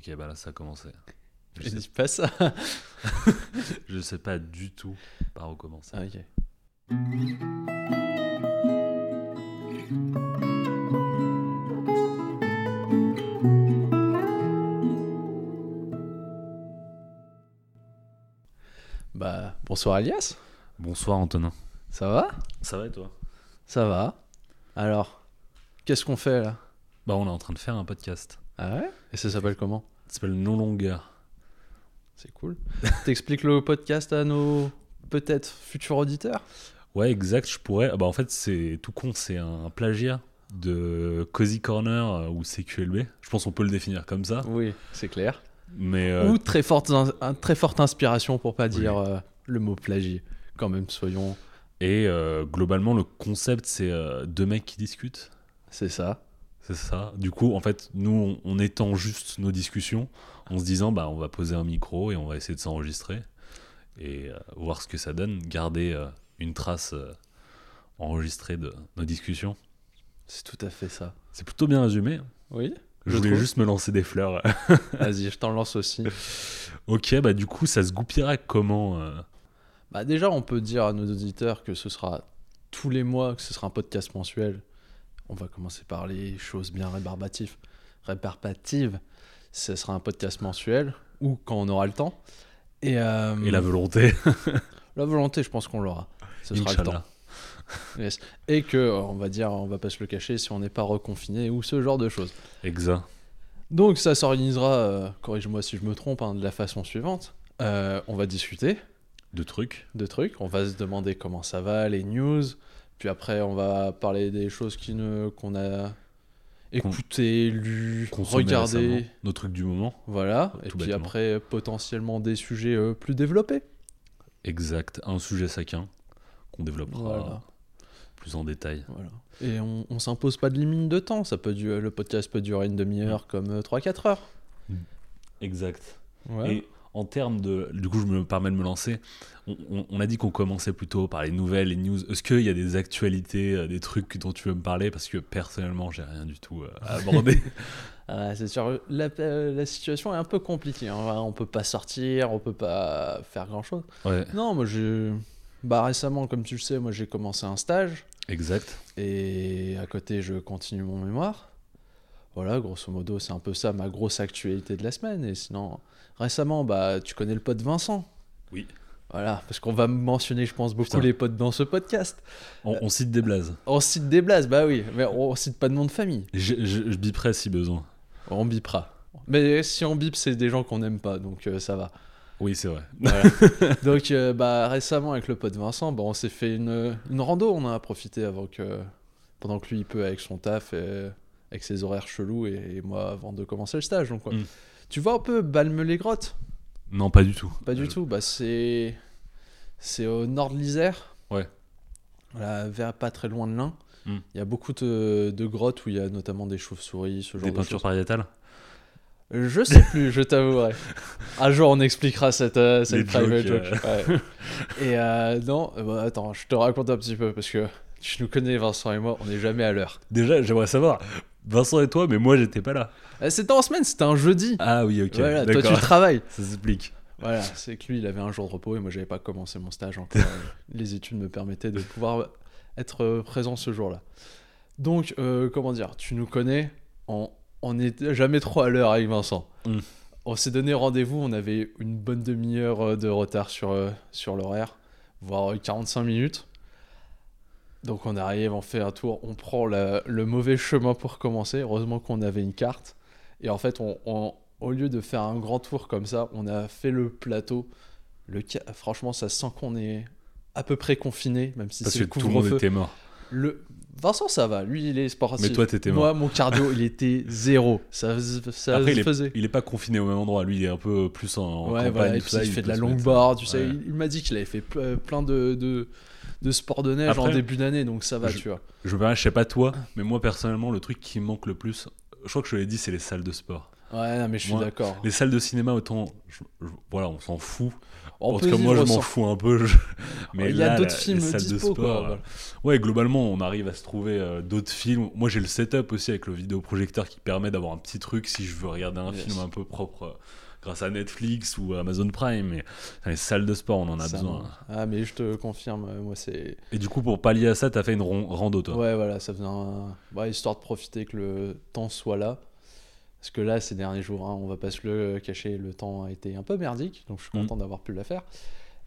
Ok, bah là, ça a commencé. Je Je sais, dis pas ça. je sais pas du tout par où commencer. Ah, ok. Bah, bonsoir Alias. Bonsoir, Antonin. Ça va? Ça va et toi? Ça va. Alors, qu'est-ce qu'on fait là? Bah, on est en train de faire un podcast. Ah ouais? Et ça s'appelle comment? Ça s'appelle Non Longueur. C'est cool. T'expliques le podcast à nos peut-être futurs auditeurs? Ouais, exact, je pourrais. Ah bah, en fait, c'est tout con, c'est un plagiat de Cozy Corner euh, ou CQLB. Je pense qu'on peut le définir comme ça. Oui, c'est clair. Mais euh, Ou très forte, un- très forte inspiration pour pas dire euh, le mot plagiat. Quand même, soyons. et euh, globalement, le concept, c'est deux mecs qui discutent. C'est ça. C'est ça. Du coup, en fait, nous, on, on étend juste nos discussions en se disant, bah, on va poser un micro et on va essayer de s'enregistrer et euh, voir ce que ça donne, garder euh, une trace euh, enregistrée de nos discussions. C'est tout à fait ça. C'est plutôt bien résumé. Oui Je, Je voulais trouve. juste me lancer des fleurs. Vas-y, je t'en lance aussi. ok, bah du coup, ça se goupillerait comment euh, Bah déjà, on peut dire à nos auditeurs que ce sera tous les mois, que ce sera un podcast mensuel. On va commencer par les choses bien rébarbatives. Rébarbatives, ce sera un podcast mensuel, ou quand on aura le temps. Et, euh, Et la volonté la volonté, je pense qu'on l'aura. Ce sera le temps. Yes. Et que, on va dire, on va pas se le cacher, si on n'est pas reconfiné ou ce genre de choses. Exact. Donc ça s'organisera, euh, corrige-moi si je me trompe, hein, de la façon suivante. Euh, on va discuter De trucs. de trucs, on va se demander comment ça va, les news, puis après on va parler des choses qui ne qu'on a écoutées, lues, regardées. Nos trucs du moment. voilà, et Tout puis bêtement. après potentiellement des sujets euh, plus développés. Exact. Un sujet chacun qu'on développera Voilà. plus en détail. Voilà. Et on, on s'impose pas de limite de temps, ça peut du- le podcast peut durer une demi-heure comme euh, 3-4 heures. Exact. Ouais. Et en termes de. Du coup, je me permets de me lancer. On, on- on a dit qu'on commençait plutôt par les nouvelles, les news. Est-ce qu'il y a des actualités, euh, des trucs dont tu veux me parler? Parce que personnellement, j'ai rien du tout euh, à aborder. Ah, c'est sûr, la, euh, la situation est un peu compliquée. hein. On peut pas sortir, on peut pas faire grand chose. ouais, Non, moi j'ai. Bah récemment, comme tu le sais, moi j'ai commencé un stage exact. et à côté je continue mon mémoire. Voilà, grosso modo, c'est un peu ça ma grosse actualité de la semaine. Et sinon, récemment, bah tu connais le pote Vincent. Oui. Voilà, parce qu'on va mentionner, je pense, beaucoup Putain. les potes dans ce podcast. On, on cite des blazes. On cite des blases, bah oui, mais on cite pas de nom de famille. Je, je, je biperai si besoin. On bipera. Mais si on bip, c'est des gens qu'on n'aime pas, donc euh, ça va. Oui, c'est vrai. Voilà. Donc, euh, bah, récemment, avec le pote Vincent, bah, on s'est fait une, une rando. On en a profité avant que, pendant que lui, il peut avec son taf, et, avec ses horaires chelous, et, et moi, avant de commencer le stage. Donc, ouais. Mm. Tu vois un peu Balme-les-Grottes Non, pas du tout. Pas du Euh, tout. Bah, c'est, c'est au nord de l'Isère. Ouais. Voilà, vers pas très loin de l'Ain. Mm. Il y a beaucoup de, de grottes où il y a notamment des chauves-souris, ce genre Des de peintures pariétales Je sais plus, je t'avouerai. Un jour, on expliquera cette, euh, cette private jokes, joke. Ouais. Et euh, non, euh, bah, attends, je te raconte un petit peu parce que tu nous connais, Vincent et moi, on n'est jamais à l'heure. Déjà, j'aimerais savoir. Vincent et toi, mais moi, j'étais pas là. Euh, C'était en semaine, c'était un jeudi. Ah oui, ok. voilà, toi, tu travailles. Ça s'explique. Voilà, c'est que lui, il avait un jour de repos et moi, j'avais pas commencé mon stage encore. Les études me permettaient de pouvoir être présent ce jour-là. Donc, euh, comment dire, tu nous connais, on n'est jamais trop à l'heure avec Vincent. Mm. On s'est donné rendez-vous, on avait une bonne demi-heure euh, de retard sur, euh, sur l'horaire, voire euh, 45 minutes. Donc on arrive, on fait un tour, on prend la- le mauvais chemin pour commencer. Heureusement qu'on avait une carte. Et en fait, on, on- au lieu de faire un grand tour comme ça, on a fait le plateau. Le, franchement, ça sent qu'on est à peu près confiné, même si Parce que le tout le monde était mort. Le... Vincent, ça va. Lui, il est sportif. Mais toi, t'étais Moi, mon cardio, il était zéro. Ça, ça Après, se il est, faisait. il est pas confiné au même endroit. Lui, il est un peu plus en, ouais, campagne. voilà. Et tout puis, ça, il fait de la mettre- barre, tu sais. Il, il m'a dit qu'il avait fait ple- plein de, de, de sports de neige en début d'année, donc ça va, je- tu vois. Je je sais pas toi, mais moi, personnellement, le truc qui me manque le plus, je crois que je l'ai dit, c'est les salles de sport. Ouais, non, mais je suis d'accord. Les salles de cinéma, autant. je- je- voilà, on s'en fout. On tout cas, moi, je m'en fous un peu. je- Mais Il y a d'autres films les salles de quoi, sport, voilà. euh, Ouais, globalement, on arrive à se trouver euh, d'autres films. Moi, j'ai le setup aussi avec le vidéoprojecteur qui permet d'avoir un petit truc si je veux regarder un Yes. film un peu propre euh, grâce à Netflix ou Amazon Prime. Mais les salles de sport, on en a Ça, besoin. Ah, mais je te confirme, euh, moi, c'est. Et du coup, pour pallier à ça, t'as fait une rando, toi. Ouais, voilà, ça faisait un. ouais, histoire de profiter que le temps soit là. Parce que là, ces derniers jours, hein, on va pas se le cacher, le temps a été un peu merdique, donc je suis Mm. content d'avoir pu la faire.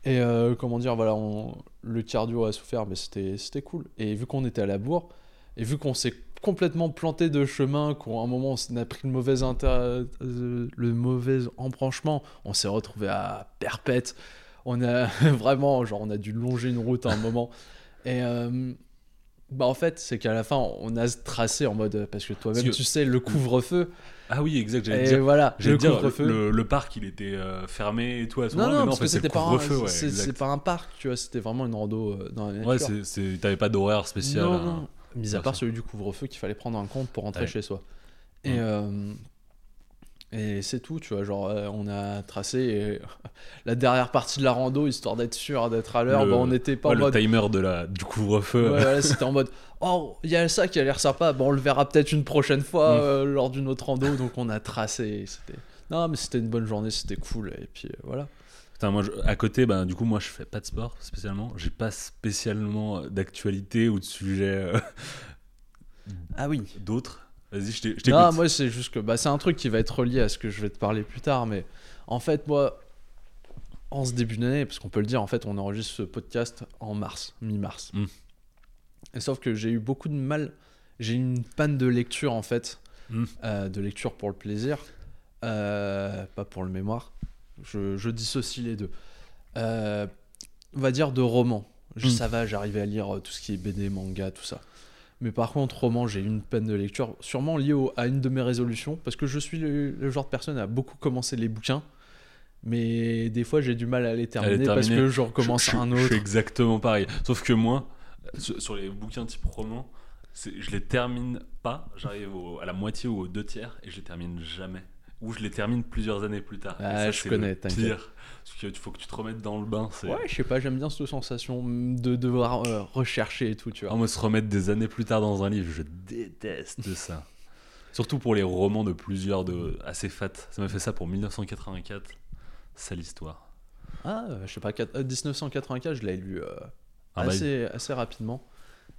Et euh, comment dire, voilà, on- le cardio a souffert, mais c'était cool. Et vu qu'on était à la bourre, et vu qu'on s'est complètement planté de chemin, qu'à un moment on a pris le mauvais, euh, le mauvais embranchement, on s'est retrouvé à perpète. On a vraiment, genre, on a dû longer une route à un moment. Et euh, bah en fait, c'est qu'à la fin, on a tracé en mode parce que toi-même, Parce tu sais, le couvre-feu. Ah oui, exact. J'allais dire, voilà, le couvre-feu. le, le parc, il était euh, fermé et tout à ce Non, moment. non, mais parce en fait, que c'était pas, un- couvre-feu. Ouais, c'est- exact. c'est pas un parc, tu vois, c'était vraiment une rando euh, dans la nature. Ouais, t'avais pas d'horaire spécial. non, hein. non, mis à part celui du couvre-feu qu'il fallait prendre en compte pour rentrer Ouais. chez soi. Et, euh, et c'est tout, tu vois, genre euh, on a tracé et la dernière partie de la rando, histoire d'être sûr d'être à l'heure, Le- bah, on n'était pas Ouais, en le mode... timer de la, du couvre-feu. Ouais, c'était en mode oh il y a ça qui a l'air sympa bon on le verra peut-être une prochaine fois Mm. euh, lors d'une autre rando donc on a tracé c'était non mais c'était une bonne journée c'était cool et puis voilà Putain, moi, je- à côté, ben, du coup, moi, je fais pas de sport spécialement. J'ai pas spécialement euh, d'actualité ou de sujet euh, ah oui d'autres. Vas-y, je t'écoute. non moi c'est juste que bah, c'est un truc qui va être relié à ce que je vais te parler plus tard mais en fait moi en ce début d'année parce qu'on peut le dire en fait on enregistre ce podcast en mars mi-mars Mm. et sauf que j'ai eu beaucoup de mal j'ai eu une panne de lecture en fait Mm. euh, de lecture pour le plaisir, euh, pas pour le mémoire. Je, je dissocie les deux. Euh, on va dire de romans. Je, Mm. Ça va, j'arrivais à lire euh, tout ce qui est BD, manga, tout ça. Mais par contre, roman, j'ai une peine de lecture, sûrement liée au- à une de mes résolutions, parce que je suis le, le genre de personne à beaucoup commencer les bouquins, mais des fois j'ai du mal à les terminer, parce terminer. que je recommence Je- je- un Je autre. suis exactement pareil. Sauf que moi, sur, les bouquins type roman, je les termine pas. J'arrive à la moitié ou aux deux tiers et je les termine jamais. Ou je les termine plusieurs années plus tard. Ah, ça, je connais, t'inquiète. Parce qu'il faut que tu te remettes dans le bain. Ouais, je sais pas, j'aime bien cette sensation de devoir euh, rechercher et tout, tu vois. Ah, moi, se remettre des années plus tard dans un livre, je déteste ça. Surtout pour les romans de plusieurs de assez fat. Ça m'a fait ça pour 1984. Sale histoire. Ah, euh, je sais pas, quat- euh, 1984, je l'ai lu euh, Ah bah, assez, assez rapidement.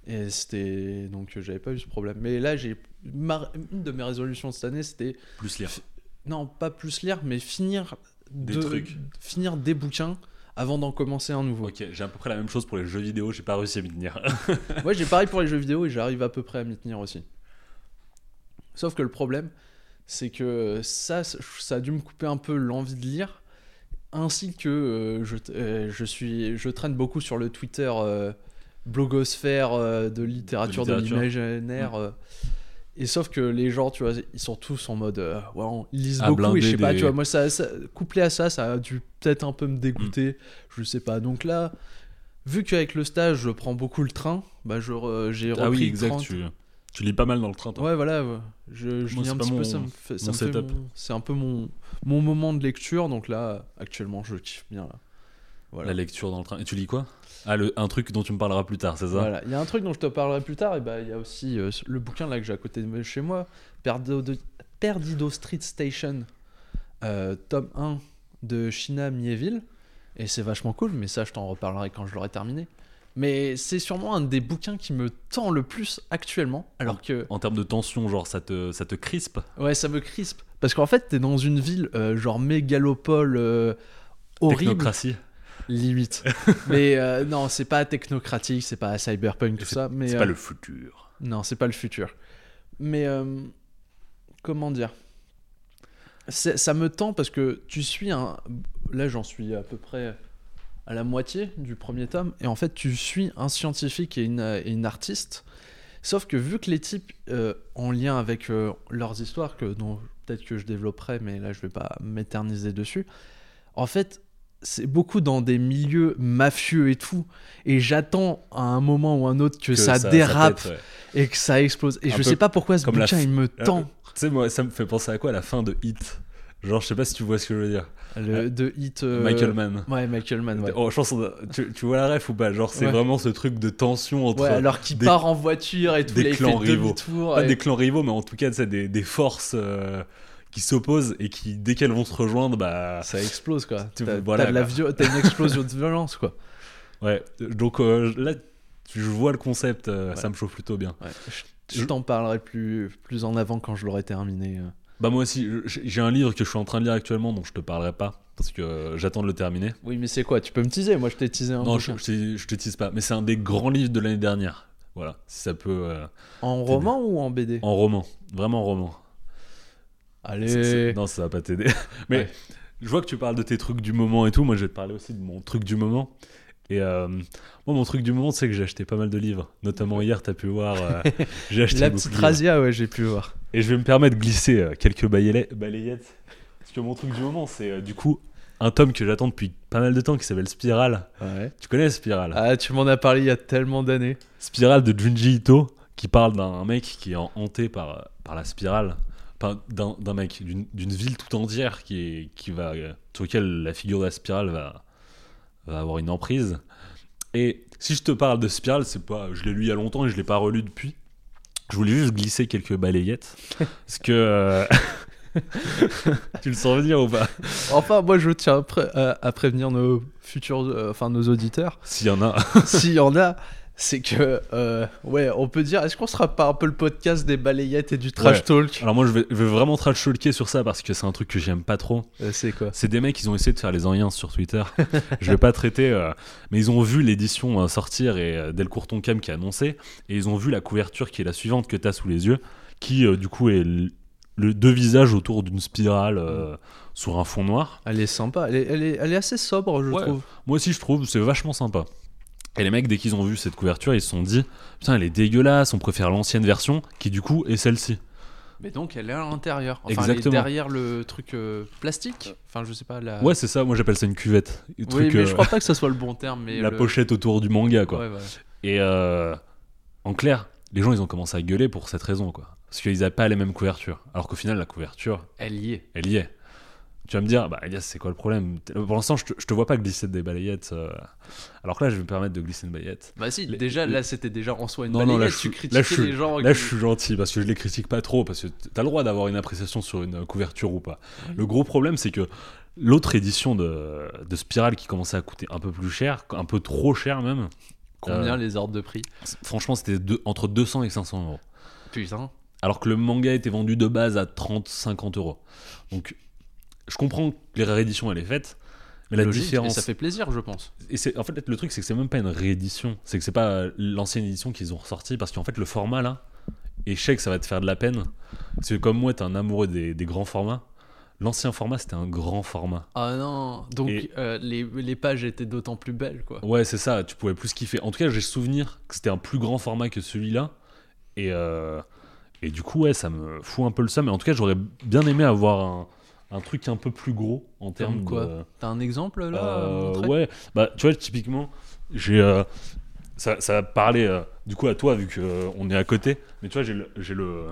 Et c'était. Donc j'avais pas eu ce problème. Mais là, j'ai. Une de mes résolutions de cette année, c'était. plus lire. Non, pas plus lire, mais finir. Des de- trucs. Finir des bouquins avant d'en commencer un nouveau. Ok, j'ai à peu près la même chose pour les jeux vidéo. J'ai pas réussi à m'y tenir. Ouais, j'ai pareil pour les jeux vidéo et j'arrive à peu près à m'y tenir aussi. Sauf que le problème, c'est que ça, ça a dû me couper un peu l'envie de lire, ainsi que euh, je, euh, je, suis, je traîne beaucoup sur le Twitter euh, blogosphère de littérature de, l'imaginaire. euh, et sauf que les gens, tu vois, ils sont tous en mode, euh, ouais, on- ils lisent À beaucoup et je sais pas, tu vois, moi, ça, ça- couplé à ça, ça a dû peut-être un peu me dégoûter, je sais pas. Donc là, vu qu'avec le stage, je prends beaucoup le train, bah, j'ai repris ah oui, exact. 30. Tu, tu lis pas mal dans le train, toi. Ouais, voilà, ouais. je, je Moi, lis un petit peu, ça me fait, ça me fait setup. mon- c'est un peu mon, mon moment de lecture, donc là, actuellement, je kiffe bien, là. Voilà. La lecture dans le train. Et tu lis quoi? Ah, le, un truc dont tu me parleras plus tard, c'est ça Voilà. Il y a un truc dont je te parlerai plus tard, et bah, il y a aussi euh, le bouquin là que j'ai à côté de chez moi, Perdido, de- Perdido Street Station, euh, tome 1 de Shina Mieville, et c'est vachement cool, mais ça, je t'en reparlerai quand je l'aurai terminé. Mais c'est sûrement un des bouquins qui me tend le plus actuellement, alors que En termes de tension, genre, ça te, ça te crispe Ouais, ça me crispe. Parce qu'en fait, t'es dans une ville euh, genre mégalopole horrible, Technocratie limite. mais euh, non, c'est pas technocratique, c'est pas cyberpunk, tout ça. Mais C'est euh, pas le futur. non, c'est pas le futur. Mais euh, comment dire? Ça me tend parce que tu suis un. Là, j'en suis à peu près à la moitié du premier tome, et en fait, tu suis un scientifique et une, et une artiste. Sauf que vu que les types, euh, en lien avec euh, leurs histoires, que dont peut-être que je développerai, mais là je vais pas m'éterniser dessus, en fait, c'est beaucoup dans des milieux mafieux et tout, et j'attends à un moment ou un autre que, ça, dérape pète, ouais. et que ça explose. Et Un je sais pas pourquoi ce comme bouquin il me tend. Tu sais, moi, ça me fait penser à quoi La fin de Hit? Genre, je sais pas si tu vois ce que je veux dire. Le, de Hit. euh, Michael Mann. Ouais, Michael Mann, ouais. Oh, tu, tu vois la ref ou pas? Genre, c'est Ouais. vraiment ce truc de tension entre. Ouais, alors qu'il part en voiture et tout, des clans rivaux. Pas et- des clans rivaux, mais en tout cas, sais, des, des forces euh, qui s'opposent et qui, dès qu'elles vont se rejoindre, bah. Ça explose, quoi. Tu- T'as voilà, une explosion de violence, quoi. Ouais. Donc euh, là, je vois le concept, euh, Ouais. ça me chauffe plutôt bien. Ouais. Je, je t'en parlerai plus, plus en avant quand je l'aurai terminé. euh. Bah, moi aussi, j'ai un livre que je suis en train de lire actuellement, donc je te parlerai pas. Parce que j'attends de le terminer. Oui, mais c'est quoi? Tu peux me teaser? Moi, je t'ai teasé un non, je, bouquin. je, te- je te tease pas. Mais c'est un des grands livres de l'année dernière. Voilà, si ça peut. euh, En roman ou en BD en roman. Vraiment en roman. Allez. C'est- c'est- Non, ça va pas t'aider. Mais Ouais. je vois que tu parles de tes trucs du moment et tout. Moi, je vais te parler aussi de mon truc du moment. Et euh, moi, mon truc du moment, c'est que j'ai acheté pas mal de livres. Notamment hier, t'as pu voir. euh, j'ai acheté La petite razzia, ouais, j'ai pu voir. Et je vais me permettre de glisser euh, quelques balayette- balayettes. Parce que mon truc du moment, c'est du coup un tome que j'attends depuis pas mal de temps qui s'appelle Spiral. Ouais. Tu connais Spiral Ah, tu m'en as parlé il y a tellement d'années. Spiral de Junji Ito qui parle d'un mec qui est hanté par, par la spirale. D'un mec, d'une ville tout entière qui, est, qui va, euh, sur lequel la figure de la spirale va, va avoir une emprise. Et si je te parle de spirale, c'est pas, je l'ai lu il y a longtemps et je l'ai pas relu depuis. Je voulais juste glisser quelques balayettes. parce que. euh, tu le sens venir ou pas? Enfin, moi, je tiens à, pré- à- à prévenir nos futurs, euh, enfin nos auditeurs, S'il y en a. s'il y en a, c'est que, euh, ouais, on peut dire, est-ce qu'on sera pas un peu le podcast des balayettes et du trash Ouais. talk Alors moi, je vais, je vais vraiment trash talker sur ça parce que c'est un truc que j'aime pas trop. Euh, C'est quoi C'est des mecs, ils ont essayé de faire les anciens sur Twitter. je vais pas traiter, euh, mais ils ont vu l'édition sortir et euh, Delcourt Toncam qui a annoncé, et ils ont vu la couverture qui est la suivante que tu as sous les yeux, qui du coup est le deux visages autour d'une spirale euh, sur un fond noir. Elle est sympa, elle est, elle est, elle est assez sobre, je Ouais. trouve. Moi aussi, je trouve, c'est vachement sympa. Et les mecs, dès qu'ils ont vu cette couverture, ils se sont dit, putain, elle est dégueulasse, on préfère l'ancienne version, qui du coup est celle-ci. Mais donc, elle est à l'intérieur. Enfin, elle est Exactement. derrière le truc euh, plastique. Enfin, je sais pas. La... Ouais, c'est ça, moi j'appelle ça une cuvette. Le oui, truc, mais euh, je crois pas que ça soit le bon terme. Mais la le- pochette autour du manga, quoi. Ouais, voilà. Et euh, en clair, les gens ils ont commencé à gueuler pour cette raison quoi. Parce qu'ils n'avaient pas les mêmes couvertures. Alors qu'au final, la couverture, Elle y est. elle y est. Tu vas me dire, bah Elias, c'est quoi le problème? Pour l'instant, je je te vois pas glisser des balayettes. euh. Alors que là, je vais me permettre de glisser une balayette. Bah si, Les- déjà les- là c'était déjà en soi une Non, non, là, balayette, je tu suis- critiquais là, je suis- les gens. Là, qui- je suis gentil parce que je les critique pas trop. Parce que t'as le droit d'avoir une appréciation sur une euh, couverture ou pas. Oui. Le gros problème, c'est que l'autre édition de, de Spiral qui commençait à coûter un peu plus cher, un peu trop cher même, Combien euh, les ordres de prix? franchement, c'était entre 200 et 500 euros. Putain. alors que le manga était vendu de base à 30-50 euros. Donc, je comprends que les rééditions, elle est faite, mais la différence. Et ça fait plaisir, je pense. Et c'est en fait le truc, c'est que c'est même pas une réédition, c'est que c'est pas euh, l'ancienne édition qu'ils ont ressorti, parce qu'en fait le format là, et je sais que ça va te faire de la peine, parce que comme moi, t'es un amoureux des, des grands formats. L'ancien format, c'était un grand format. Ah non. Donc Et- euh, les, les pages étaient d'autant plus belles, quoi. Ouais, c'est ça, tu pouvais plus kiffer. En tout cas, j'ai souvenir que c'était un plus grand format que celui-là. Et, euh, et du coup, ouais, ça me fout un peu le seum. Mais en tout cas, j'aurais bien aimé avoir un, un truc un peu plus gros en termes quoi de. T'as un exemple là Euh, ouais, bah tu vois, typiquement, j'ai. euh, ça, ça va parler euh, du coup à toi, vu qu'on est à côté. Mais tu vois, j'ai le.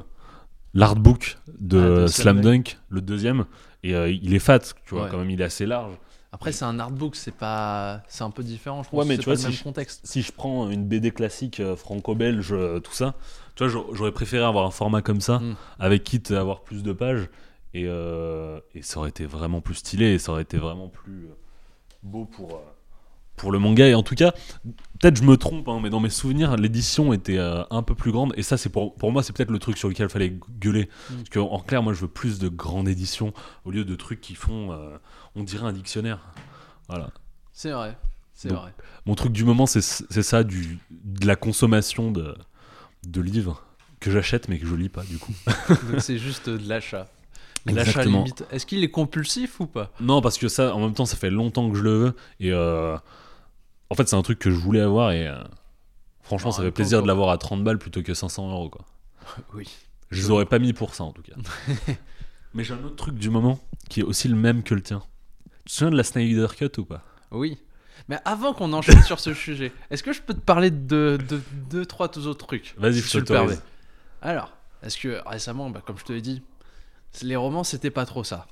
L'artbook de, Ah, Slam Dunk, le deuxième, et il est fat, tu vois, Ouais. quand même, il est assez large. Après c'est un artbook, c'est pas, c'est un peu différent. Je pense. Ouais, mais tu pas vois, le même si je- contexte. si je prends une BD classique franco-belge, tout ça, tu vois, j'aurais- j'aurais préféré avoir un format comme ça, Mm. avec quitte à avoir plus de pages, et, euh, et ça aurait été vraiment plus stylé, et ça aurait été vraiment plus euh, beau pour, euh, pour le manga. Et en tout cas, peut-être je me trompe, hein, mais dans mes souvenirs, l'édition était euh, un peu plus grande, et ça, c'est pour, pour moi, c'est peut-être le truc sur lequel il fallait gueuler. Mm. Parce qu'en en clair, moi, je veux plus de grandes éditions, au lieu de trucs qui font, euh, on dirait un dictionnaire. Voilà. C'est vrai. C'est vrai. Mon truc du moment, c'est c'est ça, du, de la consommation de, de livres que j'achète mais que je lis pas du coup. Donc c'est juste de l'achat. De L'achat Exactement. limite. Est-ce qu'il est compulsif ou pas? Non, parce que ça, en même temps, ça fait longtemps que je le veux. Et euh, en fait, c'est un truc que je voulais avoir et euh, franchement, En ça fait plaisir de l'avoir à 30 balles plutôt que 500 euros. Quoi. Oui. Je les aurais pas mis pour ça en tout cas. mais j'ai un autre truc du moment qui est aussi le même que le tien. Tu te souviens de la Snyder Cut ou pas? Oui. Mais avant qu'on enchaîne sur ce sujet, est-ce que je peux te parler de de- deux, trois autres trucs? Vas-y, si je tu le permets Alors, est-ce que récemment, bah, comme je te l'ai dit, les romans, c'était pas trop ça.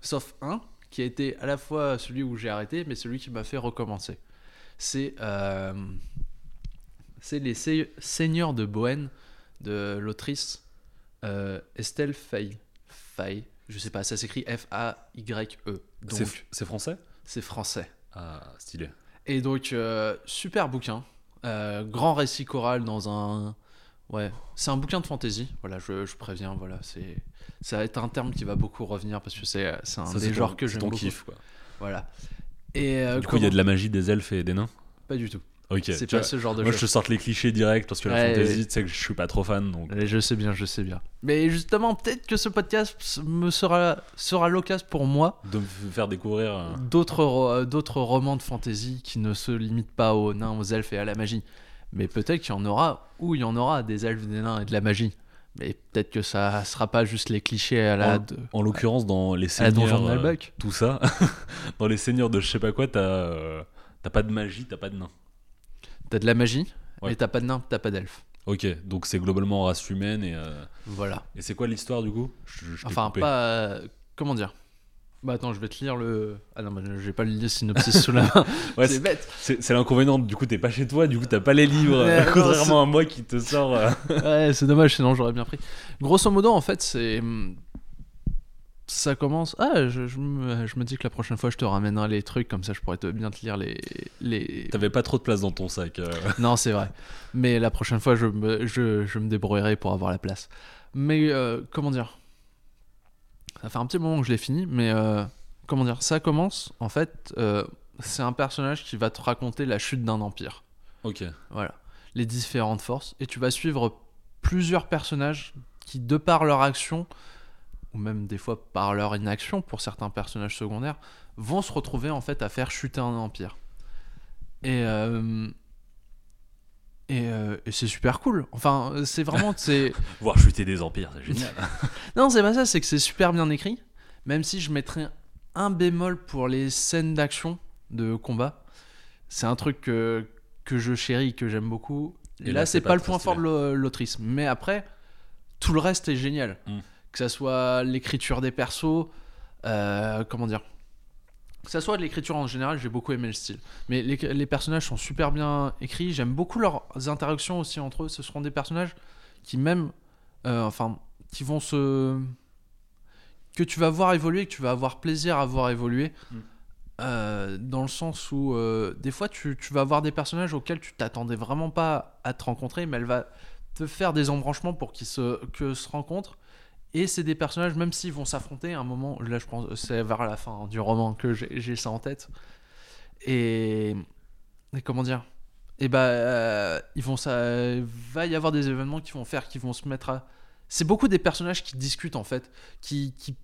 sauf un qui a été à la fois celui où j'ai arrêté, mais celui qui m'a fait recommencer. C'est euh, c'est les Se- Seigneurs de Bohème de l'autrice euh, Estelle Fay. Fay, je sais pas, ça s'écrit F-A-Y-E. C'est français? c'est français. Ah, stylé. Et donc, euh, super bouquin. Euh, grand récit choral dans un. Ouais, c'est un bouquin de fantasy. Voilà, je, je préviens. Voilà, c'est. Ça va être un terme qui va beaucoup revenir parce que c'est c'est un Ça, des genres ton- que j'aime beaucoup. kiff, quoi. Voilà. Et euh, Du coup, il y a de la magie des elfes et des nains? Pas du tout. Ok. c'est pas vois, ce genre de Moi, jeu. je te sorte les clichés direct parce que la Ouais, fantasy, ouais. tu sais que je suis pas trop fan. Donc... Et Je sais bien, je sais bien. Mais justement, peut-être que ce podcast me sera, sera l'occasion pour moi De me faire découvrir. euh, d'autres ro- d'autres romans de fantasy qui ne se limitent pas aux nains, aux elfes et à la magie. Mais peut-être qu'il y en aura, ou il y en aura des elfes, des nains et de la magie. Mais peut-être que ça sera pas juste les clichés à la, En- de, En l'occurrence, dans les seigneurs, de euh, tout ça, dans les seigneurs de je sais pas quoi, t'as euh, t'as pas de magie, t'as pas de nains. T'as de la magie, Ouais. mais t'as pas de nains, t'as pas d'elfes. Ok, donc c'est globalement race humaine et, euh, Voilà. et c'est quoi l'histoire du coup? Je- je t'ai Enfin, coupé. pas. euh, comment dire? Bah attends, je vais te lire le. Ah non, bah, j'ai pas le synopsis sous la main. Ouais, c'est bête. c'est l'inconvénient. Du coup, t'es pas chez toi, du coup, t'as pas les livres, Ouais, non, contrairement à moi qui te sort. euh, ouais, c'est dommage, sinon j'aurais bien pris. Grosso modo, en fait, c'est. hum, Ça commence. Ah, je, je me, je me dis que la prochaine fois, je te ramènerai les trucs, comme ça je pourrais te, bien te lire les. les... T'avais pas trop de place dans ton sac. euh. Non, c'est vrai. Mais la prochaine fois, je me, je, je me débrouillerai pour avoir la place. Mais euh, comment dire? Ça fait un petit moment que je l'ai fini, mais euh, comment dire Ça commence, en fait, euh, c'est un personnage qui va te raconter la chute d'un empire. Ok. Voilà. Les différentes forces. Et tu vas suivre plusieurs personnages qui, de par leur action, ou même des fois par leur inaction pour certains personnages secondaires, vont se retrouver en fait à faire chuter un empire. Et, euh, et, euh, et c'est super cool. Enfin, c'est vraiment. c'est Voir chuter des empires, c'est génial. Non, c'est pas ça, c'est que c'est super bien écrit. Même si je mettrais un bémol pour les scènes d'action de combat. C'est un truc que, que je chéris, que j'aime beaucoup. Et là, là, c'est pas, pas le point fort de l'au- l'autrice. Mais après, tout le reste est génial. Mm. Que ça soit l'écriture des persos, euh, comment dire que ça soit de l'écriture en général, j'ai beaucoup aimé le style. Mais les, les personnages sont super bien écrits. J'aime beaucoup leurs interactions aussi entre eux. Ce seront des personnages qui même, euh, enfin, qui vont se, que tu vas voir évoluer, que tu vas avoir plaisir à voir évoluer. Mm. Euh, dans le sens où euh, des fois tu, tu vas avoir des personnages auxquels tu t'attendais vraiment pas à te rencontrer, mais elle va te faire des embranchements pour qu'ils se, que se rencontrent. Et c'est des personnages, même s'ils vont s'affronter, à un moment, là je pense, c'est vers la fin hein, du roman que j'ai ça en tête. Et, et comment dire? Et bah, euh, ils vont ça, va y avoir des événements qui vont faire, qui vont se mettre à. C'est beaucoup des personnages qui discutent en fait, qui, qui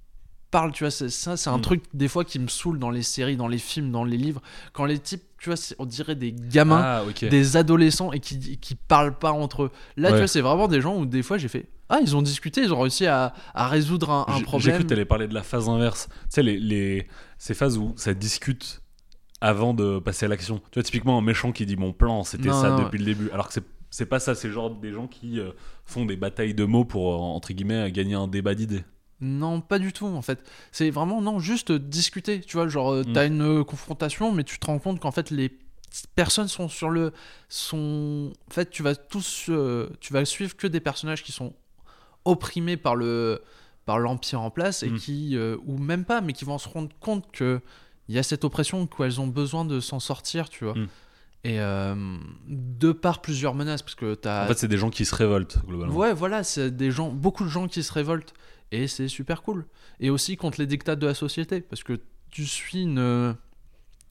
parlent, tu vois. c'est- Ça, c'est un Mm. truc des fois qui me saoule dans les séries, dans les films, dans les livres. Quand les types, tu vois, on dirait des gamins Ah, des adolescents et qui, qui parlent pas entre eux. Là, tu vois, c'est vraiment des gens où des fois j'ai fait Ah, ils ont discuté, ils ont réussi à, à résoudre un, un J'ai- J'ai problème. cru que t'allais parler de la phase inverse. Tu sais, les, les, ces phases où ça discute avant de passer à l'action. Tu vois, typiquement, un méchant qui dit mon plan, c'était ça non, depuis le début. Alors que c'est- c'est pas ça, c'est genre des gens qui euh, font des batailles de mots pour, euh, entre guillemets, gagner un débat d'idées. Non, pas du tout en fait. C'est vraiment, non, juste discuter. Tu vois, genre, euh, Mm. t'as une euh, confrontation, mais tu te rends compte qu'en fait, les personnes sont sur le. sont En fait, tu vas tous. euh, tu vas suivre que des personnages qui sont opprimés par le par l'empire en place et Mm. qui euh, ou même pas mais qui vont se rendre compte que il y a cette oppression qu'elles ont besoin de s'en sortir tu vois Mm. et euh, de par plusieurs menaces parce que t'as En fait, c'est des gens qui se révoltent, globalement. Ouais, voilà, c'est des gens, beaucoup de gens qui se révoltent. Et c'est super cool. Et aussi contre les dictats de la société. Parce que tu suis une.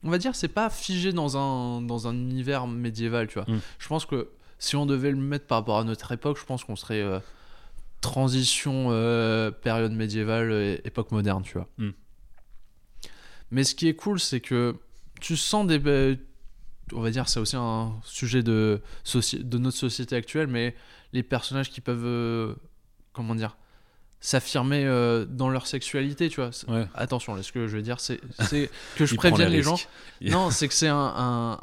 On va dire, c'est pas figé dans un, dans un univers médiéval, tu vois. Mm. Je pense que si on devait le mettre par rapport à notre époque, je pense qu'on serait euh, transition, euh, période médiévale, et époque moderne, tu vois. Mm. Mais ce qui est cool, c'est que tu sens des. euh, on va dire, c'est aussi un sujet de, de notre société actuelle, mais les personnages qui peuvent. euh, comment dire S'affirmer euh, dans leur sexualité, tu vois. Ouais. Attention, là, ce que je veux dire, c'est que je prévienne les gens. Non, c'est que c'est un, un,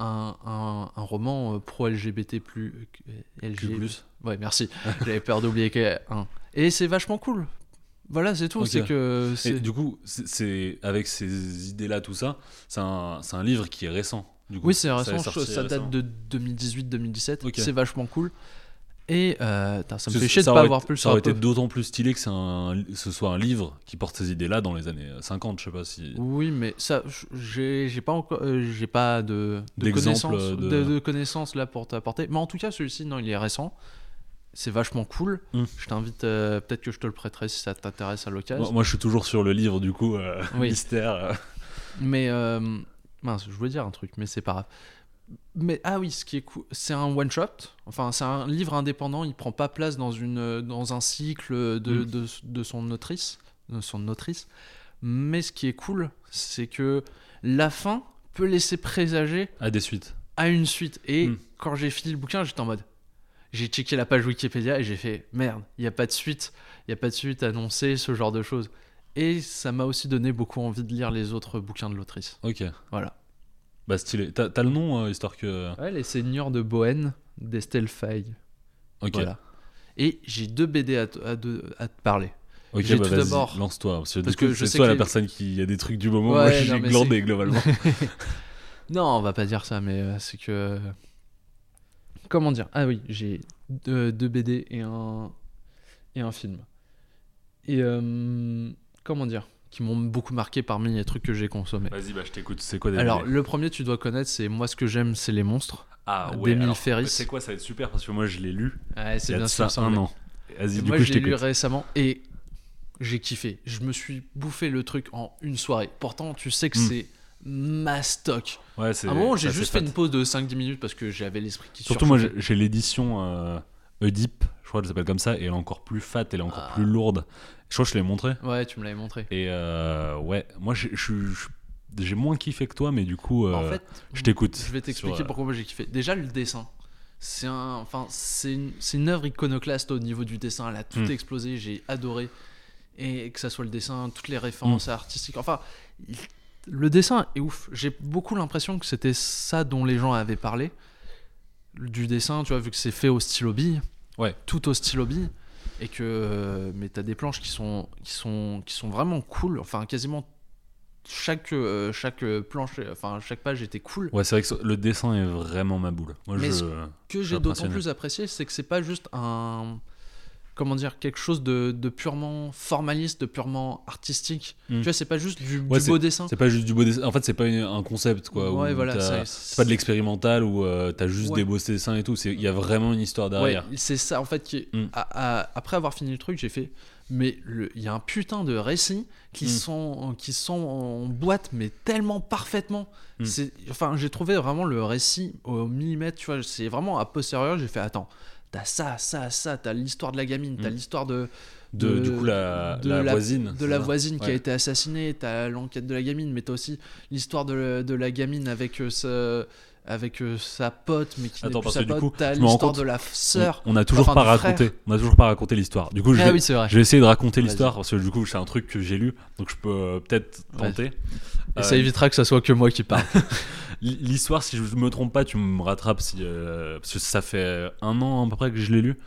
un, un, roman euh, pro-LGBT plus. euh, LG. Plus. Ouais, merci. J'avais peur d'oublier que. un. Et c'est vachement cool. Voilà, c'est tout. C'est que. Et du coup, c'est- avec ces idées-là, tout ça, c'est un, livre qui est récent. Du coup. Oui, c'est récent. Ça date de 2018-2017. Ok. C'est vachement cool. Et euh, ça me fait chier de ça pas aurait avoir pu le Ça aurait été d'autant plus stylé que un, ce soit un livre qui porte ces idées-là dans les années 50, je sais pas si. Oui, mais ça, j'ai pas encore, euh, j'ai pas de, de connaissances, de- de... de connaissances là pour t'apporter. Mais en tout cas, celui-ci, non, il est récent. C'est vachement cool. Mm. Je t'invite, euh, peut-être que je te le prêterai si ça t'intéresse à l'occasion. Moi, moi, je suis toujours sur le livre, du coup, euh, Oui. mystère. euh. Mais euh, mince, je voulais dire un truc, mais c'est pas grave. Mais ah oui, ce qui est cool, c'est un one shot. Enfin, c'est un livre indépendant. Il prend pas place dans une dans un cycle de, Mm. de, de son autrice, de son autrice. Mais ce qui est cool, c'est que la fin peut laisser présager À des suites. à une suite. Et Mm. quand j'ai fini le bouquin, j'étais en mode. J'ai checké la page Wikipédia et j'ai fait merde, il n'y a pas de suite, il n'y a pas de suite annoncée, ce genre de choses. Et ça m'a aussi donné beaucoup envie de lire les autres bouquins de l'autrice. Ok. Voilà. Bah, stylé. T'as t'as le nom, euh, histoire que. Ouais, Les Seigneurs de Bohème d'Estelle Faye. Ok. Voilà. Et j'ai deux BD à, te- à, te- à te parler. Ok, J'ai bah tout vas-y, d'abord- lance-toi. Parce que, Parce que je c'est sais toi que la les- personne qui a des trucs du moment. Ouais, Moi, non, j'ai mais glandé c'est- globalement. Non, on va pas dire ça, mais euh, c'est que. Comment dire? Ah oui, j'ai deux, deux BD et un, et un film. Et. euh, comment dire? Qui m'ont beaucoup marqué parmi les trucs que j'ai consommés. Vas-y, bah, je t'écoute. C'est quoi des Alors, le premier, tu dois connaître, c'est Moi, ce que j'aime, c'est les monstres. Ah, ouais. Ferris. C'est quoi Ça va être super parce que moi, je l'ai lu. Ouais, a de ça un an. Vas-y, du moi, coup, je l'ai lu récemment et j'ai kiffé. Je me suis bouffé le truc en une soirée. Pourtant, tu sais que Mm. c'est mastoc. Ouais, c'est. À un moment, j'ai c'est juste fait une pause de 5-10 minutes parce que j'avais l'esprit qui Surtout, moi, j'ai l'édition euh, Oedipe. Je crois qu'elle s'appelle comme ça. Et elle est encore plus fat. Elle est encore Ah. plus lourde. Je crois que je l'ai montré. Ouais, tu me l'avais montré. Et euh, ouais, moi, j'ai- je suis- je- j'ai moins kiffé que toi, mais du coup, euh, en fait, je t'écoute. je vais t'expliquer sur, euh, pourquoi moi j'ai kiffé. Déjà, le dessin. C'est un, enfin, c'est une, une œuvre iconoclaste au niveau du dessin. Elle a tout Mm. explosé. J'ai adoré. Et que ça soit le dessin, toutes les références Mm. artistiques. Enfin, le dessin est ouf. J'ai beaucoup l'impression que c'était ça dont les gens avaient parlé. Du dessin, tu vois, vu que c'est fait au stylo bille. Ouais. Tout au stylo bille. Et que. euh, mais t'as des planches qui sont, qui, sont, qui sont vraiment cool. Enfin, quasiment chaque, euh, chaque planche, enfin, chaque page était cool. Ouais, c'est vrai que le dessin est vraiment ma boule. Moi, Mais je. ce que j'ai d'autant plus apprécié, c'est que c'est pas juste un. Comment dire Quelque chose de, de purement formaliste, de purement artistique. Mm. Tu vois, c'est pas juste du, Ouais, du beau dessin. C'est pas juste du beau dessin. En fait, c'est pas une- un concept, quoi. Ouais, voilà. c'est- pas de l'expérimental où euh, t'as juste Ouais. des beaux dessins et tout. Il y a vraiment une histoire Ouais, derrière. c'est ça en fait qui Mm. à- après avoir fini le truc j'ai fait mais il y a un putain de récits qui Mm. sont qui sont en boîte mais tellement parfaitement enfin j'ai trouvé vraiment le récit au millimètre tu vois c'est vraiment à posteriori j'ai fait attends t'as ça ça ça t'as l'histoire de la gamine t'as Mm. l'histoire de De, de- du coup, la, de la la- voisine. de la ça voisine qui a été assassinée, t'as l'enquête de la gamine, mais t'as aussi l'histoire de, de la gamine avec, euh, ce- avec euh, sa pote, mais qui Attends, plus parce sa que du pote. coup, l'histoire de la sœur. On, on a toujours enfin, pas frère. raconté. On a toujours pas raconté l'histoire. Du coup, je Ah vais, oui, je vais essayer de raconter l'histoire parce que du coup, c'est un truc que j'ai lu, donc je peux euh, peut-être tenter. Et ça Euh, évitera que ça soit que moi qui parle. L'histoire, si je me trompe pas, tu me rattrapes si, euh, parce que ça fait un an à peu près que je l'ai lu.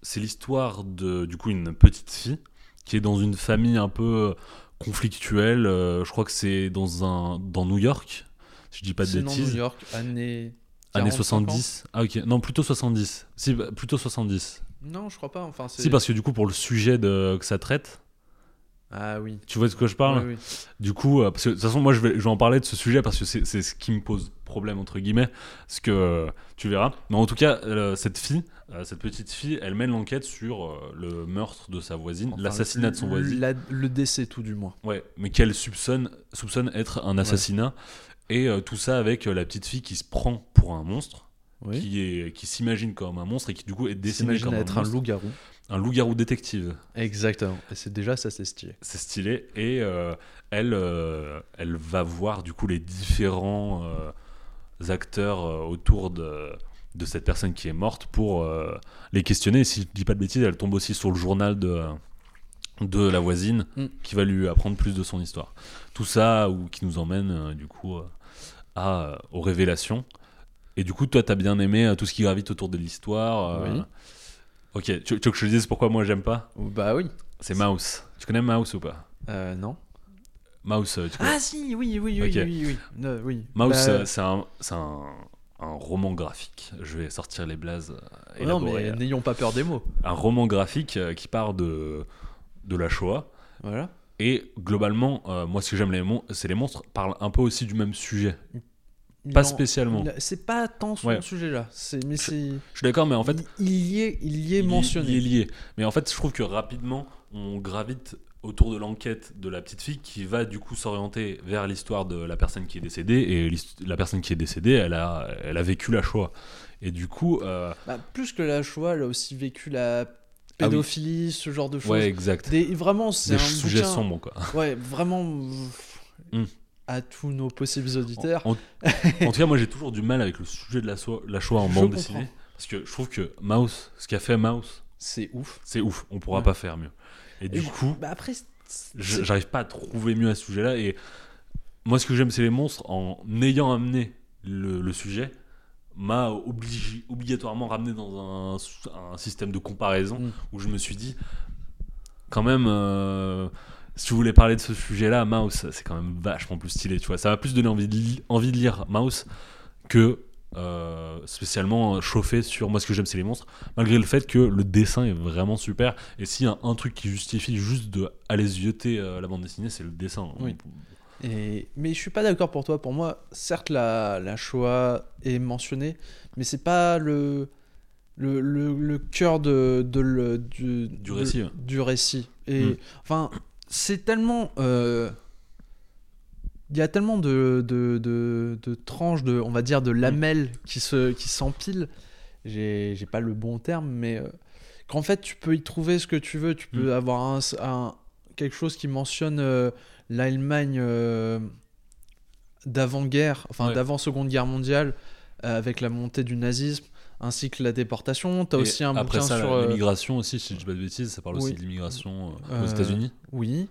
C'est l'histoire de du coup une petite fille qui est dans une famille un peu conflictuelle. euh, je crois que c'est dans un dans New York, si je dis pas de Sinon, New bêtises. York, année. Années 40, 70. Ah ok, non plutôt 70. Si bah, plutôt 70. Non, je crois pas. Enfin, c'est... Si parce que du coup pour le sujet de, que ça traite, Ah oui. tu vois de quoi je parle. Oui, oui. Du coup, euh, parce que de toute façon, moi, je vais, je vais en parler de ce sujet parce que c'est ce qui me pose problème, entre guillemets, ce que euh, tu verras. Mais en tout cas, euh, cette fille, cette petite fille, elle mène l'enquête sur le meurtre de sa voisine, Enfin, l'assassinat de son voisin. la- le décès, tout du moins. Ouais, mais qu'elle soupçonne, soupçonne être un assassinat. Et tout ça avec la petite fille qui se prend pour un monstre, Oui. qui, est, qui s'imagine comme un monstre et qui du coup est S'imagine comme être un loup-garou. Un loup-garou détective. Exactement. Et c'est déjà ça, c'est stylé. c'est stylé et euh, elle euh, elle va voir du coup les différents euh, acteurs autour de de cette personne qui est morte pour les questionner et si je dis pas de bêtises elle tombe aussi sur le journal de de la voisine Mm. qui va lui apprendre plus de son histoire tout ça ou qui nous emmène du coup à aux révélations et du coup toi t'as bien aimé tout ce qui gravite autour de l'histoire Oui. Ok tu, tu veux que je te dise pourquoi moi j'aime pas Bah oui. C'est Mouse. Tu connais Mouse ou pas Euh, non. Mouse, euh, tu connais Ah si, oui, oui, oui, Ok. oui, oui, Euh, oui. Mouse, Bah, euh, c'est un, c'est un, un roman graphique. Je vais sortir les blazes euh, non, mais n'ayons pas peur des mots. Un roman graphique euh, qui part de, de la Shoah. Voilà. Et globalement, euh, moi, ce que j'aime, les mon- c'est les monstres parlent un peu aussi du même sujet. Pas en- spécialement. C'est pas tant son Ouais. sujet là. C'est mais c'est. Je suis d'accord, mais en fait, il, il y est, il y est il, mentionné. il est lié. Mais en fait, je trouve que rapidement, on gravite autour de l'enquête de la petite fille qui va du coup s'orienter vers l'histoire de la personne qui est décédée. Et la personne qui est décédée, elle a, elle a vécu la Shoah. Et du coup, euh, Bah, plus que la Shoah, elle a aussi vécu la Ah oui. pédophilie, ce genre de choses. ouais, exact. Des- vraiment, c'est Des un sujets bouquin- sombres, quoi. Ouais, vraiment. Hmm. À tous nos possibles auditeurs. En, en tout cas, moi j'ai toujours du mal avec le sujet de la, so- la Shoah en Je bande comprends. dessinée. Parce que je trouve que Mouse, ce qu'a fait Mouse, C'est ouf. c'est ouf. On pourra Ouais. pas faire mieux. Et du Et- coup, Bah après, j'arrive pas à trouver mieux à ce sujet-là. Et moi, ce que j'aime, c'est les monstres. En ayant amené le, le sujet, m'a obligé, obligatoirement ramené dans un, un système de comparaison Mm. où je me suis dit, quand même, euh, si tu voulais parler de ce sujet-là, Mouse, c'est quand même vachement plus stylé, tu vois. Ça m'a plus donné envie de, li- envie de lire Mouse que euh, spécialement chauffé sur moi ce que j'aime c'est les monstres malgré le fait que le dessin est vraiment super et s'il y a un truc qui justifie juste de aller zioter euh, la bande dessinée c'est le dessin Oui. Et... Mais je suis pas d'accord pour toi. Pour moi, certes, la, la Shoah est mentionnée, mais c'est pas le, le, le, le cœur de, de le- du, Du de- récit, du récit. Et Mm. enfin, c'est tellement. euh, Il y a tellement de, de, de, de tranches, de, on va dire, de lamelles qui se qui s'empilent. J'ai j'ai pas le bon terme, mais euh, qu'en fait, tu peux y trouver ce que tu veux. Tu peux Mm. avoir un, un- quelque chose qui mentionne euh, l'Allemagne euh, d'avant-guerre, enfin Ouais. d'avant-seconde guerre mondiale, avec la montée du nazisme, ainsi que la déportation. Tu as Et aussi un après bouquin ça sur. euh, l'immigration aussi si je dis pas de bêtises ça parle oui. aussi de l'immigration euh, aux Euh, États-Unis Oui.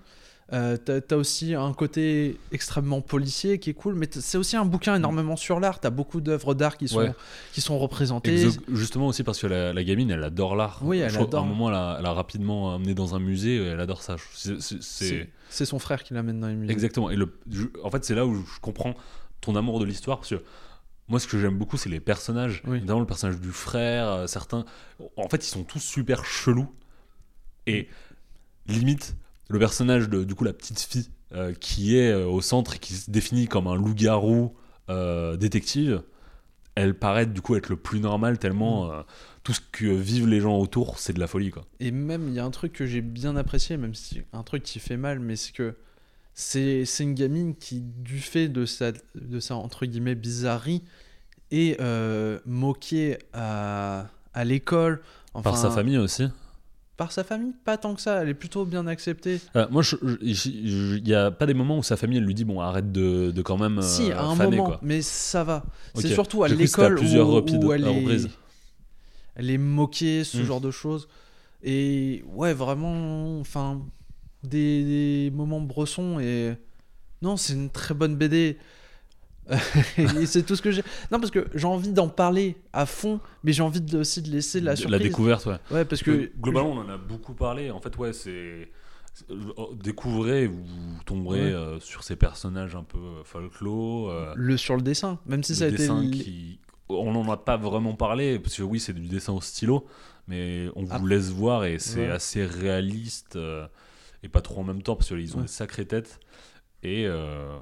Euh, t'as, t'as aussi un côté extrêmement policier qui est cool, mais c'est aussi un bouquin énormément sur l'art. T'as beaucoup d'œuvres d'art qui sont, Ouais. qui sont représentées. Exo- justement aussi parce que la, la gamine elle adore l'art Oui, elle Je crois adore. qu'à un moment elle a, elle a rapidement amené dans un musée et elle adore ça C'est- son frère qui l'amène dans les musées. Exactement. Et le, en fait, c'est là où je comprends ton amour de l'histoire parce que moi, ce que j'aime beaucoup, c'est les personnages. Oui. Notamment le personnage du frère, euh, certains. En fait, ils sont tous super chelous. Et limite, le personnage de du coup la petite fille euh, qui est euh, au centre et qui se définit comme un loup-garou détective, elle paraît du coup être le plus normal tellement Mm. euh, tout ce que vivent les gens autour, c'est de la folie quoi. Et même, il y a un truc que j'ai bien apprécié, même si un truc qui fait mal, mais c'est que c'est, une gamine qui, du fait de sa, de sa entre guillemets, bizarrerie, est euh, moquée à, à l'école. Par sa famille aussi. Par sa famille, pas tant que ça. Elle est plutôt bien acceptée. Euh, moi, il n'y a pas des moments où sa famille elle lui dit bon arrête de, de quand même euh, si, à un faner, moment, quoi. mais ça va. C'est surtout à l'école où, où elle, est, elle est moquée, ce Mm. genre de choses. Et ouais, vraiment, enfin, des, des moments bressons. Et non, c'est une très bonne BD. et c'est tout ce que j'ai. Non, parce que j'ai envie d'en parler à fond, mais j'ai envie de- aussi de laisser la découverte, ouais. Ouais, parce Que, que globalement, on en a beaucoup parlé. En fait, ouais, c'est. Découvrez, vous tomberez Ouais. euh, sur ces personnages un peu euh, folklore. euh, le sur le dessin, même si le ça a été dessin qui. On n'en a pas vraiment parlé, parce que oui, c'est du dessin au stylo, mais on vous Ah. laisse voir et c'est Ouais. assez réaliste euh, et pas trop en même temps, parce qu'ils ont Ouais. des sacrées têtes. Et, euh,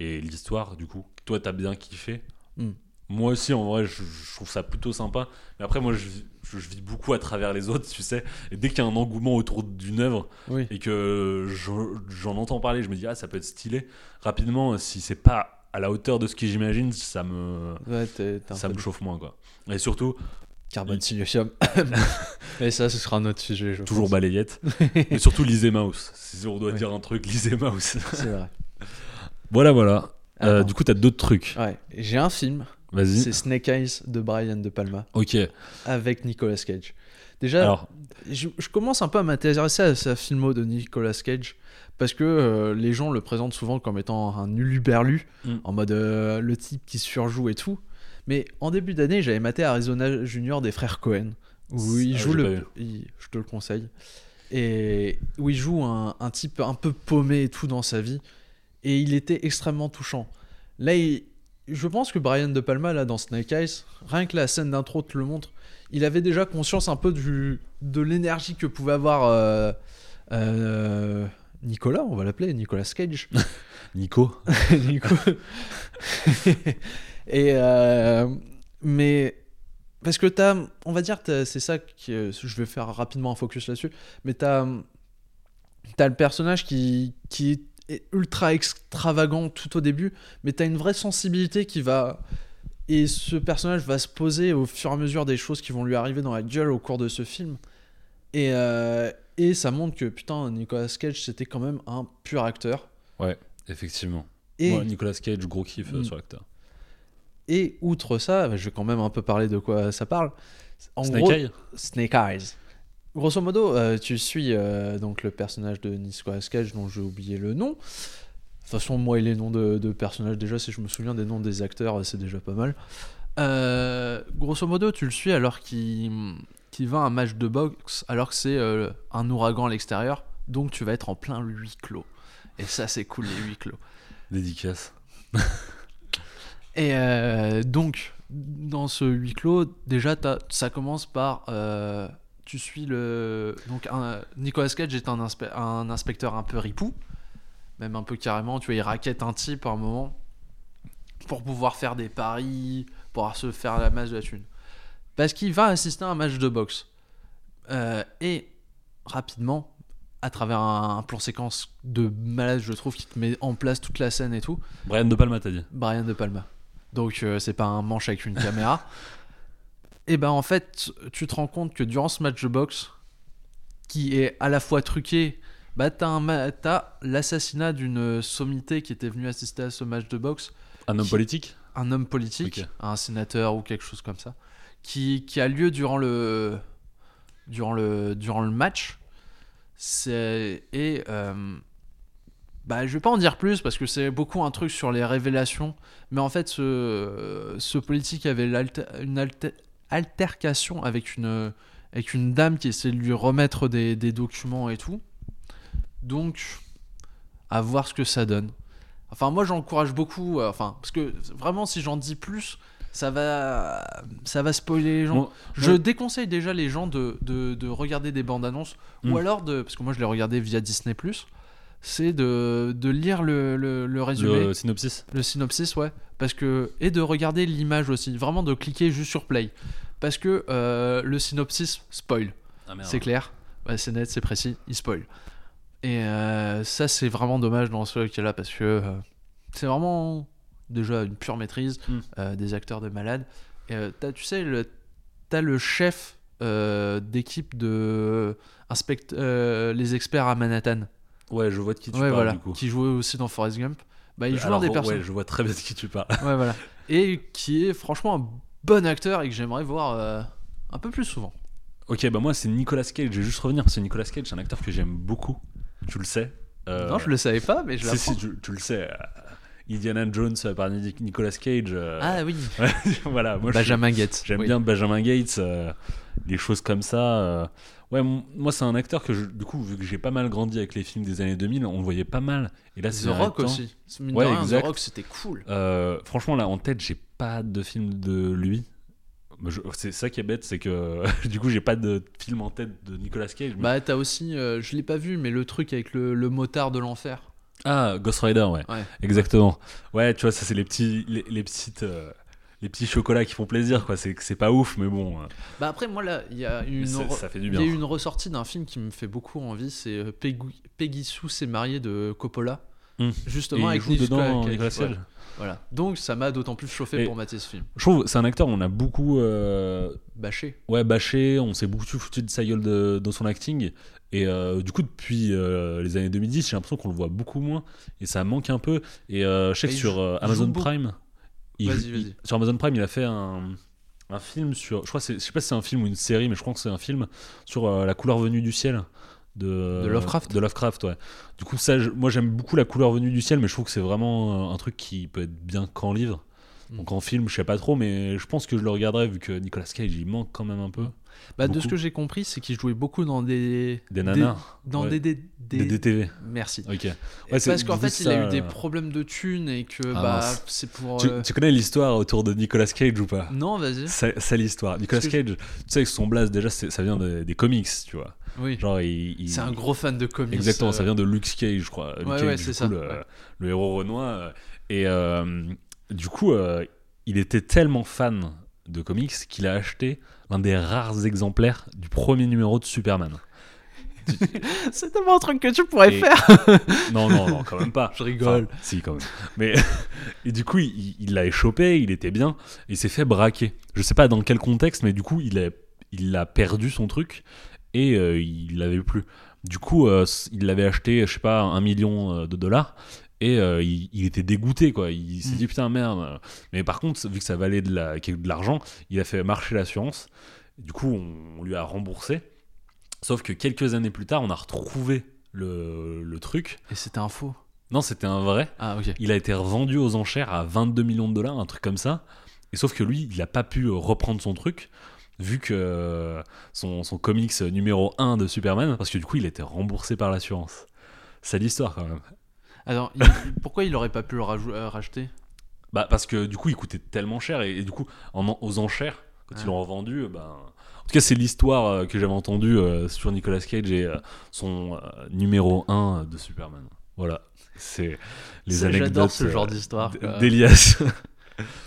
et l'histoire, du coup, toi, t'as bien kiffé. Mm. Moi aussi, en vrai, je, je trouve ça plutôt sympa. Mais après, moi, je, je, je vis beaucoup à travers les autres, tu sais. Et dès qu'il y a un engouement autour d'une œuvre Oui. et que je- j'en entends parler, je me dis, ah, ça peut être stylé. Rapidement, si c'est pas à la hauteur de ce que j'imagine, ça me, Ouais, ça me chauffe moins, quoi. Et surtout, Carbone silicium. Et ça, ce sera un autre sujet. Je toujours pense. balayette. et surtout, lisez Mouse. Si on doit dire un truc, lisez Mouse. C'est vrai. voilà, voilà. Euh, du coup, t'as d'autres trucs. Ouais, j'ai un film. Vas-y. C'est Snake Eyes de Brian De Palma Ok. avec Nicolas Cage. Déjà, Alors, je, je commence un peu à m'intéresser à sa filmo de Nicolas Cage parce que euh, les gens le présentent souvent comme étant un uluberlu Mm. en mode euh, le type qui surjoue et tout. Mais en début d'année, j'avais maté Arizona Junior des frères Cohen où il joue le. il- je te le conseille. et où il joue un, un type un peu paumé et tout dans sa vie. Et il était extrêmement touchant. Là, il- je pense que Brian De Palma, là, dans Snake Eyes, rien que la scène d'intro te le montre, il avait déjà conscience un peu du, de l'énergie que pouvait avoir euh, euh, Nicolas, on va l'appeler, Nicolas Cage. Nico Nico. et euh, mais parce que t'as, on va dire, c'est ça que je vais faire rapidement un focus là-dessus. Mais t'as, t'as le personnage qui qui est ultra extravagant tout au début, mais t'as une vraie sensibilité qui va et ce personnage va se poser au fur et à mesure des choses qui vont lui arriver dans la gueule au cours de ce film. Et, euh, et ça montre que putain, Nicolas Cage, c'était quand même un pur acteur. Effectivement. Et, Nicolas Cage, gros kiff euh, Mm. sur l'acteur. Et outre ça, je vais quand même un peu parler de quoi ça parle. En Snake gros, Eye Snake Eyes. Grosso modo, euh, tu suis euh, donc le personnage de Nicolas Cage dont j'ai oublié le nom. De toute façon, moi et les noms de, de personnages, déjà, si je me souviens des noms des acteurs, c'est déjà pas mal. Euh, grosso modo, tu le suis alors qu'il qu'il va à un match de boxe, alors que c'est euh, un ouragan à l'extérieur. Donc tu vas être en plein huis clos. Et ça, c'est cool, les huis clos. Dédicace. Et euh, donc, dans ce huis clos, déjà, ça commence par. euh, tu suis le. Donc, un, Nicolas Cage est un, inspe- un inspecteur un peu ripou, même un peu carrément. Tu vois, il raquette un type à un moment pour pouvoir faire des paris, pour se faire la masse de la thune. Parce qu'il va assister à un match de boxe. Euh, et rapidement, à travers un, un plan séquence de malade, je trouve, qui te met en place toute la scène et tout, Brian De Palma, t'as dit Brian De Palma. Donc euh, c'est pas un manche avec une caméra. Et ben en fait, tu te rends compte que durant ce match de boxe, qui est à la fois truqué, bah t'as, l'assassinat d'une sommité qui était venue assister à ce match de boxe, Un homme Qui- politique un homme politique, un sénateur ou quelque chose comme ça, qui, qui a lieu durant le, durant le, durant le match. C'est, et euh, bah, je vais pas en dire plus parce que c'est beaucoup un truc sur les révélations. Mais en fait, ce, ce politique avait une alte- altercation avec une, avec une dame qui essaie de lui remettre des, des documents et tout. Donc, à voir ce que ça donne. Enfin, moi, j'encourage beaucoup. euh, enfin, parce que vraiment, si j'en dis plus, ça va, ça va spoiler les gens. Bon, Je déconseille déjà les gens de, de, de regarder des bandes annonces ou alors de. Parce que moi, je l'ai regardé via Disney, c'est de, de lire le, le, le résumé, Le synopsis le synopsis, ouais. Parce que, et de regarder l'image aussi. Vraiment de cliquer juste sur play. Parce que euh, le synopsis spoil. Ah. C'est clair, c'est net, c'est précis, il spoil. Et euh, ça, c'est vraiment dommage dans ce qui est là parce que euh, c'est vraiment déjà une pure maîtrise, Mm. euh, des acteurs de malades. Et, tu sais, le, t'as le chef d'équipe de inspect, les experts à Manhattan. Ouais, je vois de qui tu ouais, parles voilà, du coup. qui jouait aussi dans Forrest Gump. Bah, il joue Alors, un des ouais, personnages. je vois très bien de qui tu parles. Ouais, voilà. Et qui est franchement un bon acteur et que j'aimerais voir euh, un peu plus souvent. Ok, bah moi c'est Nicolas Cage. Je vais juste revenir parce que Nicolas Cage, c'est un acteur que j'aime beaucoup. Tu le sais. Euh, Non, je le savais pas, mais je si, l'apprends. si, tu, tu le sais. euh, Indiana Jones par Nic- Nicolas Cage. euh, Ah oui, voilà, moi je- Benjamin Gates. J'aime Oui. bien Benjamin Gates, euh, les choses comme ça. Ouais, moi c'est un acteur que je- du coup, vu que j'ai pas mal grandi avec les films des années 2000, on le voyait pas mal. Et là, c'est The Rock aussi. Mine Ouais, rien. The Rock, c'était cool. Euh, franchement, là en tête, j'ai pas de film de lui. Je- C'est ça qui est bête, c'est que du coup, j'ai pas de film en tête de Nicolas Cage. mais- Bah, t'as aussi, euh, je l'ai pas vu, mais le truc avec le, le motard de l'enfer. Ah, Ghost Rider, ouais. Ouais. Exactement. Ouais, tu vois, ça c'est les petits, les, les petites, euh, les petits chocolats qui font plaisir, quoi. C'est c'est pas ouf, mais bon. euh, Bah, après, moi, là, il y a une, c'est- re- ça fait du il y bien. a une ressortie d'un film qui me fait beaucoup envie. C'est euh, Peggy, Peggy Sue s'est mariée de Coppola. Hmm. Justement, avec joue dedans Cage, Nicolas ouais. Voilà. Donc, ça m'a d'autant plus chauffé Et- pour mater ce film. Je trouve c'est un acteur, on a beaucoup, euh, Bâché. ouais, bâché, on s'est beaucoup foutu de sa gueule de- dans son acting. Et euh, du coup, depuis euh, les années 2010, j'ai l'impression qu'on le voit beaucoup moins. Et ça manque un peu. Et je sais que il sur joue- euh, il il- sur Amazon Prime, il a fait un, un film sur. Je crois, je sais pas si c'est un film ou une série, mais je crois que c'est un film sur euh, la couleur venue du ciel. De, De Lovecraft De Lovecraft, ouais. Du coup, ça, je- moi j'aime beaucoup la couleur venue du ciel, mais je trouve que c'est vraiment euh, un truc qui peut être bien qu'en livre. Mm. Donc en film, je sais pas trop, mais je pense que je le regarderai vu que Nicolas Cage il manque quand même un peu. Bah, de ce que j'ai compris, c'est qu'il jouait beaucoup dans des. Des nanas Dans Ouais. des, des, Des des- DTV. Merci. Ok. C'est- Parce qu'en fait, il a ça, eu des euh, problèmes de thunes et que Ah, bah, c'est pour. Tu, euh, tu connais l'histoire autour de Nicolas Cage ou pas? Non, vas-y. C'est l'histoire. Nicolas Parce Cage, tu sais que son blaze, déjà, ça vient des, des comics, tu vois. Oui. Genre, il. il- C'est un gros fan de comics. Exactement, euh, ça vient de Luke Cage, je crois. Luke Ouais, Cage, ouais, du c'est coup, ça, Le, ouais. le héros renois. euh, Et euh, du coup, il était tellement fan de comics qu'il a acheté l'un des rares exemplaires du premier numéro de Superman. C'est tellement un truc que tu pourrais Et- faire. Non, non, non, quand même pas. Je rigole. Enfin, si, quand même. Mais et du coup, il l'a échopé, il était bien, et il s'est fait braquer. Je sais pas dans quel contexte, mais du coup, il a, il a perdu son truc et euh, il l'avait plus. Du coup, euh, il l'avait acheté, je sais pas, un million euh, de dollars. Et euh, il, il était dégoûté, quoi. Il s'est Mm. dit putain merde. Mais par contre, vu que ça valait de la- de l'argent, il a fait marcher l'assurance. Du coup, on, on lui a remboursé. Sauf que quelques années plus tard, on a retrouvé le, le truc. Et c'était un faux. Non, c'était un vrai. Ah, ok. Il a été revendu aux enchères à 22 millions de dollars, un truc comme ça. Et sauf que lui, il n'a pas pu euh, reprendre son truc, vu que euh, son, son comics numéro 1 de Superman, parce que du coup, il était remboursé par l'assurance. C'est l'histoire quand même. Alors, il- pourquoi il aurait pas pu le euh, racheter? Bah, parce que du coup, il coûtait tellement cher, et, et du coup, en- aux enchères, quand Ah. ils l'ont revendu, euh, ben. En tout cas, c'est l'histoire euh, que j'avais entendue euh, sur Nicolas Cage et euh, son numéro 1 de Superman. Voilà. C'est les anecdotes J'adore ce genre d'histoire. d'Elias.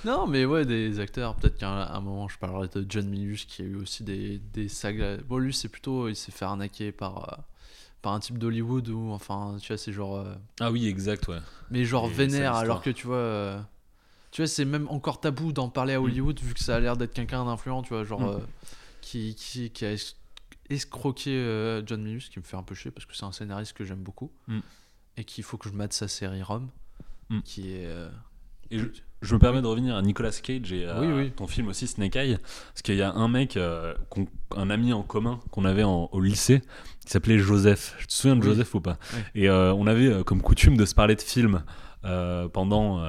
Non, mais ouais, des acteurs. Peut-être qu'à un, un moment, je parlerai de John Milius qui a eu aussi des, des sagas. Bon, lui, c'est plutôt. Il s'est fait arnaquer par, par un type d'Hollywood ou enfin, tu vois, c'est genre. euh, ah oui, exact, ouais. mais genre Et vénère, alors que tu vois. euh, tu vois, c'est même encore tabou d'en parler à Hollywood vu que ça a l'air d'être quelqu'un d'influent, tu vois, genre. Mm. euh, qui, qui, qui a es- escroqué John Milius, qui me fait un peu chier parce que c'est un scénariste que j'aime beaucoup. Mm. Et qu'il faut que je mate sa série Rome, Mm. qui est. Et je, je me permets de revenir à Nicolas Cage et à Oui, oui. ton film aussi Snake Eye, parce qu'il y a un mec, euh, un ami en commun qu'on avait en- au lycée, qui s'appelait Joseph. Tu te souviens de Oui. Joseph ou pas. Et euh, on avait euh, comme coutume de se parler de films euh, pendant,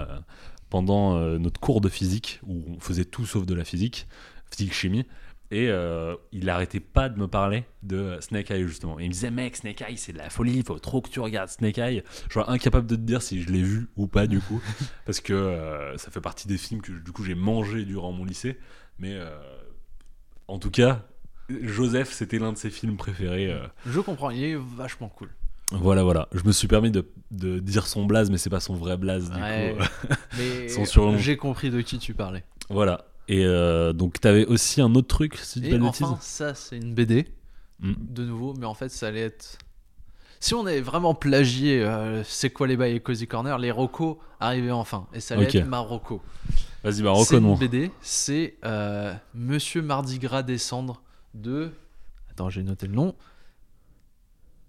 pendant notre cours de physique, où on faisait tout sauf de la physique, physique-chimie. Et euh, il arrêtait pas de me parler de Snake Eye justement. Et il me disait mec Snake Eye c'est de la folie, il faut trop que tu regardes Snake Eye. Je suis incapable de te dire si je l'ai vu ou pas du coup, parce que euh, ça fait partie des films que du coup j'ai mangé durant mon lycée. Mais euh, en tout cas, Joseph c'était l'un de ses films préférés. Je comprends, il est vachement cool. Voilà voilà. Je me suis permis de, de dire son blaze, mais c'est pas son vrai blaze du Ouais. coup. Mais j'ai compris de qui tu parlais. voilà. Et euh, donc t'avais aussi un autre truc si tu Et enfin, ça, c'est une BD, Mm. de nouveau, mais en fait, ça allait être. Si on avait vraiment plagié euh, C'est quoi les bails et Cozy Corner, les Rocco arrivaient enfin. Et ça allait Ok. être ma Rocco. Vas-y bah c'est une. BD, c'est euh, Monsieur Mardi Gras descendre de. Attends, j'ai noté le nom.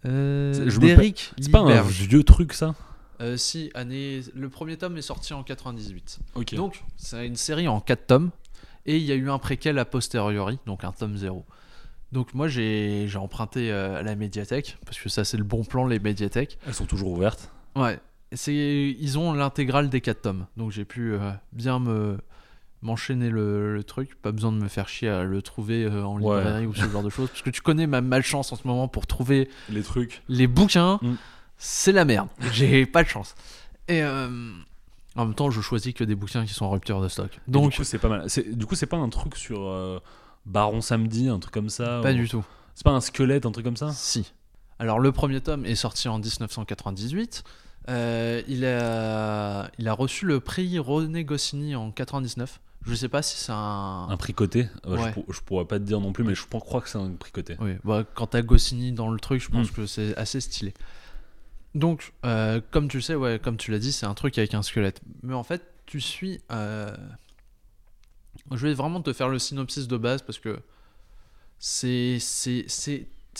Euh, D'Eric C'est pas un vieux truc ça? Euh, si, année... le premier tome est sorti en 98. Ok. Donc, c'est une série en 4 tomes. Et il y a eu un préquel a posteriori, donc un tome 0. Donc, moi, j'ai emprunté euh, à la médiathèque, parce que ça, c'est le bon plan, les médiathèques. Elles sont toujours ouvertes. Ouais, ils ont l'intégrale des 4 tomes. Donc, j'ai pu euh, bien me m'enchaîner le, le truc. Pas besoin de me faire chier à le trouver euh, en Ouais. librairie ou ce genre de choses. Parce que tu connais ma malchance en ce moment pour trouver Les trucs. les bouquins, Mm. c'est la merde. J'ai pas de chance. Et euh, en même temps, je choisis que des bouquins qui sont en rupture de stock. Donc du coup c'est pas mal. C'est- Du coup c'est pas un truc sur euh, Baron Samedi, un truc comme ça. pas ou- du tout. C'est pas un squelette, un truc comme ça? Si. Alors, le premier tome est sorti en 1998. Euh, il, a, il a reçu le prix René Goscinny en 99. Je sais pas si c'est un. Un prix coté? Euh, Ouais. je, je pourrais pas te dire non plus, mais je crois que c'est un prix coté. Oui, bah, quand t'as Goscinny dans le truc, je pense Mm. que c'est assez stylé. Donc, euh, comme tu le sais, ouais, comme tu l'as dit, c'est un truc avec un squelette. Mais en fait, tu suis. euh, Je vais vraiment te faire le synopsis de base parce que c'est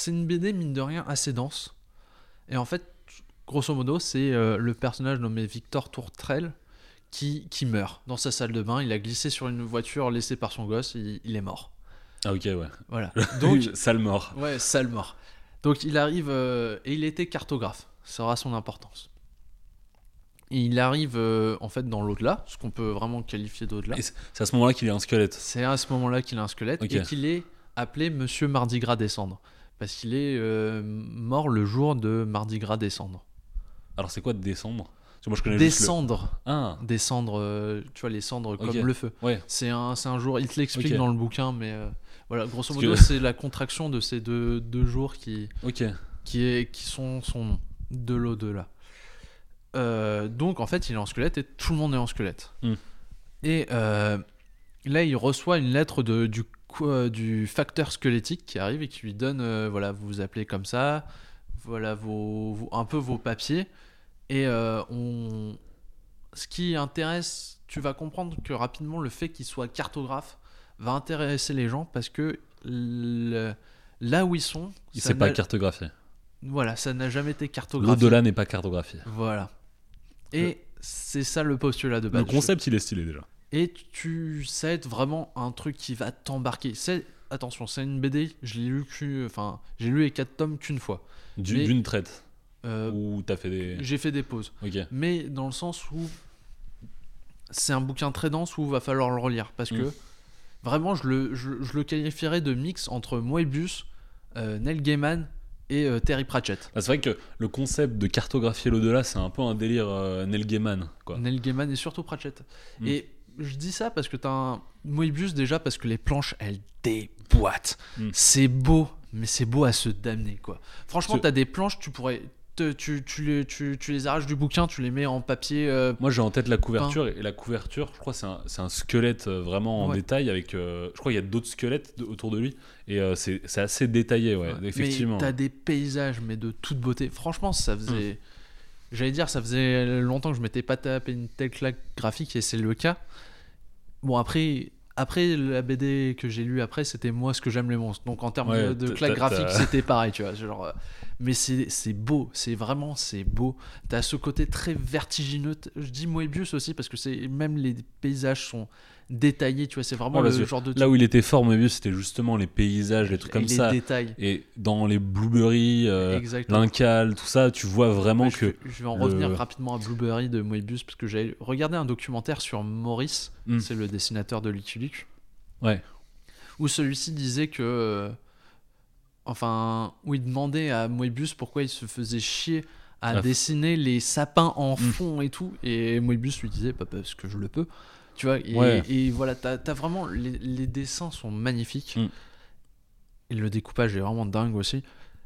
une BD mine de rien assez dense. Et en fait, grosso modo, c'est euh, le personnage nommé Victor Tourtrel qui, qui meurt dans sa salle de bain. Il a glissé sur une voiture laissée par son gosse. Il, il est mort. Ah ok ouais. Voilà. Donc, sale mort. Ouais, sale mort. Donc il arrive et il était cartographe. Ça aura son importance. Et il arrive euh, en fait dans l'au-delà, ce qu'on peut vraiment qualifier d'au-delà. C'est à ce moment-là qu'il est un squelette. C'est à ce moment-là qu'il a un squelette et qu'il est appelé Monsieur Mardi Gras Descendre. Parce qu'il est euh, mort le jour de Mardi Gras Descendre. Alors, c'est quoi de descendre moi, je connais Descendre. le... Ah, Descendre, euh, tu vois, les cendres comme le feu. ouais. C'est un, un jour, il te l'explique dans le bouquin, mais voilà, grosso modo, que- c'est la contraction de ces deux, deux jours qui, qui, est, qui sont son nom, de l'au-delà. Euh, donc en fait, il est en squelette et tout le monde est en squelette. Hmm. Et euh, là, il reçoit une lettre de, du, euh, du facteur squelettique qui arrive et qui lui donne, euh, voilà, vous vous appelez comme ça, voilà vos, vos- un peu vos papiers. Et on, ce qui intéresse, tu vas comprendre que rapidement le fait qu'il soit cartographe va intéresser les gens parce que le- là où ils sont, Il ça sait pas cartographier. Voilà, ça n'a jamais été cartographié. L'au-delà n'est pas cartographié. Voilà. Et c'est ça le postulat de base. Le concept, il est stylé déjà. Et tu, ça va être vraiment un truc qui va t'embarquer. C'est, attention, c'est une BD. Je l'ai lu, enfin, j'ai lu les quatre tomes qu'une fois. Du- D'une traite. Euh, Ou t'as fait des. j'ai fait des pauses, mais dans le sens où c'est un bouquin très dense où va falloir le relire parce que Mm. vraiment, je le, je, je le qualifierais de mix entre Moebius, euh, Neil Gaiman et euh, Terry Pratchett. Bah, c'est vrai que le concept de cartographier l'au-delà, c'est un peu un délire euh, Neil Gaiman. Quoi. Neil Gaiman et surtout Pratchett. Mm. Et je dis ça parce que t'as un Moebius déjà parce que les planches elles déboîtent. Mm. C'est beau, mais c'est beau à se damner quoi. Franchement, t'as des planches, tu pourrais. Tu, tu, les, tu, tu les arraches du bouquin, tu les mets en papier. euh, Moi j'ai en tête la couverture et la couverture, je crois c'est un, squelette euh, vraiment en Ouais. détail avec. euh, je crois qu'il y a d'autres squelettes autour de lui et euh, c'est assez détaillé, ouais, effectivement. t'as des paysages, mais de toute beauté. Franchement, ça faisait. J'allais dire, ça faisait longtemps que je m'étais pas tapé une telle claque graphique et c'est le cas. Bon, après. Après, la BD que j'ai lu après, c'était moi ce que j'aime les monstres. Donc en termes Ouais, de, claque graphique, c'était pareil, tu vois. Genre, euh, mais c'est beau, c'est vraiment c'est beau. T'as ce côté très vertigineux. Je dis Moebius aussi parce que c'est même les paysages sont détaillés, tu vois. C'est vraiment Ouais, le genre de Là où il était fort, Moebius, c'était justement les paysages, les trucs comme et ça. Les détails. Et dans les Blueberry, euh, l'Incal, tout ça, tu vois vraiment Ouais, je, que. je vais en le- revenir rapidement à Blueberry de Moebius parce que j'avais regardé un documentaire sur Maurice, Mm. c'est le dessinateur de Lucky Luke, Ouais. où celui-ci disait que. euh, enfin, où il demandait à Moebius pourquoi il se faisait chier à Ah. dessiner les sapins en Mm. fond et tout. Et Moebius lui disait, bah, parce que je le peux. Tu vois, et, Ouais. et voilà, t'as as vraiment. Les, les dessins sont magnifiques. Mm. Et le découpage est vraiment dingue aussi.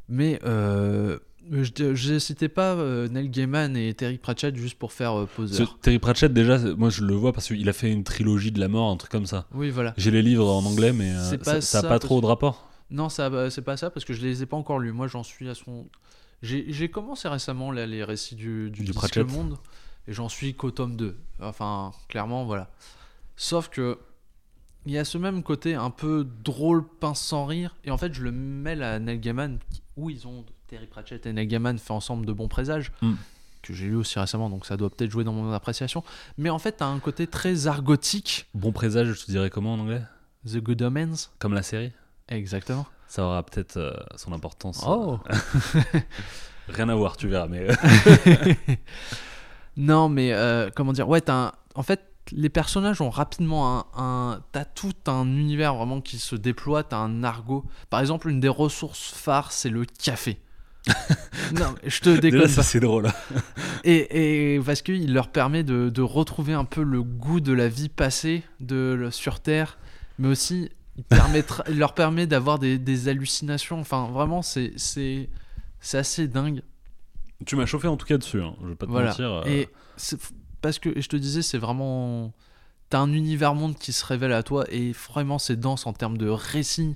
Mais euh, je je citais pas euh, Neil Gaiman et Terry Pratchett juste pour faire euh, Ce poseur. Terry Pratchett, déjà, moi je le vois parce qu'il a fait une trilogie de la mort, un truc comme ça. Oui, voilà. J'ai les livres en anglais, mais euh, pas ça, ça a ça, pas trop de rapport. Non, ça, bah, c'est pas ça parce que je les ai pas encore lus. Moi, j'en suis à son. J'ai commencé récemment là, les récits du, du, Du Disque Pratchett. Monde et j'en suis qu'au tome 2. Enfin, clairement, voilà. Sauf que il y a ce même côté un peu drôle, pince sans rire. Et en fait, je le mêle à Neil Gaiman où ils ont Terry Pratchett et Neil Gaiman fait ensemble de bons présages. Mm. Que j'ai lu aussi récemment, donc ça doit peut-être jouer dans mon appréciation. Mais en fait, t'as un côté très argotique. Bon présage, je te dirais comment en anglais? The Good Omens. Comme la série? Exactement. Ça aura peut-être euh, son importance. Oh! Rien à voir, tu verras. Mais euh, Non, mais euh, comment dire Ouais, un- en fait, les personnages ont rapidement un. un... T'as tout un univers vraiment qui se déploie, t'as un argot. Par exemple, une des ressources phares, c'est le café. non, je te déconne c'est drôle. Et, et parce qu'il leur permet de, de retrouver un peu le goût de la vie passée de, le- sur Terre, mais aussi il, permettra- il leur permet d'avoir des, des hallucinations. Enfin, vraiment, c'est assez dingue. Tu m'as chauffé en tout cas dessus, hein, je vais pas te Voilà. mentir. euh, Et parce que et je te disais, c'est vraiment. T'as un univers monde qui se révèle à toi et vraiment c'est dense en termes de récit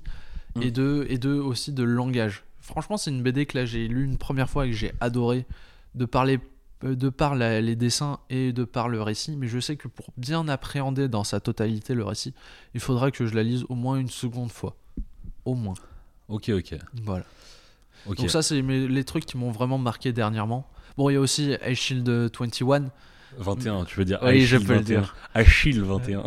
et, Mm. de, et de aussi de langage. Franchement, c'est une BD que là j'ai lu une première fois et que j'ai adoré de parler euh, de par la- les dessins et de par le récit, mais je sais que pour bien appréhender dans sa totalité le récit, il faudra que je la lise au moins une seconde fois. Au moins. Ok, ok. Voilà. Donc ça, c'est les trucs qui m'ont vraiment marqué dernièrement. Bon, il y a aussi Shield 21. 21, tu veux dire Oui, je Achille peux le 21. dire. Achille 21.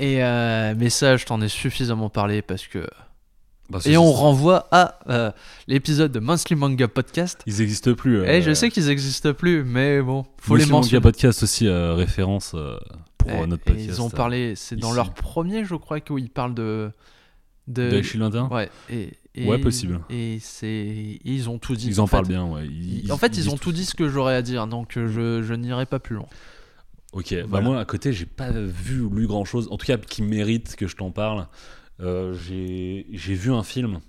Et euh, mais ça, je t'en ai suffisamment parlé parce que. Bah, Et on renvoie à euh, l'épisode de Monthly Manga Podcast. Ils existent plus. Et je euh, sais qu'ils existent plus, mais bon, faut les Muslim Manga mentionner. Podcast aussi, euh, référence euh, pour Eh, euh, notre podcast. ils ont parlé, c'est dans leur premier, je crois, où ils parlent de de, De Shield 21 Ouais, et, et- Ouais, possible. Et c'est ils ont tout dit. Ils en en fait. parlent bien, ouais. Ils- en fait, ils ont tout dit ce que j'aurais à dire, donc euh, je, je n'irai pas plus loin. Ok, bah moi à côté j'ai pas vu ou lu grand chose, en tout cas qui mérite que je t'en parle. Euh, j'ai vu un film,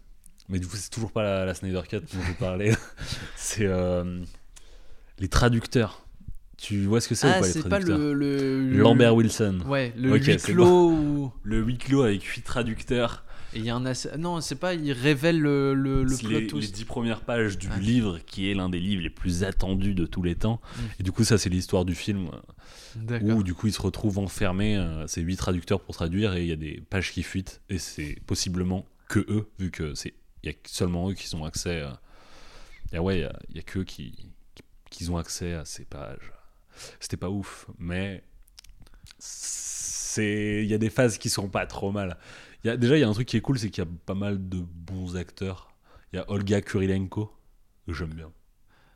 mais du coup c'est toujours pas la, la Snyder Cut dont je parlais. c'est euh, les traducteurs. Tu vois ce que c'est ou Ah, pas les c'est pas traducteurs le, le, Lambert Wilson. Ouais, le Ok, huis clos Le huis clos avec huit traducteurs. Et il y a un ass- non, c'est pas il révèle le le, le plot les, dix premières pages du Ah. livre qui est l'un des livres les plus attendus de tous les temps. Mm. Et du coup ça c'est l'histoire du film. Où du coup ils se retrouvent enfermés, euh, c'est huit traducteurs pour traduire et il y a des pages qui fuitent et c'est possiblement que eux vu que c'est il y a seulement eux qui ont accès à, il y a, ouais il y a, il y a que eux qui, qui qui ont accès à ces pages. C'était pas ouf, mais c'est il y a des phases qui sont pas trop mal. Il y a, déjà il y a un truc qui est cool, c'est qu'il y a pas mal de bons acteurs. Il y a Olga Kurilenko que j'aime bien.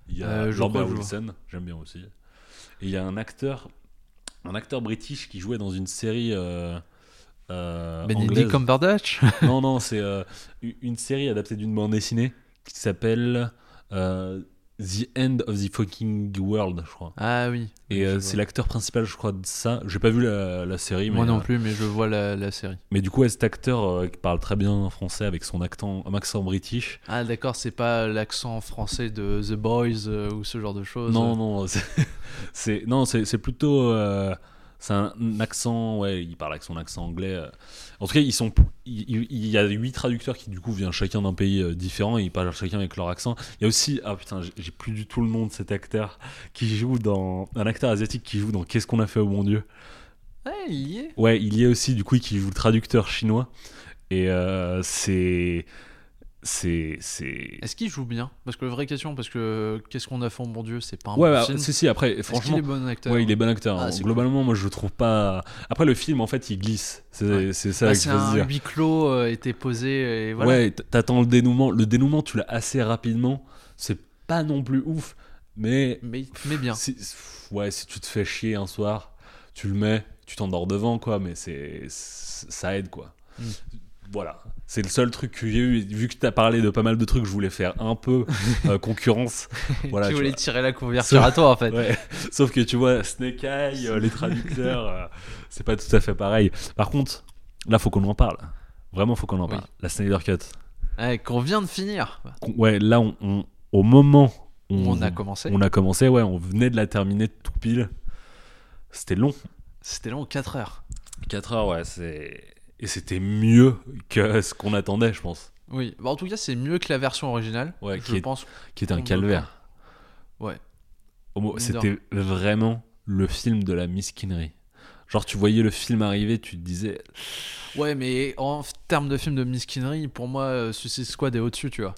Il y a Euh, je Wilson, j'aime bien aussi. Et il y a un acteur, un acteur british qui jouait dans une série euh, euh, Benedict. Cumberbatch. Non, non, c'est euh, une série adaptée d'une bande dessinée qui s'appelle euh, The End of the Fucking World, je crois. ah oui. Et euh, c'est l'acteur principal, je crois, de ça. J'ai pas vu la, la série, mais, Moi non euh, plus, mais je vois la, la série. mais du coup, ouais, cet acteur euh, qui parle très bien français avec son accent, un accent british. Ah d'accord, c'est pas l'accent français de The Boys ou ce genre de choses. Non, non, c'est non, c'est c'est plutôt c'est un accent, ouais, il parle avec son accent anglais. euh. En tout cas, ils sont, il, y a huit traducteurs qui du coup viennent chacun d'un pays euh, différent et ils parlent chacun avec leur accent. Il y a aussi, ah putain, j'ai- j'ai plus du tout le nom de cet acteur qui joue dans un acteur asiatique qui joue dans Qu'est-ce qu'on a fait au bon Dieu? Ouais, il y est. Ouais, il y est aussi du coup qui joue le traducteur chinois et euh, c'est c'est Est-ce qu'il joue bien? Parce que vraie question, parce que qu'est-ce qu'on a fait, mon Dieu, c'est pas un ouais, bon bah, film. si si après franchement est bon acteur? Ouais, il est bon acteur. Ah, hein. Globalement, moi je le trouve pas. Après, le film en fait il glisse. C'est Ouais. ça Bah, que c'est je veux un dire. huis clos euh, était posé et voilà. Ouais, t'attends le dénouement. Le dénouement, tu l'as assez rapidement. C'est pas non plus ouf, mais. Mais, mais bien. si- ouais, si tu te fais chier un soir, tu le mets, tu t'endors devant, quoi, mais c'est- Ça aide, quoi. Mm. Voilà. C'est le seul truc que j'ai eu. Vu que t'as parlé de pas mal de trucs, je voulais faire un peu euh, concurrence. Voilà, tu tu voulais vois. tirer la couverture à toi en fait. Ouais. Sauf que tu vois, Snake Eye, euh, les traducteurs, euh, c'est pas tout à fait pareil. Par contre, là, faut qu'on en parle. Vraiment, faut qu'on en Oui. parle. La Snyder Cut. Ouais, qu'on vient de finir. Qu'on- Ouais, là, on, on- au moment où On a commencé. on a commencé, ouais, on venait de la terminer tout pile. C'était long. C'était long, 4 heures. 4 heures, ouais, c'est. Et c'était mieux que ce qu'on attendait, je pense. Oui, bah, en tout cas, c'est mieux que la version originale. Ouais, je qui est- pense. Qui était un calvaire. Ouais. C'était vraiment le film de la misquinerie. Genre, tu voyais le film arriver, tu te disais, Ouais, mais en termes de film de misquinerie, pour moi, euh, Suicide Squad est au-dessus, tu vois.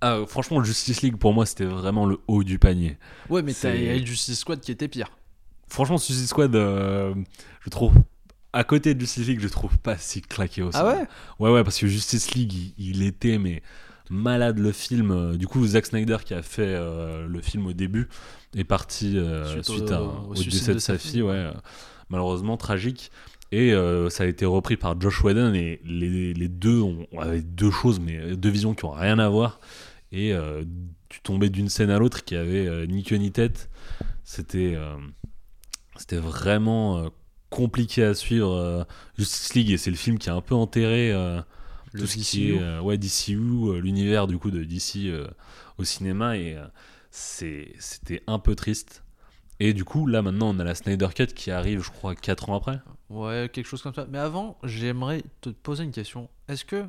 Ah, franchement, Justice League, pour moi, c'était vraiment le haut du panier. Ouais, mais t'as Suicide Squad qui était pire. Franchement, Suicide Squad, euh, je trouve. À côté de Justice League, je trouve pas si claqué au Ah ouais? Ouais, ouais, parce que Justice League, il, il était, mais malade le film. Euh, Du coup, Zack Snyder, qui a fait euh, le film au début, est parti euh, Suite suite, au- à, au décès de, de sa fille, fille. ouais. euh, malheureusement tragique. Et euh, ça a été repris par Josh Whedon, et les, les deux ont, avaient deux choses, mais deux visions qui ont rien à voir. Et euh, tu tombais d'une scène à l'autre qui avait euh, ni queue ni tête. C'était euh, c'était vraiment euh, compliqué à suivre. euh, Justice League, et c'est le film qui a un peu enterré euh, Le tout ce qui DCU. est euh, ouais, DCU, l'univers du coup de DC au cinéma. Et c'était un peu triste. Et du coup, là maintenant, on a la Snyder Cut qui arrive, je crois, 4 ans après. Ouais, quelque chose comme ça. Mais avant, j'aimerais te poser une question. Est-ce que,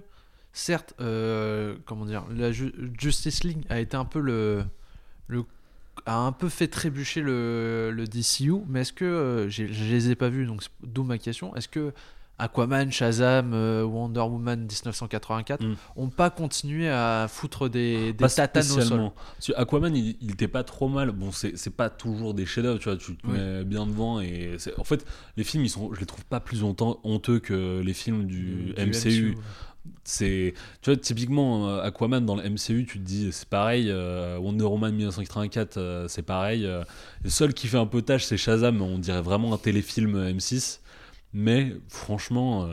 certes, euh, comment dire, la Ju- Justice League a été un peu le, le a un peu fait trébucher le, le DCU, mais est-ce que euh, je les ai pas vus, donc d'où ma question. Est-ce que Aquaman, Shazam, euh, Wonder Woman 1984 Mm. ont pas continué à foutre des, des Pas tatanes au sol Aquaman, il, il était pas trop mal. Bon, c'est pas toujours des chefs-d'œuvre, tu vois. Tu te Oui. mets bien devant et en fait, les films, ils sont, je les trouve pas plus honte- honteux que les films du, Du MCU. C'est, tu vois, typiquement euh, Aquaman dans le MCU, tu te dis c'est pareil. euh, Wonder Woman 1984, euh, c'est pareil. euh, le seul qui fait un peu tâche, c'est Shazam. On dirait vraiment un téléfilm M6. Mais franchement,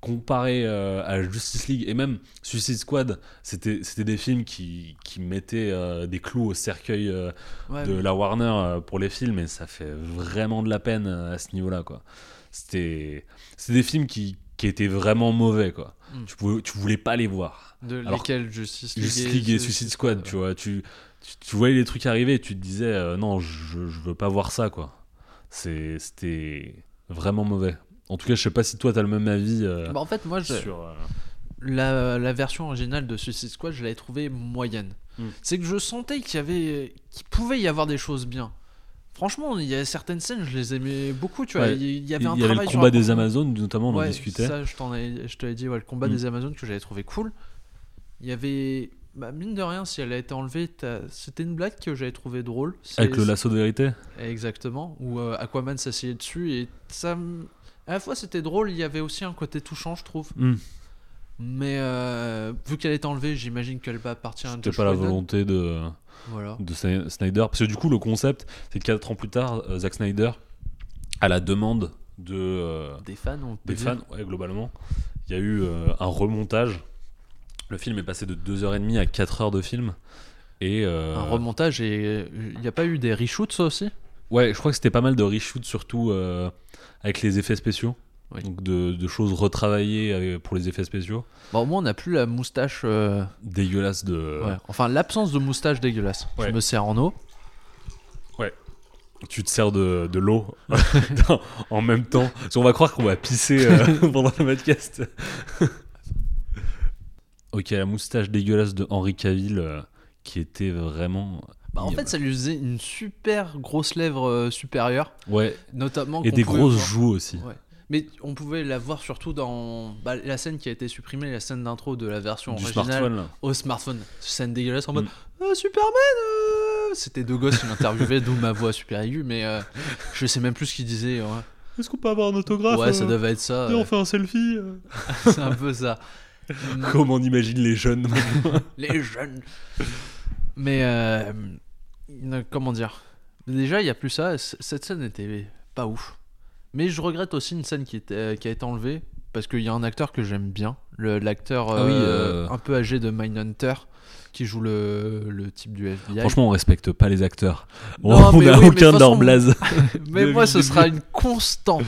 comparé à Justice League et même Suicide Squad, c'était c'était des films qui, qui mettaient des clous au cercueil Ouais, de mais- la Warner pour les films et ça fait vraiment de la peine à ce niveau-là quoi. C'était c'est des films qui, qui étaient vraiment mauvais quoi. Mm. Tu pouvais, tu voulais pas les voir. de alors, lesquels Justice League, Justice League et Suicide Squad, tu vois, tu, tu, tu voyais les trucs arriver et tu te disais euh, non, je, je veux pas voir ça quoi. C'était vraiment mauvais. En tout cas, je sais pas si toi t'as le même avis euh, Bah, en fait, moi, je- sur. euh, la, la version originale de Suicide Squad, je l'avais trouvée moyenne. Mm. C'est que je sentais qu'il y avait, qu'il pouvait y avoir des choses bien. Franchement, il y a certaines scènes, je les aimais beaucoup, tu vois. Ouais. Il y- il avait Il un y avait le combat des. Amazones, notamment, on en Ouais, discutait. Ça, je, t'en ai- je te l'ai dit, ouais, le combat Mm. des Amazones que j'avais trouvé cool. Il y avait. Bah, mine de rien, si elle a été enlevée, c'était une blague que j'avais trouvé drôle. Avec le lasso de vérité Exactement, où euh, Aquaman s'asseyait dessus et ça. À la fois c'était drôle, il y avait aussi un côté touchant, je trouve. Hmm. Mais euh, vu qu'elle est enlevée, j'imagine qu'elle va partir à C'était pas la volonté de, Voilà. de Sny- Snyder. Parce que du coup, le concept, c'est que 4 ans plus tard, euh, Zack Snyder, à la demande de, euh, Des fans, on peut des dire. fans, ouais, globalement, il y a eu euh, un remontage. Le film est passé de 2h30 à 4 heures de film. Et, euh, Un remontage et il n'y a pas eu des reshoots ça aussi? Ouais, je crois que c'était pas mal de reshoots, surtout euh, avec les effets spéciaux. Oui. Donc de, de choses retravaillées euh, pour les effets spéciaux. Bon, au moins on n'a plus la moustache. euh, Dégueulasse de. ouais. Enfin, l'absence de moustache dégueulasse. Ouais. Je me sers en eau. Tu te sers de, de l'eau en même temps. Parce qu'on va croire qu'on va pisser euh, pendant le podcast. ok, la moustache dégueulasse de Henri Cavill euh, qui était vraiment. Bah, en fait, ça lui faisait une super grosse lèvre supérieure, Ouais, notamment. et des grosses voir- joues aussi. Ouais. Mais on pouvait la voir surtout dans bah, la scène qui a été supprimée, la scène d'intro de la version Du originale smartphone au smartphone. Scène dégueulasse en mode Mm. Ah, Superman euh C'était deux gosses qui m'interviewaient, d'où ma voix super aiguë, mais euh, je sais même plus ce qu'ils disaient. Ouais, Est-ce qu'on peut avoir un autographe Ouais, ça euh, devait être ça. Ouais. on fait un selfie. euh. C'est un peu ça. Comment on imagine les jeunes Les jeunes. Mais euh, comment dire? Déjà, il y a plus ça. Cette scène était pas ouf. Mais je regrette aussi une scène qui, était, qui a été enlevée parce qu'il y a un acteur que j'aime bien, l'acteur Ah oui, euh, euh. un peu âgé de Mindhunter qui joue le, le type du FBI. Franchement, on respecte pas les acteurs. Non, on n'a oui, aucun façon, blaze. mais moi, ce sera une constante.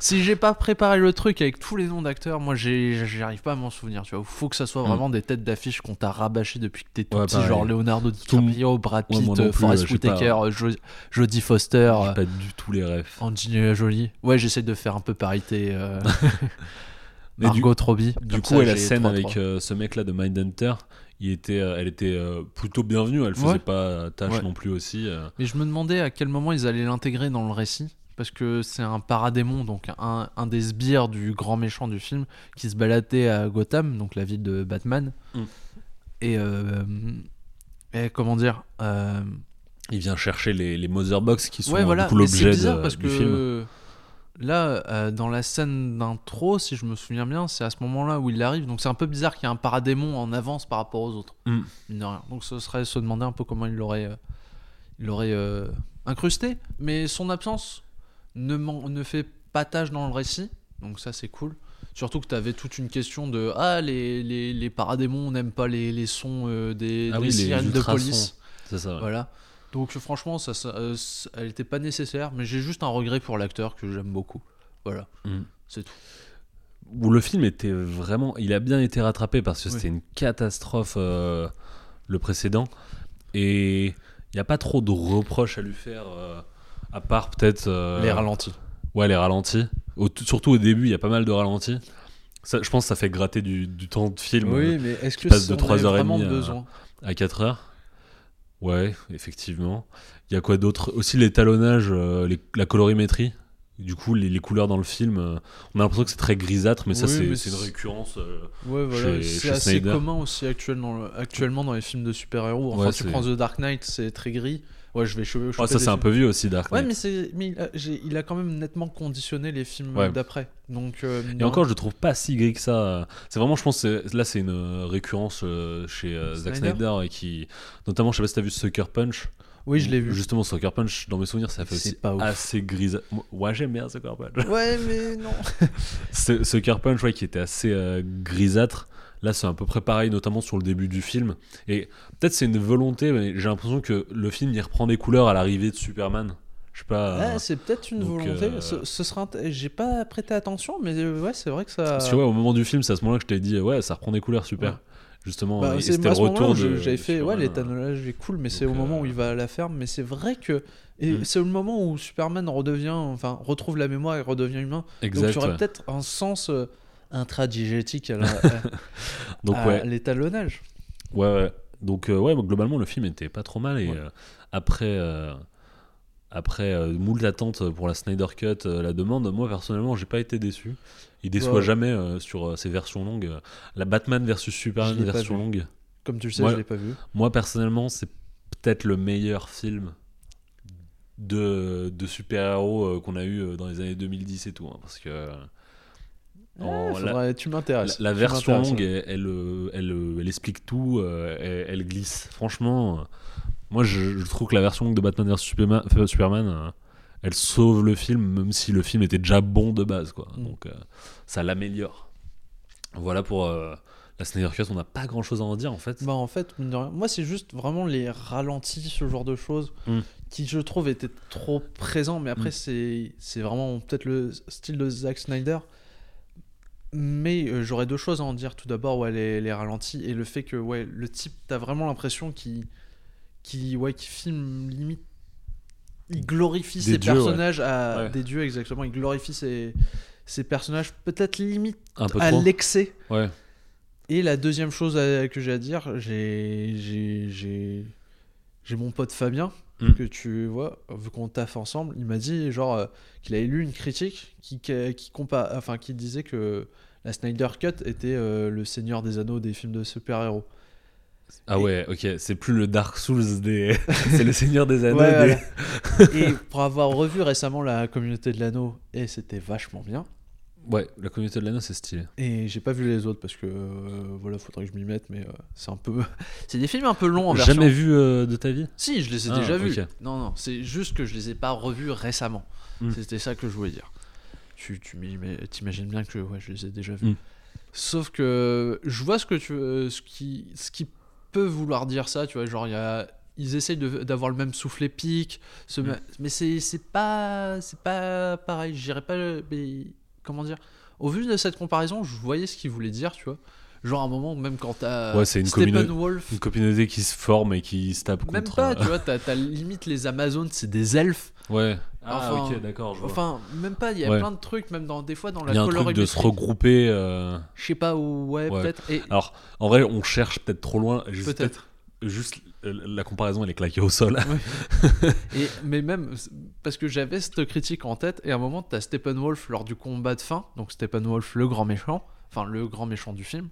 si j'ai pas préparé le truc avec tous les noms d'acteurs, moi, j'arrive pas à m'en souvenir. Tu vois, faut que ça soit Mm. vraiment des têtes d'affiche qu'on t'a rabâché depuis que t'es tout Ouais, petit, pareil. genre Leonardo Tout- DiCaprio, Brad Ouais, Pitt, Forest je sais pas. Whitaker, euh, Jo- Jodie Foster, J'ai euh, pas du tout les refs. Angelina Jolie. Ouais, j'essaie de faire un peu parité. euh, Mais du- Margot Robbie. Du coup, ça, ouais, la scène avec euh, ce mec-là de Mindhunter, il était, euh, elle était euh, plutôt bienvenue. Elle faisait Ouais. pas tâche Ouais. non plus aussi. euh. Mais je me demandais à quel moment ils allaient l'intégrer dans le récit. Parce que c'est un paradémon, donc un, un des sbires du grand méchant du film, qui se baladait à Gotham, donc la ville de Batman. Mm. Et, euh, et comment dire euh, Il vient chercher les, les Mother Box qui sont Ouais, voilà. l'objet du que film. Là, euh, dans la scène d'intro, si je me souviens bien, c'est à ce moment-là où il arrive. Donc c'est un peu bizarre qu'il y ait un paradémon en avance par rapport aux autres. Mm. Mine de rien. Donc ce serait se demander un peu comment il l'aurait euh, il l'aurait euh, incrusté. Mais son absence ne, fait pas tâche dans le récit. Donc ça c'est cool. Surtout que tu avais toute une question de Ah, les, les, les paradémons n'aiment pas les, les sons des, Ah des oui, les sirènes de police. C'est ça. ouais. Voilà. Donc franchement, ça, ça, euh, elle était pas nécessaire, mais j'ai juste un regret pour l'acteur que j'aime beaucoup. Voilà, Mm. c'est tout. Où le film était vraiment. Il a bien été rattrapé parce que Oui. c'était une catastrophe euh, le précédent. Et il n'y a pas trop de reproches à lui faire, euh, à part peut-être. Les ralentis. Ouais, les ralentis. Au- surtout au début, il y a pas mal de ralentis. Ça, je pense que ça fait gratter du, du temps de film euh, mais est-ce que passe de on avait 3h30 vraiment à- à 4 heures. Ouais, effectivement. Il y a quoi d'autre? Aussi l'étalonnage, euh, les- la colorimétrie. Du coup, les, les couleurs dans le film, euh, on a l'impression que c'est très grisâtre, mais ça, Oui, c'est mais c'est une récurrence. euh, Ouais, voilà, c'est assez Snyder. commun aussi actuel dans le- actuellement dans les films de super-héros. Enfin, Ouais, tu prends The Dark Knight, c'est très gris. Ouais, je vais choper. Ouais, ça, c'est un peu vieux aussi, Dark Ouais, mais, c'est, mais il, a, j'ai- il a quand même nettement conditionné les films Ouais. d'après. Donc, euh, Et encore, je le trouve pas si gris que ça. C'est vraiment, je pense, là, c'est une euh, récurrence euh, chez euh, Zack Snyder et qui, notamment, je sais pas si t'as vu Sucker Punch, Oui, je l'ai vu. Justement, Sucker Punch, dans mes souvenirs, ça fait aussi pas ouf. assez. Moi, Ouais, j'aime bien Sucker Punch. Ouais, mais non. Sucker Punch, ouais, qui était assez euh, grisâtre. Là, c'est à peu près pareil, notamment sur le début du film. Et peut-être c'est une volonté, mais j'ai l'impression que le film il reprend des couleurs à l'arrivée de Superman. Je sais pas. Ouais, euh, c'est peut-être une donc, volonté. euh, Ce, ce sera J'ai pas prêté attention, mais euh, ouais, c'est vrai que ça. parce que, ouais, au moment du film, c'est à ce moment-là que je t'ai dit, ouais, ça reprend des couleurs super. Ouais. Justement, Bah, c'était le retour j'avais fait ouais l'étalonnage est cool mais c'est au moment où il va à la ferme mais c'est vrai que et Mm. c'est le moment où Superman redevient enfin retrouve la mémoire et redevient humain Exact. donc il y aurait ouais. peut-être un sens euh, intradigétique à ouais. l'étalonnage Ouais, ouais. Donc, euh, ouais, bah, globalement, le film était pas trop mal. Et Ouais. euh, après, euh, après euh, moult attentes pour la Snyder Cut, la demande, moi personnellement, j'ai pas été déçu. Il déçoit Ouais. jamais sur ces versions longues. La Batman versus Superman version longue. comme tu le sais Ouais. je l'ai pas vu Moi personnellement, c'est peut-être le meilleur film de, de super-héros qu'on a eu dans les années 2010 et tout. hein, parce que en- Ouais, la- tu m'intéresses la Tu version longue, elle, elle, euh, elle, euh, elle explique tout, euh, elle, glisse. Franchement, moi je, je trouve que la version longue de Batman vs Superman, Superman, elle sauve le film, même si le film était déjà bon de base. Quoi. Mm. Donc euh, ça l'améliore. Voilà pour euh, la Snyder Cut, on n'a pas grand chose à en dire en fait. Bah en fait, moi c'est juste vraiment les ralentis, ce genre de choses, Mm. qui je trouve étaient trop présents, mais après Mm. c'est vraiment peut-être le style de Zack Snyder. Mais euh, j'aurais deux choses à en dire. Tout d'abord, ouais, les, les ralentis et le fait que ouais, le type, t'as vraiment l'impression qu'il qui, ouais, qui filme limite. Il glorifie Des ses dieux, ouais. personnages à Ouais. des dieux, exactement. Il glorifie ses, ses personnages, peut-être limite Un peu à l'excès. Ouais. Et la deuxième chose à- que j'ai à dire, j'ai j'ai j'ai j'ai mon pote Fabien Mm. que tu vois, vu qu'on taffe ensemble, il m'a dit genre euh, qu'il avait lu une critique qui qui, qui compa- enfin qui disait que la Snyder Cut était euh, le Seigneur des Anneaux des films de super-héros. Ah ouais, ok, c'est plus le Dark Souls des. c'est le Seigneur des Anneaux. Ouais, des- voilà. et pour avoir revu récemment la communauté de l'anneau, et c'était vachement bien. Ouais, la communauté de l'anneau, c'est stylé. Et j'ai pas vu les autres parce que euh, voilà, faudrait que je m'y mette, mais euh, c'est un peu, c'est des films un peu longs en version. Jamais vu euh, de ta vie? Si, je les ai Ah, déjà vus. Non, non, c'est juste que je les ai pas revus récemment. Mm. C'était ça que je voulais dire. Tu, tu t'imagines bien que ouais, je les ai déjà vus. Mm. Sauf que je vois ce que tu, euh, ce qui, ce qui peut vouloir dire ça. Tu vois, genre il y a, ils essayent de- d'avoir le même souffle épique, ce Mm. ma- mais c'est, c'est pas, c'est pas pareil. J'irais pas, mais comment dire. Au vu de cette comparaison, je voyais ce qu'ils voulaient dire, tu vois. Genre à un moment, même quand t'as Ouais, c'est une Une communauté qui se forme et qui se tape même contre. pas, euh, tu vois, t'as, t'as limite les Amazones, c'est des elfes. Ouais. Ah, ok, d'accord, je vois. Enfin, même pas, il y a Ouais. plein de trucs, même dans, des fois dans la Il y a un truc de se regrouper. euh, Je sais pas où, ouais, Ouais. peut-être. Et Alors, en vrai, on cherche peut-être trop loin. Juste, peut-être. peut-être- juste euh, la comparaison, elle est claquée au sol. Et, mais même, parce que j'avais cette critique en tête, et à un moment, t'as Steppenwolf lors du combat de fin, donc Steppenwolf, le grand méchant, enfin le grand méchant du film,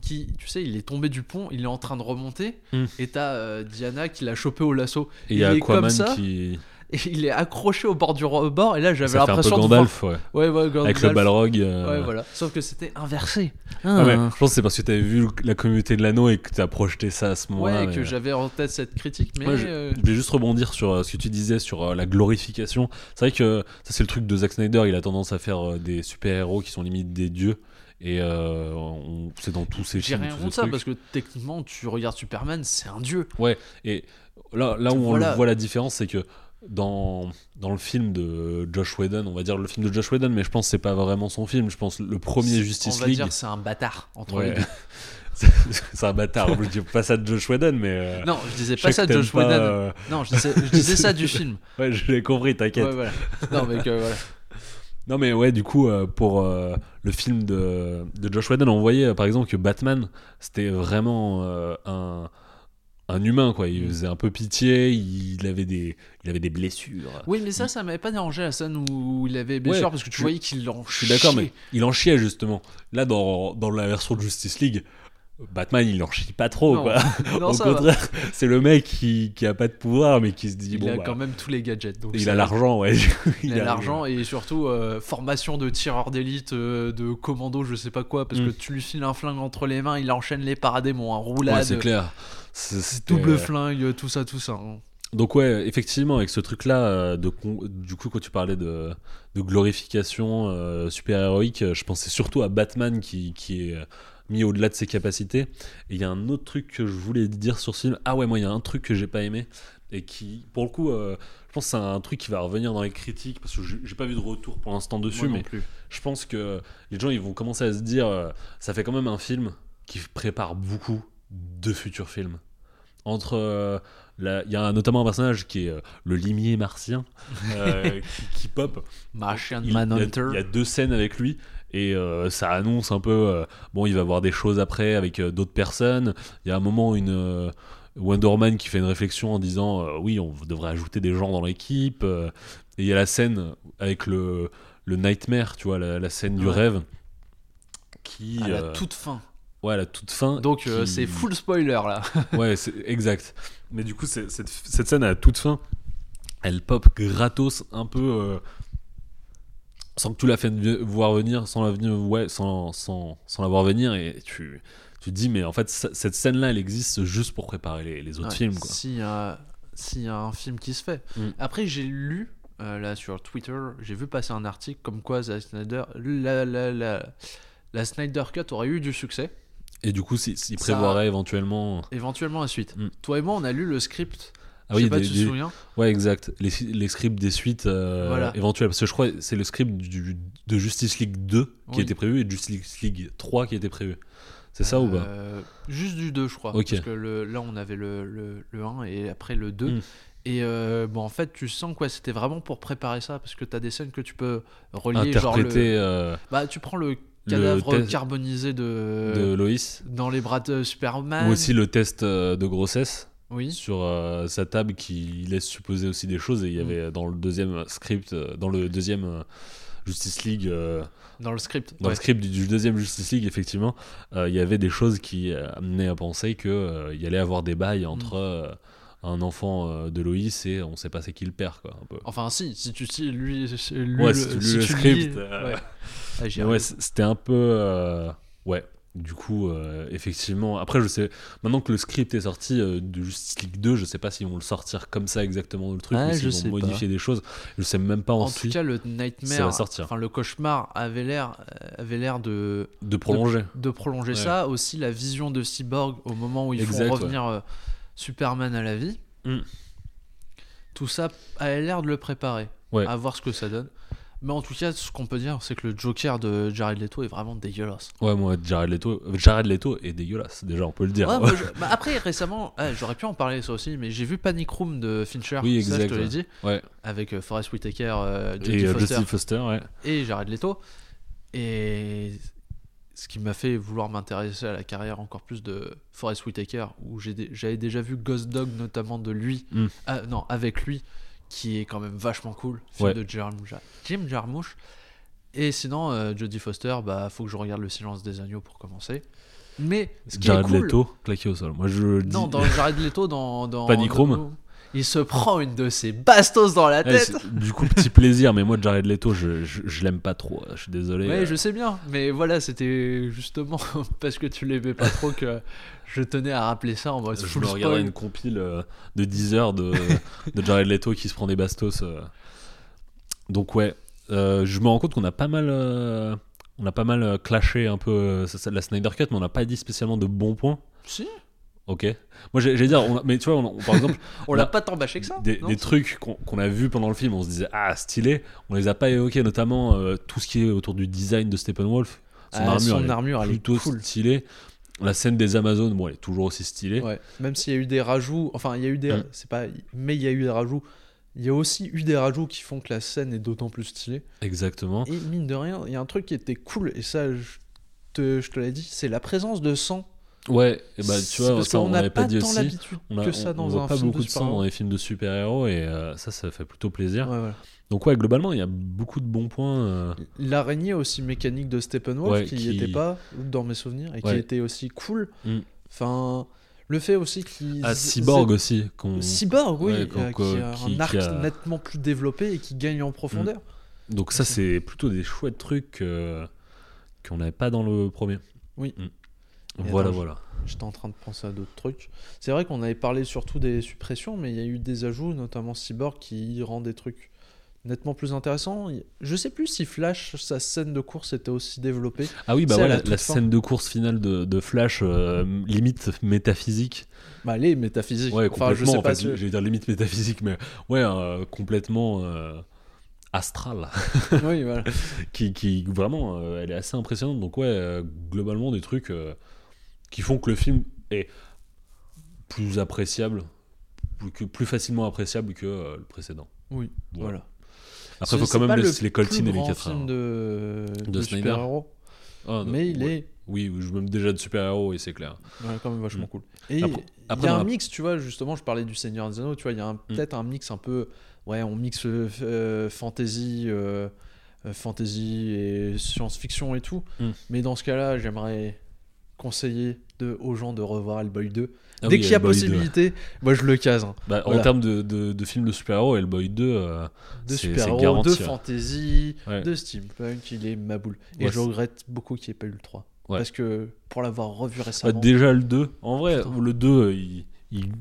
qui, tu sais, il est tombé du pont, il est en train de remonter, Hmm. et t'as euh, Diana qui l'a chopé au lasso. Et il y a est comme Aquaman ça, qui. Et il est accroché au bord du rebord, et là, j'avais l'impression de voir... Gandalf, ouais. Ouais, ouais, Avec le Gandalf. Balrog. euh, Ouais, voilà. Sauf que c'était inversé. Ah ouais, je pense que c'est parce que t'avais vu la communauté de l'anneau et que t'as projeté ça à ce moment-là. Ouais, mais- que j'avais en tête cette critique, mais Ouais, je, euh, je vais juste rebondir sur euh, ce que tu disais sur euh, la glorification. C'est vrai que ça, c'est le truc de Zack Snyder. Il a tendance à faire euh, des super-héros qui sont limite des dieux. Et euh, c'est dans tous ses j'ai films. rien tous ces contre ça trucs. parce que techniquement, tu regardes Superman, c'est un dieu. Et là, là où on Voilà. voit la différence, c'est que dans, dans le film de Josh Whedon, on va dire le film de Josh Whedon, mais je pense que c'est pas vraiment son film. Je pense le premier On Justice va League. dire c'est un bâtard entre Ouais. les deux. c'est un bâtard. je dis pas ça de Josh Whedon, mais. euh, Non, je disais pas ça de Josh Whedon. euh, Non, je disais, je disais ça du film. Ouais, je l'ai compris, t'inquiète. Ouais, voilà. Non, mais que, voilà. Non mais ouais du coup euh, pour euh, le film de, de Josh Whedon on voyait euh, par exemple que Batman c'était vraiment euh, un, un humain quoi. Il faisait un peu pitié il avait des il avait des blessures. Oui, mais ça, ça m'avait pas dérangé la scène où il avait blessure Ouais, parce que tu je- voyais qu'il en je suis d'accord mais il en chiait justement. Là dans, dans la version de Justice League Batman il en chie pas trop Non, quoi non, au contraire c'est le mec qui, qui a pas de pouvoir mais qui se dit Il bon a bah, quand même tous les gadgets. Donc il a l'argent ouais Il a l'argent et surtout euh, formation de tireur d'élite, euh, de commando, je sais pas quoi, parce Mm. que tu lui files un flingue entre les mains, il enchaîne les paradémons, un Ouais, roulade, c'est clair C'est- c'était- double flingue, tout ça, tout ça. hein. Donc ouais, effectivement, avec ce truc-là, euh, de du coup, quand tu parlais de, de glorification euh, super-héroïque, euh, je pensais surtout à Batman qui, qui est euh, mis au-delà de ses capacités. Et il y a un autre truc que je voulais dire sur ce film. Ah ouais, moi, il y a un truc que j'ai pas aimé et qui, pour le coup, euh, je pense que c'est un truc qui va revenir dans les critiques parce que j'ai pas vu de retour pour l'instant dessus, Moi non mais plus. je pense que les gens ils vont commencer à se dire euh, ça fait quand même un film qui prépare beaucoup de futurs films. Entre euh, il y a notamment un personnage qui est euh, le limier martien euh, qui, qui pop. Martian Manhunter. il y a deux scènes avec lui et euh, ça annonce un peu euh, bon il va voir des choses après avec euh, d'autres personnes. Il y a un moment une Wonder Woman qui fait une réflexion en disant euh, oui on devrait ajouter des gens dans l'équipe euh, et il y a la scène avec le le nightmare tu vois la, la scène du rêve qui à la euh, toute fin. ouais à la toute fin Donc qui- c'est full spoiler là. ouais c'est exact mais du coup cette, cette scène à la toute fin elle pop gratos un peu sans que tu la fasses voir venir sans la ouais sans, sans, sans la voir venir et tu tu te dis mais en fait cette scène là elle existe juste pour préparer les, les autres Ouais, films S'il y, a- s'il y a un film qui se fait. Mm. Après, j'ai lu, euh, là sur Twitter, j'ai vu passer un article comme quoi Zack Snyder, la, la, la, la Snyder Cut aurait eu du succès, et du coup s'il prévoirait éventuellement éventuellement la suite. Mm. Toi et moi, on a lu le script. Ah je sais oui pas, des- tu te souviens ouais exact les, les scripts des suites euh, Voilà. éventuelles parce que je crois que c'est le script du, de Justice League 2 qui Oui. était prévu et de Justice League 3 qui était prévu c'est ça ou pas Euh, Juste du 2, je crois. Parce que le, là, on avait le, le, le 1 et après le 2. Mm. Et euh, bon, en fait, tu sens que ouais, c'était vraiment pour préparer ça parce que tu as des scènes que tu peux relier. Genre interpréter euh, Bah, tu prends le cadavre carbonisé de... de Loïs dans les bras de Superman. ou aussi le test de grossesse Oui. sur euh, sa table qui laisse supposer aussi des choses et il y Mm. avait dans le deuxième script euh, dans le deuxième euh, Justice League euh, Dans le script. dans ouais. le script du, du deuxième Justice League effectivement euh, il y avait des choses qui euh, amenaient à penser que euh, il y allait avoir des bails entre Mm. euh, un enfant euh, de Loïs et on sait pas c'est qui le père quoi un peu Enfin, si, si tu si lui, lui Ouais, le, si tu si le tu script, lis- euh, ouais. Ah, c'était un peu. euh, Ouais, du coup, euh, effectivement. Après, je sais. Maintenant que le script est sorti euh, de Justice League 2, je sais pas s'ils vont le sortir comme ça exactement le truc Ah, ou s'ils sais vont pas. modifier des choses. Je sais même pas en, en si tout cas, le nightmare, enfin le cauchemar avait l'air, euh, avait l'air de, de prolonger. de prolonger Ouais. ça. Aussi, la vision de Cyborg au moment où ils Exact, font revenir euh, Superman à la vie. Mm. Tout ça a l'air de le préparer. Ouais. À voir ce que ça donne. Mais en tout cas, ce qu'on peut dire, c'est que le Joker de Jared Leto est vraiment dégueulasse. Ouais, moi, Jared Leto, Jared Leto est dégueulasse, déjà, on peut le dire. Ouais, moi, je- bah, après, récemment, ouais, j'aurais pu en parler ça aussi, mais j'ai vu Panic Room de Fincher. Oui, ça, je te l'ai dit. Ouais. Avec euh, Forest Whitaker, euh, Et euh, Foster Justin Foster, ouais. et Jared Leto. Et ce qui m'a fait vouloir m'intéresser à la carrière encore plus de Forest Whitaker, où j'avais déjà vu Ghost Dog, notamment de lui, Mm. ah, non, avec lui, qui est quand même vachement cool, film Ouais. de Jim Jim Jarmusch. Et sinon, euh, Jodie Foster, bah faut que je regarde Le Silence des Agneaux pour commencer. Mais ce qui Jared est cool, Leto, claqué au sol. Moi, je dis. non, dans Jared Leto, dans, dans Panic dans- il se prend une de ses bastos dans la Eh, tête. du coup, petit plaisir, mais moi, Jared Leto, je, je, je l'aime pas trop. Je suis désolé. Ouais, euh, je sais bien, mais voilà, c'était justement parce que tu l'aimais pas trop que je tenais à rappeler ça en mode Je full me regardais spoil. une compile euh, de 10 heures de, de Jared Leto qui se prend des bastos. euh. Donc ouais, euh, je me rends compte qu'on a pas mal, euh, on a pas mal euh, clashé un peu euh, ça- ça- la Snyder Cut, mais on n'a pas dit spécialement de bons points. Si, Ok. Moi j'ai j'allais dire, on a- mais tu vois, on- on- par exemple, on l'a Bah, pas tant bâché que ça. des, non des trucs qu'on qu'on a vus pendant le film, on se disait ah stylé, on les a pas évoqués, notamment euh, tout ce qui est autour du design de Steppenwolf. Son Ah, armure, son elle est armure, elle est plutôt cool. stylée. La scène des Amazones, bon, elle est toujours aussi stylée. Ouais, même s'il y a eu des rajouts, enfin il y a eu des, Mm. c'est pas, mais il y a eu des rajouts. Il y a aussi eu des rajouts qui font que la scène est d'autant plus stylée. Exactement. Et mine de rien, il y a un truc qui était cool et ça, je te, je te l'ai dit, c'est la présence de sang. Ouais, et bah tu vois, ça on n'a n'avait pas pas dit tant aussi. On a, que ça dans on voit un pas film beaucoup de sang dans les films de super-héros et euh, ça, ça fait plutôt plaisir. Ouais, ouais. Donc ouais, globalement, il y a beaucoup de bons points. euh, L'araignée aussi mécanique de Steppenwolf Ouais, qui qui- n'était pas dans mes souvenirs et qui était aussi cool. Mm. Enfin, le fait aussi qu'il. à Cyborg aussi. qu'on- Cyborg, oui, euh, qui a qui- un arc qui a- nettement plus développé et qui gagne en profondeur. Donc ça, c'est plutôt des chouettes trucs euh, qu'on n'avait pas dans le premier. Et Voilà, attends, voilà. J'étais en train de penser à d'autres trucs. C'est vrai qu'on avait parlé surtout des suppressions, mais il y a eu des ajouts, notamment Cyborg, qui rend des trucs nettement plus intéressants. Je sais plus si Flash, sa scène de course était aussi développée. Ah oui, bah ouais, la fin. scène de course finale de, de Flash, euh, limite métaphysique. Bah, elle est métaphysique. Ouais, enfin, je sais en pas fait, si- J'allais dire limite métaphysique, mais ouais, euh, complètement euh, astral. oui, voilà. qui, qui vraiment, euh, elle est assez impressionnante. Donc ouais, globalement des trucs qui font que le film est plus appréciable, plus, facilement appréciable que euh, le précédent. Oui, Voilà. voilà. Après, il faut quand même pas laisser le les coltines et les grand 4 film de, De de Snyder. super-héros, Ah, mais il ouais. est Oui, je m'aime déjà de super-héros et c'est clair. ouais, quand même vachement Mm. cool. Et il y a un la- mix, tu vois, justement, je parlais du Seigneur des Anneaux, tu vois, il y a Mm. peut-être un mix un peu, ouais, on mixe euh, fantasy, euh, fantasy et science-fiction et tout. Mm. Mais dans ce cas-là, j'aimerais conseiller de, aux gens de revoir Hellboy 2. Ah Dès oui, qu'il y a Hellboy 2. possibilité, moi je le case. hein. Bah, Voilà. En termes de, de, de films de super-héros, Hellboy 2, euh, De super-héros, de ouais. fantasy, Ouais. de steampunk, il est ma boule. Et Ouais, je regrette beaucoup qu'il n'y ait pas eu le 3. Ouais. Parce que pour l'avoir revu bah, récemment. déjà le 2, en vrai, Putain. le 2, il, il,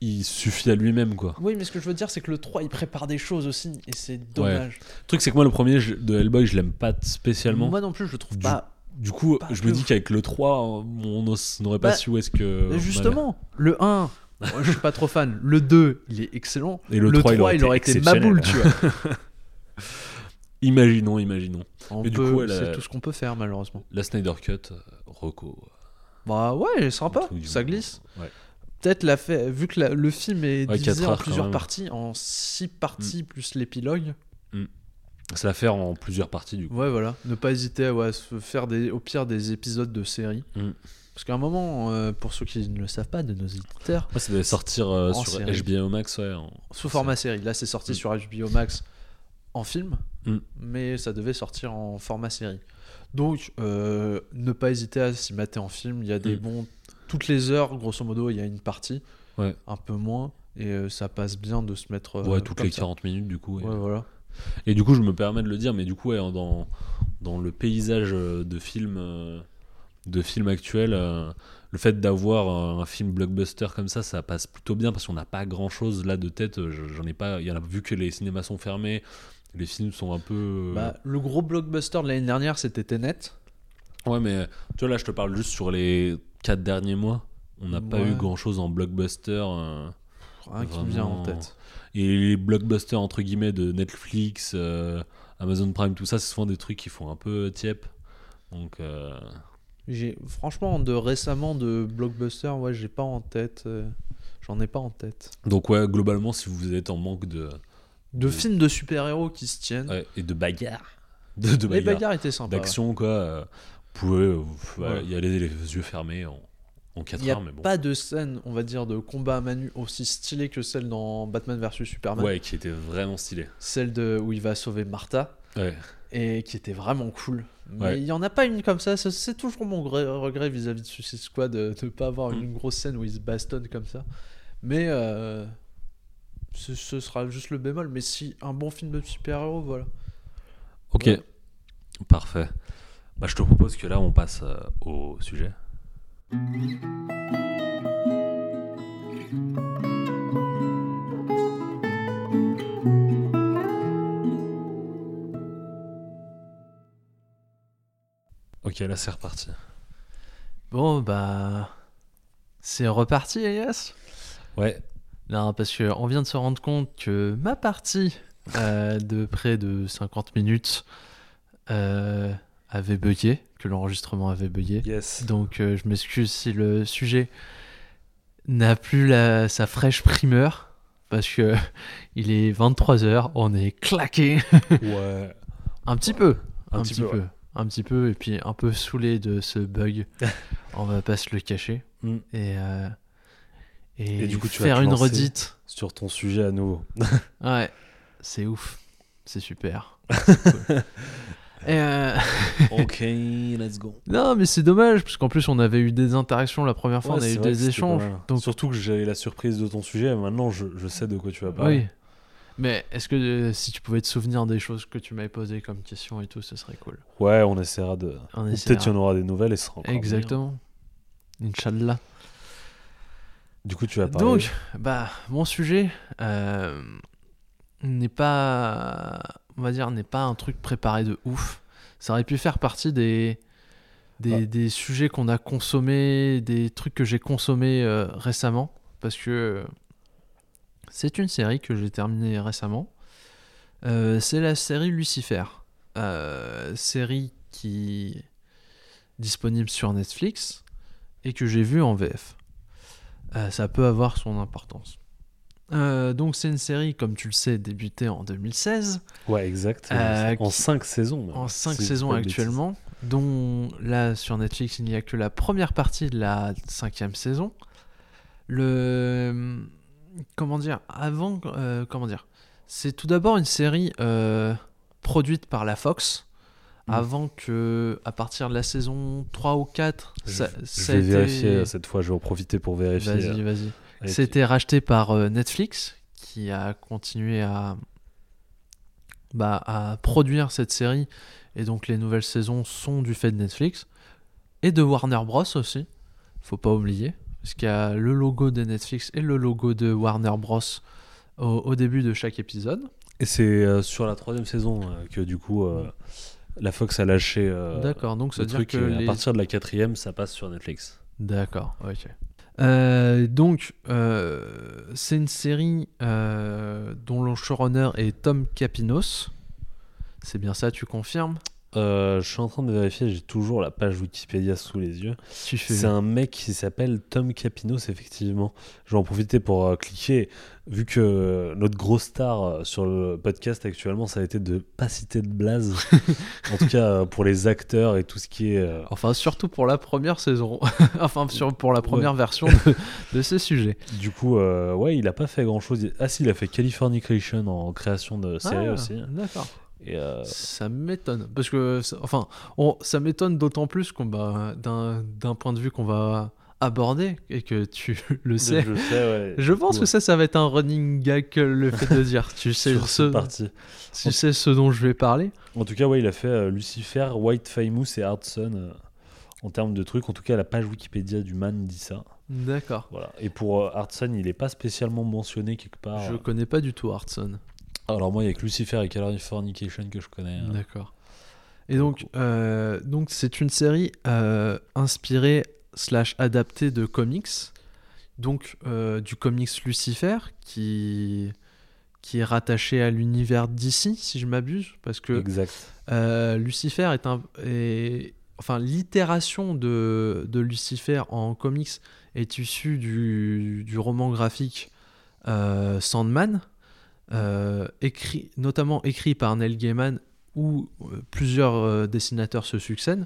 il suffit à lui-même quoi. Oui, mais ce que je veux dire, c'est que le 3, il prépare des choses aussi, et c'est dommage. Le truc, c'est que moi, le premier je- de Hellboy, je l'aime pas spécialement. Moi non plus, je le trouve Du- pas. Du coup, je me dis qu'avec le 3, on n'aurait pas Bah, su où est-ce que. Justement, le 1, moi, je suis pas trop fan. Le 2, il est excellent. Et le 3, il aurait été été ma boule, tu vois. Imaginons, imaginons. On Mais du coup, c'est tout ce qu'on peut faire, malheureusement. La Snyder Cut, euh, Rocco. Bah ouais, sympa, ça glisse. Ouais. Peut-être la fait, vu que la- le film est Ouais, divisé en plusieurs. Mm. parties, en 6 parties plus l'épilogue. C'est à faire en plusieurs parties du coup. Ouais, voilà. Ne pas hésiter à ouais, se faire des, au pire des épisodes de série. Mm. Parce qu'à un moment, euh, pour ceux qui ne le savent pas, de nos éditeurs, Ouais, ça devait sortir euh, sur série. HBO Max, ouais. en- sous format série. Là, c'est sorti Mm. sur HBO Max en film, Mm. mais ça devait sortir en format série. Donc, euh, ne pas hésiter à s'y mater en film. Il y a des bons. Toutes les heures, grosso modo, il y a une partie. Ouais. Un peu moins. Et ça passe bien de se mettre. Ouais, toutes les ça. 40 minutes du coup. Ouais, voilà. Et du coup, je me permets de le dire, mais du coup, ouais, dans, dans le paysage euh, de films, euh, de films actuels, euh, le fait d'avoir un, un film blockbuster comme ça, ça passe plutôt bien parce qu'on n'a pas grand chose là de tête. je- J'en ai pas. Il y en a vu que les cinémas sont fermés, les films sont un peu. Bah, le gros blockbuster de l'année dernière, c'était Tenet. Ouais, mais tu vois, là, je te parle juste sur les 4 derniers mois. On n'a pas eu grand chose en blockbuster. euh, Rien qui me vient en tête. Et les blockbusters entre guillemets de Netflix, euh, Amazon Prime, tout ça, c'est souvent des trucs qui font un peu tiep. Donc, euh, J'ai franchement de récemment de blockbuster, ouais, j'ai pas en tête. euh, J'en ai pas en tête. donc ouais, globalement, si vous êtes en manque de De De- films de super-héros qui se tiennent. ouais, et de bagarres, de, de Les bagarres, bagarres étaient sympas. ouais. d'action quoi, vous pouvez vous- voilà, Ouais. y aller les yeux fermés en 4 Il n'y a heures, mais bon. pas de scène, on va dire, de combat à Manu aussi stylée que celle dans Batman vs Superman. Ouais, qui était vraiment stylé. Celle de, où il va sauver Martha. Ouais. Et qui était vraiment cool. Mais Ouais. il n'y en a pas une comme ça. C'est- toujours mon gre- regret vis-à-vis de Suicide Squad de ne pas avoir Mm. une grosse scène où ils se bastonnent comme ça. Mais euh, ce, ce sera juste le bémol. Mais si un bon film de super-héros, voilà. Ok, Ouais. parfait. Bah, je te propose que là, on passe euh, au sujet. Ok, là, c'est reparti. Bon, bah. C'est reparti, Elias? Ouais, Non, parce que on vient de se rendre compte que ma partie euh, de près de 50 minutes euh, avait bugué, que l'enregistrement avait bugué. yes. Donc euh, je m'excuse si le sujet n'a plus la, sa fraîche primeur, parce que il est 23h, on est claqué Ouais. un petit peu, Un un, petit petit, peu, ouais. un petit peu, et puis un peu saoulé de ce bug. on va pas se le cacher. Mm. Et, euh, et, Et du coup, tu faire une redite. Sur ton sujet à nouveau. Ouais, c'est ouf. C'est super. Cool. Euh, ok, let's go. Non, mais c'est dommage, parce qu'en plus, on avait eu des interactions la première fois, on a eu des échanges. Donc, Surtout que j'avais la surprise de ton sujet, maintenant je, je sais de quoi tu vas parler. oui. Mais est-ce que euh, si tu pouvais te souvenir des choses que tu m'avais posées comme question et tout, ce serait cool. Ouais, on essaiera de. Peut-être qu'il y en aura des nouvelles et ce sera encore Exactement. Inch'Allah. Du coup, tu vas parler. Donc, bah, mon sujet euh, n'est pas, on va dire, n'est pas un truc préparé de ouf. Ça aurait pu faire partie des, des, des sujets qu'on a consommés, des trucs que j'ai consommés euh, récemment, parce que euh, c'est une série que j'ai terminée récemment. Euh, c'est la série Lucifer, Euh, série qui est disponible sur Netflix et que j'ai vue en VF. Ça peut avoir son importance. Euh, donc c'est une série, comme tu le sais, débutée en 2016, Ouais, exact. Euh, en qui- 5 saisons. même, en 5 si je dis saisons actuellement, dont là sur Netflix il n'y a que la première partie de la cinquième saison. Le comment dire avant euh, comment dire c'est tout d'abord une série produite par la Fox Mm. avant que à partir de la saison 3 ou 4 Je, ça, je ça vais été- vérifier cette fois, je vais en profiter pour vérifier. vas-y vas-y c'était racheté par euh, Netflix qui a continué à, bah, à produire cette série et donc les nouvelles saisons sont du fait de Netflix et de Warner Bros aussi. Faut pas oublier parce qu'il y a le logo de Netflix et le logo de Warner Bros au, au début de chaque épisode. Et c'est euh, sur la troisième saison euh, que du coup euh, la Fox a lâché D'accord, donc ça veut dire truc. que les... À partir de la quatrième, ça passe sur Netflix. D'accord, ok. Euh, donc, euh, c'est une série euh, dont le showrunner est Tom Capinos. C'est bien ça, tu confirmes? Euh, je suis en train de vérifier, j'ai toujours la page Wikipédia sous les yeux. C'est un mec qui s'appelle Tom Capinos, effectivement. Je vais en profiter pour euh, cliquer. Vu que euh, notre grosse star euh, sur le podcast actuellement, ça a été de pas citer de blaze. en tout cas, pour les acteurs et tout ce qui est. Enfin, surtout pour la première saison. enfin, sur, pour la première version de, de ce sujet. Du coup, ouais, il a pas fait grand chose. Ah, si, il a fait Californication en création de série Ah, aussi. D'accord. Et euh, Ça m'étonne. Parce que, ça- enfin, on- ça m'étonne d'autant plus qu'on va, d'un, point de vue qu'on va aborder et que tu le sais. Je sais, ouais. Je Du pense que ça, ça va être un running gag, le fait de dire. Tu sais, ce, tu sais ce dont je vais parler. En tout cas, ouais, il a fait euh, Lucifer, White Famous et Hardson euh, en termes de trucs. En tout cas, la page Wikipédia du man dit ça. D'accord. Voilà. Et pour euh, Hardson, il est pas spécialement mentionné quelque part. Je connais pas du tout Hardson. Alors moi, il y a que Lucifer et Californication que je connais. hein. D'accord. Et donc, euh, donc c'est une série euh, inspirée slash adaptée de comics, donc euh, du comics Lucifer qui qui est rattaché à l'univers d'ici, si je m'abuse, parce que Exact. Lucifer est un est- enfin l'itération de, de Lucifer en comics est issue du, du roman graphique Sandman, écrit, notamment écrit par Neil Gaiman où euh, plusieurs euh, dessinateurs se succèdent.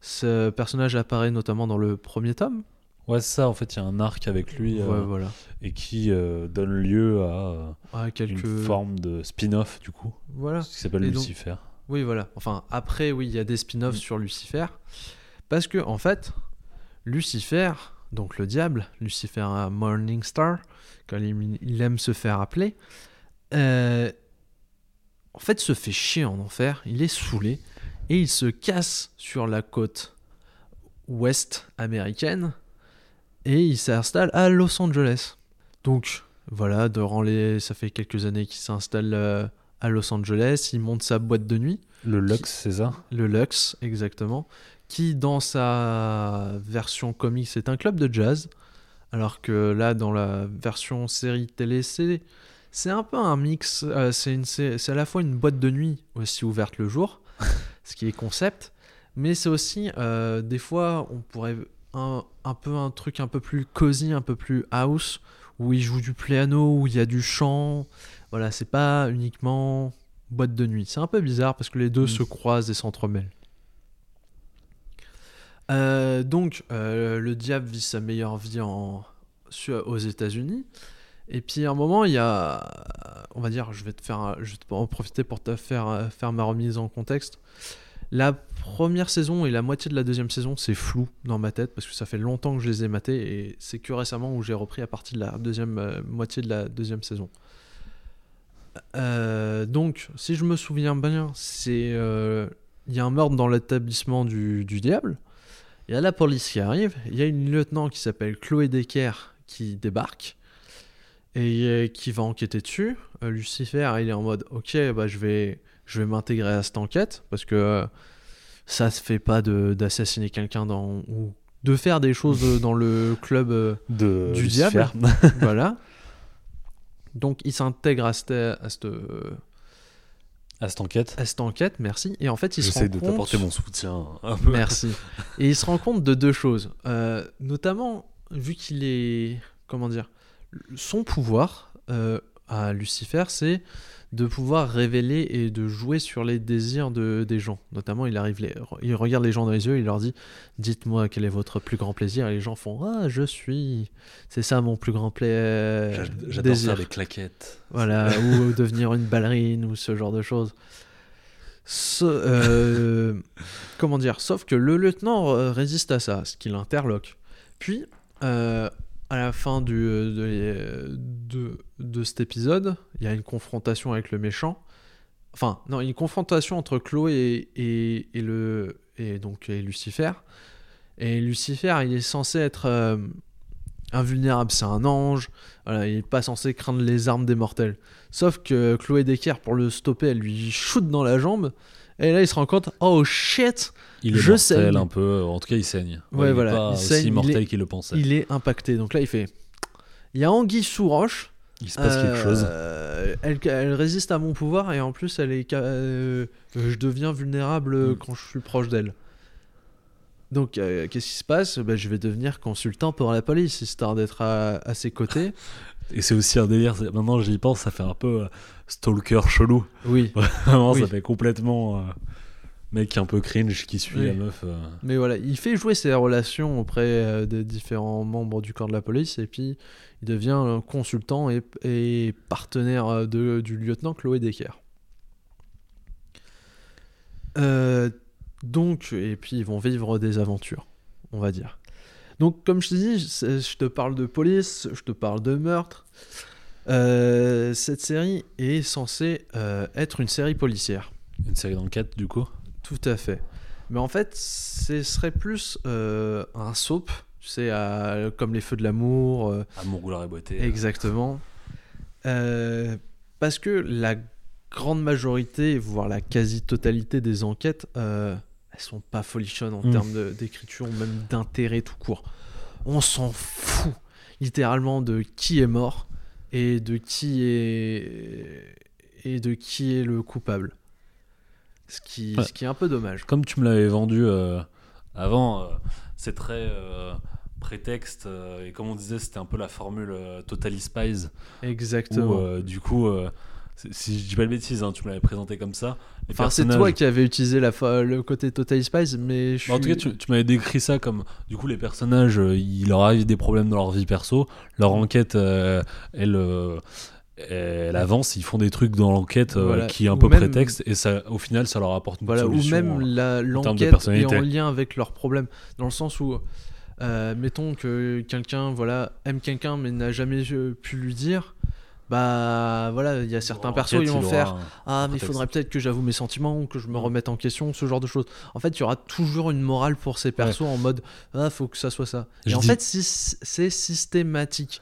Ce personnage apparaît notamment dans le premier tome. Ouais, c'est ça. En fait, il y a un arc avec lui euh, Ouais, voilà. et qui euh, donne lieu à euh, Ah, quelques... une forme de spin-off du coup, Voilà. qui s'appelle donc- Lucifer. Oui, voilà. Enfin, après, oui, il y a des spin-offs Mm. sur Lucifer. Parce que, en fait, Lucifer, donc le diable, Lucifer un Morning Star, comme il aime se faire appeler, euh, en fait, se fait chier en enfer. Il est saoulé et il se casse sur la côte ouest américaine et il s'installe à Los Angeles. Donc, voilà, durant les... ça fait quelques années qu'il s'installe euh, à Los Angeles. Il monte sa boîte de nuit. Le Lux, c'est ça? Le Lux, exactement, qui dans sa version comics est un club de jazz, alors que là, dans la version série télé, c'est, c'est un peu un mix, euh, c'est, à la fois une boîte de nuit aussi ouverte le jour, ce qui est concept, mais c'est aussi, euh, des fois, on pourrait un, un peu un truc un peu plus cosy, un peu plus house, où il joue du piano, où il y a du chant, voilà, c'est pas uniquement boîte de nuit. C'est un peu bizarre parce que les deux Mm. se croisent et s'entremêlent. Euh, donc, le diable vit sa meilleure vie en, aux États-Unis. Et puis, à un moment, il y a. On va dire, je vais te faire. Je vais en profiter pour te faire, euh, faire ma remise en contexte. La première saison et la moitié de la deuxième saison, c'est flou dans ma tête parce que ça fait longtemps que je les ai matés et c'est que récemment où j'ai repris à partir de la deuxième euh, moitié de la deuxième saison. Euh, donc, si je me souviens bien, c'est il y a un meurtre dans l'établissement du, du diable Il y a la police qui arrive, il y a une lieutenant qui s'appelle Chloé Decker qui débarque et qui va enquêter dessus. Euh, Lucifer, il est en mode ok, bah, je vais, je vais m'intégrer à cette enquête parce que euh, ça se fait pas de- d'assassiner quelqu'un dans ou de faire des choses dans le club euh, De Du Lucifer. voilà. Donc il s'intègre à cette, à, cette, à cette enquête. à cette enquête, merci. Et en fait, il se rend J'essaie de compte... t'apporter mon soutien un peu. Merci. Et il se rend compte de deux choses. Euh, notamment, vu qu'il est. Comment dire Son pouvoir euh, à Lucifer, c'est de pouvoir révéler et de jouer sur les désirs de, des gens. Notamment, il arrive, les- il regarde les gens dans les yeux, il leur dit Dites-moi quel est votre plus grand plaisir. Et les gens font Ah, je suis. C'est ça mon plus grand pla- J'a- J'adore faire des claquettes. Voilà, ou devenir une ballerine ou ce genre de choses. Ce- euh, comment dire? Sauf que le lieutenant euh, résiste à ça, ce qui l'interloque. Puis, euh, à la fin du, de, de, de cet épisode, il y a une confrontation avec le méchant. Enfin, non, une confrontation entre Chloé et, le, et donc Lucifer. Et Lucifer, il est censé être euh, invulnérable, c'est un ange. Il est pas censé craindre les armes des mortels. Sauf que Chloé Decker, pour le stopper, elle lui shoot dans la jambe. Et là, il se rend compte, oh shit, Il est Je mortel saigne. un peu. En tout cas, il saigne. Ouais, il est voilà, pas il saigne, mortel qu'il le pensait. il est impacté. Donc là, il fait, il y a Anguille sous roche. Il se passe quelque chose. Euh, elle, elle résiste à mon pouvoir et en plus, elle est, euh, je deviens vulnérable Mm. quand je suis proche d'elle. Donc, euh, qu'est-ce qui se passe? Ben, Je vais devenir consultant pour la police, histoire d'être à, à ses côtés. Et c'est aussi un délire. Maintenant, j'y pense, ça fait un peu euh, stalker chelou. Oui, Vraiment, Oui. ça fait complètement euh, mec un peu cringe qui suit Oui. la meuf. euh. mais voilà, il fait jouer ses relations auprès euh, des différents membres du corps de la police et puis il devient euh, consultant et, et partenaire euh, de, du lieutenant Chloé Decker. Euh, donc, et puis ils vont vivre des aventures, on va dire. Donc, comme je te dis, je te parle de police, je te parle de meurtre. Euh, cette série est censée euh, être une série policière. Une série d'enquête, du coup? Tout à fait. Mais en fait, ce serait plus euh, un soap, tu sais, à- comme les Feux de l'amour, euh, Amour, goulard et beauté. exactement. Euh, parce que la grande majorité, voire la quasi-totalité des enquêtes, euh, elles sont pas folichonnes en Mm. termes d'écriture ou même d'intérêt tout court. On s'en fout littéralement de qui est mort et de qui est et de qui est le coupable. Ce qui, Ouais. ce qui est un peu dommage. Comme tu me l'avais vendu euh, avant, euh, c'est très euh, prétexte. et comme on disait, c'était un peu la formule Totally Spies. Exactement. Où, du coup, si je dis pas de bêtises, hein, tu me l'avais présenté comme ça. Les enfin, c'est toi qui avais utilisé la fa- le côté Total Spies, mais je Bah, En tout cas, suis- tu, tu m'avais décrit ça comme du coup les personnages, il leur arrive des problèmes dans leur vie perso, leur enquête, euh, elle, euh, elle avance, ils font des trucs dans l'enquête euh, Voilà. qui est un Ou peu même- prétexte et ça, au final, ça leur apporte une Voilà, ou solution. même euh. l'enquête est en lien avec leurs problèmes. Dans le sens où, euh, mettons que quelqu'un voilà, aime quelqu'un mais n'a jamais pu lui dire, bah voilà, il y a certains persos, enquête, ils vont faire Ah, mais il faudrait peut-être que j'avoue mes sentiments ou que je me remette en question, ce genre de choses. En fait, il y aura toujours une morale pour ces persos en mode Ah, faut que ça soit ça. Et en fait, si- c'est systématique.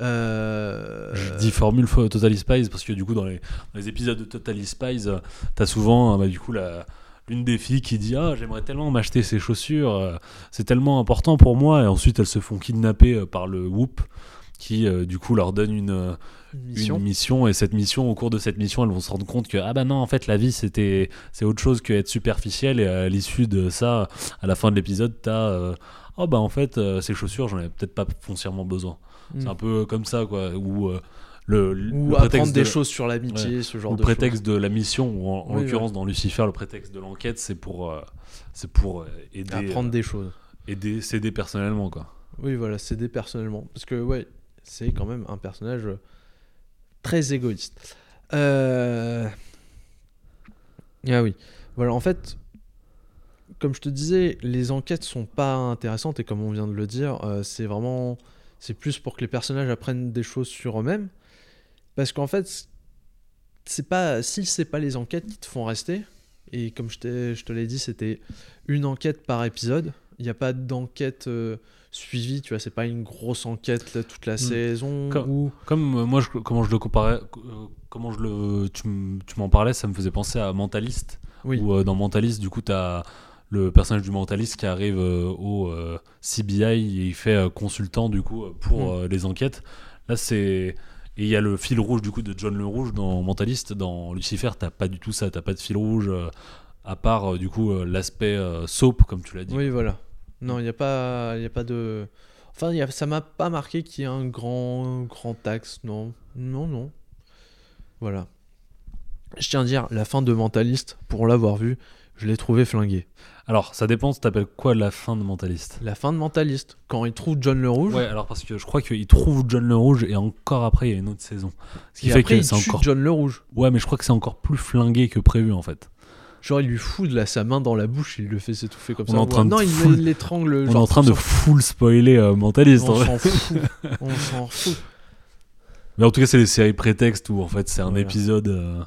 Euh, Je dis formule fo- Totally Spies parce que du coup dans les, dans les épisodes de Totally Spies, euh, t'as souvent euh, bah, du coup la l'une des filles qui dit ah j'aimerais tellement m'acheter ces chaussures, c'est tellement important pour moi. Et ensuite elles se font kidnapper par le Whoop qui euh, du coup leur donne une, une mission. une mission. Et cette mission au cours de cette mission elles vont se rendre compte que ah bah non en fait la vie c'était c'est autre chose que être superficiel. Et à l'issue de ça à la fin de l'épisode t'as euh, oh bah en fait euh, ces chaussures j'en avais peut-être pas foncièrement besoin Mm. c'est un peu comme ça quoi où euh, le, le Ou prétexte apprendre des de- choses sur l'amitié, ce genre ou de prétexte de la mission ou en, en Oui, l'occurrence dans Lucifer le prétexte de l'enquête c'est pour euh, c'est pour euh, aider. Apprendre des choses. euh, aider s'aider personnellement quoi Oui, voilà, s'aider personnellement. Parce que, ouais, c'est quand même un personnage euh, très égoïste. Euh... Ah oui. Voilà, en fait, comme je te disais, les enquêtes sont pas intéressantes et comme on vient de le dire, euh, c'est vraiment. C'est plus pour que les personnages apprennent des choses sur eux-mêmes. Parce qu'en fait, c'est pas. Si c'est pas les enquêtes qui te font rester, et comme je, je te l'ai dit, c'était une enquête par épisode. il n'y a pas d'enquête euh, suivie, tu vois, c'est pas une grosse enquête là, toute la saison. Comme- ou... Comme euh, moi, je- comment je le comparais, euh, comment je le, tu, m'en parlais, ça me faisait penser à Mentalist. Oui. Où dans Mentalist, du coup, tu as le personnage du mentaliste qui arrive euh, au euh, CBI et il fait euh, consultant, du coup, pour Mm. les enquêtes. Là, c'est. Et il y a le fil rouge, du coup, de John Le Rouge dans Mentalist. Dans Lucifer, t'as pas du tout ça, t'as pas de fil rouge, euh, à part, euh, du coup, euh, l'aspect soap, comme tu l'as dit. Oui, voilà. Non, il n'y a, pas- il y a pas de. Enfin, y a... ça m'a pas marqué qu'il y ait un grand, grand axe, non. Non, non. Voilà. Je tiens à dire, la fin de Mentaliste, pour l'avoir vu, je l'ai trouvé flingué. Alors, ça dépend, tu t'appelles quoi la fin de Mentalist La fin de Mentaliste, quand il trouve John le Rouge, Ouais, alors parce que je crois qu'il trouve John le Rouge et encore après il y a une autre saison. Ce qui et fait après que c'est encore. John le Rouge. Ouais, mais je crois que c'est encore plus flingué que prévu en fait. Genre, il lui fout de la, sa main dans la bouche, il le fait s'étouffer comme On ça. est en train de non, il full- il l'étrangle. On est en train de full spoiler euh, Mentalist. en On s'en fout. On s'en fout. Mais en tout cas, c'est les séries prétextes où en fait c'est un épisode, euh,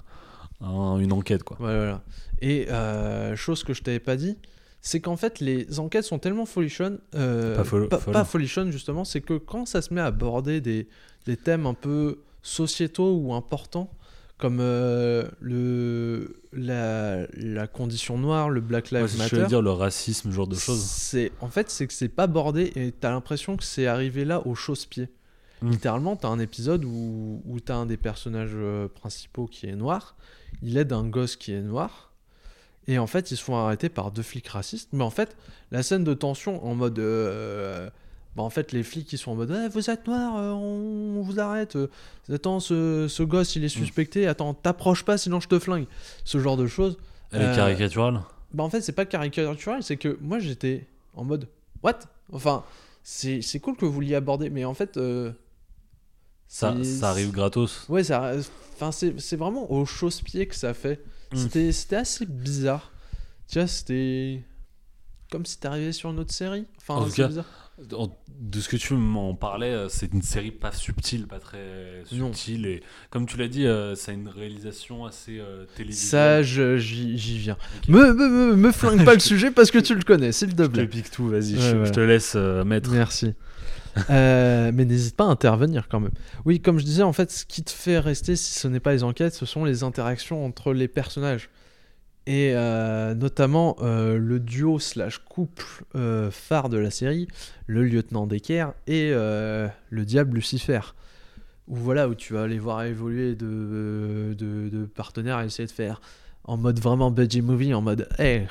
un- une enquête quoi. Ouais, voilà. Et euh, chose que je t'avais pas dit, c'est qu'en fait les enquêtes sont tellement folichonnes, euh, Pas fol- pas, folles. pas folichonnes justement, c'est que quand ça se met à aborder des, des thèmes un peu sociétaux ou importants, comme euh, le, la, la condition noire, le Black Ouais, Lives je Matter, veux dire le racisme, ce genre de choses. c'est en fait c'est que c'est pas bordé et t'as l'impression que c'est arrivé là au chausse-pied. Mm. Littéralement, t'as un épisode où, où t'as un des personnages principaux qui est noir, il aide un gosse qui est noir, et en fait ils se font arrêter par deux flics racistes. Mais en fait, la scène de tension en mode, euh, bah, en fait les flics ils sont en mode, Eh, vous êtes noir, euh, on, vous arrête. euh, attends, ce, ce gosse il est suspecté, attends, t'approches pas sinon je te flingue. Ce genre de choses. Elle est Euh, caricaturale. Bah en fait, c'est pas caricatural, c'est que moi j'étais en mode what? Enfin, c'est cool que vous l'ayez abordé, mais en fait, Ça, ça arrive gratos. Ouais, ça, enfin c'est c'est vraiment au chausse-pied que ça fait. Mm. C'était c'était assez bizarre. Tu vois, c'était comme si t'arrivais sur une autre série. Enfin, En tout cas, bizarre. De ce que tu m'en parlais, euh, c'est une série pas subtile, pas très Non. subtile. Et comme tu l'as dit, euh, ça a une réalisation assez euh, télévisuelle. Ça, je- j'y viens. Me, me, me, me flingue pas le sujet parce que tu le connais, s'il te Je te plaît. pique tout, vas-y, Ouais, je, te laisse euh, mettre. Merci. Euh, mais n'hésite pas à intervenir quand même. Oui, comme je disais, en fait, ce qui te fait rester, si ce n'est pas les enquêtes, ce sont les interactions entre les personnages. Et euh, notamment euh, le duo slash couple phare de la série, le lieutenant Decker et le diable Lucifer. Où voilà, où tu vas aller voir évoluer de, de, de partenaires et essayer de faire en mode vraiment budget movie, en mode hey,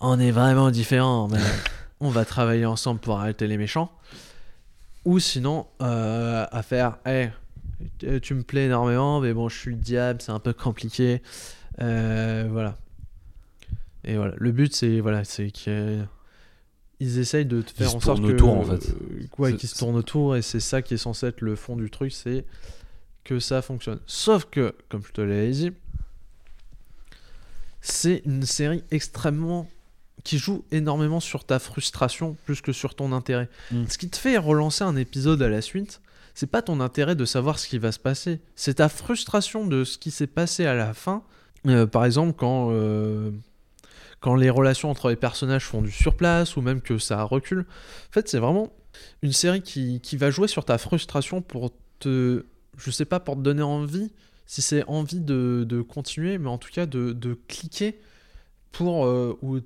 on est vraiment différents, mais on va travailler ensemble pour arrêter les méchants. Ou sinon, euh, à faire hey, tu- tu me plais énormément, mais bon, je suis le diable, c'est un peu compliqué. Euh, voilà. Et voilà, le but c'est voilà, c'est qu'ils essayent de te faire en sorte que autour, en fait. euh, C'est- qu'ils se tournent autour et c'est ça qui est censé être le fond du truc, c'est que ça fonctionne. Sauf que, comme je te l'ai dit, c'est une série extrêmement qui joue énormément sur ta frustration plus que sur ton intérêt. Mm. Ce qui te fait relancer un épisode à la suite, c'est pas ton intérêt de savoir ce qui va se passer, c'est ta frustration de ce qui s'est passé à la fin. Euh, par exemple, quand euh, quand les relations entre les personnages font du surplace ou même que ça recule. En fait, c'est vraiment une série qui, qui va jouer sur ta frustration pour te, je sais pas, pour te donner envie, si c'est envie de, de continuer, mais en tout cas de, de cliquer pour, euh, ou,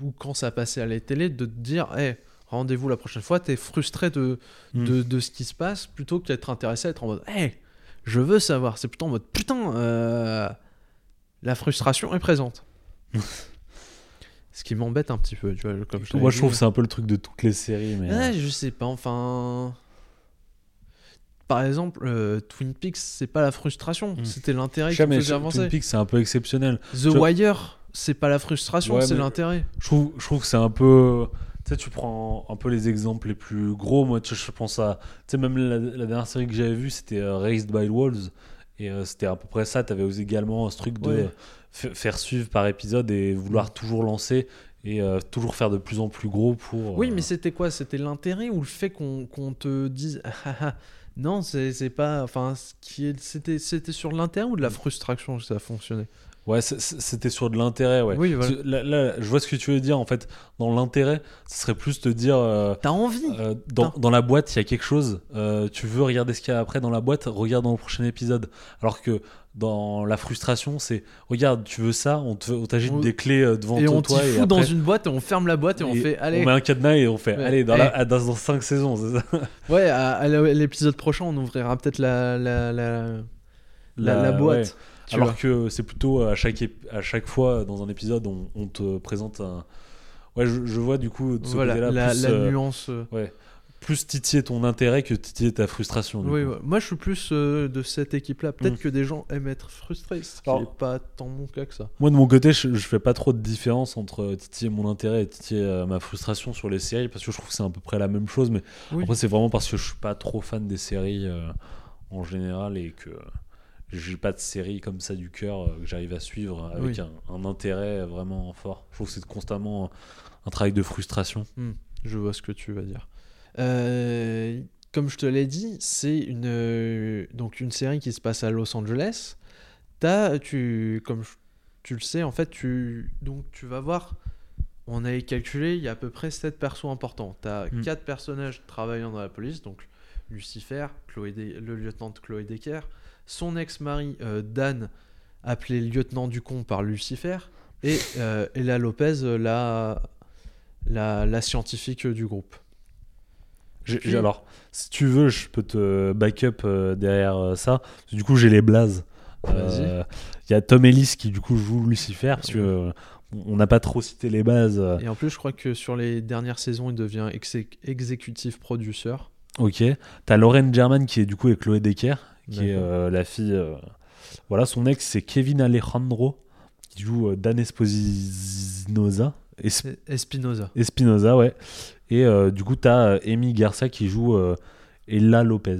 ou quand ça passait à la télé, de te dire, hey, rendez-vous la prochaine fois, t'es frustré de, Mm. de, de ce qui se passe, plutôt qu'être intéressé à être en mode, hey, je veux savoir. C'est plutôt en mode, putain, euh, la frustration est présente. Ce qui m'embête un petit peu, tu vois, comme je Moi, je trouve que c'est un peu le truc de toutes les séries. Mais, Ouais, euh, je sais pas, enfin. Par exemple, euh, Twin Peaks, c'est pas la frustration, Mm. c'était l'intérêt qui faisait Twin avancer. Peaks, c'est un peu exceptionnel. The je- Wire, c'est pas la frustration, Ouais, c'est l'intérêt. Je trouve, je trouve que c'est un peu. Tu sais, tu prends un peu les exemples les plus gros. Moi, tu je pense à. Tu sais, même la, la dernière série que j'avais vue, c'était euh, Raised by Wolves. Et euh, c'était à peu près ça. Tu avais également ce truc de Ouais. faire suivre par épisode et vouloir toujours lancer et euh, toujours faire de plus en plus gros pour. Oui, mais c'était quoi? C'était l'intérêt ou le fait qu'on te dise. Ah, ah, ah. non, c'est pas. Enfin, c'était sur l'intérêt ou de la frustration que ça fonctionnait Ouais, c'était sur de l'intérêt, ouais. Oui, voilà. Là, là, je vois ce que tu veux dire. En fait, dans l'intérêt, ce serait plus te dire. euh, T'as envie euh, dans, dans la boîte, il y a quelque chose. euh, tu veux regarder ce qu'il y a après dans la boîte, regarde dans le prochain épisode. Alors que dans la frustration, c'est regarde, tu veux ça, on te- on t'agite On- des clés devant Et on toi. t'y et fout dans une boîte et on ferme la boîte et on fait allez. on met un cadenas et on fait Ouais. allez dans, la, dans, dans cinq saisons, c'est ça Ouais, à, à l'épisode prochain, on ouvrira peut-être la, la, la, la, La- la boîte. ouais. Tu Alors vois. que c'est plutôt euh, à chaque, à chaque fois dans un épisode, on, on te présente un. Ouais, je, je vois du coup de ce voilà, côté-là la, plus, la euh, nuance. euh, ouais, plus titiller ton intérêt que titiller ta frustration. du Oui, ouais. moi je suis plus euh, de cette équipe-là. Peut-être Mm. que des gens aiment être frustrés, ce qui n'est pas tant mon cas que ça. Moi de mon côté, je, je fais pas trop de différence entre euh, titiller mon intérêt et titiller euh, ma frustration sur les séries parce que je trouve que c'est à peu près la même chose. Mais Oui. après, c'est vraiment parce que je suis pas trop fan des séries euh, en général et que j'ai pas de série comme ça du cœur euh, que j'arrive à suivre avec Oui. un, un intérêt vraiment fort. Je trouve que c'est constamment un travail de frustration. Je vois ce que tu vas dire. Euh, comme je te l'ai dit, c'est une, euh, donc une série qui se passe à Los Angeles. T'as, tu, comme tu le sais, en fait, tu, donc, tu vas voir, on avait calculé, il y a à peu près 7 persos importants. Tu as Mm. 4 personnages travaillant dans la police, donc Lucifer, Chloé le lieutenant Chloé Decker, son ex-mari euh, Dan, appelé lieutenant du con par Lucifer, et euh, Ella Lopez, euh, la, la, la scientifique du groupe. Puis- alors, si tu veux, je peux te back-up euh, derrière euh, ça. Du coup, j'ai les blazes. Euh, Il y a Tom Ellis qui, du coup, joue Lucifer. Parce que on n'a pas trop cité les bases. Et en plus, je crois que sur les dernières saisons, il devient exé- exécutif producer. Ok. T'as Lauren German qui est du coup avec Chloé Decker, qui est euh, la fille. euh, Voilà, son ex c'est Kevin Alejandro, qui joue euh, Dan Esposinosa. Es- E- Espinoza. Espinosa, ouais. Et du coup, t'as Amy Garcia qui joue Ella Lopez.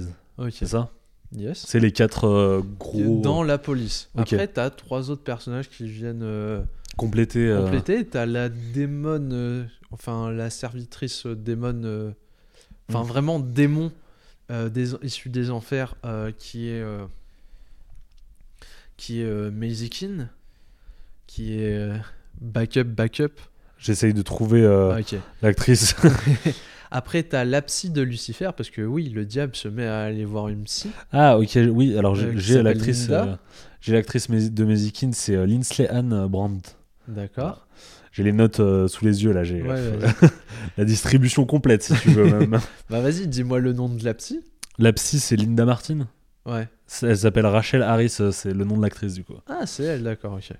C'est ça? Yes. C'est les quatre euh, gros. Dans la police. Ok. Après, t'as trois autres personnages qui viennent euh, euh, compléter. T'as la démon, enfin la servitrice démon, enfin Mm. vraiment démon des, issu des enfers, euh, qui est euh, qui est euh, Keane, qui est euh, backup backup. J'essaye de trouver euh, Ah, l'actrice. Après, t'as la psy de Lucifer, parce que oui, le diable se met à aller voir une psy. ah, ok, oui, alors j'ai Euh, l'actrice. Euh, j'ai l'actrice de Mezikin, c'est euh, Lindsay Ann Brandt. D'accord. J'ai les notes euh, sous les yeux là, j'ai Ouais, euh, la distribution complète si tu veux même. bah vas-y, dis-moi le nom de la psy. La psy c'est Linda Martin. Ouais. Elle s'appelle Rachel Harris, euh, c'est le nom de l'actrice du coup. Ah, c'est elle, d'accord, ok.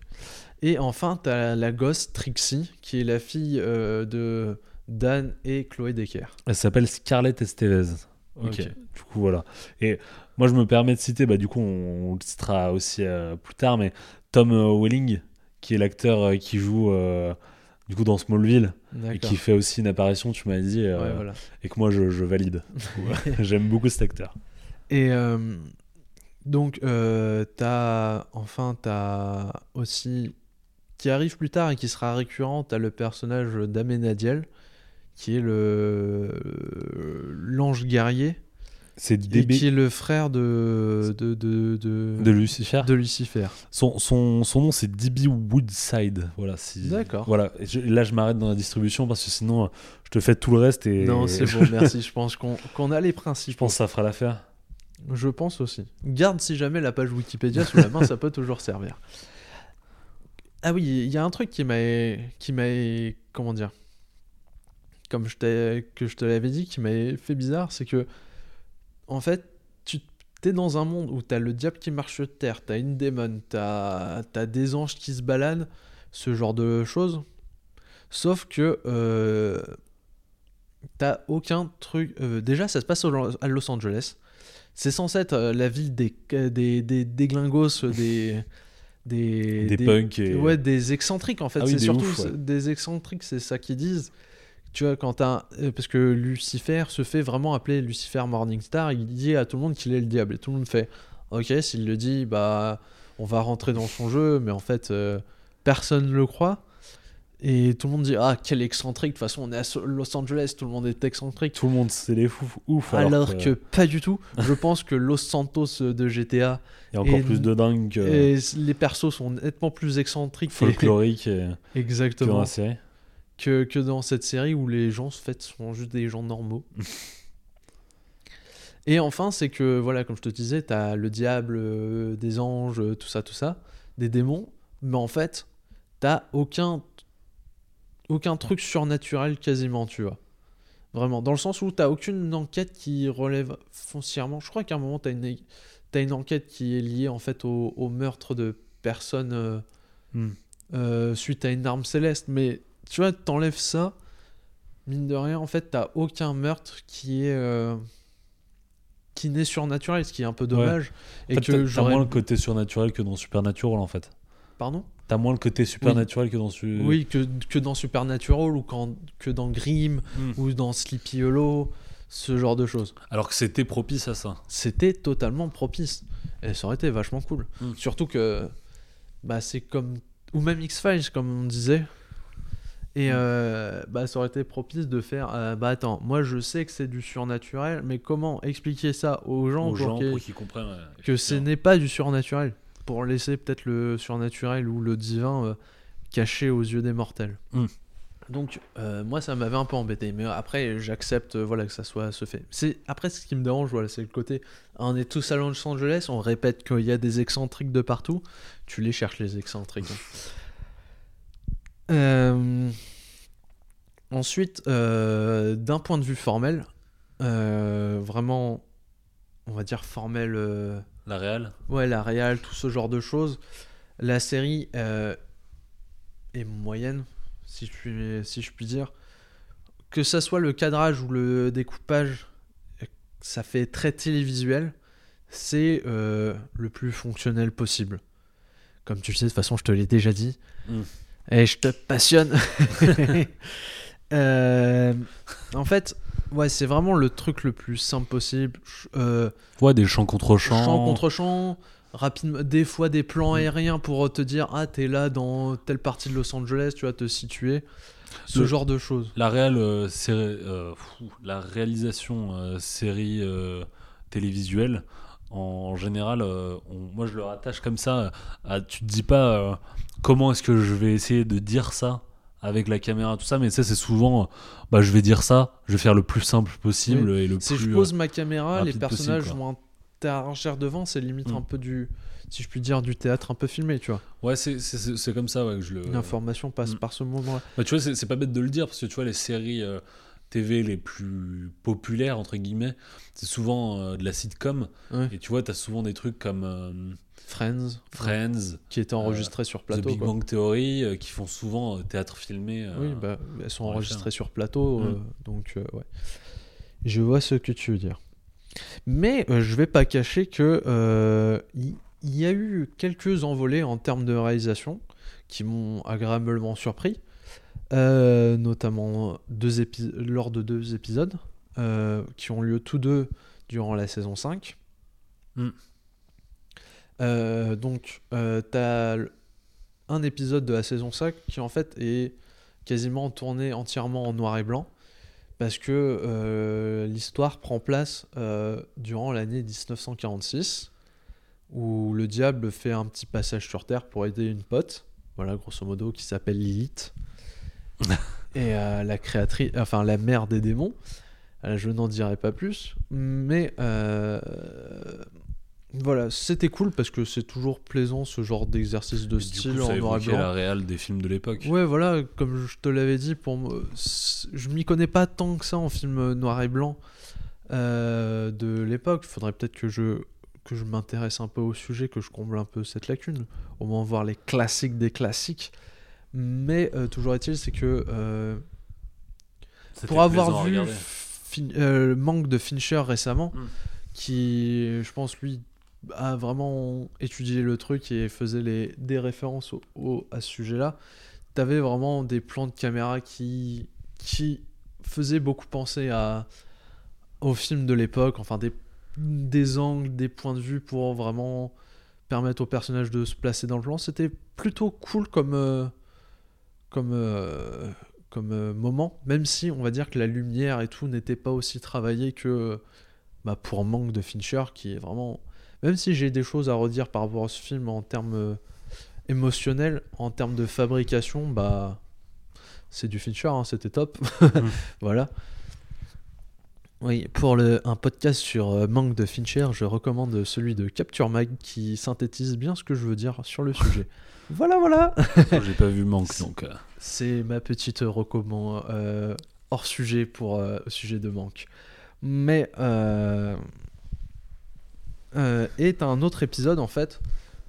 Et enfin, t'as la gosse Trixie, qui est la fille euh, de Dan et Chloé Decker. Elle s'appelle Scarlett Estevez. Ok. Ok. Du coup voilà. Et moi je me permets de citer, bah du coup on, on le citera aussi euh, plus tard, mais Tom Welling, qui est l'acteur euh, qui joue euh, du coup dans Smallville et qui fait aussi une apparition, tu m'as dit, euh, Ouais, voilà. et que moi je, je valide. J'aime beaucoup cet acteur. Et euh, donc, euh, t'as enfin, t'as aussi qui arrive plus tard et qui sera récurrent. T'as le personnage d'Amenadiel, qui est le l'ange guerrier C'est et DB qui est le frère de de de, de, de Lucifer. de Lucifer. Son, son, son nom c'est DB Woodside. Voilà, si... D'accord. Voilà. Et je- là je m'arrête dans la distribution parce que sinon je te fais tout le reste et Non, c'est bon, merci. Je pense qu'on qu'on a les principes. je pense que ça fera l'affaire. Je pense aussi. Garde si jamais la page Wikipédia sous la main, ça peut toujours servir. Ah oui, il y a un truc qui m'a qui m'a comment dire comme je t'ai que je te l'avais dit qui m'a fait bizarre, c'est que en fait, tu es dans un monde où t'as le diable qui marche sur terre, t'as une démon, t'as as des anges qui se baladent, ce genre de choses. Sauf que euh, t'as aucun truc. euh, déjà, ça se passe au- à Los Angeles. C'est censé être euh, la ville des, des, des, des glingos, des. Des, Des punks et- Ouais, des excentriques en fait. Ah oui, c'est surtout ouf, ouais. c'est- des excentriques, c'est ça qu'ils disent. Tu vois, quand un- euh, Parce que Lucifer se fait vraiment appeler Lucifer Morningstar, il dit à tout le monde qu'il est le diable. Et tout le monde fait Ok, s'il le dit, bah. On va rentrer dans son jeu, mais en fait, euh, personne ne le croit. Et tout le monde dit Ah, quel excentrique. De toute façon, on est à Los Angeles, tout le monde est excentrique. Tout le monde, c'est des fous ouf. Alors, que... pas du tout. Je pense que Los Santos de GTA a encore et- plus de dingue que et les persos sont nettement plus excentriques et- folklorique et- que dans exactement la série. Que, que dans cette série où les gens en fait sont juste des gens normaux. et enfin, c'est que voilà, comme je te disais, t'as le diable, euh, des anges, euh, tout ça, tout ça, des démons, mais en fait, t'as aucun aucun truc surnaturel quasiment, tu vois. Vraiment, dans le sens où t'as aucune enquête qui relève foncièrement. Je crois qu'à un moment, t'as une, t'as une enquête qui est liée en fait au, au meurtre de personnes euh, Hmm. suite à une arme céleste. Mais tu vois, t'enlèves ça, mine de rien, en fait, t'as aucun meurtre qui est. euh, qui n'est surnaturel, ce qui est un peu dommage. Et fait, que j'aurais. moins le côté surnaturel que dans Supernatural en fait. Pardon? T'as moins le côté supernaturel que dans su... Oui, que, que dans Supernatural ou quand, que dans Grimm Hmm. ou dans Sleepy Hollow, ce genre de choses. Alors que c'était propice à ça. C'était totalement propice. Et ça aurait été vachement cool. Mm. Surtout que bah, c'est comme. Ou même X-Files, comme on disait. Et Mm. euh, bah, ça aurait été propice de faire. euh, bah attends, moi je sais que c'est du surnaturel, mais comment expliquer ça aux gens Aux pour gens pour qu'ils comprennent. que ce n'est pas du surnaturel Pour laisser peut-être le surnaturel ou le divin euh, caché aux yeux des mortels. Mm. Donc moi ça m'avait un peu embêté, mais après j'accepte voilà que ça soit ce fait. C'est après ce qui me dérange voilà c'est le côté on est tous à Los Angeles, on répète qu'il y a des excentriques de partout, tu les cherches les excentriques. hein. Euh, Ensuite, euh, d'un point de vue formel, euh, vraiment, on va dire formel, euh, La réal ouais, la réal, tout ce genre de choses, la série est moyenne, si je, puis, si je puis dire. Que ça soit le cadrage ou le découpage, ça fait très télévisuel, c'est le plus fonctionnel possible. Comme tu le sais, de toute façon, je te l'ai déjà dit. Mm. Et je te passionne. Euh, en fait, ouais, c'est vraiment le truc le plus simple possible. Euh, Ouais, des champs contre champs. champ contre champ, rapidement, des fois des plans aériens pour te dire ah t'es là dans telle partie de Los Angeles, tu vas te situer, ce Le- genre de choses. La euh, euh, la réalisation euh, série euh, télévisuelle, en général, euh, on- moi je le rattache comme ça. À, tu te dis pas euh, comment est-ce que je vais essayer de dire ça? Avec la caméra, tout ça, mais ça c'est souvent, euh, bah je vais dire ça, je vais faire le plus simple possible et le Si plus. je euh, pose ma caméra, les personnages possible, vont interagir devant, c'est limite Mm. un peu du, si je puis dire, du théâtre un peu filmé, tu vois. Ouais, c'est- comme ça ouais, que je le. L'information passe Mm. par ce moment-là. Bah, tu vois, c'est c'est pas bête de le dire parce que tu vois, les séries euh, TV les plus populaires, entre guillemets, c'est souvent euh, de la sitcom. Ouais. Et tu vois, t'as souvent des trucs comme euh, Friends, Friends, qui était enregistré sur The plateau. Big quoi. Bang Theory, euh, qui font souvent euh, théâtre filmé. euh, Oui, bah, elles sont enregistrées sur plateau, euh, Mm. donc euh, ouais. Je vois ce que tu veux dire. Mais euh, je vais pas cacher que euh, il y, a eu quelques envolées en termes de réalisation qui m'ont agréablement surpris, Euh, notamment deux lors de deux épisodes euh, qui ont lieu tous deux durant la saison 5. Mm. Euh, donc, euh, t'as un épisode de la saison 5 qui en fait est quasiment tourné entièrement en noir et blanc parce que euh, l'histoire prend place euh, durant l'année 1946 où le diable fait un petit passage sur Terre pour aider une pote, voilà grosso modo, qui s'appelle Lilith et la créatrice, enfin la mère des démons. Je n'en dirai pas plus, mais voilà, c'était cool parce que c'est toujours plaisant ce genre d'exercice de du style coup, ça en noir et blanc. la réal des films de l'époque. Ouais, voilà, comme je te l'avais dit, pour moi, je m'y connais pas tant que ça en film noir et blanc euh, de l'époque. Il faudrait peut-être que je que je m'intéresse un peu au sujet, que je comble un peu cette lacune, au moins voir les classiques des classiques. Mais euh, toujours est-il, c'est que euh, pour avoir vu. Fin- le manque de Fincher récemment, Mm. qui, je pense, lui, a vraiment étudié le truc et faisait les, des références au- au- à ce sujet-là, t'avais vraiment des plans de caméra qui, qui faisaient beaucoup penser à, aux films de l'époque, enfin des, des angles, des points de vue pour vraiment permettre aux personnages de se placer dans le plan. C'était plutôt cool comme, euh, comme, euh, comme euh, moment, même si on va dire que la lumière et tout n'était pas aussi travaillé que bah, pour Manque de Fincher, qui est vraiment. Même si j'ai des choses à redire par rapport à ce film en termes euh, émotionnels, en termes de fabrication, bah. C'est du Fincher, hein, c'était top. voilà. Oui, pour le, un podcast sur euh, Manque de Fincher, je recommande celui de Capture Mag qui synthétise bien ce que je veux dire sur le sujet. voilà, voilà. J'ai pas vu Manque donc. euh, C'est ma petite recommande euh, hors sujet pour euh, au sujet de manque. Mais euh, euh, et t'as un autre épisode en fait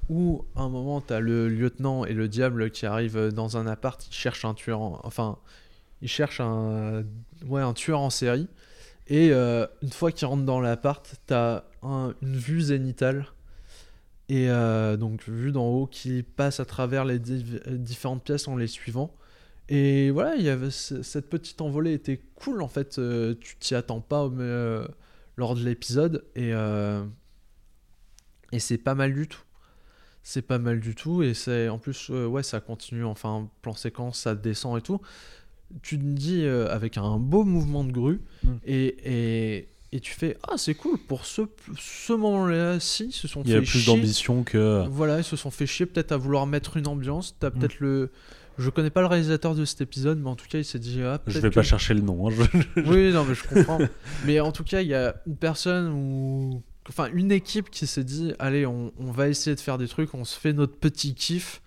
où à un moment t'as le lieutenant et le diable qui arrivent dans un appart, ils cherchent un tueur, en- enfin ils cherchent un ouais un tueur en série et euh, une fois qu'ils rentrent dans l'appart, t'as un- une vue zénitale et euh, donc vue d'en haut qui passe à travers les différentes pièces en les suivant. Et voilà, il y avait ce- cette petite envolée était cool en fait. euh, tu t'y attends pas mais, lors de l'épisode et et c'est pas mal du tout. C'est pas mal du tout et c'est en plus euh, ouais ça continue enfin plan séquence ça descend et tout. Tu te dis euh, avec un beau mouvement de grue Mm. et, et et tu fais ah c'est cool pour ce ce moment-là si ils se sont Il y a fait plus chier. d'ambition que. Voilà, ils se sont fait chier peut-être à vouloir mettre une ambiance. T'as Mm. peut-être le. Je connais pas le réalisateur de cet épisode, mais en tout cas, il s'est dit. Ah, Je vais que- pas chercher le nom. hein, Oui, non, mais je comprends. mais en tout cas, il y a une personne ou. Enfin, une équipe qui s'est dit Allez, on, on va essayer de faire des trucs, on se fait notre petit kiff.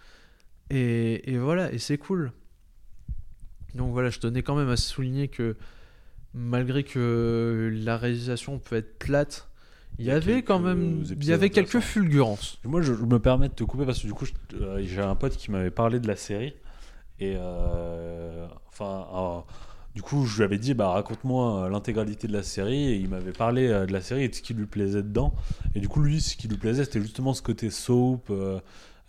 Et, et voilà, et c'est cool. Donc voilà, je tenais quand même à souligner que malgré que la réalisation peut être plate, il y, avait quand même il y avait quelques fulgurances. Moi, je, je me permets de te couper parce que du coup, euh, j'ai un pote qui m'avait parlé de la série. Et euh, enfin, du coup, je lui avais dit, bah, raconte-moi euh, l'intégralité de la série. Et il m'avait parlé euh, de la série et de ce qui lui plaisait dedans. Et du coup, lui, ce qui lui plaisait, c'était justement ce côté soap, euh,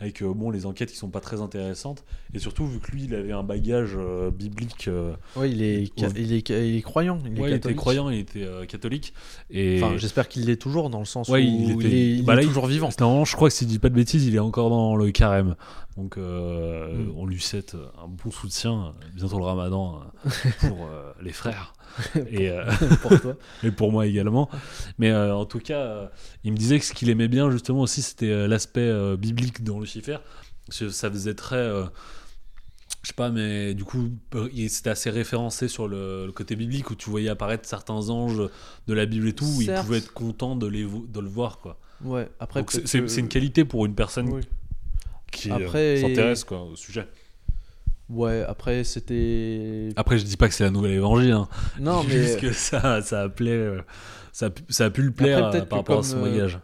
avec euh, bon, les enquêtes qui sont pas très intéressantes. Et surtout, vu que lui, il avait un bagage euh, biblique. euh, Oui, il est, ca- Ouais. il est, il est croyant. Il, est ouais, il était croyant, il était euh, catholique. Et Enfin, j'espère qu'il l'est toujours dans le sens Ouais, où il est, bah là, toujours vivant. Normalement, je crois que si je dis pas de bêtises, il est encore dans le carême. Donc, Mm. on lui souhaite un bon soutien. Bientôt le ramadan pour les frères. Et, euh, pour toi. et pour moi également. Mais euh, en tout cas, euh, il me disait que ce qu'il aimait bien, justement, aussi, c'était euh, l'aspect euh, biblique dans Lucifer. Parce que ça faisait très. euh, je sais pas, mais du coup, euh, c'était assez référencé sur le, le côté biblique où tu voyais apparaître certains anges de la Bible et tout, où il pouvait être content de, les, vo- de le voir, quoi. Ouais, après. Donc c'est que- une qualité pour une personne Oui. qui euh, s'intéresse quoi au sujet. Ouais, après, c'était. Après, je dis pas que c'est la nouvelle évangile. Hein. Non, mais. juste que ça, ça a plaît, ça, a pu- ça a pu le plaire Après, euh, par rapport à son euh, bagage.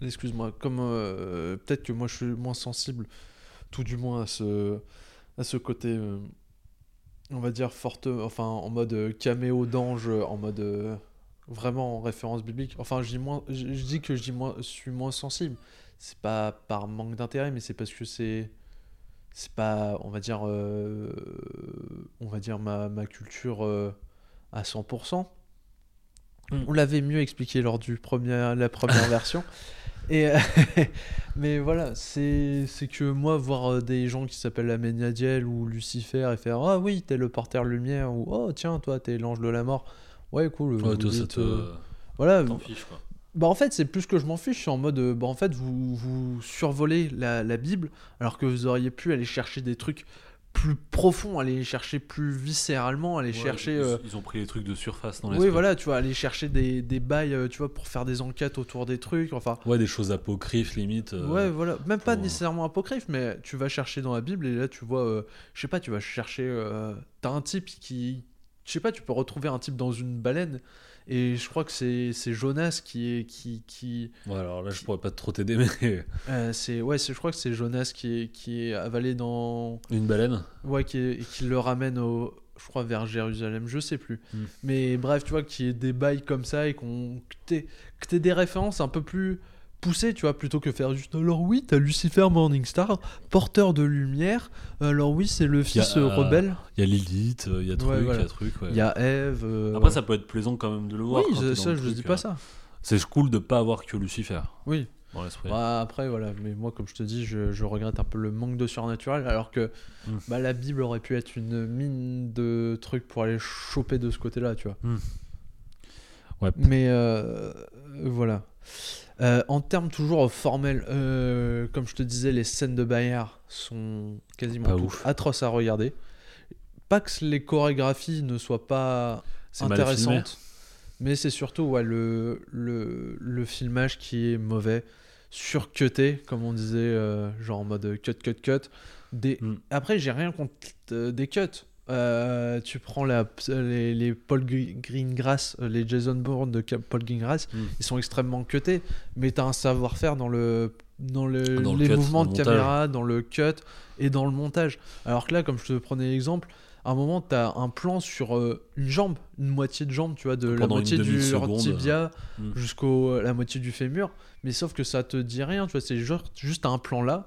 Excuse-moi, comme euh, peut-être que moi je suis moins sensible, tout du moins à ce, à ce côté, euh, on va dire forte, enfin en mode caméo d'ange, en mode vraiment en référence biblique. Enfin, je dis moins, je, je dis que je dis moins, suis moins sensible. C'est pas par manque d'intérêt, mais c'est parce que c'est, c'est pas, on va dire, euh, on va dire ma, ma culture euh, à 100%. Mm. On l'avait mieux expliqué lors du premier, la première version. Et euh, mais voilà, c'est que moi, voir des gens qui s'appellent Aménadiel ou Lucifer et faire Ah oui, t'es le porteur lumière ou Oh tiens, toi, t'es l'ange de la mort. Ouais, cool. Ouais, vous toi, ça dites, te Voilà. fiche quoi. Bah en fait, c'est plus que je m'en fiche. Je suis en mode euh, Bah en fait, vous, vous survolez la, la Bible alors que vous auriez pu aller chercher des trucs plus profonds, aller chercher plus viscéralement, aller Ouais, chercher. ils, euh, ils ont pris les trucs de surface dans les oui, voilà, tu vois, aller chercher des, des bails, euh, tu vois, pour faire des enquêtes autour des trucs. Enfin, Ouais, des choses apocryphes limite. euh, Ouais, voilà. Même pas nécessairement apocryphe, mais tu vas chercher dans la Bible et là, tu vois, euh, je sais pas, tu vas chercher. T'as un type qui. Je sais pas, tu peux retrouver un type dans une baleine. Et je crois que c'est c'est Jonas qui est. Qui, qui, Ouais, alors là, je pourrais pas trop t'aider, mais euh, c'est ouais, c'est- je crois que c'est Jonas qui est, qui est avalé dans. une baleine. Ouais, qui, est- qui le ramène au. Je crois vers Jérusalem, je sais plus. Hmm. Mais bref, tu vois, qui est des bails comme ça et qu'on. Que t'aies que t'aies des références un peu plus poussées, tu vois, plutôt que faire juste. Alors oui, t'as Lucifer Morningstar, porteur de lumière. Alors oui, c'est le fils euh, euh, rebelle. Il y a Lilith, euh, il y a truc, il voilà. y a truc. ouais. Il y a Eve. euh, Après, ça peut être plaisant quand même de le voir. Oui, ça, je truc, dis pas euh. ça. C'est cool de pas avoir que Lucifer. Oui. dans. Bah, après, voilà, mais moi, comme je te dis, je, je regrette un peu le manque de surnaturel, alors que Mm. bah, la Bible aurait pu être une mine de trucs pour aller choper de ce côté-là, tu vois. Mm. Ouais. Mais euh, voilà. Euh, en termes toujours formels, euh, comme je te disais, les scènes de Bayard sont quasiment atroces à regarder. Pas que les chorégraphies ne soient pas C'est mal filmé. intéressante. Mais c'est surtout ouais, le, le, le filmage qui est mauvais, surcuté, comme on disait, euh, genre en mode cut, cut, cut. Des... Mm. Après, j'ai rien contre des cuts. Euh, tu prends la, les, les Paul Gre- Greengrass, euh, les Jason Bourne de Paul Greengrass, Mm. ils sont extrêmement cutés, mais tu as un savoir-faire dans, le, dans, le, Dans le les cut, mouvements dans de le caméra, dans le cut et dans le montage. Alors que là, comme je te prenais l'exemple, à un moment, tu as un plan sur euh, une jambe, une moitié de jambe, tu vois, de la Pendant moitié du tibia Mm. jusqu'au la moitié du fémur, mais sauf que ça te dit rien, tu vois, c'est juste un plan là.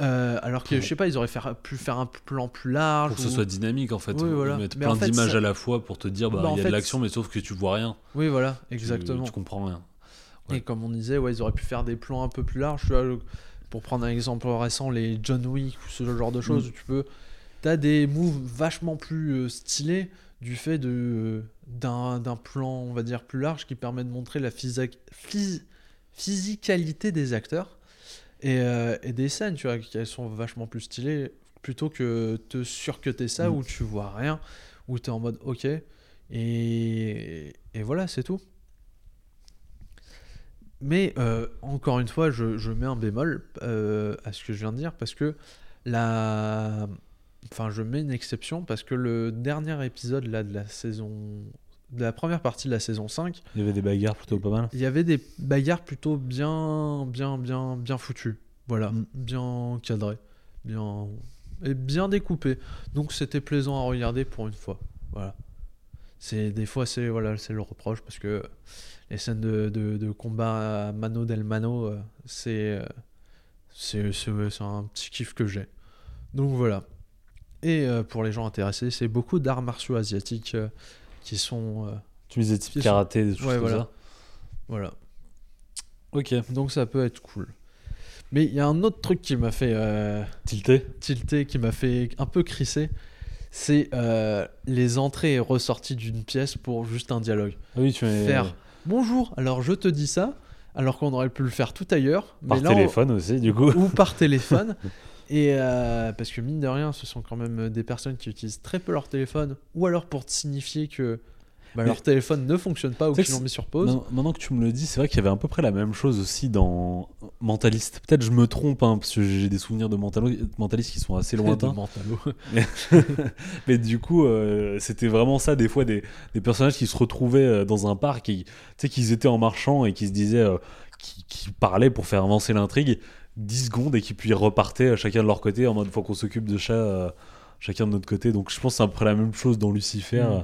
Euh, alors que je sais pas, ils auraient faire- pu faire un plan plus large. Pour que ce soit dynamique en fait. Oui, voilà. Mettre Mais plein en fait, d'images ça- à la fois pour te dire bah Bah, il y a fait, de l'action mais sauf que tu vois rien. Oui, voilà, Tu- exactement. Tu, comprends rien. Ouais. Et comme on disait, ouais, ils auraient pu faire des plans un peu plus larges. Tu pour prendre un exemple récent, les John Wick ou ce genre de choses, Mm. où tu peux. T'as des moves vachement plus euh, stylés du fait de d'un d'un plan, on va dire, plus large qui permet de montrer la physique phys- physicalité des acteurs et, euh, et des scènes, tu vois, qui elles sont vachement plus stylées plutôt que te surcuter ça Mm. où tu vois rien, où tu es en mode ok. Et, et voilà, c'est tout. Mais euh, encore une fois, je, je mets un bémol euh, à ce que je viens de dire parce que la. Enfin, je mets une exception parce que le dernier épisode là, de la saison. De la première partie de la saison 5, Il y avait des bagarres plutôt pas mal. il y avait des bagarres plutôt bien, bien, bien, bien foutues. Voilà, Mm. bien cadrées, bien et bien découpées. Donc c'était plaisant à regarder pour une fois. Voilà. C'est des fois c'est voilà c'est le reproche parce que les scènes de, de, de combat à mano del mano euh, c'est euh, c'est c'est un petit kiff que j'ai. Donc voilà. Et euh, pour les gens intéressés, c'est beaucoup d'arts martiaux asiatiques qui sont euh, Tu me disais type Qui sont- karaté, des choses ouais, comme voilà. ça. voilà. Ok. Donc ça peut être cool. Mais il y a un autre truc qui m'a fait euh, Tilté. tilter, qui m'a fait un peu crisser, c'est euh, les entrées et ressorties d'une pièce pour juste un dialogue. Ah oui, tu m'avais- Faire bonjour, alors je te dis ça, alors qu'on aurait pu le faire tout ailleurs. Par on- téléphone aussi, du coup. ou par téléphone. Et euh, parce que mine de rien, ce sont quand même des personnes qui utilisent très peu leur téléphone, ou alors pour te signifier que bah, Mais- leur téléphone ne fonctionne pas ou qu'ils l'ont mis sur pause. Maintenant, que tu me le dis, c'est vrai qu'il y avait à peu près la même chose aussi dans Mentalist. Peut-être je me trompe, hein, parce que j'ai des souvenirs de Mentalo- Mentalist qui sont assez lointains. Mentalo. Mais du coup, euh, c'était vraiment ça, des fois, des, des personnages qui se retrouvaient euh, dans un parc, et, tu sais, qu'ils étaient en marchant et qui se disaient, euh, qui, qui parlaient pour faire avancer l'intrigue, 10 secondes, et qui puis repartaient euh, chacun de leur côté, en mode, faut qu'on s'occupe de ça, euh, chacun de notre côté. Donc je pense que c'est à peu près la même chose dans Lucifer. Mm. euh,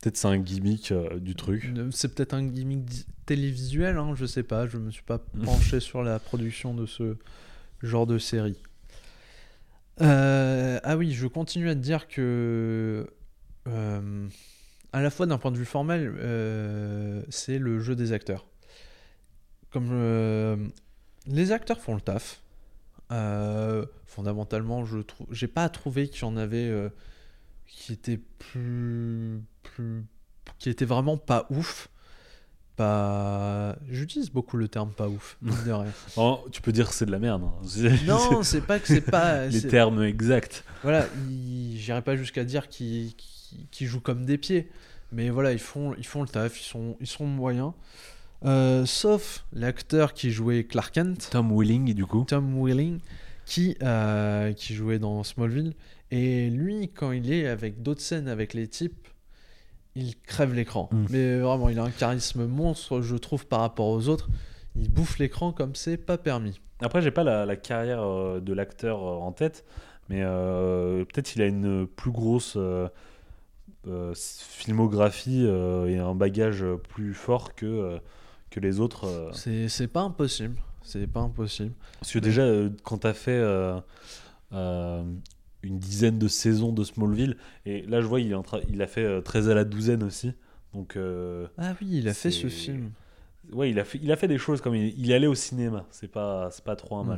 Peut-être c'est un gimmick euh, du truc. C'est peut-être un gimmick télévisuel, hein, je sais pas. Je me suis pas penché sur la production de ce genre de série. Euh, ah oui, je continue à te dire que, à la fois d'un point de vue formel, c'est le jeu des acteurs. Comme les acteurs font le taf, euh, fondamentalement, je trouve, j'ai pas trouvé qu'il y en avait euh, qui étaient plus, plus qui était vraiment pas ouf. Pas... J'utilise beaucoup le terme pas ouf, de rien. Oh, tu peux dire que c'est de la merde. hein. Non, c'est pas que c'est pas. les termes exacts. Voilà, j'irai pas jusqu'à dire qu'ils jouent comme des pieds. Mais voilà, ils font, ils font le taf, ils sont, ils sont moyens. Euh, sauf l'acteur qui jouait Clark Kent, Tom Willing, du coup. Tom Welling, qui, euh, qui jouait dans Smallville. Et lui, quand il est avec d'autres scènes avec les types, il crève l'écran. Mm. Mais vraiment, il a un charisme monstre, je trouve, par rapport aux autres. Il bouffe l'écran comme c'est pas permis. Après, j'ai pas la, la carrière euh, de l'acteur en tête, mais euh, peut-être qu'il a une plus grosse filmographie euh, et un bagage plus fort que, euh, que les autres. euh. C'est c'est pas impossible. C'est pas impossible. Parce que déjà, euh, quand t'as fait euh, une dizaine de saisons de Smallville, et là je vois, il, est en train- il a fait euh, 13 à la douzaine aussi. Donc, Ah oui, il a fait ce film. Ouais, il a fait, il a fait des choses comme il, allé au cinéma. C'est pas, c'est pas trop un Mm.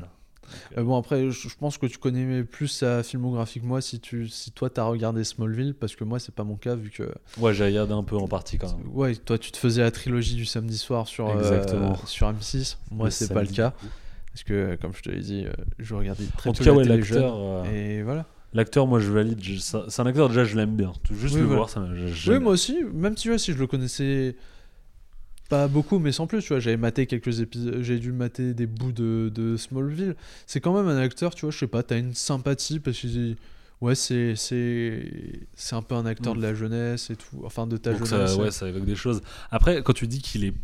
Euh, bon, après, je, je pense que tu connais plus sa filmographie que moi si, tu, si toi t'as regardé Smallville, parce que moi, c'est pas mon cas, vu que. Ouais, j'ai regardé un peu en partie quand même. Ouais, toi, tu te faisais la trilogie du samedi soir sur, euh, sur M6. Moi, c'est pas le cas. coup. Parce que, comme je te l'ai dit, euh, je regardais très En peu tout cas, la ouais, télé Et voilà. l'acteur, moi je valide. C'est un acteur déjà, je l'aime bien. Tout Juste Oui, le voilà. voir, ça Oui, moi aussi, même si je le connaissais pas beaucoup, mais sans plus, tu vois, j'avais maté quelques épisodes, j'ai dû mater des bouts de, de Smallville. C'est quand même un acteur, tu vois, je sais pas, t'as une sympathie parce que ouais, c'est c'est un peu un acteur Mm. de la jeunesse et tout, enfin de ta Donc jeunesse. ça, ouais, ça évoque des choses. Après, quand tu dis qu'il est,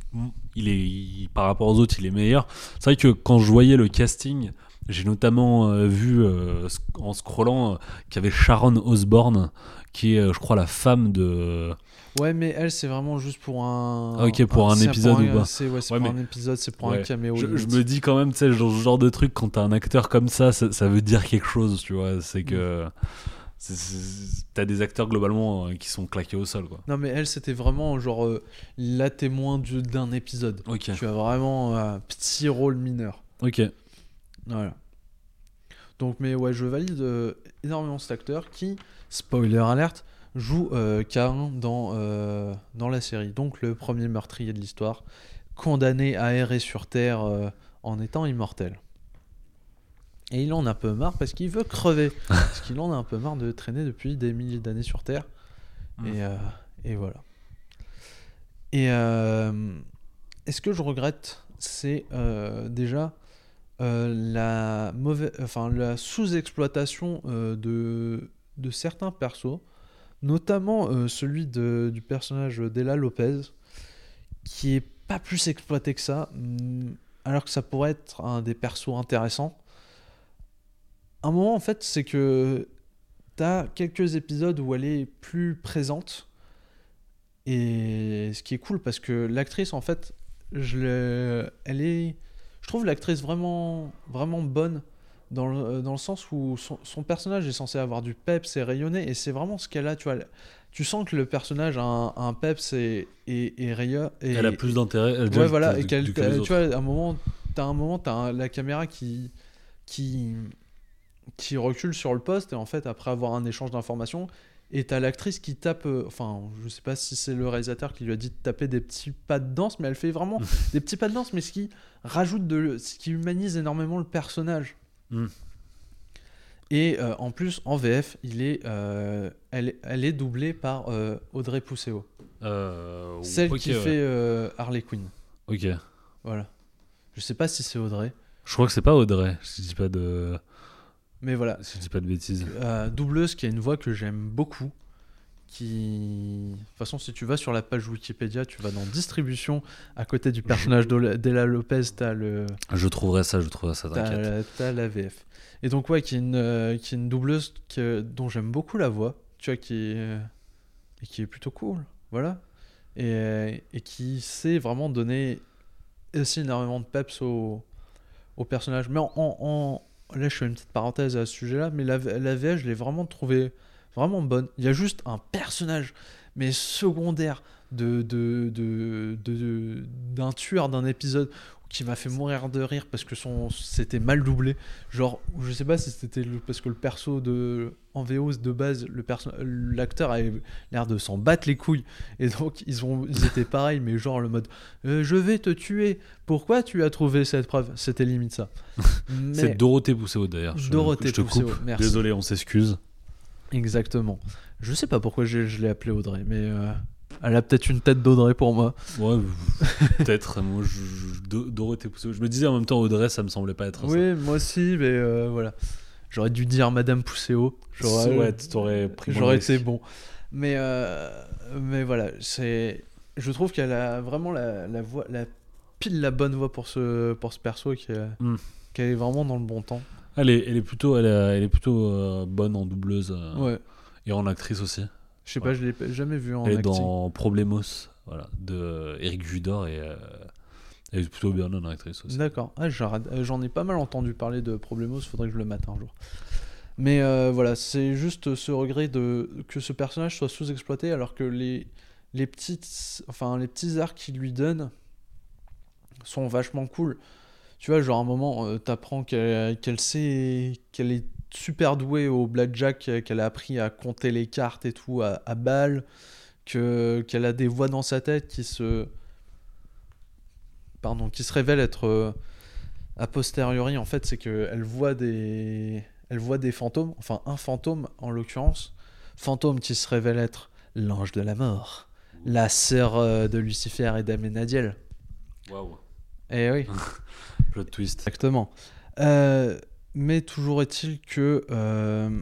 il est, il- par rapport aux autres, il est meilleur. C'est vrai que quand je voyais le casting, j'ai notamment euh, vu euh, en scrollant euh, qu'il y avait Sharon Osbourne, qui est, euh, je crois, la femme de. Ouais, mais elle, c'est vraiment juste pour un. Ah, ok, pour un épisode ou pas. C'est ouais, c'est Ouais, pour un épisode, c'est pour un caméo. Je, me dis quand même, tu sais, genre, ce genre de truc, quand t'as un acteur comme ça, ça, ça veut dire quelque chose, tu vois. C'est que. T'as des acteurs globalement euh, qui sont claqués au sol, quoi. Non, mais elle, c'était vraiment genre euh, la témoin du- d'un épisode. Ok. Tu as vraiment un petit rôle mineur. Ok. Voilà. Donc, mais ouais, je valide euh, énormément cet acteur qui, spoiler alerte, joue euh, Cain dans, euh, dans la série. Donc, le premier meurtrier de l'histoire, condamné à errer sur Terre euh, en étant immortel. Et il en a un peu marre parce qu'il veut crever. parce qu'il en a un peu marre de traîner depuis des milliers d'années sur Terre. Mm. Et, euh, et voilà. Et est-ce que je regrette C'est déjà la, mauvaise, enfin, la sous-exploitation de, de certains persos, notamment euh, celui de- du personnage d'Ella Lopez, qui est pas plus exploité que ça, hum, alors que ça pourrait être un des persos intéressants. Un moment, en fait, c'est que t'as quelques épisodes où elle est plus présente. Et ce qui est cool, parce que l'actrice, en fait, je elle est. Je trouve l'actrice vraiment, vraiment bonne dans le, dans le sens où son, son personnage est censé avoir du peps et rayonner, et c'est vraiment ce qu'elle a. Tu vois, tu sens que le personnage a un, un peps et, et, et rayonne. Et, Elle a plus d'intérêt. Ouais, voilà, et qu'elle, que tu vois, à un moment, t'as un moment, t'as un- la caméra qui, qui, qui recule sur le poste, et en fait, après avoir un échange d'informations, et t'as l'actrice qui tape, euh, enfin, je sais pas si c'est le réalisateur qui lui a dit de taper des petits pas de danse, mais elle fait vraiment des petits pas de danse, mais ce qui rajoute de, ce qui humanise énormément le personnage. Mm. Et euh, en plus, en VF, il est, euh, elle, est- elle est doublée par euh, Audrey Pousseau, celle qui ouais. fait Harley Quinn. Ok. Voilà. Je sais pas si c'est Audrey, Je crois que c'est pas Audrey, si je dis pas de, mais voilà. si je dis pas de bêtises. Doubleuse qui a une voix que j'aime beaucoup. Qui. De toute façon, si tu vas sur la page Wikipédia, tu vas dans distribution. À côté du personnage d'Ella Lopez, t'as le. Je trouverai ça, je trouverai ça, t'inquiète. t'as la VF. Et donc, ouais, qui est une, euh, qui est une doubleuse que- dont j'aime beaucoup la voix. Tu vois, qui est. et qui est plutôt cool. Voilà. Et, euh, et qui sait vraiment donner aussi énormément de peps au, au personnage. Mais en, en- en- Là, je fais une petite parenthèse à ce sujet-là, mais la, la VF, je l'ai vraiment trouvée vraiment bonne. Il y a juste un personnage, mais secondaire, de, de, de, de- d'un tueur d'un épisode qui m'a fait mourir de rire parce que son c'était mal doublé genre je sais pas si c'était le- parce que le perso de en VO de base le perso l'acteur avait l'air de s'en battre les couilles et donc ils ont ils étaient pareils mais genre le mode Euh, je vais te tuer pourquoi tu as trouvé cette preuve? C'était limite ça Mais- C'est Dorothée Pousseau d'ailleurs. Je- Dorothée je te Pousseau, coupe. merci. Désolé, on s'excuse. Exactement je sais pas pourquoi je, je l'ai appelée Audrey mais euh, elle a peut-être une tête d'Audrey pour moi Ouais, peut-être. Moi, je, je- Do- Dorothée Pousseau. Je me disais en même temps Audrey, ça me semblait pas être ça. oui moi aussi mais euh, voilà j'aurais dû dire Madame Pousseau j'aurais Ouais, t'aurais pris J'aurais été bon. Mais, euh, mais voilà, c'est. Je trouve qu'elle a vraiment la, la voix, la pile la bonne voix pour ce, pour ce perso qui est, Mm. qui est vraiment dans le bon temps. Elle est, elle est plutôt, elle est, elle est plutôt euh, bonne en doubleuse euh, Ouais. et en actrice aussi. Je sais pas, je l'ai jamais vu en elle est acting. dans Problemos, voilà, de euh, Eric Judor et euh, elle est plutôt bien en actrice aussi. D'accord. Ah, euh, J'en ai pas mal entendu parler de Problemos, faudrait que je le mate un jour. Mais euh, voilà, c'est juste ce regret de que ce personnage soit sous-exploité alors que les, les petites enfin les petits arcs qu'il lui donne sont vachement cool. Tu vois, genre à un moment, euh, t'apprends qu'elle qu'elle sait, qu'elle est super douée au blackjack, euh, qu'elle a appris à compter les cartes et tout à, à balle, que qu'elle a des voix dans sa tête qui se, pardon, qui se révèlent être euh, a posteriori. En fait, c'est que elle voit des, elle voit des fantômes, enfin un fantôme en l'occurrence, fantôme qui se révèle être l'ange de la mort, la sœur de Lucifer et d'Amenadiel. Waouh. Eh oui. Plot twist. Exactement. Euh, mais toujours est-il que euh,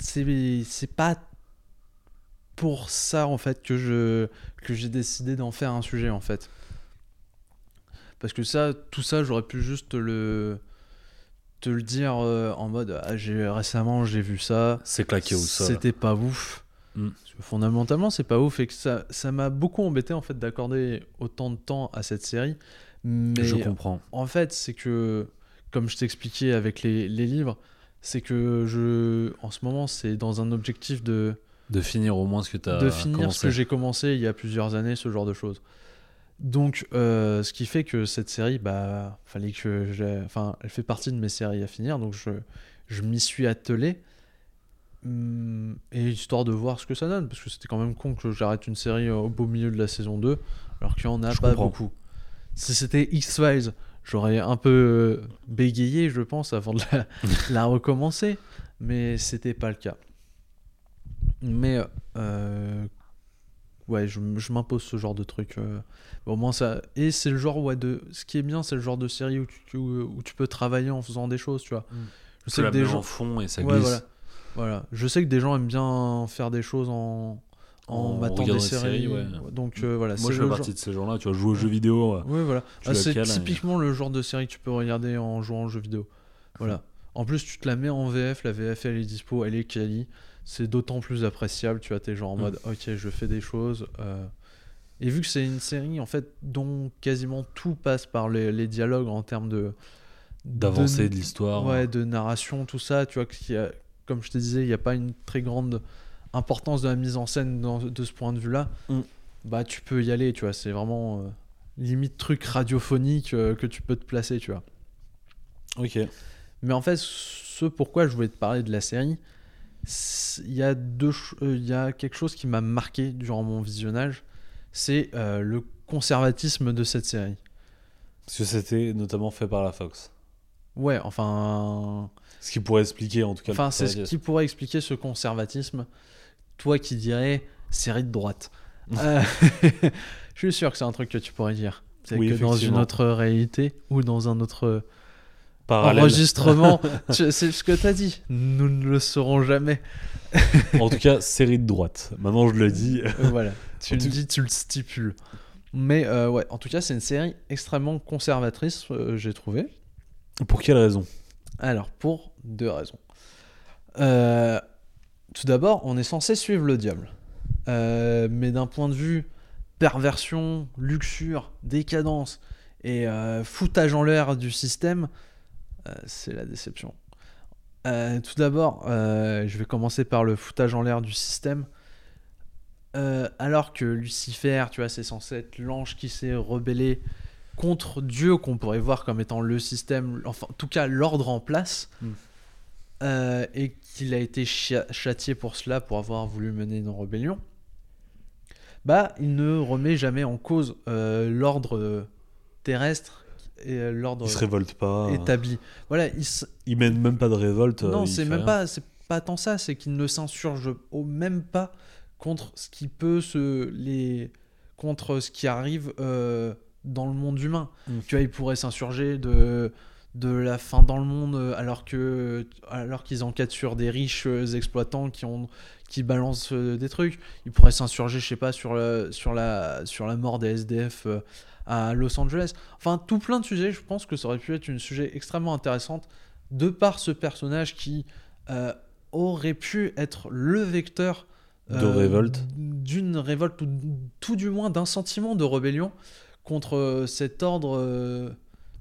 c'est pas pour ça en fait que je que j'ai décidé d'en faire un sujet en fait. Parce que ça, tout ça, j'aurais pu juste te le te le dire euh, en mode ah, j'ai récemment j'ai vu ça, C'est claqué au sol. c'était pas ouf. Mm. Parce que fondamentalement, c'est pas ouf et que ça ça m'a beaucoup embêté en fait d'accorder autant de temps à cette série. Mais Je comprends. en fait, c'est que, comme je t'expliquais avec les, les livres, c'est que je, en ce moment, c'est dans un objectif de, De finir au moins ce que tu as de finir ce commencé. que j'ai commencé il y a plusieurs années, ce genre de choses. Donc, euh, ce qui fait que cette série, bah, fallait que j'ai, enfin, elle fait partie de mes séries à finir, donc je, je m'y suis attelé. Hum, Et histoire de voir ce que ça donne, parce que c'était quand même con que j'arrête une série au beau milieu de la saison 2, alors qu'il y en a Je pas comprends. beaucoup. Si c'était X-Files, j'aurais un peu euh, bégayé, je pense, avant de la, la recommencer, mais c'était pas le cas. Mais euh, ouais, je, m'impose ce genre de truc. euh, au moins ça. Et c'est le genre ouais, de. Ce qui est bien, c'est le genre de série où tu, où, où tu peux travailler en faisant des choses, tu vois. Mm. Je sais la que des gens. en fond et ça Ouais, glisse. voilà. Voilà. Je sais que des gens aiment bien faire des choses en, en, regardant des séries. séries, ouais. Donc euh, voilà. Moi, je fais genre- partie de ces gens-là. Tu vois, jouer aux jeux vidéo. euh, Ouais, voilà. Ah, c'est et- typiquement le genre de série que tu peux regarder en jouant aux jeux vidéo. Voilà. En plus, tu te la mets en VF, la VF elle est dispo, elle est quali. C'est d'autant plus appréciable. Tu vois, t'es genre en Mm. mode, ok, je fais des choses. euh, Et vu que c'est une série en fait dont quasiment tout passe par les, les dialogues en termes de D'avancer de l'histoire. ouais, de narration, tout ça, tu vois, qu'il y a- comme je te disais, il n'y a pas une très grande importance de la mise en scène dans- de ce point de vue-là. Mm. Bah, tu peux y aller, tu vois, c'est vraiment euh, limite truc radiophonique euh, que tu peux te placer, tu vois. Ok. Mais en fait, ce pourquoi je voulais te parler de la série, il y a deux, euh, y a quelque chose qui m'a marqué durant mon visionnage, c'est euh, le conservatisme de cette série. Parce que c'était notamment fait par la Fox. Ouais, enfin, Ce qui pourrait expliquer en tout cas. Enfin, c'est ce qui pourrait expliquer ce conservatisme. Toi qui dirais série de droite. Euh, je suis sûr que c'est un truc que tu pourrais dire. C'est Oui, que dans une autre réalité ou dans un autre Parallèle. enregistrement, c'est ce que tu as dit. Nous ne le saurons jamais. en tout cas, série de droite. Maintenant, je le dis. Euh, voilà, tu En le tout- dis, tu le stipules. Mais euh, ouais, en tout cas, c'est une série extrêmement conservatrice, euh, j'ai trouvé. Pour quelle raison? Alors, pour deux raisons. Euh, tout d'abord, on est censé suivre le diable. Euh, mais d'un point de vue perversion, luxure, décadence et euh, foutage en l'air du système, euh, c'est la déception. Tout d'abord, je vais commencer par le foutage en l'air du système. Alors que Lucifer, tu vois, c'est censé être l'ange qui s'est rebellé contre Dieu, qu'on pourrait voir comme étant le système, enfin, en tout cas l'ordre en place, Mm. Euh, et qu'il a été châtié pour cela, pour avoir voulu mener une rébellion, bah, il ne remet jamais en cause euh, l'ordre euh, terrestre et l'ordre Il se révolte pas. établi. Voilà, il, s- Il mène même pas de révolte. non, c'est même rien. pas, c'est pas tant ça, c'est qu'il ne s'insurge au même pas contre ce qui peut se les contre ce qui arrive euh, dans le monde humain. Mm. Tu vois, il pourrait s'insurger de de la fin dans le monde euh, alors que alors qu'ils enquêtent sur des riches euh, exploitants qui ont qui balancent euh, des trucs. Il pourrait s'insurger, je sais pas, sur la sur la sur la mort des SDF à Los Angeles. Enfin, tout plein de sujets. Je pense que ça aurait pu être une sujet extrêmement intéressante de par ce personnage qui euh, aurait pu être le vecteur De révolte. d'une révolte ou tout du moins d'un sentiment de rébellion contre cet ordre.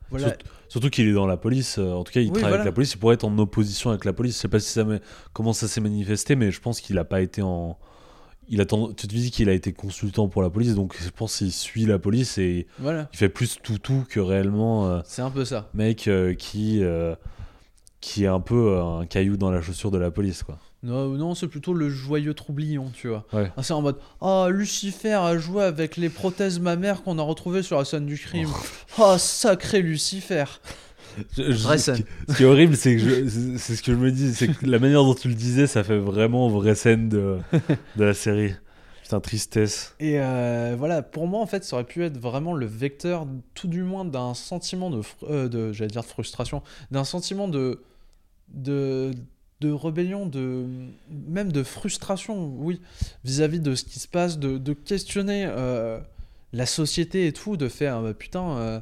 Voilà. Surtout- Surtout qu'il est dans la police. euh, En tout cas, il Oui, travaille voilà. avec la police. Il pourrait être en opposition avec la police. Je sais pas si ça comment ça s'est manifesté, mais je pense qu'il a pas été en. il attend, tu te dis qu'il a été consultant pour la police, donc je pense qu'il suit la police et Voilà, il fait plus tout tout que réellement euh, c'est un peu ça. mec euh, qui euh, qui est un peu un caillou dans la chaussure de la police quoi. Non, non c'est plutôt le joyeux troublion, tu vois. Ouais. Ah, c'est en mode Oh, Lucifer a joué avec les prothèses mammaires qu'on a retrouvées sur la scène du crime. Oh, sacré Lucifer Je- je- Vraie ce, qui, scène. ce qui est horrible, c'est que je- c'est c'est ce que je me dis, c'est que la manière dont tu le disais, ça fait vraiment vraie scène de, de la série. Putain, tristesse. Et euh, voilà, pour moi, en fait, ça aurait pu être vraiment le vecteur, tout du moins, d'un sentiment de, fr- euh, de j'allais dire de frustration, d'un sentiment de, de, de rébellion, de, même de frustration, oui, vis-à-vis de ce qui se passe, de, de questionner euh, la société et tout, de faire, ah bah, putain, euh,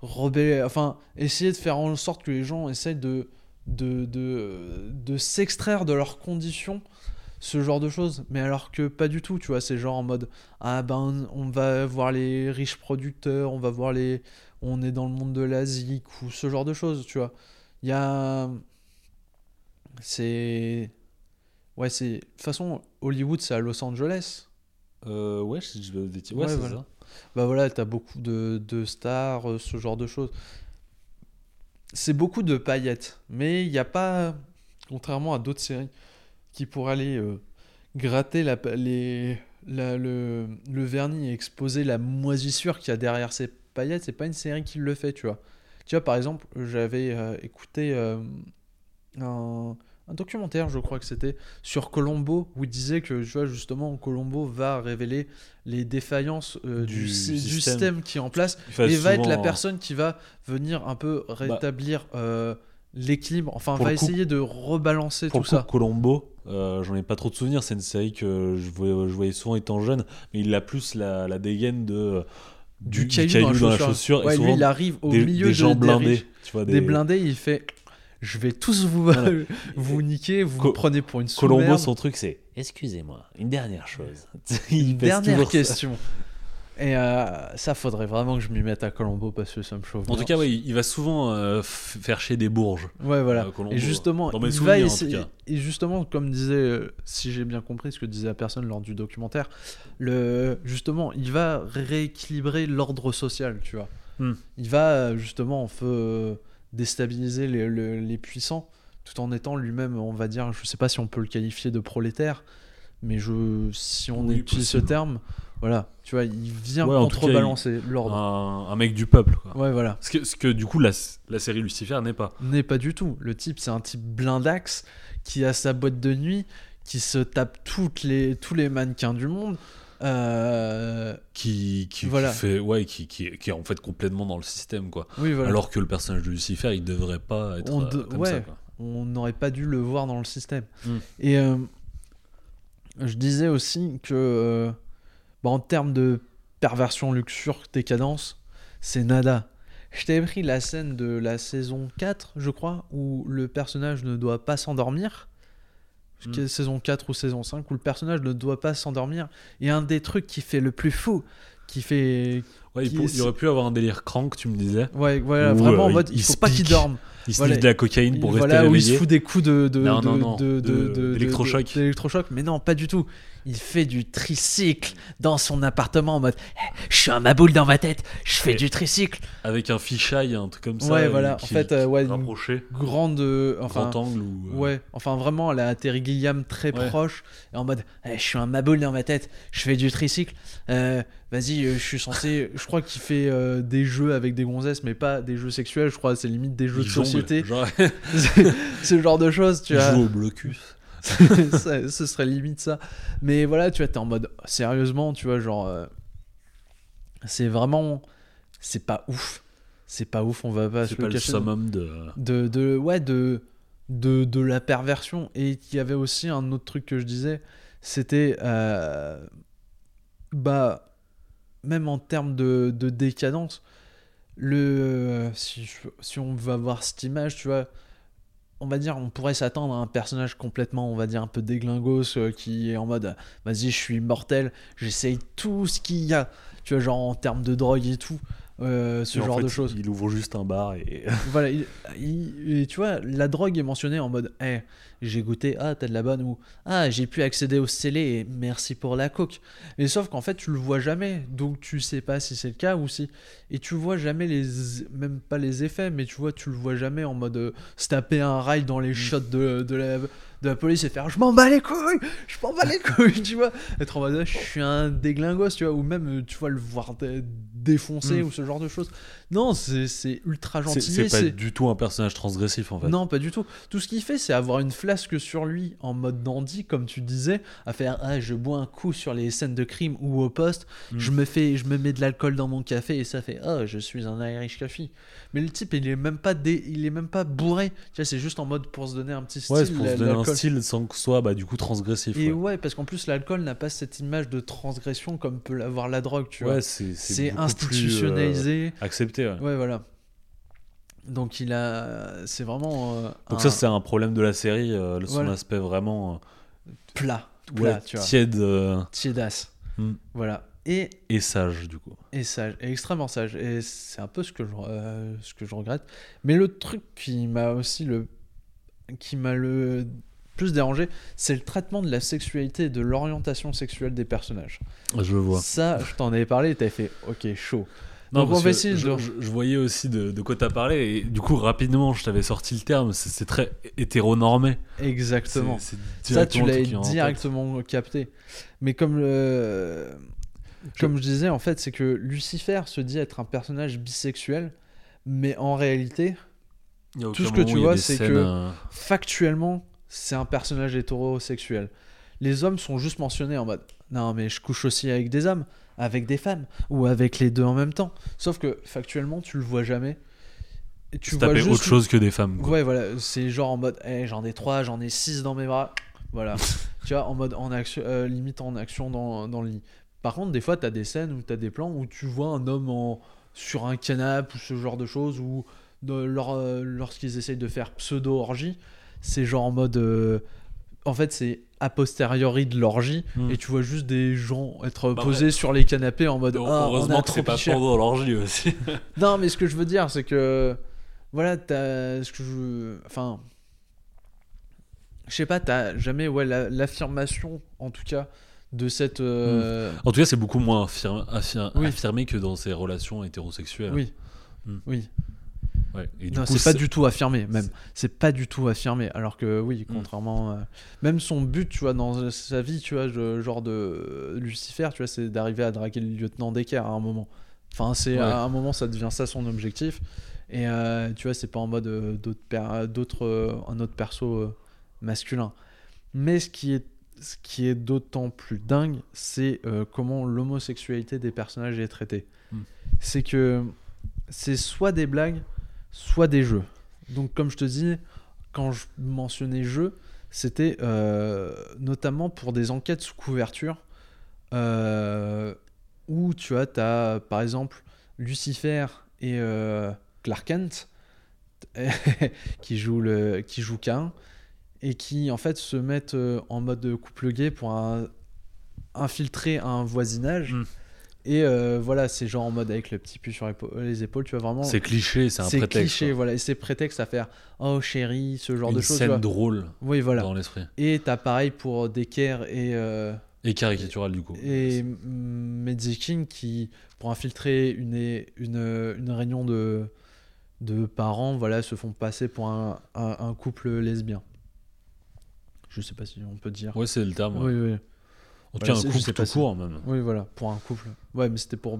rebeller, enfin, essayer de faire en sorte que les gens essayent de, de, de, de s'extraire de leurs conditions ce genre de choses. Mais alors que pas du tout tu vois c'est genre en mode ah ben on va voir les riches producteurs on va voir les on est dans le monde de l'Asie ou ce genre de choses tu vois. Il y a c'est ouais c'est de toute façon Hollywood c'est à Los Angeles Euh, ouais, je, je. Ouais, Ouais, c'est voilà. ça. bah voilà t'as beaucoup de, de stars euh, ce genre de choses c'est beaucoup de paillettes mais il n'y a pas contrairement à d'autres séries qui pourraient aller euh, gratter la, les, la- le, le vernis et exposer la moisissure qu'il y a derrière ces paillettes c'est pas une série qui le fait tu vois tu vois par exemple j'avais euh, écouté un, un documentaire je crois que c'était sur Colombo où il disait que tu vois justement Colombo va révéler les défaillances euh, du, Du sy- du système. qui est en place et va être la souvent- personne qui va venir un peu rétablir euh, l'équilibre. Enfin, va coup- essayer de rebalancer Pour tout le coup, ça. Colombo, euh, j'en ai pas trop de souvenirs. C'est une série que je voyais, je voyais souvent étant jeune, mais il a plus la, la dégaine de du, du caillou, dans la chaussure. Ouais, et lui, souvent il arrive au des, milieu des de, gens des blindés. riches, Tu vois, des... blindés. Il fait Je vais tous vous, Voilà. vous niquer, vous Co- me prenez pour une Colombo, son truc, c'est Excusez-moi, une dernière chose. Une dernière ça. question. Et euh, ça, faudrait vraiment que je m'y mette à Colombo parce que ça me chauffe. En bien. tout cas, ouais, il va souvent euh, faire chier des bourges. Ouais, voilà. Euh, Colombo, et justement, dans mes il va en tout essayer. cas. Et justement, comme disait, euh, si j'ai bien compris ce que disait la personne lors du documentaire, le, justement, il va rééquilibrer l'ordre social, tu vois. Hmm. Il va justement en fait, euh, déstabiliser les, le- les puissants, tout en étant lui-même, on va dire, je sais pas si on peut le qualifier de prolétaire, mais je, si on Oui, utilise ce terme, voilà, tu vois, il vient Ouais, contrebalancer l'ordre. Un, un mec du peuple. Quoi. Ouais, voilà. Ce, que, ce que du coup, la, la série Lucifer n'est pas. N'est pas du tout. Le type, c'est un type blindax qui a sa boîte de nuit, qui se tape toutes les, tous les mannequins du monde. Euh, Qui, qui, fait, ouais, qui, qui, qui est en fait complètement dans le système. quoi. oui, voilà. Alors que le personnage de Lucifer, il devrait pas être On euh, de- comme ouais. ça. quoi. on n'aurait pas dû le voir dans le système. Mm. Et euh, je disais aussi que, euh, bah, en termes de perversion, luxure, décadence, c'est nada. Je t'avais pris la scène de la saison 4, je crois, où le personnage ne doit pas s'endormir. Mm. Saison 4 ou saison 5, où le personnage ne doit pas s'endormir. Et un des trucs qui fait le plus fou, qui fait. Ouais, il, pour- il aurait pu avoir un délire crank, tu me disais. Ouais, voilà, Où, vraiment en euh, mode, il il faut pas qu'il dorme. Il se Voilà. de la cocaïne pour rester voilà, où il se réveillé. fout des coups de, de, Non, de, non, non, de- de- de- de- d'électrochoc. de- d'électrochoc. Mais non, pas du tout. Il fait du tricycle dans son appartement en mode Je suis un maboule dans ma tête, je fais du tricycle. Avec un fisheye, un truc comme ça. Ouais, voilà. En qui- fait, euh, ouais, une rapproché, grande. euh, Enfin, grand angle ou. euh, ouais, enfin vraiment, elle a Terry Gilliam très Ouais. proche. Et en mode Je suis un maboule dans ma tête, je fais du tricycle. Vas-y, euh, je suis censé. Je crois qu'il fait euh, des jeux avec des gonzesses, mais pas des jeux sexuels. Je crois que c'est limite des jeux il de jongle, société. Genre, ce genre de choses, tu il vois. joue au blocus. ça- ce serait limite ça. Mais voilà, tu vois, t'es en mode sérieusement, tu vois, genre. euh, c'est vraiment. C'est pas ouf. C'est pas ouf, on va pas se C'est pas le summum de. De, de, ouais, de, de, de la perversion. Et il y avait aussi un autre truc que je disais, c'était. euh, bah. Même en termes de, de décadence, le, si, je- si on va voir cette image, tu vois, on va dire, on pourrait s'attendre à un personnage complètement, on va dire, un peu déglingos, euh, qui est en mode, vas-y, je suis immortel, j'essaye tout ce qu'il y a, tu vois, genre en termes de drogue et tout. Euh, ce genre fait, de choses. Il ouvre juste un bar et. Voilà, il- il- et tu vois, la drogue est mentionnée en mode Eh, j'ai goûté, ah, t'as de la bonne, ou Ah, j'ai pu accéder au scellé et merci pour la coke. Mais sauf qu'en fait, tu le vois jamais, donc tu sais pas si c'est le cas ou si. Et tu vois jamais les. Même pas les effets, mais tu vois, tu le vois jamais en mode euh, se taper un rail dans les shots de, de, la, de la police et faire Je m'en bats les couilles Je m'en bats les couilles Tu vois Être en mode Je suis un déglingos, tu vois, ou même, euh, tu vois, le voir dé- défoncer Mm. ou ce genre de choses. Non, c'est ultra gentil. c'est pas du tout un personnage transgressif en fait. Non, pas du tout. Tout ce qu'il fait, c'est avoir une flasque sur lui en mode dandy, comme tu disais, à faire ah, je bois un coup sur les scènes de crime ou au poste, Mm. je me fais, je me mets de l'alcool dans mon café et ça fait ah, je suis un Irish coffee. Mais le type, il est même pas dé- il est même pas bourré. Tu vois, c'est juste en mode pour se donner un petit style. Ouais, pour se donner un l'alcool. Style sans que ce soit bah, du coup transgressif. Et ouais. ouais, parce qu'en plus l'alcool n'a pas cette image de transgression comme peut l'avoir la drogue, tu vois. Ouais, c'est plus, euh, institutionnalisé. accepté. ouais. Ouais, voilà. Donc il a, c'est vraiment. euh, Donc un ça, c'est un problème de la série, euh, son Voilà. aspect vraiment plat, plat, ouais, tu vois. tiède tiédasse. Hmm. Voilà. Et, et sage du coup. et sage, et extrêmement sage. Et c'est un peu ce que je, euh, ce que je regrette. Mais le truc qui m'a aussi le, qui m'a le plus dérangé, c'est le traitement de la sexualité et de l'orientation sexuelle des personnages. Je vois. Ça, je t'en avais parlé et t'avais fait, ok, chaud. Non, Donc, on parce que je, de- je- je voyais aussi de, de quoi t'as parlé et du coup rapidement je t'avais sorti le terme. C'est très hétéronormé. Exactement. Ça, tu le l'as directement capté. Mais comme le... Comme je disais, en fait, c'est que Lucifer se dit être un personnage bisexuel, mais en réalité, tout ce que tu vois, c'est que- euh, factuellement, c'est un personnage hétérosexuel. Les hommes sont juste mentionnés en mode non, mais je couche aussi avec des hommes, avec des femmes, ou avec les deux en même temps. Sauf que factuellement, tu le vois jamais. Et tu vois juste autre chose que des femmes. quoi. Ouais, voilà, c'est genre en mode, Eh, j'en ai trois, j'en ai six dans mes bras. Voilà, tu vois, en mode en action, euh, limite en action dans, dans le lit. Par contre, des fois, t'as des scènes où t'as des plans où tu vois un homme en, sur un canapé ou ce genre de choses, ou de- euh, lorsqu'ils essayent de faire pseudo-orgie, c'est genre en mode. euh, en fait, c'est a posteriori de l'orgie, Hmm. et tu vois juste des gens être Bah posés sur les canapés en mode. Ah, on a Heureusement que trop c'est pas pendant l'orgie aussi. Non, mais ce que je veux dire, c'est que. Voilà, t'as. Ce que je. Enfin. Je sais pas, t'as jamais ouais, la- l'affirmation, en tout cas, de cette. euh, en tout cas, c'est beaucoup moins affirmé, affir- Oui. affirmé que dans ces relations hétérosexuelles. Oui. Hmm. Oui. Ouais. Et du Non, coup, c'est pas du tout affirmé, même. C'est pas du tout affirmé. Alors que, oui, Hmm. contrairement. euh, même son but, tu vois, dans sa vie, tu vois, genre de Lucifer, tu vois, c'est d'arriver à draguer le lieutenant Decker à un moment. Enfin, c'est Ouais. à un moment, ça devient ça son objectif. Et euh, tu vois, c'est pas en mode euh, d'autres euh, un autre perso euh, masculin. Mais ce qui est, ce qui est d'autant plus dingue, c'est euh, comment l'homosexualité des personnages est traitée. Hmm. C'est que c'est soit des blagues, soit des jeux. Donc, comme je te dis, quand je mentionnais jeux, c'était euh, notamment pour des enquêtes sous couverture euh, où tu as, t'as, par exemple Lucifer et euh, Clark Kent qui jouent le qui Cain et qui en fait se mettent euh, en mode couple gay pour infiltrer un voisinage Mm. Et euh, voilà c'est genre en mode avec le petit pu sur épa- les épaules tu vois vraiment C'est cliché, c'est un c'est prétexte. cliché quoi. voilà et c'est prétexte à faire oh chérie ce genre Une de choses tu scène drôle oui voilà dans l'esprit. et t'as pareil pour Decker et euh, Et caricatural du coup. et Medzikin qui, pour infiltrer une, une, une réunion de, de parents, voilà, se font passer pour un, un, un couple lesbien. Je sais pas si on peut dire. Ouais, c'est le terme. ouais. Oui, oui, Voilà, un couple pas tout court même. oui, voilà, pour un couple. Ouais, mais c'était pour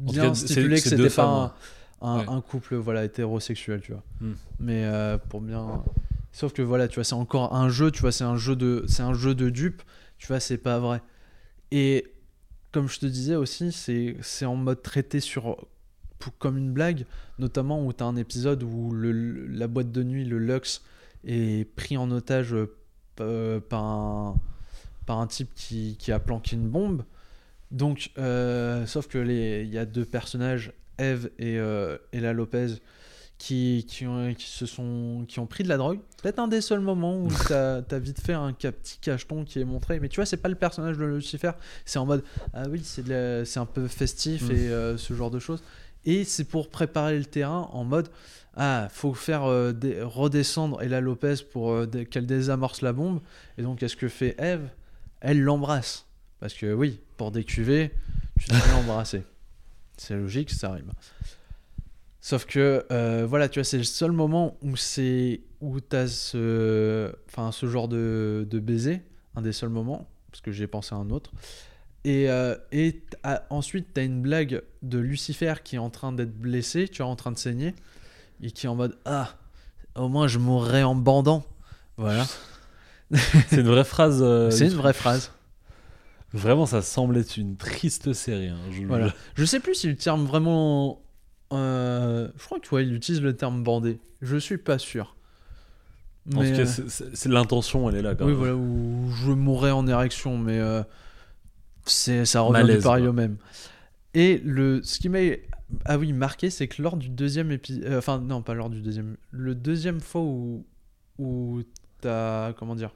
bien cas, stipuler que c'était pas un, un, Ouais. un couple voilà, hétérosexuel, tu vois. Hmm. Mais euh, pour bien. Sauf que voilà, tu vois, c'est encore un jeu, tu vois, c'est un jeu de, c'est un jeu de dupe, tu vois, c'est pas vrai. Et comme je te disais aussi, c'est, c'est en mode traité sur comme une blague, notamment où tu as un épisode où le, la boîte de nuit, le Lux, est pris en otage euh, par un, par un type qui, qui a planqué une bombe. Donc, euh, sauf que les- il y a deux personnages, Eve et euh, Ella Lopez, qui, qui, ont, qui, se sont, qui ont pris de la drogue. Peut-être un des seuls moments où tu as, vite fait un petit cacheton qui est montré. Mais tu vois, c'est pas le personnage de Lucifer. C'est en mode, ah oui, c'est un peu festif Mm. et euh, ce genre de choses. Et c'est pour préparer le terrain en mode ah, faut faire des- redescendre Ella Lopez pour qu'elle désamorce la bombe. Et donc, qu'est-ce que fait Eve? Elle l'embrasse. Parce que oui, pour décuver, tu dois l'embrasser. C'est logique, ça rime. Sauf que, euh, voilà, tu vois, c'est le seul moment où c'est où t'as ce, enfin, ce genre de, de baiser, un des seuls moments, parce que j'ai pensé à un autre. Et, euh, et t'as- ensuite, tu as une blague de Lucifer qui est en train d'être blessé, tu vois, en train de saigner, et qui est en mode Ah, au moins je mourrai en bandant. Voilà. C'est une vraie phrase. euh, C'est une vraie phrase. Vraiment, ça semble être une triste série. hein. Je- Voilà. Je sais plus si le terme vraiment. euh, je crois que tu vois, il utilise le terme bandé. Je suis pas sûr. En Mais, tout cas, euh, c'est- l'intention, elle est là quand oui, même. voilà, où je mourrais en érection, mais euh, c'est ça revient du Malaise, pareil quoi. au même. Et le, ce qui m'a ah oui marqué, c'est que lors du deuxième épisode, enfin non, pas lors du deuxième, le deuxième fois où où t'as comment dire,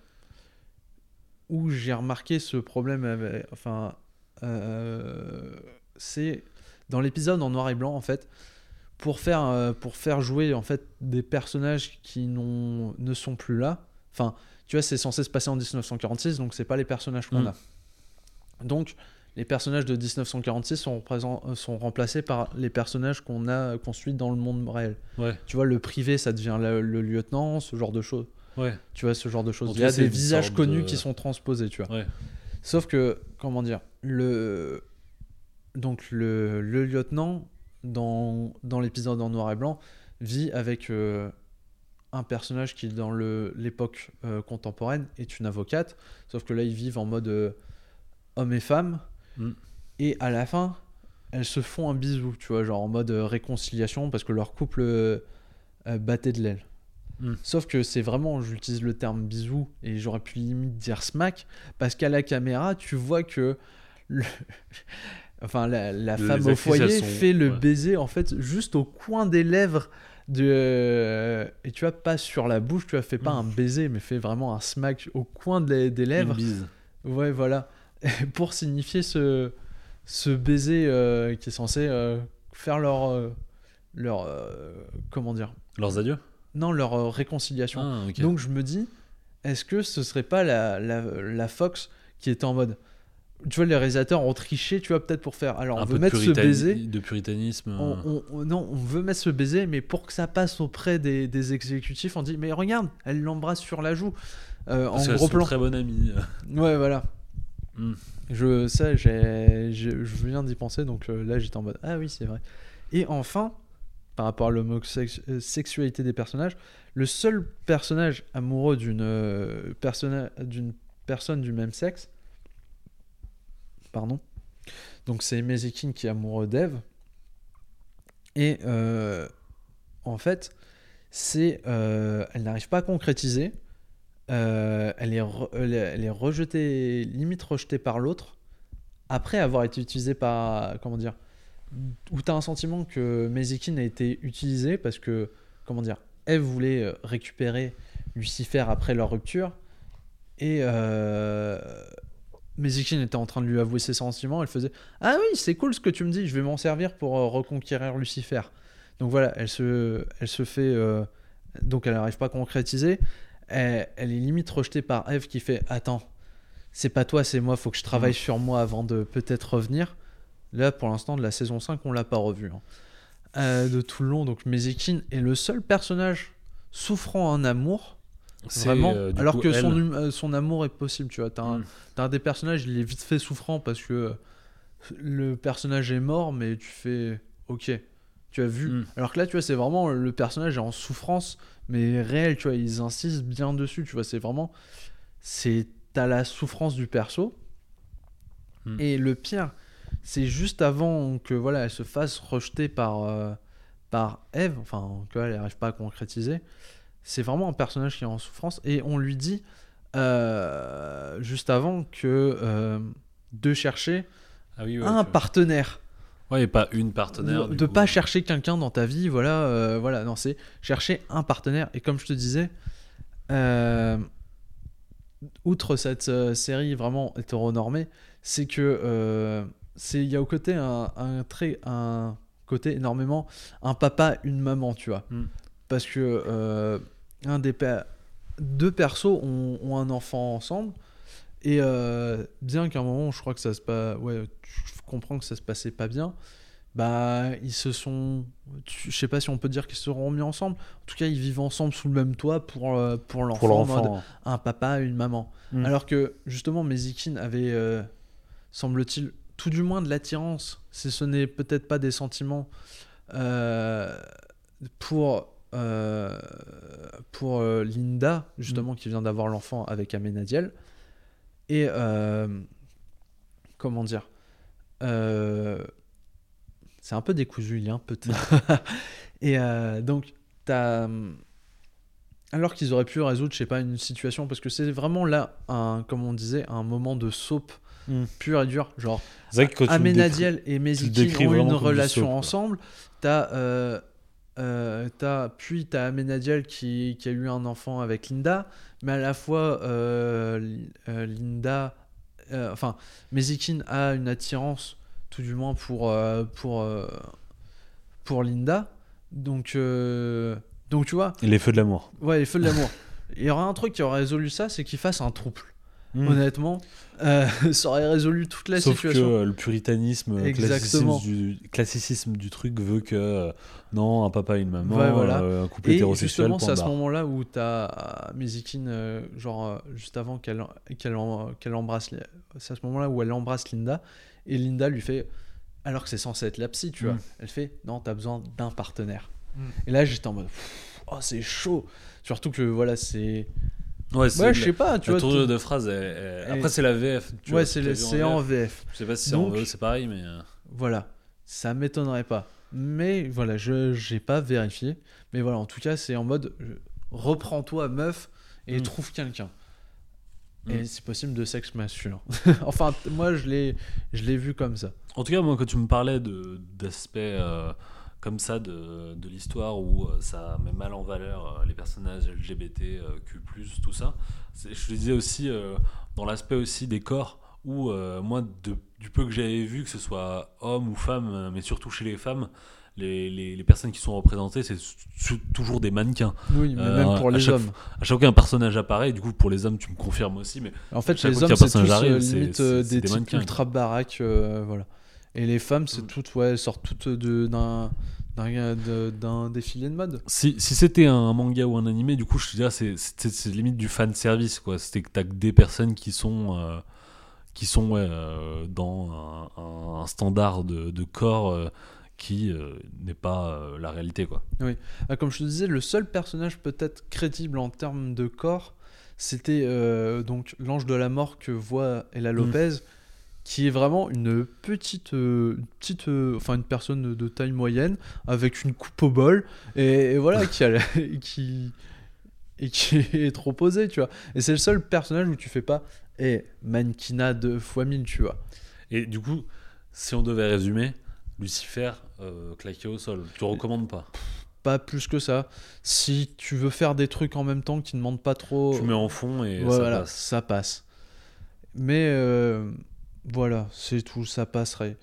où j'ai remarqué ce problème, avec- enfin, euh, c'est dans l'épisode en noir et blanc en fait. Pour faire, euh, pour faire jouer en fait des personnages qui ne sont plus là. Enfin, tu vois, c'est censé se passer en 1946, donc c'est pas les personnages qu'on Mm. a. Donc, les personnages de 1946 sont, euh, sont remplacés par les personnages qu'on a qu'on suit dans le monde réel. Ouais, Tu vois, le privé, ça devient le, le lieutenant, ce genre de choses. Ouais, Tu vois, ce genre de choses. Il y a des visages connus de- qui sont transposés, tu vois. ouais. Sauf que, comment dire, le, donc le, le lieutenant, dans, dans l'épisode en noir et blanc, vit avec euh, un personnage qui, dans l'époque euh, contemporaine, est une avocate. Sauf que là, ils vivent en mode euh, homme et femme. Mm. Et à la fin, elles se font un bisou, tu vois, genre en mode réconciliation, parce que leur couple battait de l'aile. Mm. Sauf que c'est vraiment, j'utilise le terme bisou, et j'aurais pu limite dire smack, parce qu'à la caméra, tu vois que le- enfin, la, femme au foyer fait le baiser, en fait, juste au coin des lèvres. De... Et tu vois, pas sur la bouche, tu vois, fait pas Mm. un baiser, mais fait vraiment un smack au coin des, des lèvres. Une bise. Ouais, voilà. pour signifier ce, ce baiser euh, qui est censé euh, faire leur. euh, leur comment dire? Leurs adieux? Non, leur euh, réconciliation. Ah. Donc je me dis, est-ce que ce serait pas la, la, la Fox qui est en mode. Tu vois, les réalisateurs ont triché, tu vois, peut-être pour faire. Alors, on un veut peu de, mettre ce baiser. de puritanisme. euh, On, on- on- non, on veut mettre ce baiser, mais pour que ça passe auprès des, des exécutifs, on dit Mais regarde, elle l'embrasse sur la joue. euh, en parce gros plan. très bonne amie. Ouais, voilà. Mm. Je, ça, j'ai, je, je viens d'y penser, donc euh, là j'étais en mode Ah oui, c'est vrai. Et enfin, par rapport à l'homosexualité des personnages, le seul personnage amoureux d'une, euh, d'une personne du même sexe, pardon, donc c'est Mezikin qui est amoureux d'Eve, et euh, en fait, euh, elle n'arrive pas à concrétiser. Euh, elle, est re- elle est elle est rejetée, limite rejetée par l'autre, après avoir été utilisée par. Comment dire Où tu as un sentiment que Mezikin a été utilisé parce que, comment dire, Eve voulait euh, récupérer Lucifer après leur rupture et euh, Mezikin était en train de lui avouer ses sentiments. Elle faisait Ah oui, c'est cool ce que tu me dis, je vais m'en servir pour euh, reconquérir Lucifer. Donc voilà, elle se, elle se fait. euh, donc elle n'arrive pas à concrétiser elle, elle est limite rejetée par Eve qui fait Attends, c'est pas toi, c'est moi, faut que je travaille Mhm. sur moi avant de peut-être revenir. Là, pour l'instant, de la saison 5, on l'a pas revu. hein. Euh, de tout le long, donc Mezikin est le seul personnage souffrant en amour, vraiment, euh, alors coup, que son, elle. hum- euh, son amour est possible, tu vois. T'as un, Mm. un des personnages, il est vite fait souffrant parce que le personnage est mort, mais tu fais Ok, tu as vu. Mm. Alors que là, tu vois, c'est vraiment le personnage est en souffrance, mais réel, tu vois. Ils insistent bien dessus, tu vois. C'est vraiment. C'est. T'as la souffrance du perso. Mm. Et le pire, c'est juste avant que voilà, elle se fasse rejeter par, euh, par Eve, enfin, qu'elle n'arrive pas à concrétiser. C'est vraiment un personnage qui est en souffrance. Et on lui dit, euh, juste avant, que euh, de chercher Ah oui, ouais, un partenaire. Ouais, et pas une partenaire. de du de coup. pas chercher quelqu'un dans ta vie, voilà, euh, voilà, non, c'est chercher un partenaire. Et comme je te disais, euh, outre cette euh, série vraiment hétéronormée, c'est que c'est il y a au côté un, un trait, un côté énormément un papa, une maman, tu vois. Mm. Parce que euh, un des deux persos ont, ont un enfant ensemble. Et euh, bien qu'à un moment, je crois que ça se passe. Ouais, tu comprends que ça se passait pas bien. Bah, ils se sont. Je sais pas si on peut dire qu'ils se sont remis ensemble. En tout cas, ils vivent ensemble sous le même toit pour, euh, pour l'enfant. un papa, une maman. Mm. Alors que justement, Mezikin avait, euh, semble-t-il, tout du moins de l'attirance, si ce n'est peut-être pas des sentiments, euh, pour, euh, pour euh, Linda, justement, qui vient d'avoir l'enfant avec Amenadiel. Et comment dire C'est un peu décousu, il y a un peu. Et donc, t'as. Alors qu'ils auraient pu résoudre, je sais pas, une situation, parce que c'est vraiment là, un, comme on disait, un moment de soap Mm. pur et dur. Genre, Amenadiel et Mezikin ont une relation ensemble. T'as, euh, euh, t'as- puis t'as Amenadiel qui, qui a eu un enfant avec Linda, mais à la fois euh, euh, Linda, euh, enfin Mezikin a une attirance, tout du moins pour euh, pour euh, pour Linda. Donc euh, donc tu vois, Et les feux de l'amour. ouais, les feux de l'amour. Il y aurait un truc qui aurait résolu ça, c'est qu'il fasse un trouble. Mm. Honnêtement, euh, ça aurait résolu toute la Sauf situation. que euh, le puritanisme, le Exactement. classicisme du, classicisme du truc veut que euh, non, un papa et une maman, Ouais, voilà. euh, un couple Et hétérosexuel, justement, c'est à ce moment-là où t'as Mizikin, euh, genre euh, juste avant qu'elle qu'elle qu'elle embrasse, c'est à ce moment-là où elle embrasse Linda et Linda lui fait, alors que c'est censé être la psy, tu vois, Mm. elle fait, non, t'as besoin d'un partenaire. Mm. Et là, j'étais en mode, oh, c'est chaud. Surtout que voilà, c'est, Ouais, je sais pas, tu la vois. tournure de phrase. Et- Après, c'est la VF. tu Ouais, c'est en VF. Je sais pas si c'est en VO, c'est pareil, mais. euh, Voilà, ça m'étonnerait pas. Mais voilà, je j'ai pas vérifié. Mais voilà, en tout cas, c'est en mode reprends-toi, meuf, et Mm. trouve quelqu'un. Mm. Et c'est possible de sexe masculin. enfin, moi, je l'ai vu comme ça. En tout cas, moi, quand tu me parlais de- d'aspects euh, comme ça de, de l'histoire où euh, ça met mal en valeur euh, les personnages LGBT, euh, Q+, tout ça, je te disais aussi dans l'aspect aussi des corps où moi, de- du peu que j'avais vu, que ce soit homme ou femme, mais surtout chez les femmes, les, les- les personnes qui sont représentées, c'est toujours des mannequins. Oui, mais Euh, même pour à les chaque hommes. À chaque fois qu'un personnage apparaît, du coup, pour les hommes, tu me confirmes aussi, mais En fait, chaque les hommes, c'est limite des, des types mannequins, ultra baraques. euh, voilà. Et les femmes, c'est Mm. toutes, ouais, elles sortent toutes d'un d'un défilé de mode. Si, si c'était un manga ou un animé, du coup, je te dirais, c'est, limite du fan service, quoi. C'était que t'as que des personnes qui sont, euh, qui sont ouais, euh, dans un, standard de, de corps euh, qui n'est pas la réalité, quoi. Ah, comme je te disais, le seul personnage peut-être crédible en termes de corps, c'était donc l'ange de la mort que voit Ella Mm. Lopez, qui est vraiment une petite, euh, petite, euh, enfin une personne de, de taille moyenne avec une coupe au bol et, et voilà qui a la- qui et qui est trop posé, tu vois. Et c'est le seul personnage où tu fais pas et mannequinat deux fois mille, tu vois. Et du coup, si on devait résumer, Lucifer euh, claqué au sol, tu recommandes pas? Pas plus que ça. Si tu veux faire des trucs en même temps qui ne demandent pas trop. Tu mets en fond et Ouais, ça voilà, passe. ça passe. Mais euh, voilà, c'est tout, ça passerait.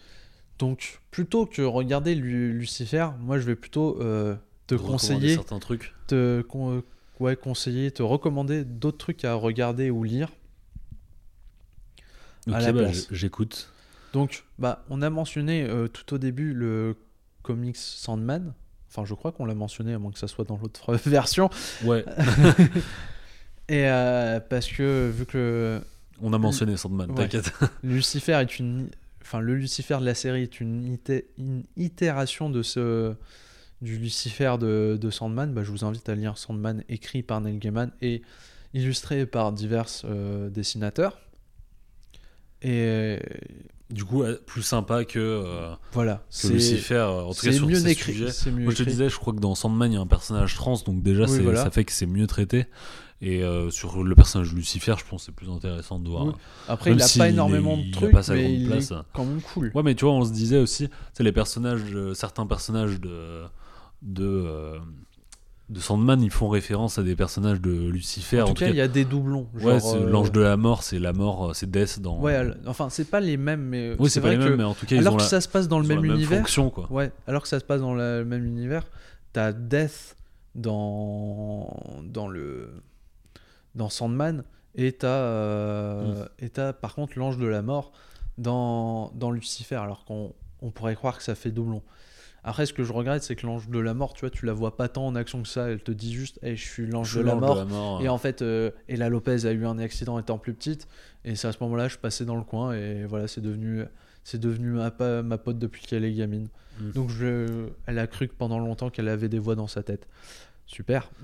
Donc, plutôt que regarder Lu- Lucifer, moi je vais plutôt euh, te conseiller, certains trucs. te con- ouais, conseiller, te recommander d'autres trucs à regarder ou lire. Ok, à la bah, j'écoute. Donc, bah, on a mentionné euh, tout au début le comics Sandman. Enfin, je crois qu'on l'a mentionné, à moins que ça soit dans l'autre version. Ouais, Et euh, parce que vu que on a mentionné Sandman, Ouais. t'inquiète. Lucifer est une, enfin le Lucifer de la série est une, ité- une itération de ce du Lucifer de, de Sandman. Bah, je vous invite à lire Sandman écrit par Neil Gaiman et illustré par divers euh, dessinateurs. Et Du coup, plus sympa que, euh, voilà, que c'est Lucifer, euh, en tout cas c'est sur mieux ces écrit. sujets. C'est mieux Moi, je te écrit. disais, je crois que dans Sandman, il y a un personnage trans, donc déjà, Oui, c'est- voilà. ça fait que c'est mieux traité. Et euh, sur le personnage de Lucifer, je pense que c'est plus intéressant de voir. Oui. Après, Même il a s'il pas est- énormément il de trucs, pas mais grande il place. est quand même cool. Ouais, mais tu vois, on se disait aussi, les personnages, de- certains personnages de, de, euh, de Sandman, ils font référence à des personnages de Lucifer. En tout cas, il y a des doublons. ouais, genre, euh, l'ange de la mort, c'est la mort, euh, c'est Death dans. Ouais, enfin, c'est pas les mêmes, mais oui, c'est pas les que mêmes, mais en tout cas, ils alors ont que la, ça se passe dans le ils même univers, fonction, quoi. ouais, alors que ça se passe dans le même univers, t'as Death dans dans le dans Sandman et t'as euh, et t'as par contre l'ange de la mort dans dans Lucifer, alors qu'on on pourrait croire que ça fait doublon. Après, ce que je regrette, c'est que l'ange de la mort, tu vois, tu la vois pas tant en action que ça. Elle te dit juste, hey, je suis l'ange de la mort. Et en fait, euh, Ella Lopez a eu un accident étant plus petite. Et c'est à ce moment-là, je passais dans le coin. Et voilà, c'est devenu, c'est devenu ma, ma pote depuis qu'elle est gamine. Mm. Donc, je, elle a cru que pendant longtemps qu'elle avait des voix dans sa tête. Super.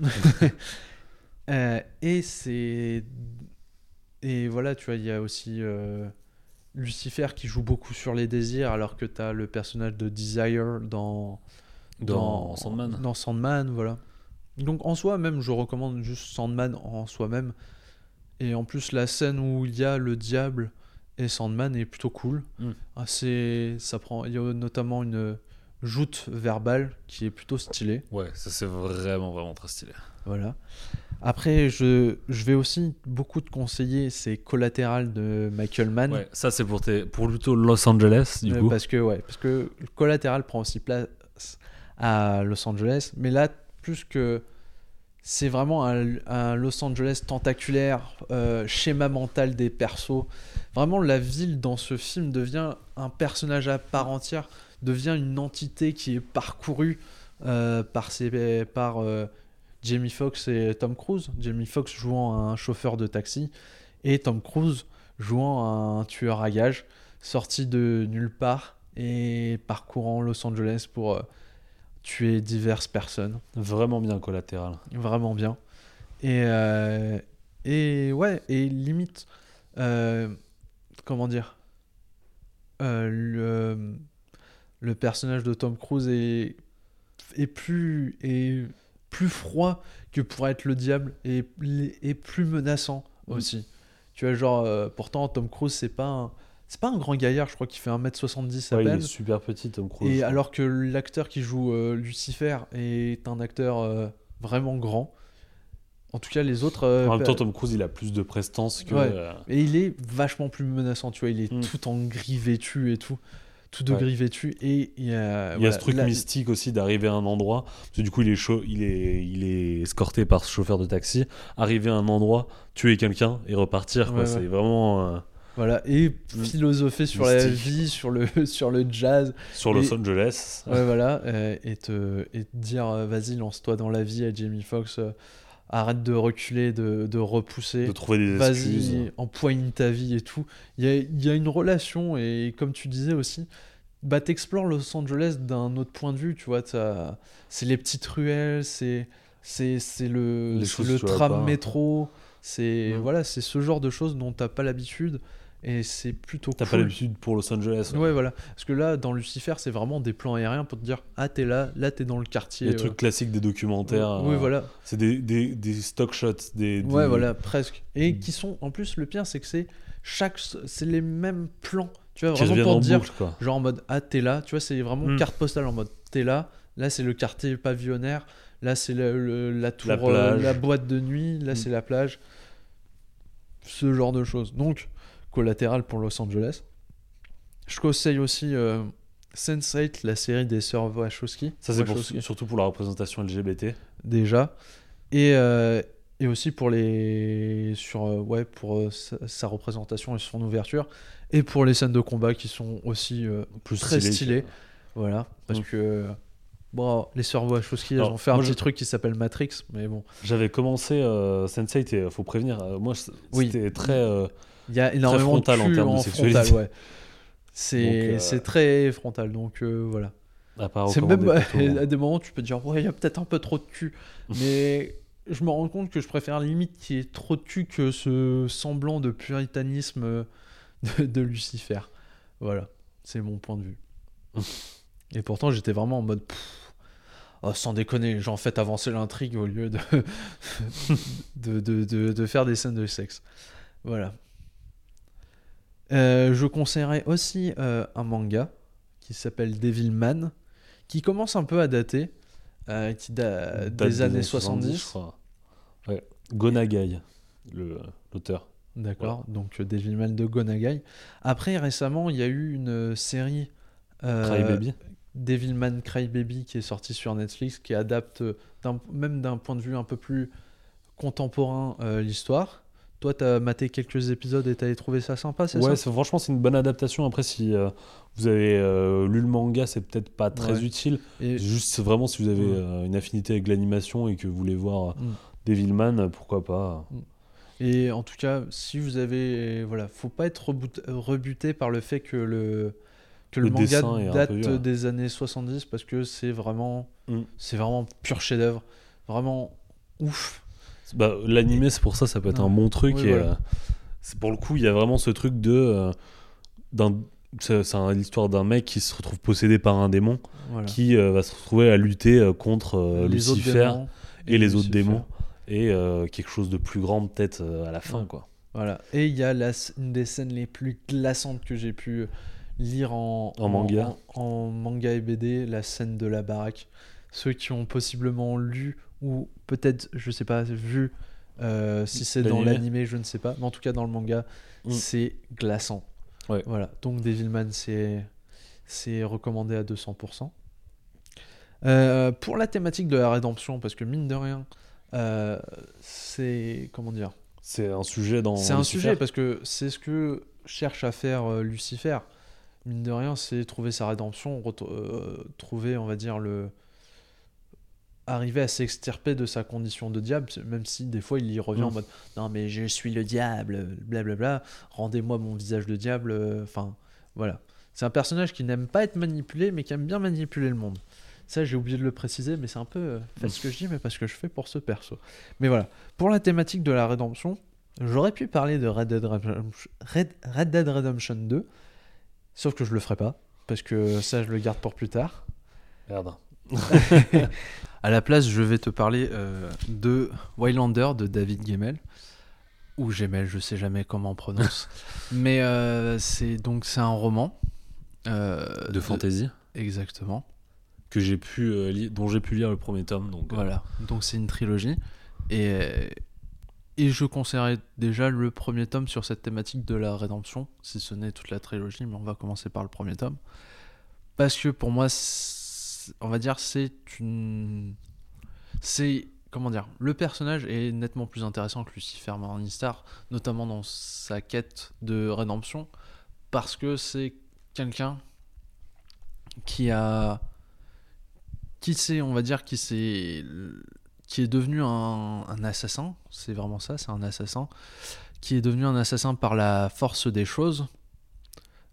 Euh, et c'est. Et voilà, tu vois, il y a aussi euh, Lucifer qui joue beaucoup sur les désirs, alors que tu as le personnage de Desire dans dans Sandman. dans Sandman, voilà. Donc en soi même, je recommande juste Sandman en soi-même. Et en plus, la scène où il y a le diable et Sandman est plutôt cool. Mm. Assez, ça prend, il y a notamment une joute verbale qui est plutôt stylée. Ouais, ça c'est vraiment, vraiment très stylé. Voilà. Après, je, je vais aussi beaucoup te conseiller, c'est Collatéral de Michael Mann. Ouais, ça c'est pour, tes, pour plutôt Los Angeles, du Euh, coup. parce que ouais, parce que Collatéral prend aussi place à Los Angeles, mais là plus que c'est vraiment un, un Los Angeles tentaculaire, euh, schéma mental des persos. Vraiment, la ville dans ce film devient un personnage à part entière, devient une entité qui est parcourue euh, par, ses, par Jamie Foxx et Tom Cruise. Jamie Foxx jouant un chauffeur de taxi et Tom Cruise jouant un tueur à gages sorti de nulle part et parcourant Los Angeles pour euh, tuer diverses personnes. Vraiment bien collatéral. Vraiment bien. Et, euh, et ouais, et limite, euh, comment dire, le, le personnage de Tom Cruise est, est, plus, est plus froid que pour être le diable et, et plus menaçant Mm. aussi. Tu vois, genre, euh, pourtant, Tom Cruise, c'est pas un. C'est pas un grand gaillard, je crois qu'il fait 1m70 à Ouais, il peine. est super petit, Tom Cruise. Et alors que l'acteur qui joue euh, Lucifer est un acteur euh, vraiment grand. En tout cas, les autres. en même temps, Tom Cruise, il a plus de prestance que. Ouais. Et il est vachement plus menaçant, tu vois. Il est Mm. tout en gris vêtu et tout. Tout de Ouais. gris vêtu. Et il y a, Il y a voilà, ce truc la- mystique aussi d'arriver à un endroit. Parce que du coup, il est, chaud, il, est, il est escorté par ce chauffeur de taxi. Arriver à un endroit, tuer quelqu'un et repartir. Ouais, ouais. C'est vraiment. euh, Voilà. Et philosopher sur la vie, sur le, sur le jazz. sur Los Angeles. Ouais, voilà. euh, et, te, et te dire, euh, vas-y, lance-toi dans la vie à Jamie Foxx. Arrête de reculer, de, de repousser. De trouver des excuses. vas-y, empoigne ta vie et tout. Il y a, y a une relation, et comme tu disais aussi, bah, t'explores Los Angeles d'un autre point de vue, tu vois. C'est les petites ruelles, c'est c'est c'est le, le tram métro, c'est voilà, c'est ce genre de choses dont t'as pas l'habitude, et c'est plutôt T'as cool. pas l'habitude pour Los Angeles. Ouais, voilà. Parce que là, dans Lucifer, c'est vraiment des plans aériens pour te dire Ah, t'es là, là, t'es dans le quartier. Les euh, trucs classiques des documentaires. Oui, euh, voilà. C'est des, des, des stock shots. Des, Ouais, voilà, presque. Et Mm. qui sont, en plus, le pire, c'est que c'est chaque, c'est les mêmes plans. Tu vois, Qui vraiment pour dire, boucle, quoi. genre en mode, ah, t'es là. Tu vois, c'est vraiment Mm. carte postale en mode, t'es là. Là, c'est le quartier pavillonnaire. Là, c'est le- le- la tour, La euh, plage. la boîte de nuit. Là, Mm. c'est la plage. Ce genre de choses. Donc, collatéral pour Los Angeles. Je conseille aussi euh, Sense8, la série des sœurs Wachowski. Ça, c'est Wachowski. surtout pour la représentation LGBT. déjà et, euh, et aussi pour les sur euh, ouais pour euh, sa, sa représentation et son ouverture et pour les scènes de combat qui sont aussi Plus Très stylé stylé. que- voilà parce que bon les sœurs Wachowski elles ont fait un petit truc qui s'appelle Matrix mais bon J'avais commencé euh, Sense8 et faut prévenir. euh, moi, Oui. c'était très. euh, il y a énormément frontal de en termes de en sexualité. frontal ouais. C'est euh, très frontal donc euh, voilà. C'est même à des moments tu peux te dire ouais il y a peut-être un peu trop de cul mais je me rends compte que je préfère limite qu'il y ait trop de cul que ce semblant de puritanisme euh, de, de Lucifer. Voilà. C'est mon point de vue. Et pourtant j'étais vraiment en mode pff, oh, sans déconner j'en faites avancer l'intrigue au lieu de de, de, de- de faire des scènes de sexe. Voilà Euh, je conseillerais aussi euh, un manga qui s'appelle Devilman, qui commence un peu à dater. euh, qui da- Date des années je 70. crois. Ouais. Gonagai, l'auteur. D'accord, donc euh, Devilman de Gonagai. Après, récemment, il y a eu une série Crybaby. Devilman Crybaby qui est sortie sur Netflix, qui adapte, même d'un point de vue un peu plus contemporain, l'histoire. Toi, t'as maté quelques épisodes et t'avais trouvé ça sympa, c'est Ouais, ça franchement, c'est une bonne adaptation. Après, si euh, vous avez euh, lu le manga, c'est peut-être pas très Ouais. utile. Et Juste vraiment, si vous avez Ouais. euh, une affinité avec l'animation et que vous voulez voir Mm. Devilman, pourquoi pas. Et en tout cas, si vous avez. Voilà, faut pas être rebuté par le fait que le, que le, Le manga date vieux, des années 70 parce que c'est vraiment. Mm. C'est vraiment pur chef-d'œuvre. Vraiment ouf. Bah, L'animé, c'est pour ça, ça peut être Ouais. un bon truc. Oui, et, voilà. euh, pour le coup, il y a vraiment ce truc de. euh, d'un- c'est l'histoire d'un mec qui se retrouve possédé par un démon Voilà. qui euh, va se retrouver à lutter contre Les Lucifer démons et les autres démons et quelque chose de plus grand peut-être à la fin Ouais. quoi. Voilà. Et il y a la, une des scènes les plus glaçantes que j'ai pu lire en, En manga. En, en manga et BD, la scène de la baraque. Ceux qui ont possiblement lu ou peut-être, je sais pas, vu euh, si c'est dans L'animé. je ne sais pas. Mais en tout cas, dans le manga, Mm. c'est glaçant. Ouais. Voilà. Donc Devilman, c'est c'est recommandé à 200%. Euh, pour la thématique de la rédemption, parce que mine de rien, euh, c'est comment dire? C'est un sujet dans c'est un Lucifer. sujet parce que c'est ce que cherche à faire Lucifer. Mine de rien, c'est trouver sa rédemption, trouver, on va dire, le. Arriver à s'extirper de sa condition de diable, même si des fois il y revient en mode Non, mais je suis le diable, blablabla, rendez-moi mon visage de diable. Enfin, voilà. C'est un personnage qui n'aime pas être manipulé, mais qui aime bien manipuler le monde. Ça, j'ai oublié de le préciser, mais c'est un peu. euh, faites ce que je dis, mais pas ce que je fais pour ce perso. Mais voilà. Pour la thématique de la rédemption, j'aurais pu parler de Red Dead, Redemption- Red, Red Dead Redemption 2, sauf que je le ferai pas, parce que ça, je le garde pour plus tard. Merde. À la place, je vais te parler euh, de Wildlander de David Gemmel. Ou Gemmel, je sais jamais comment on prononce. Mais euh, c'est donc c'est un roman. euh, De fantasy Exactement. que j'ai pu euh, li- dont j'ai pu lire le premier tome donc Voilà, donc c'est une trilogie. Et, et je conseillerais déjà le premier tome sur cette thématique de la rédemption, si ce n'est toute la trilogie, mais on va commencer par le premier tome. Parce que pour moi, c'est- on va dire, c'est une. C'est. Comment dire Le personnage est nettement plus intéressant que Lucifer Morningstar, notamment dans sa quête de rédemption, parce que c'est quelqu'un qui a qui c'est, on va dire, qui c'est, qui est devenu un, un assassin. C'est vraiment ça, c'est un assassin qui est devenu un assassin par la force des choses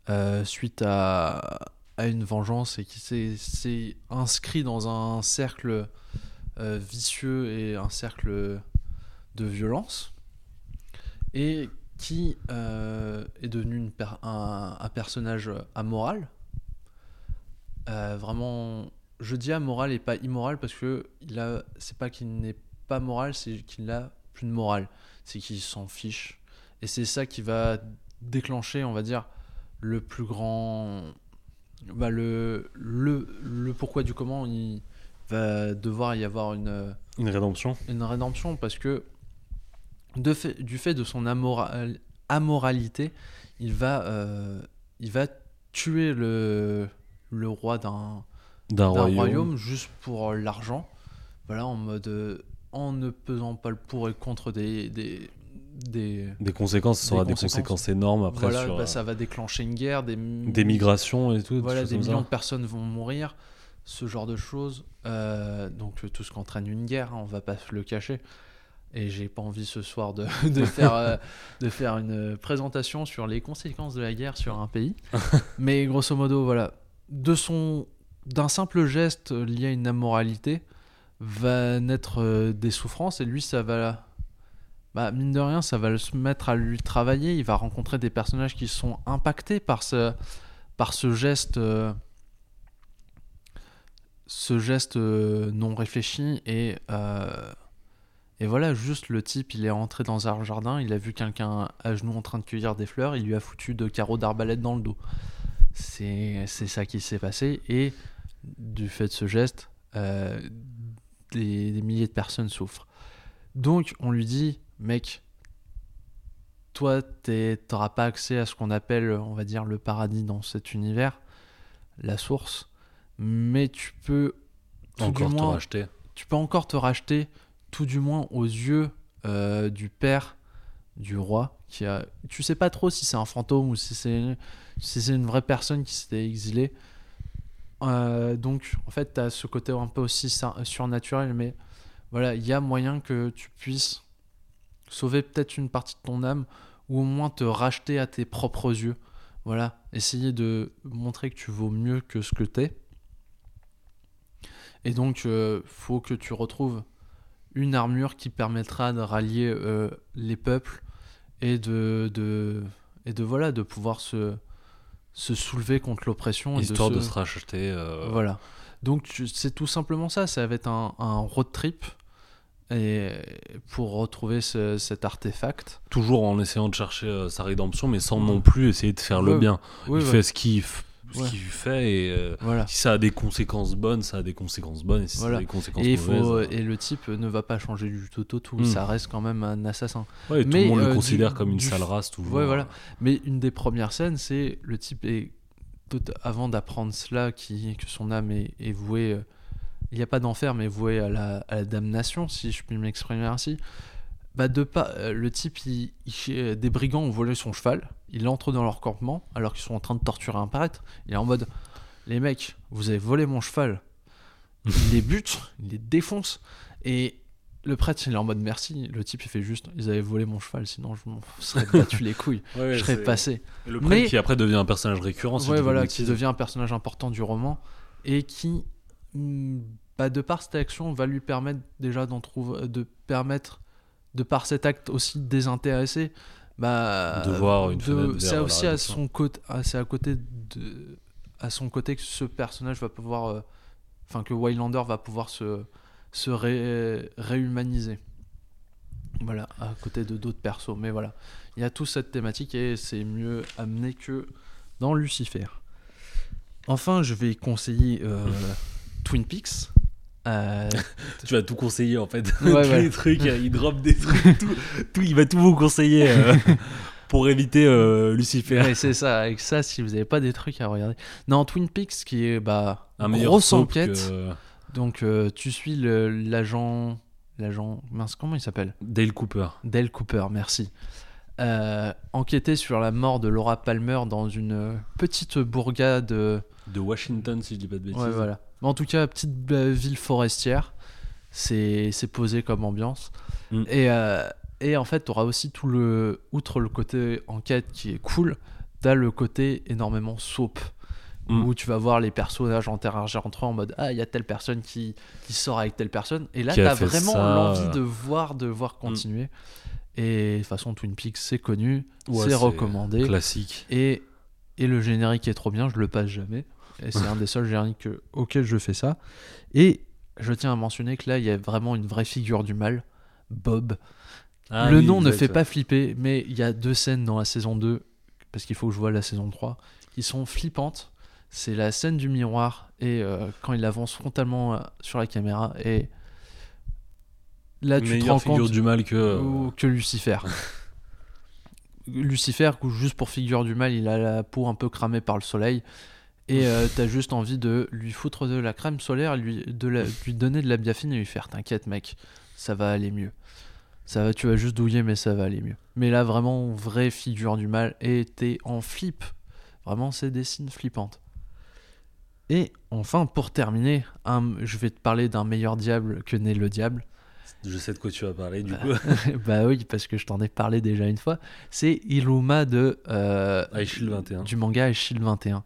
euh, suite à, à une vengeance et qui s'est inscrit dans un cercle euh, vicieux et un cercle de violence et qui euh, est devenu un, personnage amoral. Euh, vraiment je dis amoral et pas immoral parce que a c'est pas qu'il n'est pas moral c'est qu'il n'a plus de morale. C'est qu'il s'en fiche. Et c'est ça qui va déclencher on va dire le plus grand bah, le, le le pourquoi du comment il va devoir y avoir une une rédemption une rédemption parce que de fait, du fait de son amoral- amoralité, il va, euh, il va tuer le, le roi d'un d'un royaume, royaume. juste pour l'argent. Voilà, en mode. euh, en ne pesant pas le pour et contre des. des, des des conséquences ça aura Des conséquences, énormes après voilà, sur bah, euh, ça va déclencher une guerre, des, des migrations et tout voilà, des millions de personnes vont mourir, ce genre de choses. Euh, donc euh, tout ce qu'entraîne une guerre, hein, on va pas le cacher. Et j'ai pas envie ce soir de, de faire, euh, de faire une présentation sur les conséquences de la guerre sur un pays. Mais grosso modo, voilà, de son, d'un simple geste lié à une immoralité va naître des souffrances et lui ça va bah, mine de rien ça va le se mettre à lui travailler. Il va rencontrer des personnages qui sont impactés par ce par ce geste euh, ce geste euh, non réfléchi. Et euh, et voilà juste le type il est rentré dans un jardin il a vu quelqu'un à genoux en train de cueillir des fleurs il lui a foutu de carreaux d'arbalète dans le dos. C'est ça qui s'est passé. Et du fait de ce geste des, des milliers de personnes souffrent. Donc on lui dit, mec, toi, tu n'auras pas accès à ce qu'on appelle, on va dire, le paradis dans cet univers, la source, mais tu peux tout Encore du te racheter. tu peux encore te racheter, tout du moins aux yeux euh, du père du roi, qui a, tu sais pas trop si c'est un fantôme ou si c'est si c'est une vraie personne qui s'était exilée. Euh, donc, en fait, tu as ce côté un peu aussi sur- surnaturel, mais voilà, il y a moyen que tu puisses sauver peut-être une partie de ton âme ou au moins te racheter à tes propres yeux. Voilà, essayer de montrer que tu vaux mieux que ce que t'es. Et donc, euh, faut que tu retrouves une armure qui permettra de rallier euh, les peuples et de, de, et de, voilà, de pouvoir se, se soulever contre l'oppression. et Histoire de se- se racheter. euh, voilà. Donc c'est tout simplement ça, ça va être un, un road trip et pour retrouver ce- cet artefact. Toujours en essayant de chercher euh, sa rédemption, mais sans Ouais. non plus essayer de faire le bien. Il ouais, fait ce qu'il ce qu'il fait et euh, voilà. si ça a des conséquences bonnes, ça a des conséquences bonnes et si Voilà. ça a des conséquences Et, il faut, mauvaises. euh, et le type ne va pas changer du tout au tout, Mm. ça reste quand même un assassin. ouais, tout mais, le monde euh, le considère du- comme une du- sale race toujours. Ouais, voilà. Mais une des premières scènes, c'est le type est tout- avant d'apprendre cela, qui, que son âme est, est vouée, euh, il n'y a pas d'enfer, mais vouée à la, à la damnation, si je puis m'exprimer ainsi. Bah de pas, euh, le type, il, il- euh, des brigands ont volé son cheval, il entre dans leur campement alors qu'ils sont en train de torturer un prêtre. Il est en mode, les mecs, vous avez volé mon cheval. Il les bute, il les défonce. Et le prêtre, il est en mode merci. Le type, il fait juste, ils avaient volé mon cheval, sinon je m'en serais battu les couilles. Ouais, je serais passé. Et le Mais- prêtre qui après devient un personnage récurrent. Ouais, voilà, qui devient un personnage important du roman et qui, bah, de par cette action, va lui permettre déjà d'en trouver, de permettre, de par cet acte aussi désintéressé, bah, De voir une C'est aussi à son côté, à, c'est à côté de, à son côté que ce personnage va pouvoir, euh, enfin que Waylander va pouvoir se, se ré- réhumaniser. Voilà, à côté de d'autres persos. Mais voilà, il y a toute cette thématique et c'est mieux amené que dans Lucifer. Enfin, je vais conseiller euh, Twin Peaks. Euh, Tu vas tout conseiller en fait. Ouais, Tous ouais. les trucs, euh, il drop des trucs, tout, tout- il va tout vous conseiller euh, pour éviter euh, Lucifer. ouais, c'est ça, avec ça, si vous n'avez pas des trucs à regarder. Non, Twin Peaks qui est bah, Un grosse enquête. que Donc tu suis l'agent, l'agent, mince, comment il s'appelle? Dale Cooper. Dale Cooper, merci. Enquêter sur la mort de Laura Palmer dans une petite bourgade. De Washington, si je dis pas de bêtises. Ouais, voilà. Mais en tout cas, petite ville forestière. C'est posé comme ambiance. Mm. Et, euh, et en fait, tu auras aussi tout le. Outre le côté enquête qui est cool, tu as le côté énormément soap. Mm. Où tu vas voir les personnages interagir entre eux en mode Ah, il y a telle personne qui, qui sort avec telle personne. Et là, tu as vraiment l'envie de voir, de voir continuer. Et de toute façon, Twin Peaks, c'est connu, Ouais, c'est recommandé. Classique. Et, et le générique est trop bien, je le passe jamais. Et c'est un des seuls génériques que- auxquels je fais ça. Et je tiens à mentionner que là, il y a vraiment une vraie figure du mal, Bob. Ah le oui, nom ne fait pas flipper, mais il y a deux scènes dans la saison 2, parce qu'il faut que je vois la saison 3, qui sont flippantes. C'est la scène du miroir et euh, quand il avance frontalement euh, sur la caméra. Et là, tu te rends figure compte du mal que. euh, ou que Lucifer. Lucifer, juste pour figure du mal, il a la peau un peu cramée par le soleil. Et euh, t'as juste envie de lui foutre de la crème solaire, lui, de la- lui donner de la biafine et lui faire T'inquiète, mec, ça va aller mieux. Ça va, tu vas juste douiller, mais ça va aller mieux. Mais là, vraiment, vraie figure du mal. Et t'es en flip. Vraiment, c'est des signes flippantes. Et enfin, pour terminer, un- je vais te parler d'un meilleur diable que n'est le diable. Je sais de quoi tu vas parler du coup. bah oui, parce que je t'en ai parlé déjà une fois. C'est Iluma de, euh, Aishil 21. du manga Shield 21,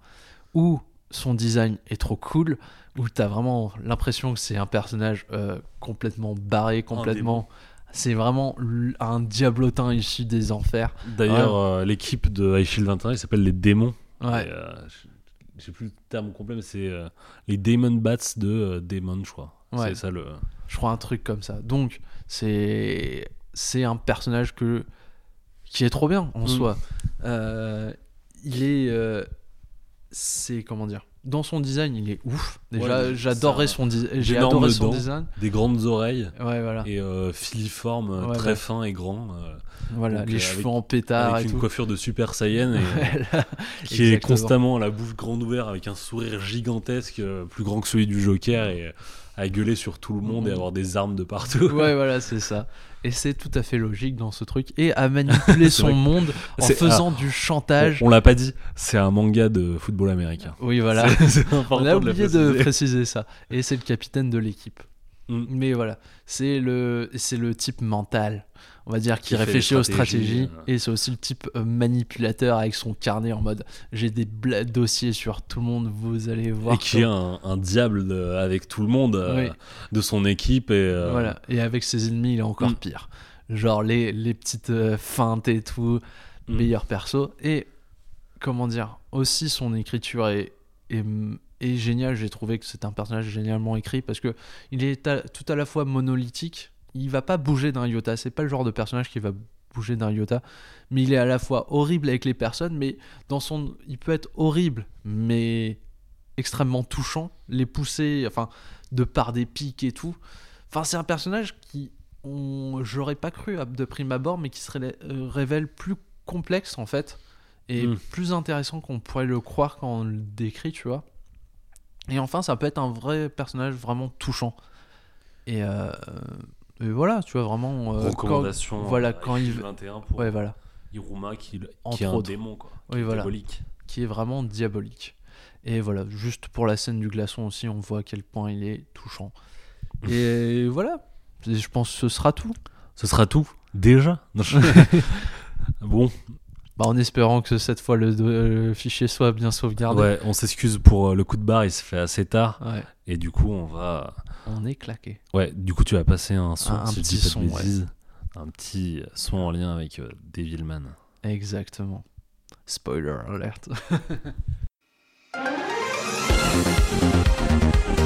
où son design est trop cool, où t'as vraiment l'impression que c'est un personnage euh, complètement barré, complètement. C'est vraiment un diablotin issu des enfers. D'ailleurs, euh, l'équipe de Aishil 21, il s'appelle les démons. Ouais. Euh, je- J'ai plus le terme complet, mais c'est euh, les Demon Bats de euh, Demon, je crois. Ouais. C'est ça le. Je crois un truc comme ça. Donc, c'est c'est un personnage que qui est trop bien en Mm. soi. Euh, il est euh, c'est comment dire Dans son design, il est ouf. Déjà, Ouais, j'adorais son, di- j'ai adoré son dents. design. Des grandes oreilles Ouais, voilà. et euh, filiforme, Ouais, très ouais. fin et grand. euh, voilà, donc, les euh, cheveux avec- en pétard avec et une tout. coiffure de Super Saiyan et, Voilà, qui est constamment la bouche grande ouverte avec un sourire gigantesque, euh, plus grand que celui du Joker et à gueuler sur tout le monde et Mhm. avoir des armes de partout. Ouais, voilà, c'est ça. Et c'est tout à fait logique dans ce truc. Et à manipuler son monde en faisant du chantage. On, on l'a pas dit, c'est un manga de football américain. Oui, voilà. On a oublié de préciser. préciser ça. Et c'est le capitaine de l'équipe. Mm. Mais voilà, c'est le, c'est le type mental, on va dire, qui, réfléchit aux stratégies, euh. Et c'est aussi le type euh, manipulateur avec son carnet en mode j'ai des dossiers sur tout le monde, vous allez voir. Et qui est un, un diable de- avec tout le monde euh, de son équipe. Et, euh, Voilà. Et avec ses ennemis, il est encore Mm. pire. Genre les, les petites euh, feintes et tout, Mm. meilleur perso. Et comment dire, aussi son écriture est, est, géniale. J'ai trouvé que c'est un personnage génialement écrit parce que il est à- tout à la fois monolithique. Il va pas bouger d'un iota. C'est pas le genre de personnage qui va bouger d'un iota. Mais il est à la fois horrible avec les personnes, mais dans son, il peut être horrible, mais extrêmement touchant. Les pousser, enfin, de par des pics et tout. Enfin, c'est un personnage qui, on, j'aurais pas cru de prime abord, mais qui se euh, révèle plus complexe en fait et Mm. plus intéressant qu'on pourrait le croire quand on le décrit, tu vois. Et enfin, ça peut être un vrai personnage vraiment touchant. Et, euh, et voilà, tu vois vraiment. euh, Recommandation. quand- voilà, euh, quand il- 21 pour Ouais, voilà. Iruma qui, est un autres. démon, quoi. Oui, Qui est voilà. diabolique. Qui est vraiment diabolique. Et voilà, juste pour la scène du glaçon aussi, on voit à quel point il est touchant. Et voilà, je pense que ce sera tout. Ce sera tout Déjà Non, je- Bon, Bah, en espérant que cette fois le, le fichier soit bien sauvegardé. ouais, on s'excuse pour euh, le coup de barre, il se fait assez tard. Ouais, Et du coup, on va. on est claqué. Ouais, du coup, tu vas passer un son, si petit ouais. Un petit son en lien avec euh, Devilman. Exactement. Spoiler alert.「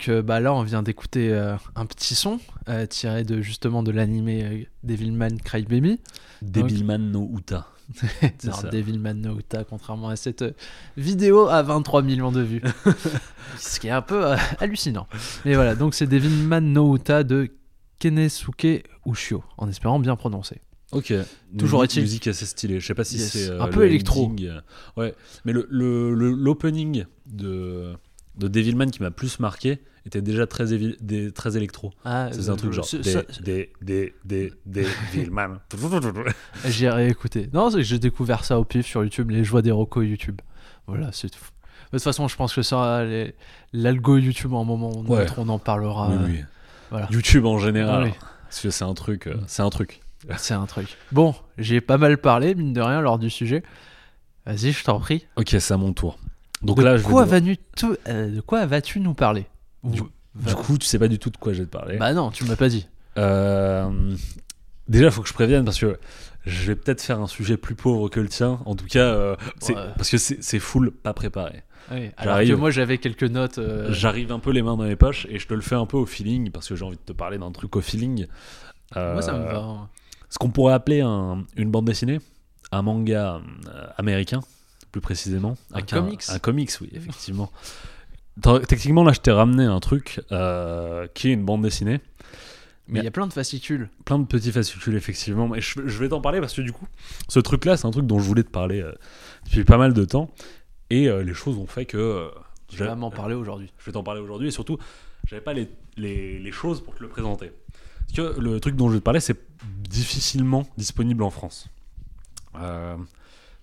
Donc euh, bah, là, on vient d'écouter euh, un petit son euh, tiré de justement de l'animé Devilman Crybaby. Devilman no Uta. Non. Devilman no Uta, contrairement à cette vidéo à 23 millions de vues. Ce qui est un peu euh, hallucinant. Mais voilà, donc c'est Devilman no Uta de Kenesuke Ushio, en espérant bien prononcer. Ok. Toujours est-il- Musique assez stylée. Je sais pas si Yes. c'est. euh, Un peu le électro. ending, Ouais. Mais le- le- le- l'opening de, de Devilman qui m'a plus marqué était déjà très, des- très électro. Ah, C'est un truc genre. ce- Des, ça- des, des, des, des, Devilman. J'ai réécouté. Non, j'ai découvert ça au pif sur YouTube, les joies des recos YouTube. Voilà, c'est tout. De toute façon, je pense que ça, l'algo YouTube, à un moment ou Ouais. on en parlera. Oui, euh, oui. voilà. YouTube en général. Oui. Parce que c'est un truc. euh, c'est un truc. C'est un truc. Bon, j'ai pas mal parlé, mine de rien, lors du sujet. Vas-y, je t'en prie. Ok, c'est à mon tour. Donc de, là, je vais quoi devoir- vas-tu te- euh, de quoi vas-tu nous parler Du- coup, tu sais pas du tout de quoi je vais te parler. Bah non, tu m'as pas dit. Euh, déjà, il faut que je prévienne parce que je vais peut-être faire un sujet plus pauvre que le tien. En tout cas, euh, Ouais. parce que c'est full pas préparé. Oui, alors que moi, j'avais quelques notes. euh, J'arrive un peu les mains dans les poches et je te le fais un peu au feeling parce que j'ai envie de te parler d'un truc au feeling. Moi, ça me va. Ce qu'on pourrait appeler un- une bande dessinée, un manga américain, plus précisément. Un comics Un comics, oui, effectivement. Techniquement, là, je t'ai ramené un truc euh, qui est une bande dessinée. Mais il y a plein de fascicules. plein de petits fascicules effectivement et je, je vais t'en parler parce que du coup ce truc là c'est un truc dont je voulais te parler euh, depuis pas mal de temps et euh, les choses ont fait que j'ai- vas m'en parler aujourd'hui. je vais t'en parler aujourd'hui et surtout j'avais pas les, les, les choses pour te le présenter parce que le truc dont je vais te parler c'est difficilement disponible en France Euh,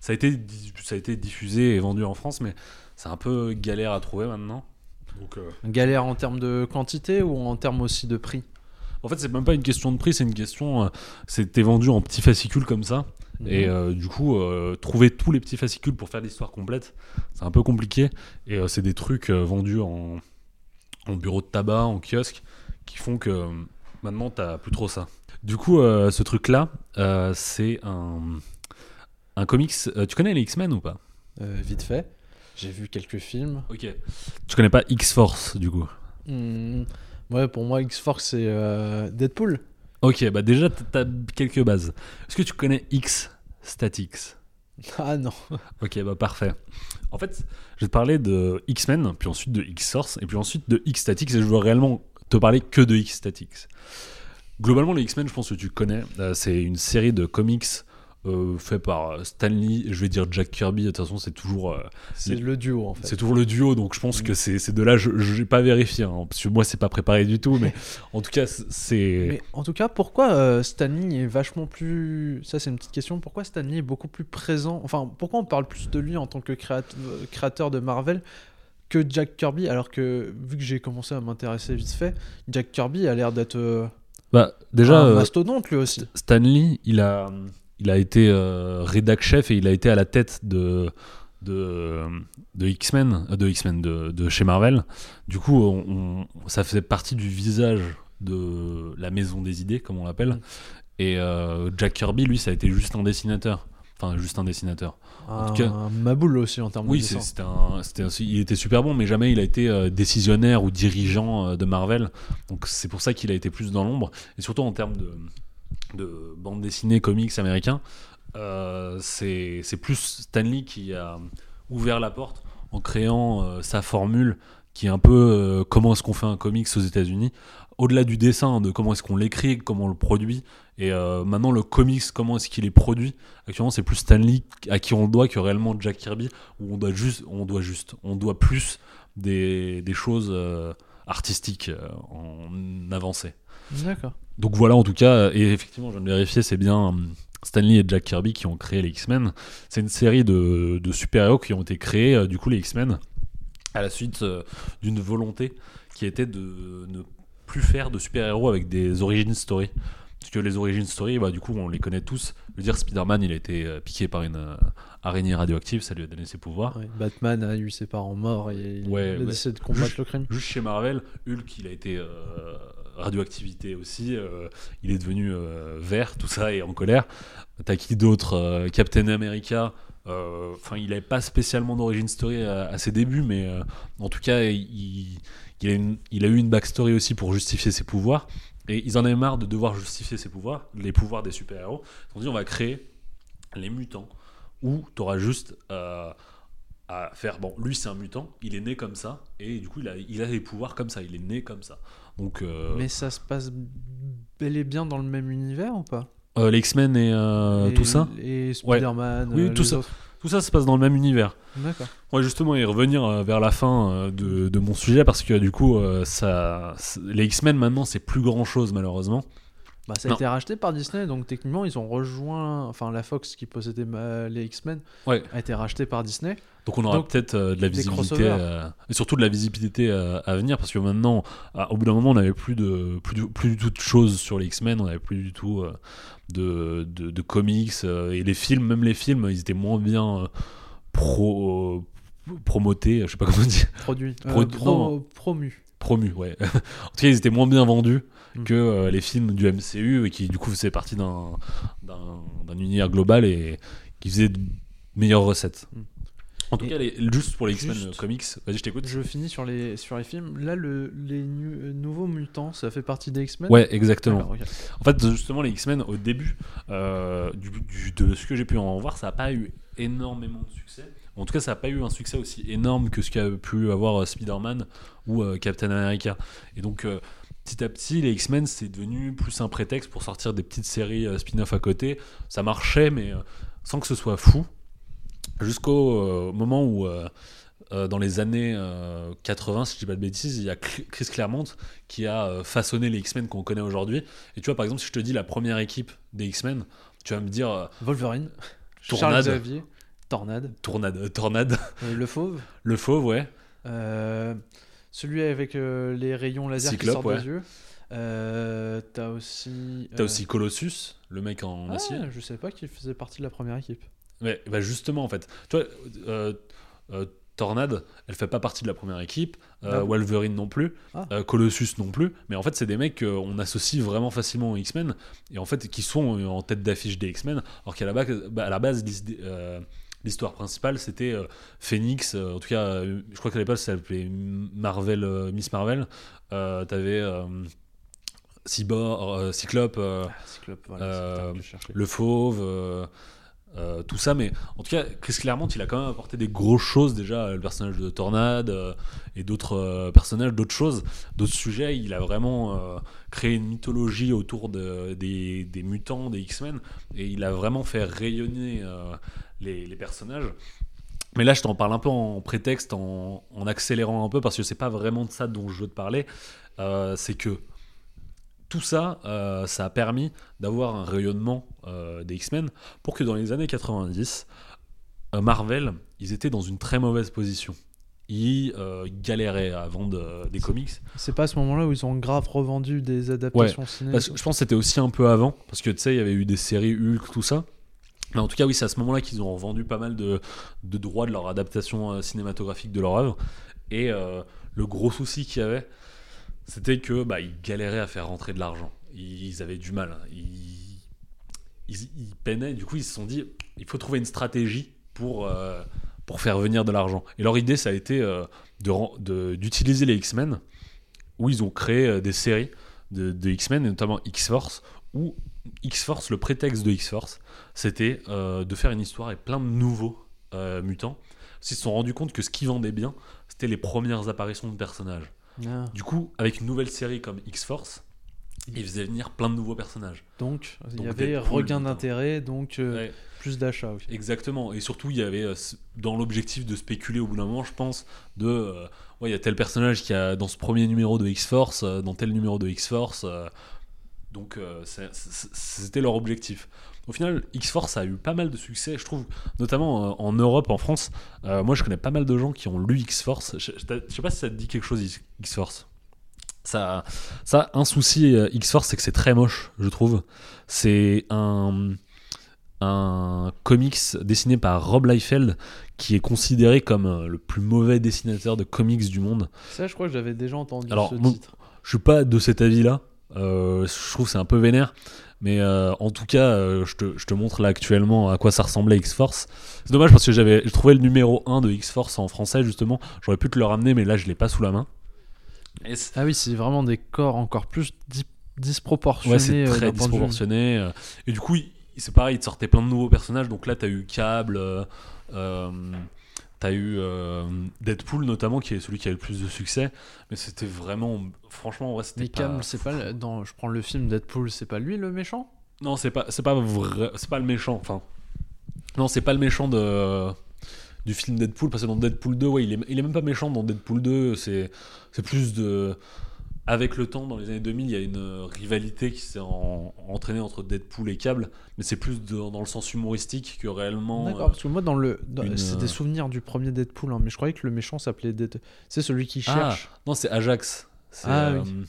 ça a été ça a été diffusé et vendu en France mais c'est un peu galère à trouver maintenant donc euh, Galère en termes de quantité ou en termes aussi de prix? En fait c'est même pas une question de prix c'est une question euh, c'était vendu en petits fascicules comme ça Et Mhm. euh, du coup, euh, trouver tous les petits fascicules pour faire l'histoire complète, c'est un peu compliqué. Et euh, c'est des trucs euh, vendus en, en bureau de tabac, en kiosque, qui font que maintenant, t'as plus trop ça. Du coup, euh, ce truc-là, euh, c'est un, un comics. euh, tu connais les X-Men ou pas Euh, vite fait. J'ai vu quelques films. Ok. Tu connais pas X-Force, du coup Hmm, Ouais, pour moi, X-Force, c'est euh, Deadpool. Ok, bah déjà, t'as quelques bases. Est-ce que tu connais X-Statix Ah non. Ok, bah parfait. En fait, je vais te parler de X-Men, puis ensuite de X-Source, et puis ensuite de X-Statix, et je veux réellement te parler que de X-Statix. Globalement, les X-Men, je pense que tu connais. C'est une série de comics euh, fait par Stan Lee, je vais dire Jack Kirby, de toute façon, c'est toujours, euh, C'est le duo, en fait. c'est toujours le duo, donc je pense que c'est de là, je n'ai pas vérifié, hein, parce que moi, c'est pas préparé du tout, mais en tout cas, c'est. Mais en tout cas, pourquoi euh, Stanley est vachement plus. Ça, c'est une petite question. Pourquoi Stanley est beaucoup plus présent Enfin, pourquoi on parle plus de lui en tant que créat- créateur de Marvel que Jack Kirby Alors que, vu que j'ai commencé à m'intéresser vite fait, Jack Kirby a l'air d'être Bah, déjà, un mastodonte lui aussi. Stanley, il a, il a été euh, rédac chef et il a été à la tête de, de, de X-Men, euh, de X-Men, de, de chez Marvel. Du coup, on- on- ça faisait partie du visage de la maison des idées, comme on l'appelle. Mm. Et euh, Jack Kirby, lui, ça a été juste un dessinateur. Enfin, juste un dessinateur. Un, tout cas- un Maboule aussi en termes Oui, de dessin. c'était un, c'était un- il était super bon, mais jamais il a été euh, décisionnaire ou dirigeant euh, de Marvel. Donc c'est pour ça qu'il a été plus dans l'ombre. Et surtout en termes de, de bande dessinée, comics américains, euh, c'est plus Stanley qui a ouvert la porte en créant euh, sa formule qui est un peu euh, comment est-ce qu'on fait un comics aux États-Unis? Au-delà du dessin, de comment est-ce qu'on l'écrit, comment on le produit, et maintenant le comics, comment est-ce qu'il est produit? Actuellement, c'est plus Stanley à qui on le doit que réellement Jack Kirby où on doit juste, on doit juste, on doit plus des, des choses artistiques en avancée. D'accord. Donc voilà, en tout cas, et effectivement, je viens de vérifier, c'est bien hum, Stanley et Jack Kirby qui ont créé les X-Men. C'est une série de, de super-héros qui ont été créés, euh, du coup, les X-Men, à la suite euh, d'une volonté qui était de ne plus faire de super-héros avec des origin story. Parce que les origin story, bah, du coup, on les connaît tous. Je veux dire, Spider-Man, il a été euh, piqué par une euh, araignée radioactive, ça lui a donné ses pouvoirs. Ouais, Batman a eu ses parents morts et il Ouais, a ouais. décidé de combattre le crime. Juste chez Marvel, Hulk, il a été euh, radioactivité aussi. euh, il est devenu euh, vert, tout ça, et en colère. T'as qui d'autre Euh, Captain America. enfin, il n'avait pas spécialement d'origine story à, ses débuts, mais en tout cas, il, a eu une backstory aussi pour justifier ses pouvoirs. Et ils en avaient marre de devoir justifier ses pouvoirs, les pouvoirs des super-héros. Ils ont dit on va créer les mutants où tu auras juste à faire bon, lui c'est un mutant, il est né comme ça, et du coup il a, il a les pouvoirs comme ça, il est né comme ça. Donc euh, Mais ça se passe bel et bien dans le même univers ou pas? Euh, les X-Men et euh, Et- tout ça, Et Spider-Man. Oui, tout ça. autres. tout ça se passe dans le même univers. D'accord. Ouais, justement, et revenir euh, vers la fin euh, de, de mon sujet, parce que du coup, euh, ça, les X-Men maintenant, c'est plus grand chose, malheureusement. Bah, ça a Non. été racheté par Disney, donc techniquement ils ont rejoint. Enfin, la Fox qui possédait les X-Men Ouais. a été racheté par Disney. Donc, on aura peut-être euh, de la visibilité, euh, et surtout de la visibilité euh, à venir, parce que maintenant, à- au bout d'un moment, on n'avait plus, de, plus, du- plus du tout de choses sur les X-Men, on n'avait plus du tout de, de, de comics, et les films, même les films, ils étaient moins bien pro, promotés, je sais pas comment dire. Produit. Euh, Produ- pro- non. promu. promu, ouais. en tout cas, ils étaient moins bien vendus Mm. que euh, les films du MCU et qui, du coup, faisaient partie d'un d'un d'un univers global et qui faisaient de meilleures recettes. En tout Et cas, les- juste pour les X-Men euh, comics, vas-y, je t'écoute. Je finis sur les, sur les films. Là, le, les nu- euh, nouveaux mutants, ça fait partie des X-Men Ouais, exactement. En fait, justement, les X-Men, au début, euh, du, du- de ce que j'ai pu en voir, ça n'a pas eu énormément de succès. En tout cas, ça n'a pas eu un succès aussi énorme que ce qu'a pu avoir Spider-Man ou euh, Captain America. Et donc, euh, petit à petit, les X-Men, c'est devenu plus un prétexte pour sortir des petites séries spin-off à côté. Ça marchait, mais sans que ce soit fou. Jusqu'au euh, moment où, euh, euh, dans les années euh, 80, si je dis pas de bêtises, il y a Chris Claremont qui a façonné les X-Men qu'on connaît aujourd'hui. Et tu vois, par exemple, si je te dis la première équipe des X-Men, tu vas me dire Wolverine. Tornade. Charles Xavier. Tornade. Tornade, Tornade, Euh, le Fauve. le fauve, ouais. Euh, celui avec euh, les rayons laser Cyclope, qui sortent ouais. des yeux. Euh, T'as aussi. T'as aussi Colossus, le mec en ah, acier. je sais pas qu'il faisait partie de la première équipe. Ouais, bah justement, en fait. Tu vois, euh, euh, Tornade, elle fait pas partie de la première équipe. Euh, Ah Wolverine non plus. Ah. Colossus non plus. Mais en fait, c'est des mecs qu'on associe vraiment facilement aux X-Men. Et en fait, qui sont en tête d'affiche des X-Men. Alors qu'à la base, bah, à la base l'histoire principale, c'était Phoenix. en tout cas, je crois qu'à l'époque, ça s'appelait Marvel, Miss Marvel. T'avais. Cyborg, Cyclope, Ah, Cyclope, voilà, le fauve, euh, euh, tout ça. Mais en tout cas, Chris Claremont, il a quand même apporté des grosses choses déjà, le personnage de Tornade euh, et d'autres euh, personnages, d'autres choses, d'autres sujets. Il a vraiment euh, créé une mythologie autour de- des, mutants, des X-Men, et il a vraiment fait rayonner euh, les, personnages. Mais là, je t'en parle un peu en prétexte, en, accélérant un peu, parce que c'est pas vraiment de ça dont je veux te parler. Euh, c'est que tout ça, euh, ça a permis d'avoir un rayonnement euh, des X-Men pour que dans les années 90, euh, Marvel, ils étaient dans une très mauvaise position. Ils galéraient à vendre des comics. C'est pas à ce moment-là où ils ont grave revendu des adaptations ciné. Parce que je pense que c'était aussi un peu avant, parce que tu sais, il y avait eu des séries Hulk, tout ça. Mais en tout cas, oui, c'est à ce moment-là qu'ils ont vendu pas mal de, de droits de leur adaptation cinématographique de leur œuvre. Et le gros souci qu'il y avait, c'était que bah, ils galéraient à faire rentrer de l'argent. Ils avaient du mal. Ils, ils, ils peinaient. Du coup, ils se sont dit, il faut trouver une stratégie pour, euh, faire venir de l'argent. Et leur idée, ça a été euh, d'utiliser les X-Men, où ils ont créé euh, des séries de, X-Men, et notamment X-Force, où X-Force, le prétexte de X-Force, c'était de faire une histoire avec plein de nouveaux mutants. Ils se sont rendus compte que ce qui vendait bien, c'était les premières apparitions de personnages. Ah, Du coup, avec une nouvelle série comme X-Force, ils faisaient venir plein de nouveaux personnages. donc, il y avait regain d'intérêt, donc euh, Ouais, plus d'achats. ok. exactement. Et surtout, il y avait, euh, dans l'objectif de spéculer au bout d'un moment, je pense, de. euh, ouais, il y a tel personnage qui a dans ce premier numéro de X-Force, euh, dans tel numéro de X-Force. donc, c'était leur objectif. Au final, X-Force a eu pas mal de succès, je trouve, notamment euh, en Europe, en France. Euh, moi, je connais pas mal de gens qui ont lu X-Force. Je, je je sais pas si ça te dit quelque chose, X-Force. Ça, ça, un souci euh, X-Force, c'est que c'est très moche, je trouve. C'est un, un comics dessiné par Rob Liefeld qui est considéré comme le plus mauvais dessinateur de comics du monde. Ça, je crois que j'avais déjà entendu Alors, ce bon, titre. Je suis pas de cet avis-là, Euh, je trouve que c'est un peu vénère. Mais euh, en tout cas, euh, je, te, je te montre là actuellement à quoi ça ressemblait X-Force. C'est dommage parce que j'avais j'ai trouvé le numéro 1 de X-Force en français justement. J'aurais pu te le ramener, mais là je l'ai pas sous la main. Et Ah oui, c'est vraiment des corps encore plus di- disproportionnés. Ouais, c'est euh, très disproportionné. Et du coup, c'est pareil, il te sortait plein de nouveaux personnages. Donc là, t'as eu Cable, euh, euh, t'as eu euh, Deadpool notamment, qui est celui qui a le plus de succès. Mais c'était vraiment, franchement, ouais, c'était Mais pas. Cam, c'est pas dans. Je prends le film Deadpool, c'est pas lui le méchant? Non, c'est pas, c'est pas vrai, c'est pas le méchant. Enfin, non, c'est pas le méchant de du film Deadpool parce que dans Deadpool 2, ouais, il est, il est même pas méchant dans Deadpool 2. C'est, c'est plus de avec le temps, dans les années 2000, il y a une euh, rivalité qui s'est en- entraînée entre Deadpool et Cable, mais c'est plus de- dans le sens humoristique que réellement. D'accord, euh, parce que moi, dans le. une, C'est euh, des souvenirs du premier Deadpool, hein, mais je croyais que le méchant s'appelait Dead. C'est celui qui Ah, cherche. non, c'est Ajax. C'est, Ah, euh, oui.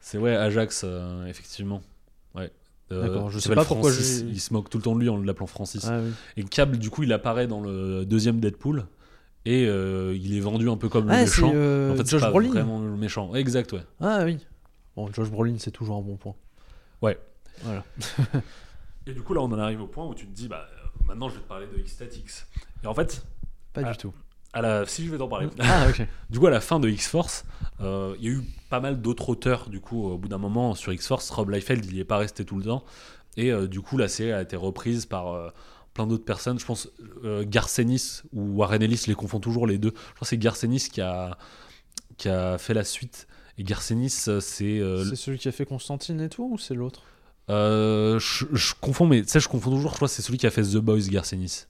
C'est ouais, Ajax, euh, effectivement. Ouais. Euh, D'accord, je sais pas pourquoi Francis. j'ai- Il se moque tout le temps de lui en l'appelant Francis. Ah oui. Et Cable, du coup, il apparaît dans le deuxième Deadpool. Et euh, il est vendu un peu comme le Ah, méchant. euh, en fait, Josh pas Brolin. vraiment le méchant. Exact, ouais. Ah oui. Bon, Josh Brolin, c'est toujours un bon point. Ouais. Voilà. Et du coup, là, on en arrive au point où tu te dis, bah, euh, maintenant, je vais te parler de X-Statix. Et en fait, Pas du tout. à la... si je vais t'en parler. Ah, ok. Du coup, à la fin de X-Force, euh, il y a eu pas mal d'autres auteurs, du coup, au bout d'un moment, sur X-Force. Rob Liefeld, il n'y est pas resté tout le temps. Et euh, du coup, la série a été reprise par euh, plein d'autres personnes. Je pense euh, Garcenis ou Warren Ellis, je les confonds toujours les deux. Je crois que c'est Garcenis qui a, qui a fait la suite. Et Garcenis, euh, c'est. euh, C'est celui qui a fait Constantine et tout, ou c'est l'autre? Euh, je, je confonds, mais tu sais, je confonds toujours. Je crois que c'est celui qui a fait The Boys, Garcenis.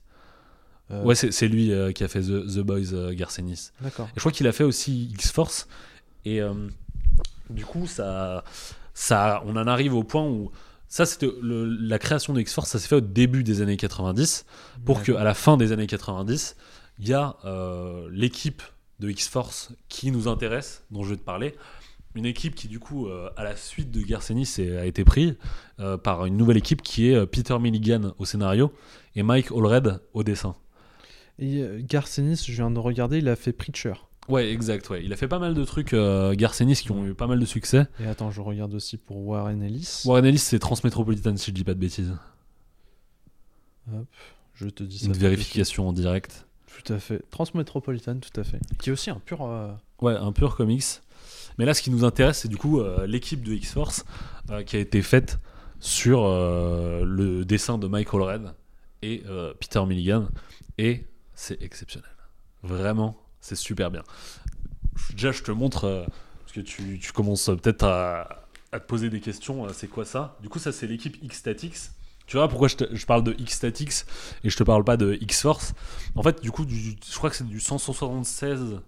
Ouais, c'est c'est lui qui a fait The, The Boys, Garcenis. D'accord. Et je crois qu'il a fait aussi X-Force. Et du coup, ça, ça, on en arrive au point où. Ça, c'était la création de X-Force, ça s'est fait au début des années 90. Pour qu'à la fin des années 90, il y a euh, l'équipe de X-Force qui nous intéresse, dont je vais te parler. Une équipe qui, du coup, euh, à la suite de Garcenis, a été prise euh, par une nouvelle équipe qui est Peter Milligan au scénario et Mike Allred au dessin. Et Garcenis, je viens de regarder, il a fait Preacher. Ouais, exact. Ouais. Il a fait pas mal de trucs, euh, Garcenis, qui ont eu pas mal de succès. Et attends, je regarde aussi pour Warren Ellis. Warren Ellis, c'est Transmétropolitan, si je dis pas de bêtises. Je te dis ça. Une vérification en direct. Tout à fait. Transmétropolitane, tout à fait. Qui est aussi un pur. euh, Ouais, un pur comics. Mais là, ce qui nous intéresse, c'est du coup euh, l'équipe de X-Force euh, qui a été faite sur le dessin de Mike Allred et Peter Milligan. Et c'est exceptionnel. Vraiment, c'est super bien. Déjà, je te montre, euh, parce que tu, tu commences euh, peut-être à, à te poser des questions. euh, c'est quoi ça? Du coup, ça, c'est l'équipe X-Statix. Tu vois pourquoi je, je parle de X-Statix et je te parle pas de X-Force? En fait, du coup, du- je crois que c'est du 176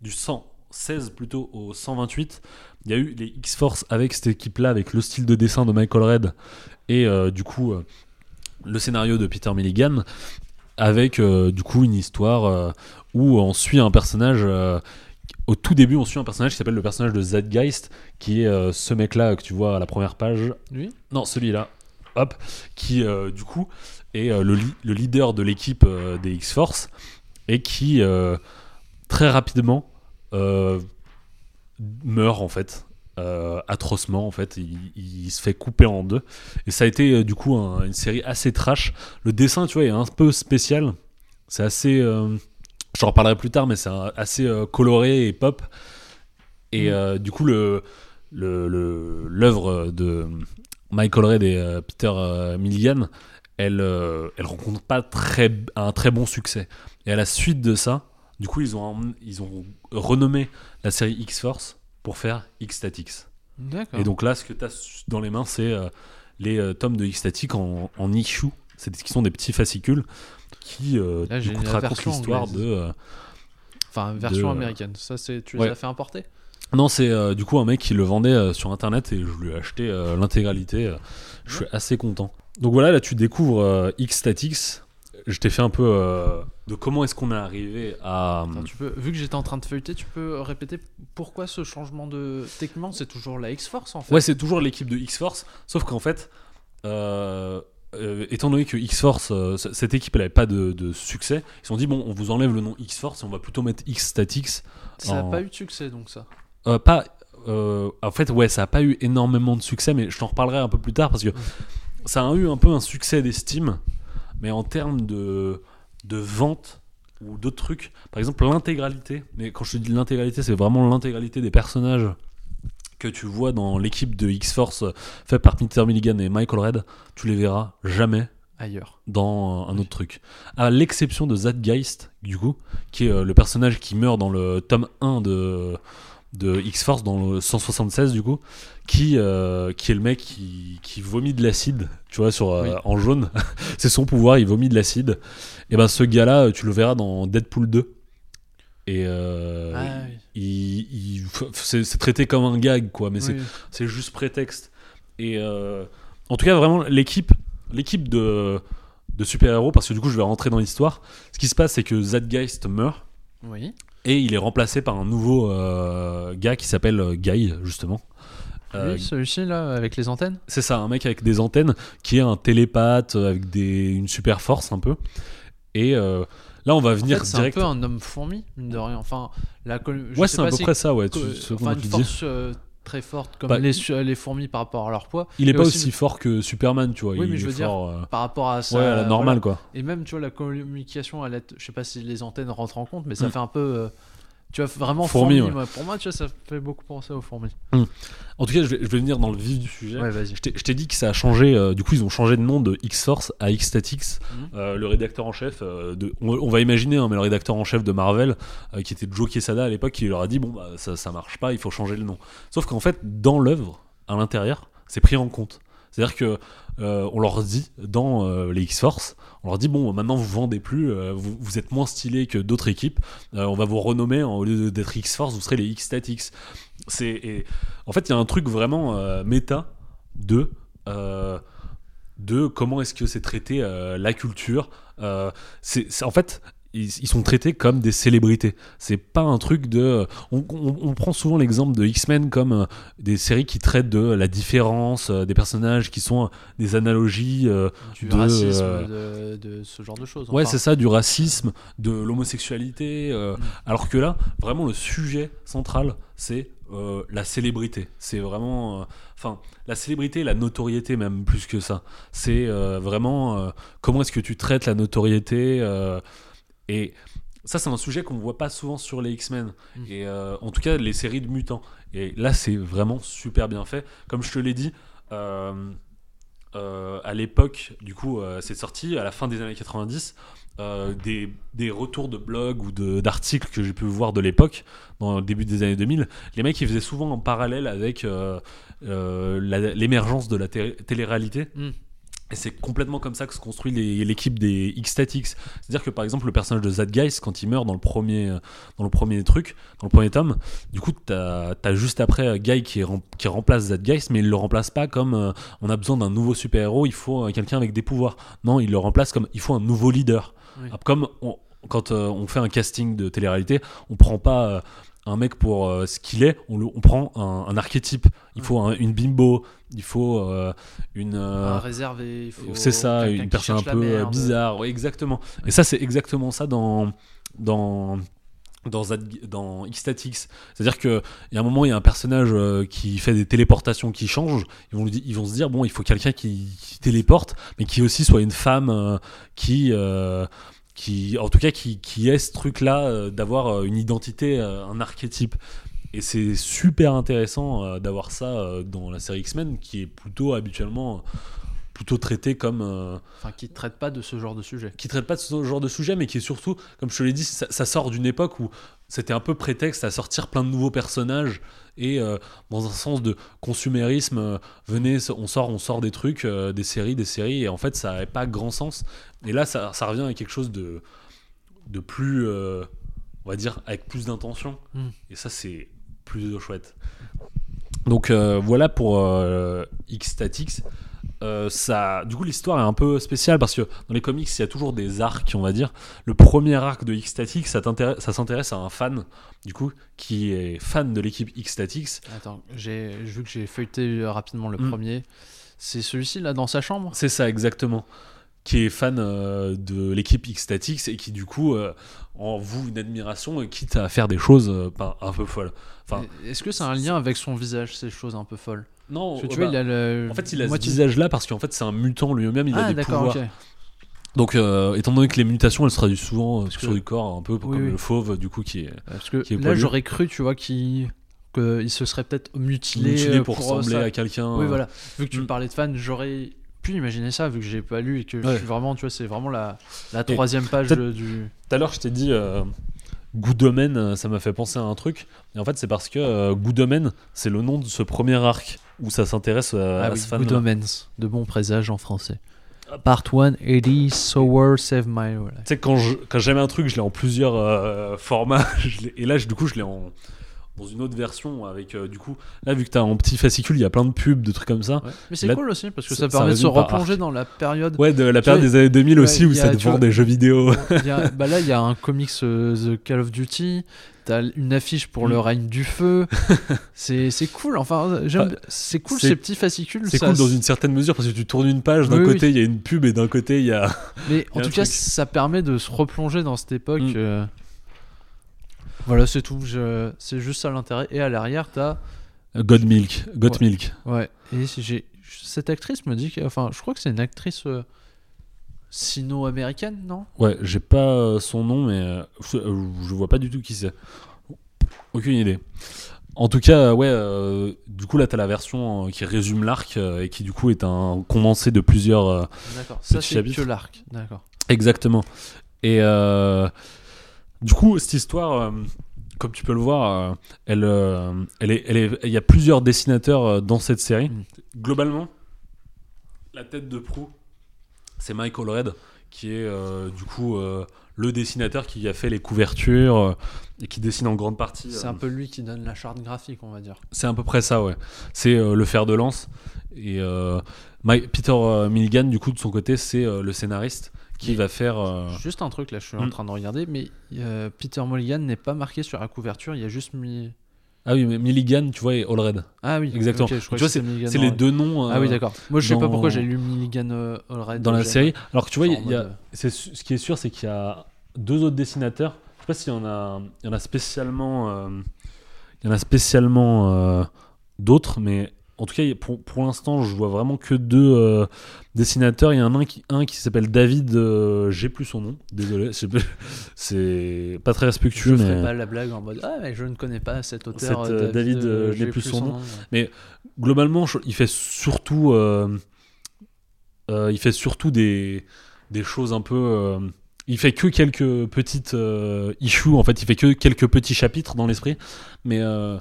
du 116 plutôt au 128, il y a eu les X-Force avec cette équipe-là, avec le style de dessin de Michael Red et du coup le scénario de Peter Milligan, avec du coup une histoire où on suit un personnage. euh, au tout début, on suit un personnage qui s'appelle le personnage de Zeitgeist, qui est euh, ce mec-là que tu vois à la première page. Lui? Non, celui-là. Hop. Qui, euh, du coup, est le, li- le leader de l'équipe des X-Force et qui, très rapidement, meurt, en fait. euh, atrocement, en fait. Il, il se fait couper en deux. Et ça a été, euh, du coup, un- une série assez trash. Le dessin, tu vois, est un peu spécial. C'est assez. euh, J'en reparlerai plus tard, mais c'est assez euh, coloré et pop. Et Mm. euh, du coup, le- l'œuvre de Michael Red et euh, Peter Milligan, elle, elle rencontre pas très, un très bon succès. Et à la suite de ça, du coup, ils ont, emmené- ils ont renommé la série X-Force pour faire X-Statix. D'accord. Et donc là, ce que tu as dans les mains, c'est euh, les euh, tomes de X-Static en, en issue. C'est qui sont des petits fascicules qui euh, Là, du j'ai coup, te la racontent version l'histoire de. euh, Enfin, version de- américaine. Ça, c'est. Tu les Ouais. as fait importer? Non, c'est euh, du coup un mec qui le vendait euh, sur internet et je lui ai acheté euh, l'intégralité. euh, je suis assez content. Donc voilà, là tu découvres euh, X-Statix. Je t'ai fait un peu euh, de comment est-ce qu'on est arrivé à. Attends, tu peux, vu que j'étais en train de feuilleter, tu peux répéter pourquoi ce changement de. Techniquement, c'est toujours la X-Force en fait? Ouais, c'est toujours l'équipe de X-Force, sauf qu'en fait, euh, euh, étant donné que X-Force, euh, cette équipe, elle avait pas de, de succès, ils se sont dit, bon, on vous enlève le nom X-Force et on va plutôt mettre X-Statix. ça n'a en- pas eu de succès donc ça. Euh, pas, en fait, ouais, ça a pas eu énormément de succès, mais je t'en reparlerai un peu plus tard parce que ça a eu un peu un succès d'estime, mais en termes de, de vente ou d'autres trucs, par exemple l'intégralité, mais quand je te dis l'intégralité, c'est vraiment l'intégralité des personnages que tu vois dans l'équipe de X-Force euh, fait par Peter Milligan et Michael Red, tu les verras jamais Ailleurs. dans un autre truc. À l'exception de Zadgeist, du coup, qui est euh, le personnage qui meurt dans le tome 1 de, de X-Force, dans le 176, du coup, qui, euh, qui est le mec qui, qui vomit de l'acide, tu vois, sur, euh, Oui. en jaune. C'est son pouvoir, il vomit de l'acide. Et ben ce gars-là, tu le verras dans Deadpool 2. Et euh, Ah, oui. il, il- f- c'est traité comme un gag, quoi, mais c'est Oui. c'est juste prétexte. Et euh, en tout cas, vraiment, l'équipe, l'équipe de, de super-héros, parce que du coup, je vais rentrer dans l'histoire. Ce qui se passe, c'est que Zadgeist meurt Oui. et il est remplacé par un nouveau euh, gars qui s'appelle euh, Guy, justement. Euh, Oui, celui-ci là, avec les antennes? C'est ça, un mec avec des antennes qui est un télépathe euh, avec des, une super force un peu. Et euh, là, on va En venir fait, c'est un peu un homme fourmi, mine de rien. Enfin, la je ouais, c'est à peu si- près ça, ouais. tu- enfin, une force euh, très forte comme Bah, les, fourmis par rapport à leur poids. Il est et pas aussi- aussi fort que Superman, tu vois. Oui, il mais je veux dire, euh, Par rapport à ça. ouais, à la normale, voilà. quoi. Et même, tu vois, la communication, elle est- je sais pas si les antennes rentrent en compte, mais ça Mm. fait un peu. Tu vois, vraiment Fourmi, fourmi. ouais. moi. Pour moi, tu vois, ça fait beaucoup penser aux fourmis. En tout cas, je vais, je vais venir dans le vif du sujet. Ouais. Je t'ai- dit que ça a changé. euh, du coup, ils ont changé de nom de X-Force à X-Statix. Mhm. Euh, le rédacteur en chef, euh, de, on, on va imaginer, hein, mais le rédacteur en chef de Marvel, qui était Joe Quesada à l'époque, il leur a dit bon, bah, ça, ça marche pas, il faut changer le nom. Sauf qu'en fait, dans l'œuvre, à l'intérieur, c'est pris en compte. C'est-à-dire que euh, on leur dit dans euh, les X-Force, on leur dit bon, maintenant vous vendez plus, euh, vous, êtes moins stylé que d'autres équipes, on va vous renommer au lieu d'être X-Force, vous serez les X-Statix. C'est en fait il y a un truc vraiment méta de comment est-ce que c'est traité la culture. En fait ils, ils sont traités comme des célébrités. C'est pas un truc de. On, on- on prend souvent l'exemple de X-Men comme euh, des séries qui traitent de la différence euh, des personnages, qui sont euh, des analogies. euh, Du de, racisme, euh, de, de ce genre de choses. Ouais, enfin. c'est ça, du racisme, de l'homosexualité. euh, Mm. Alors que là, vraiment, le sujet central, c'est euh, la célébrité. C'est vraiment. euh, Enfin, la célébrité, la notoriété, même plus que ça. C'est euh, vraiment euh, comment est-ce que tu traites la notoriété. Et ça, c'est un sujet qu'on voit pas souvent sur les X-Men. Mm. Et euh, en tout cas, les séries de mutants. Et là, c'est vraiment super bien fait. Comme je te l'ai dit. euh, euh, à l'époque, du coup, c'est sorti à la fin des années 90. euh, des, des retours de blogs ou d'articles que j'ai pu voir de l'époque, dans le début des années 2000, les mecs ils faisaient souvent en parallèle avec l'émergence de la té- télé-réalité. Mm. Et c'est complètement comme ça que se construit l'équipe des X-Statix. C'est-à-dire que par exemple, le personnage de Zadgeist, quand il meurt dans le premier, dans le premier truc, dans le premier tome, du coup, t'as as juste après Guy qui, rem- qui remplace Zadgeist, mais il le remplace pas comme euh, on a besoin d'un nouveau super-héros, il faut euh, quelqu'un avec des pouvoirs. Non, il le remplace comme il faut un nouveau leader. Oui. Comme on- quand euh, on fait un casting de télé-réalité, on prend pas un mec pour euh, ce qu'il est, on, le- on prend un, un archétype. Il faut un- une bimbo, il faut euh, une. euh, Un réservé, il faut c'est ça, une personne un peu euh, bizarre. Ouais, exactement. Et ça, c'est exactement ça dans dans dans, dans X-Statix. C'est-à-dire qu'il y a un moment, il y a un personnage euh, qui fait des téléportations qui changent. Ils vont, lui ils vont se dire, bon, il faut quelqu'un qui, qui téléporte, mais qui aussi soit une femme euh, qui, euh, qui, en tout cas, qui, qui ait ce truc-là euh, d'avoir euh, une identité, euh, un archétype. Et c'est super intéressant d'avoir ça dans la série X-Men, qui est plutôt habituellement plutôt traité comme euh, Enfin, qui ne traite pas de ce genre de sujet. qui traite pas de ce genre de sujet, mais qui est surtout, comme je te l'ai dit, ça, ça sort d'une époque où c'était un peu prétexte à sortir plein de nouveaux personnages et euh, dans un sens de consumérisme, euh, venez, on sort, on sort des trucs, euh, des séries, des séries, et en fait ça n'avait pas grand sens. Et là, ça, ça revient à quelque chose de, de plus, on va dire, avec plus d'intention. Mm. Et ça, c'est plus chouette. Donc voilà pour euh, X-Statix. Euh, ça, du coup, l'histoire est un peu spéciale parce que dans les comics, il y a toujours des arcs, on va dire. Le premier arc de X-Statix, ça, s'intéresse à un fan, du coup, qui est fan de l'équipe X-Statix. Attends, j'ai vu que j'ai feuilleté rapidement le Mm. premier. C'est celui-ci là dans sa chambre? C'est ça, exactement. qui est fan euh, de l'équipe X-Statix et qui du coup euh, en voue une admiration et quitte à faire des choses pas- un peu folles. Enfin, Est-ce que c'est un lien avec son visage, ces choses un peu folles? Non, Parce que tu bah, vois, il a le. en fait, il a moitié- ce visage-là parce qu'en fait, c'est un mutant lui-même, il a ah, des d'accord, pouvoirs. ok. Donc, euh, étant donné que les mutations, elles se traduisent souvent euh, sur que- du corps, un peu comme oui. le fauve, du coup, qui est Parce que Qui est là, poilu. j'aurais cru, tu vois, qu'il se serait peut-être mutilé, mutilé euh, pour euh, ressembler ça. à quelqu'un. Oui, euh, voilà. Vu que tu Mm. me parlais de fans, j'aurais pu imaginer ça, vu que j'ai pas lu et que je Ouais. suis vraiment, tu vois, c'est vraiment la, troisième page peut-être- du. Tout à l'heure, je t'ai dit euh, Good Domain, euh, ça m'a fait penser à un truc. Et en fait, c'est parce que euh, Good Domain, c'est le nom de ce premier arc où ça s'intéresse euh, ah à oui, ce fan. Good Omens, de bons présages en français. Part 1, Eddie Sour Save My Life. Tu sais, quand j'aime un truc, je l'ai en plusieurs euh, formats. et là, je- du coup, je l'ai en dans une autre version avec euh, du coup là vu que t'as en petit fascicule il y a plein de pubs de trucs comme ça Ouais. Mais c'est Là, cool aussi parce que ça- permet de se replonger dans la période. ouais de la période vois, des années 2000 ouais, aussi où ça vois- des jeux vidéo y a- bah là, il y a un comics euh, The Call of Duty. T'as une affiche pour Mm. le règne du feu. c'est c'est cool. Enfin, j'aime. Ah, c'est cool c'est- ces petits fascicules. c'est ça- cool dans une certaine mesure parce que tu tournes une page d'un Oui, côté il y a une pub et d'un côté il y a Mais y a en tout cas, truc. ça permet de se replonger dans cette époque. Mm. euh. Voilà, c'est tout. Je... C'est juste ça l'intérêt. Et à l'arrière, t'as. God Milk God Ouais. Milk Ouais. Et j'ai. Cette actrice me dit que. Enfin, je crois que c'est une actrice euh, sino-américaine, non? Ouais, j'ai pas euh, son nom, mais euh, je, euh, vois pas du tout qui c'est. Aucune idée. En tout cas, ouais, euh, du coup, là, t'as la version euh, qui résume l'arc euh, et qui, du coup, est un condensé de plusieurs. euh, D'accord. Ça, c'est que l'arc. D'accord. Exactement. Et euh, du coup, cette histoire, euh, comme tu peux le voir, euh, elle, euh, elle est, elle est, il y a plusieurs dessinateurs euh, dans cette série. Mm. Globalement, la tête de proue, c'est Michael Red, qui est euh, du coup euh, le dessinateur qui a fait les couvertures euh, et qui dessine en grande partie. C'est euh, un peu lui qui donne la charte graphique, on va dire. c'est à peu près ça, ouais. C'est euh, le fer de lance. Et My- Peter euh, Milligan, du coup, de son côté, c'est euh, le scénariste qui va faire. euh, Juste un truc, là, je suis en Mm. train de regarder, mais euh, Peter Mulligan n'est pas marqué sur la couverture, il y a juste mis. Ah oui, mais Milligan, tu vois, et Allred. Ah oui, Exactement. ok, je crois Tu vois, que c'était Milligan C'est les deux noms euh, Ah oui, d'accord. Moi, je sais pas dans- pourquoi j'ai lu Milligan euh, Allred dans la j'ai- série. Alors que tu vois, genre il en y a, mode, c'est su- ce qui est sûr, c'est qu'il y a deux autres dessinateurs. Je sais pas s'il y en a, il y en a spécialement, euh, il y en a spécialement euh, d'autres, mais en tout cas, pour, pour l'instant, je vois vraiment que deux euh, dessinateurs. Il y en a un qui, un qui s'appelle David. euh, J'ai plus son nom, désolé. je C'est pas très Je respectueux, ferai mais pas la blague en mode Ah, mais je ne connais pas cet auteur. Euh, David, euh, j'ai plus son nom. ouais. globalement, je- il fait surtout, il fait surtout des, des choses un peu. il fait que quelques petites euh, issues, en fait, il fait que quelques petits chapitres dans l'esprit. Mais euh,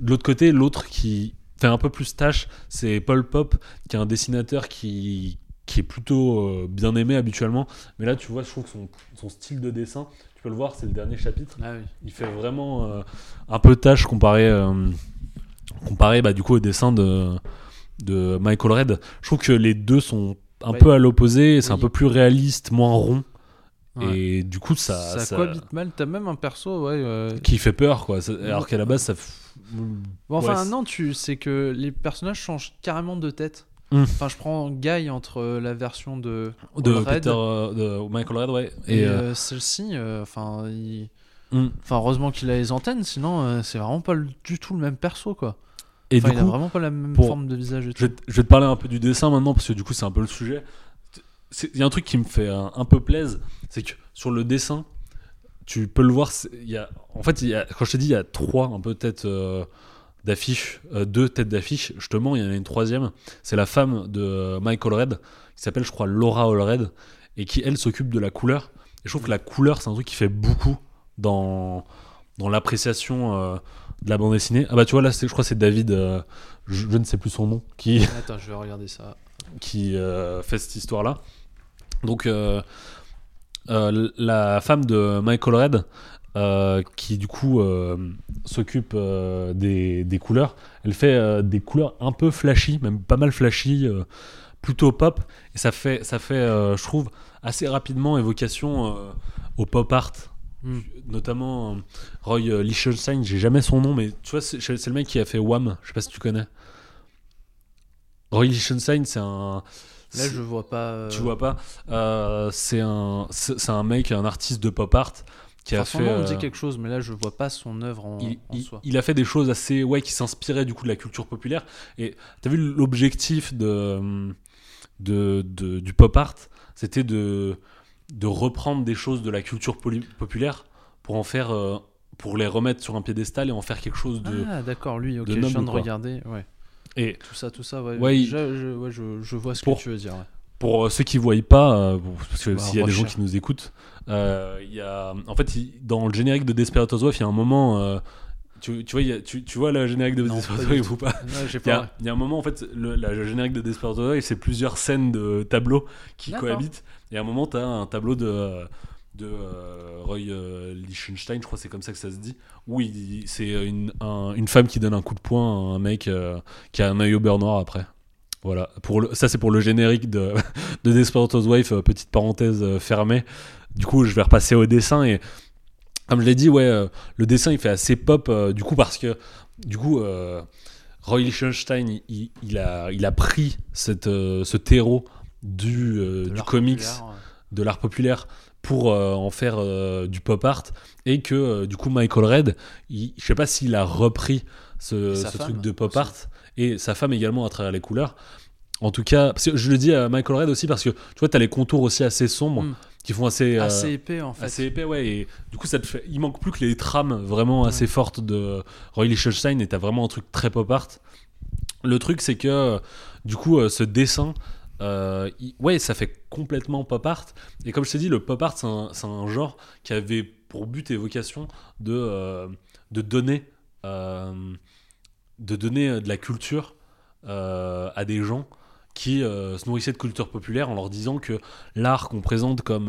de l'autre côté, l'autre qui fait un peu plus tâche, c'est Paul Pop, qui est un dessinateur qui, qui est plutôt euh, bien aimé habituellement. Mais là, tu vois, je trouve que son, son style de dessin, tu peux le voir, c'est le dernier chapitre Ah oui. il fait vraiment euh, un peu tâche comparé, euh, comparé bah, du coup au dessin de, de Michael Red. Je trouve que les deux sont un Ouais. peu à l'opposé, c'est un peu plus réaliste, moins rond. Ouais. Et du coup, ça, ça, ça- cohabite mal. T'as même un perso, ouais. qui fait peur, quoi. Alors qu'à la base, ça. Bon, enfin, Ouais, non, tu c'est que les personnages changent carrément de tête. Hmm. Enfin, je prends Guy entre euh, la version de, de Allred Peter, euh, de Michael Red, ouais. et, Et, euh, celle-ci. euh, Enfin, il- hmm. enfin, heureusement qu'il a les antennes, sinon euh, c'est vraiment pas du tout le même perso, quoi. et Enfin, du il a coup, vraiment pas la même pour- forme de visage et tout. Je vais, te- je vais te parler un peu du dessin maintenant parce que du coup c'est un peu le sujet. Il y a un truc qui me fait un, un peu plaise, c'est que sur le dessin, tu peux le voir. y a, en fait, il y a, quand je te dis il y a trois un peu têtes euh, d'affiche, euh, deux têtes d'affiche, je te mens, il y en a une troisième. C'est la femme de euh, Michael Red qui s'appelle, je crois, Laura Allred et qui elle s'occupe de la couleur. Et je trouve que la couleur c'est un truc qui fait beaucoup dans dans l'appréciation euh, de la bande dessinée. Ah bah tu vois là, je crois que c'est David, je, je ne sais plus son nom, qui Attends, je vais regarder ça. qui fait cette histoire-là. Donc, euh, la femme de Michael Red, euh, qui du coup euh, s'occupe euh, des, des couleurs, elle fait des couleurs un peu flashy, même pas mal flashy, plutôt pop, et ça fait, ça fait je trouve, assez rapidement évocation au pop art. Hmm. Notamment Roy Lichtenstein, j'ai jamais son nom, mais tu vois, c'est c'est le mec qui a fait Wham, je sais pas si tu connais. Roy Lichtenstein, c'est un, Là, je vois pas. euh, Tu vois pas Euh, C'est un, c'est un mec, un artiste de pop art qui a enfin, fait. son nom me euh, dit quelque chose, mais là, je vois pas son œuvre en, il, en il- soi. il a fait des choses assez ouais qui s'inspiraient du coup de la culture populaire et t'as vu l'objectif de, de, de- du pop art? C'était de de reprendre des choses de la culture populaire pour en faire euh, pour les remettre sur un piédestal et en faire quelque chose de Ah, d'accord, lui, ok, je viens de regarder. Ouais. Et Tout ça, tout ça, ouais. Ouais, il- je, je- ouais, je, je vois ce Pour- que tu veux dire. ouais. Pour euh, ceux qui ne voient pas, euh, parce que Bah, s'il y a des gens qui nous écoutent, euh, il y a, en fait, dans le générique de Desperate Housewives, il y a un moment, euh, tu, tu vois, y a- tu, tu vois le générique de du Housewives ou pas? Il y, a, pas. il y a un moment, en fait, le, la- générique de Desperate Housewives, c'est plusieurs scènes de tableaux qui cohabitent. Et à un moment, tu as un tableau de, de euh, Roy euh, Lichtenstein, je crois que c'est comme ça que ça se dit, où c'est une, un- une femme qui donne un coup de poing à un mec euh, qui a un œil au beurre noir après. Voilà, pour le, ça c'est pour le générique de, de Desperate Housewives, euh, petite parenthèse fermée. Du coup, je vais repasser au dessin et comme je l'ai dit, ouais, le dessin il fait assez pop du coup parce que du coup Roy Lichtenstein il, a, il a pris cette, ce terreau du, du comics, ouais. de l'art populaire pour euh, en faire euh, du pop art et que euh, du coup Michael Red, il, je sais pas s'il a repris ce, truc de pop aussi. art et sa femme également à travers les couleurs. En tout cas, parce que je le dis à Michael Red aussi parce que tu vois, tu as les contours aussi assez sombres Mm. qui font assez, Assez épais, en fait. assez épais, ouais. Et du coup, ça te fait... il manque plus que les trames vraiment assez fortes de Roy Lichtenstein et t'as vraiment un truc très pop art. Le truc, c'est que du coup, ce dessin, euh, ouais, ça fait complètement pop art. Et comme je t'ai dit, le pop art, c'est un, genre qui avait pour but et vocation de, euh, de donner, euh, de donner euh, de la culture à des gens qui se nourrissaient de culture populaire en leur disant que l'art qu'on présente comme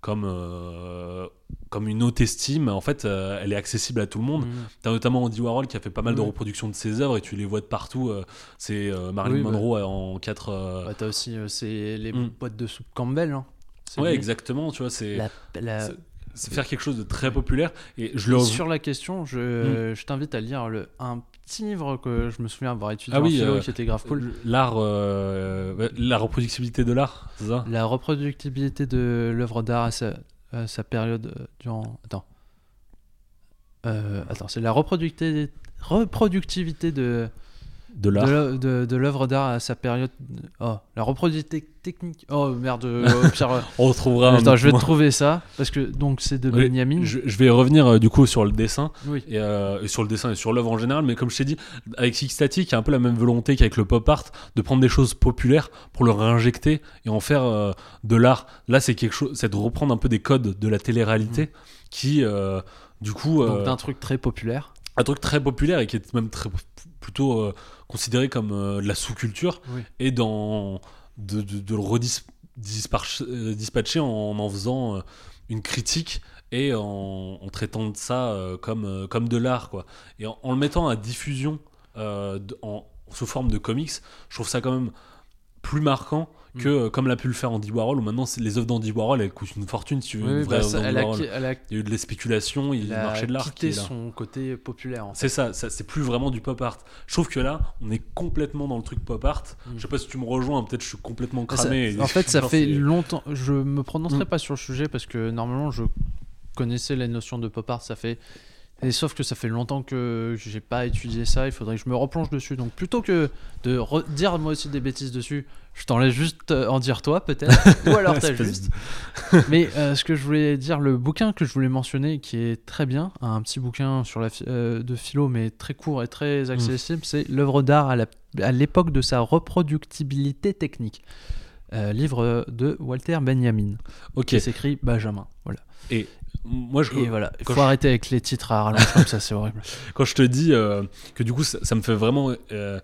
comme euh, comme une haute estime en fait euh, elle est accessible à tout le monde Mm. T'as notamment Andy Warhol qui a fait pas mal de reproductions de ses œuvres et tu les vois de partout. euh, c'est Marilyn Oui, bah. Monroe en quatre. euh, Ouais, T'as aussi c'est les Mm. boîtes de soupe Campbell. Hein. Ouais, lui. exactement. Tu vois, c'est La- la- c'est- c'est faire quelque chose de très populaire. Et je le. Et Sur la question, Mm. je, je t'invite à lire le, un petit livre que je me souviens avoir étudié Ah en oui, philo euh, qui était grave cool. L'art, euh, la reproductibilité de l'art, c'est ça? La reproductibilité de l'œuvre d'art à sa, à sa période euh, durant. Attends. Euh, attends, c'est la reproductivité, reproductivité de, De l'art. l'œuvre- de, de l'œuvre d'art à sa période. Oh, la reproductivité technique. Oh merde, euh, On retrouvera. Attends, je vais te trouver ça parce que donc c'est de Oui, Benjamin. Je, je vais revenir euh, du coup sur le dessin Oui. et, euh, et sur le dessin et sur l'œuvre en général, mais comme je t'ai dit, avec Six Static, il y a un peu la même volonté qu'avec le pop art de prendre des choses populaires pour le réinjecter et en faire euh, de l'art. Là, c'est quelque chose, c'est de reprendre un peu des codes de la télé-réalité qui, euh, du coup, Mm. Donc d'un truc très populaire. un truc très populaire et qui est même très plutôt considéré comme euh, de la sous-culture Oui. et dans de, de, de le redispatcher en en faisant euh, une critique et en, en traitant de ça euh, comme, euh, comme de l'art quoi et en, en le mettant à diffusion euh, de- en, sous forme de comics je trouve ça quand même plus marquant que Mm. euh, comme l'a pu le faire Andy Warhol où maintenant les œuvres d'Andy Warhol elles coûtent une fortune si tu veux Oui, une vraie bah, œuvre ça- d'Andy elle, a, Warhol. qui- elle a- il y a eu de la spéculation il y a marché de l'art qui quitté son côté populaire. en fait. c'est ça, ça c'est plus vraiment du pop art. Je trouve que là, on est complètement dans le truc pop art. Mm. Je sais pas si tu me rejoins, peut-être je suis complètement Ça- cramé. en fait, ça fait c'est- longtemps. Je me prononcerai Mm. pas sur le sujet parce que normalement, je connaissais les notions de pop art. Ça fait. Et sauf que ça fait longtemps que j'ai pas étudié ça. Il faudrait que je me replonge dessus. Donc plutôt que de re- dire moi aussi des bêtises dessus, je t'en laisse juste euh, en dire toi peut-être. Ou alors t'as juste. Mais euh, ce que je voulais dire, le bouquin que je voulais mentionner, qui est très bien, un petit bouquin sur la euh, de philo, mais très court et très Mm. accessible, c'est l'œuvre d'art à l'époque de sa reproductibilité technique. Euh, livre de Walter Benjamin, Ok. qui s'écrit Benjamin. Voilà. Moi, je, Et voilà, il faut je- arrêter avec les titres à rallonge comme ça, c'est horrible. quand je te dis euh, que du coup, ça, ça me fait vraiment euh,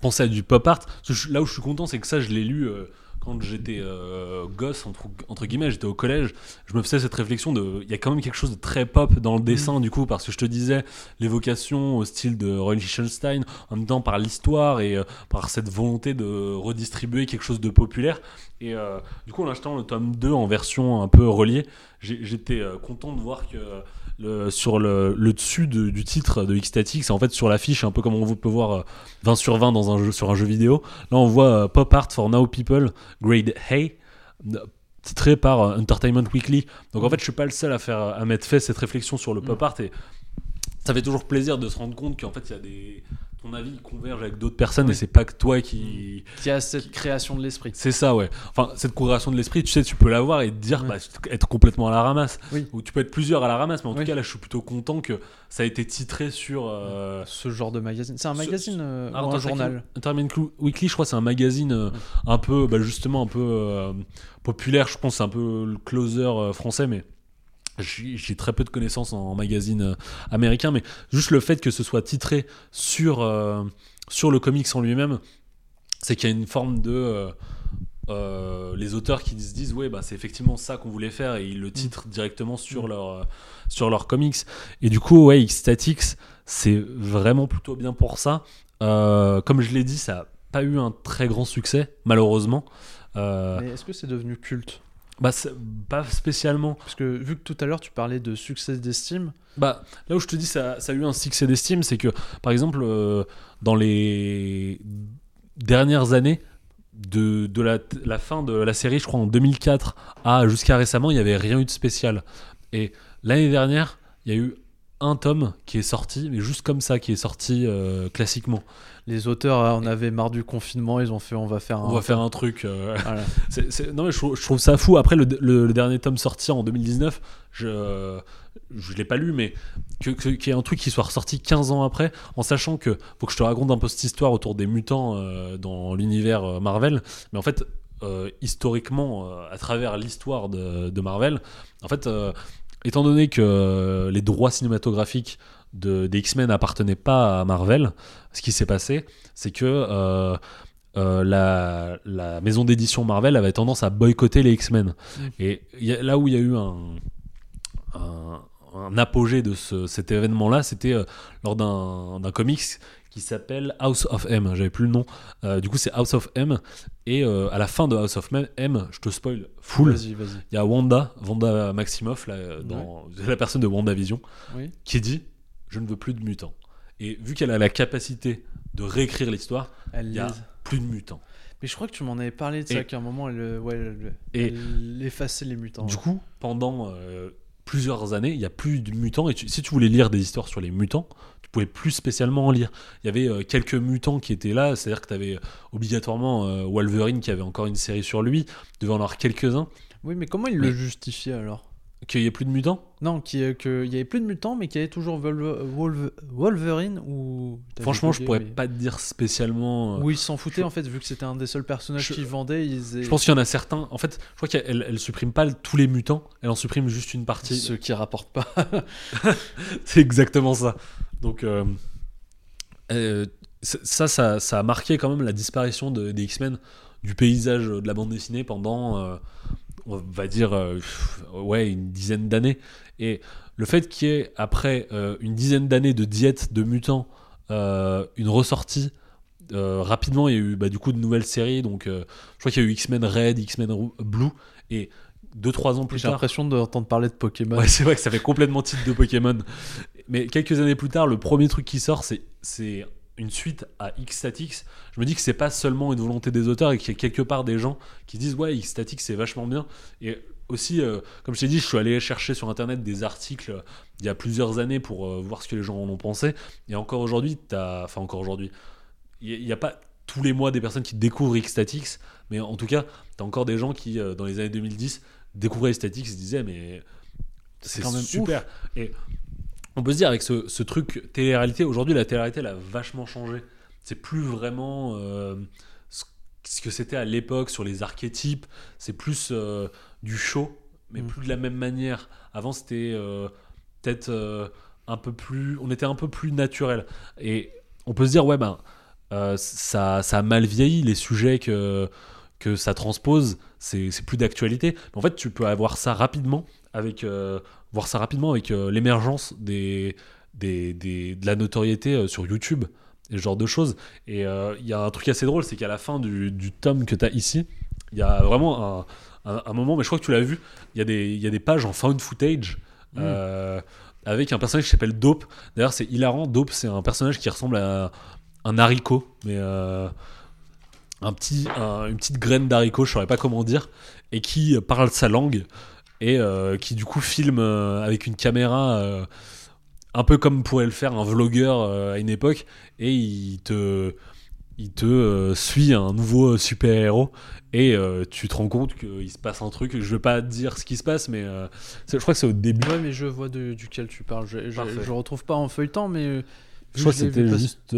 penser à du pop art. je- là où je suis content, c'est que ça, je l'ai lu. euh, quand j'étais gosse, entre, entre guillemets, j'étais au collège, je me faisais cette réflexion de. Il y a quand même quelque chose de très pop dans le dessin, du coup, parce que je te disais, l'évocation au style de Roy Lichtenstein, en même temps par l'histoire et par cette volonté de redistribuer quelque chose de populaire. Et du coup, en achetant le tome 2 en version un peu reliée, j'étais euh, content de voir que le, sur le, le dessus de- du titre de X-Static, c'est en fait sur l'affiche, un peu comme on peut voir euh, 20 sur 20 dans un jeu, sur un jeu vidéo. Là, on voit euh, Pop Art for Now People, Grade A, euh, titré par euh, Entertainment Weekly. Donc en fait, je suis pas le seul à, faire, à m'être fait cette réflexion sur le pop art et ça fait toujours plaisir de se rendre compte qu'en fait, il y a des. Ton avis converge avec d'autres personnes et c'est pas que toi qui. Qui a cette création de l'esprit. C'est ça, ouais. Enfin, cette progression de l'esprit, tu sais, tu peux l'avoir et te dire, bah, être complètement à la ramasse. Oui. Ou tu peux être plusieurs à la ramasse, mais en tout cas, là, je suis plutôt content que ça a été titré sur. euh, Ce genre de magazine. C'est un Ce- magazine euh, Ah, ou un journal Entertainment Weekly, je crois, c'est un magazine euh, un peu, bah, justement, un peu populaire. Je pense c'est un peu le closer français, mais j'ai très peu de connaissances en, en magazine euh, américain. Mais juste le fait que ce soit titré sur, euh, sur le comics en lui-même, c'est qu'il y a une forme de. euh, euh, les auteurs qui se disent ouais bah c'est effectivement ça qu'on voulait faire et ils le titrent directement sur Mm. leur sur leur comics et du coup ouais X-Statix c'est vraiment plutôt bien pour ça comme je l'ai dit, ça n'a pas eu un très grand succès, malheureusement. Mais est-ce que c'est devenu culte? Bah, pas spécialement. Parce que vu que tout à l'heure tu parlais de succès d'estime, Bah, là où je te dis ça, ça a eu un succès d'estime, c'est que, par exemple, euh, dans les dernières années, de, de la, la fin de la série, je crois en 2004 à jusqu'à récemment, il n'y avait rien eu de spécial. Et l'année dernière, il y a eu un tome qui est sorti, mais juste comme ça, qui est sorti euh, classiquement. Les auteurs euh, en avaient marre du confinement, ils ont fait on va faire un. On va faire un truc. euh, Voilà. Non mais je, trouve- je trouve ça fou. Après le, le- le dernier tome sorti en 2019, je je l'ai pas lu, mais que- qu'il y ait un truc qui soit ressorti 15 ans après, en sachant que faut que je te raconte un peu cette histoire autour des mutants euh, dans l'univers euh, Marvel. Mais en fait, euh, historiquement, euh, à travers l'histoire de, de Marvel, en fait, euh, étant donné que euh, les droits cinématographiques de, des X-Men n'appartenaient pas à Marvel, ce qui s'est passé, c'est que euh, euh, la, la maison d'édition Marvel avait tendance à boycotter les X-Men. Mm. Et il y a- là où il y a eu un, un, un apogée de ce- cet événement-là, c'était euh, lors d'un comics qui s'appelle House of M. J'avais plus le nom. Euh, du coup, c'est House of M. Et euh, à la fin de House of M, M, je te spoil full. Vas-y, vas-y. Il y a Wanda, Wanda Maximoff, là, la personne de WandaVision, Oui. qui dit Je ne veux plus de mutants. Et vu qu'elle a la capacité de réécrire l'histoire, Elle il y a plus de mutants. Mais je crois que tu m'en avais parlé de Et- ça, qu'à un moment, elle, euh, ouais, elle, Et- elle effaçait les mutants. Du coup, pendant euh, plusieurs années, il n'y a plus de mutants. Et tu- si tu voulais lire des histoires sur les mutants, tu pouvais plus spécialement en lire. Il y avait euh, quelques mutants qui étaient là, c'est-à-dire que tu avais obligatoirement euh, Wolverine qui avait encore une série sur lui, tu devais en avoir quelques-uns. Oui, mais comment il Mais- le justifiait alors? Qu'il n'y ait plus de mutants Non, qu'il y, ait- qu'il y avait plus de mutants, mais qu'il y avait toujours Wolve- Wolve- Wolverine ou. Franchement, bugué, je pourrais mais- pas te dire spécialement. euh, Où ils s'en foutaient en fait, vu que c'était un des seuls personnages Je- qui vendait. Ils Je pense qu'il y en a certains. En fait, je crois qu'elle elle, supprime pas tous les mutants, elle en supprime juste une partie. ceux qui rapportent pas. C'est exactement ça. Donc, euh, euh, ça, ça, ça a marqué quand même la disparition de- des X-Men du paysage de la bande dessinée pendant, euh, on va dire, euh, ouais, une dizaine d'années. Et le fait qu'il y ait, après euh, une dizaine d'années de diète de mutants, euh, une ressortie. rapidement, il y a eu bah, du coup de nouvelles séries. Donc, je crois qu'il y a eu X-Men Red, X-Men Blue, et 2-3 ans plus J'ai tard, l'impression d'entendre parler de Pokémon. Ouais, c'est vrai que ça fait complètement titre de Pokémon. Mais quelques années plus tard, le premier truc qui sort, c'est une suite à X-Statix. Je me dis que c'est pas seulement une volonté des auteurs et qu'il y a quelque part des gens qui disent Ouais, X-Statix c'est vachement bien. Et aussi, euh, comme je t'ai dit, je suis allé chercher sur internet des articles euh, il y a plusieurs années pour euh, voir ce que les gens en ont pensé. Et encore aujourd'hui, t'as. Enfin, encore aujourd'hui, il n'y a, pas tous les mois des personnes qui découvrent X-Statix, mais en tout cas, t'as encore des gens qui, dans les années 2010, découvraient X-Statix et se disaient Mais c'est quand même super. Et on peut se dire avec ce, ce truc télé-réalité, aujourd'hui la télé-réalité elle a vachement changé. C'est plus vraiment euh, ce, que c'était à l'époque sur les archétypes, c'est plus euh, du show, mais Mm. plus de la même manière. Avant c'était euh, peut-être un peu plus, on était un peu plus naturel. Et on peut se dire ouais ben ça, ça a mal vieilli les sujets que que ça transpose, c'est plus d'actualité. En fait, tu peux avoir ça rapidement avec euh, voir ça rapidement avec euh, l'émergence des, des, des- de la notoriété euh, sur YouTube et ce genre de choses. Et euh, il y a un truc assez drôle, c'est qu'à la fin du, du tome que tu as ici, il y a vraiment un, un- un moment, mais je crois que tu l'as vu, il y, a des- il y a des pages en found footage. Mm. euh, avec un personnage qui s'appelle Dope. D'ailleurs, c'est hilarant. Dope, c'est un personnage qui ressemble à un haricot, mais euh, un petit, un- une petite graine d'haricot, je saurais pas comment dire, et qui parle sa langue et euh, qui du coup filme euh, avec une caméra euh, un peu comme pourrait le faire un vlogueur à une époque, et il te, il te euh, suit un nouveau super héros. Et euh, tu te rends compte qu'il se passe un truc. Je vais pas te dire ce qui se passe, mais euh, je crois que c'est au début. Ouais, mais je vois de- duquel tu parles. Je, je, je retrouve pas en feuilletant, mais. Je crois que c'était juste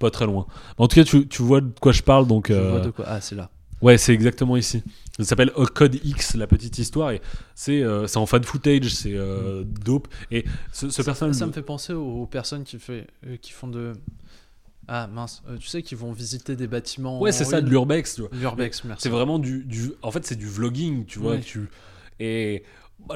pas très loin. En tout cas, tu, tu vois de quoi je parle, donc Je vois de quoi. Ah, c'est là. ouais, c'est exactement ici. Ça s'appelle Code X, la petite histoire, et c'est euh, en fan footage, c'est euh, dope. Et ce, ce Ça, personnage, ça me fait penser aux, personnes qui, fait, euh, qui font de. Ah mince, euh, tu sais, qui vont visiter des bâtiments. ouais, c'est ça, de l'urbex, tu vois. L'urbex, merci. C'est vraiment du, du, en fait, c'est du vlogging, tu vois. Tu, et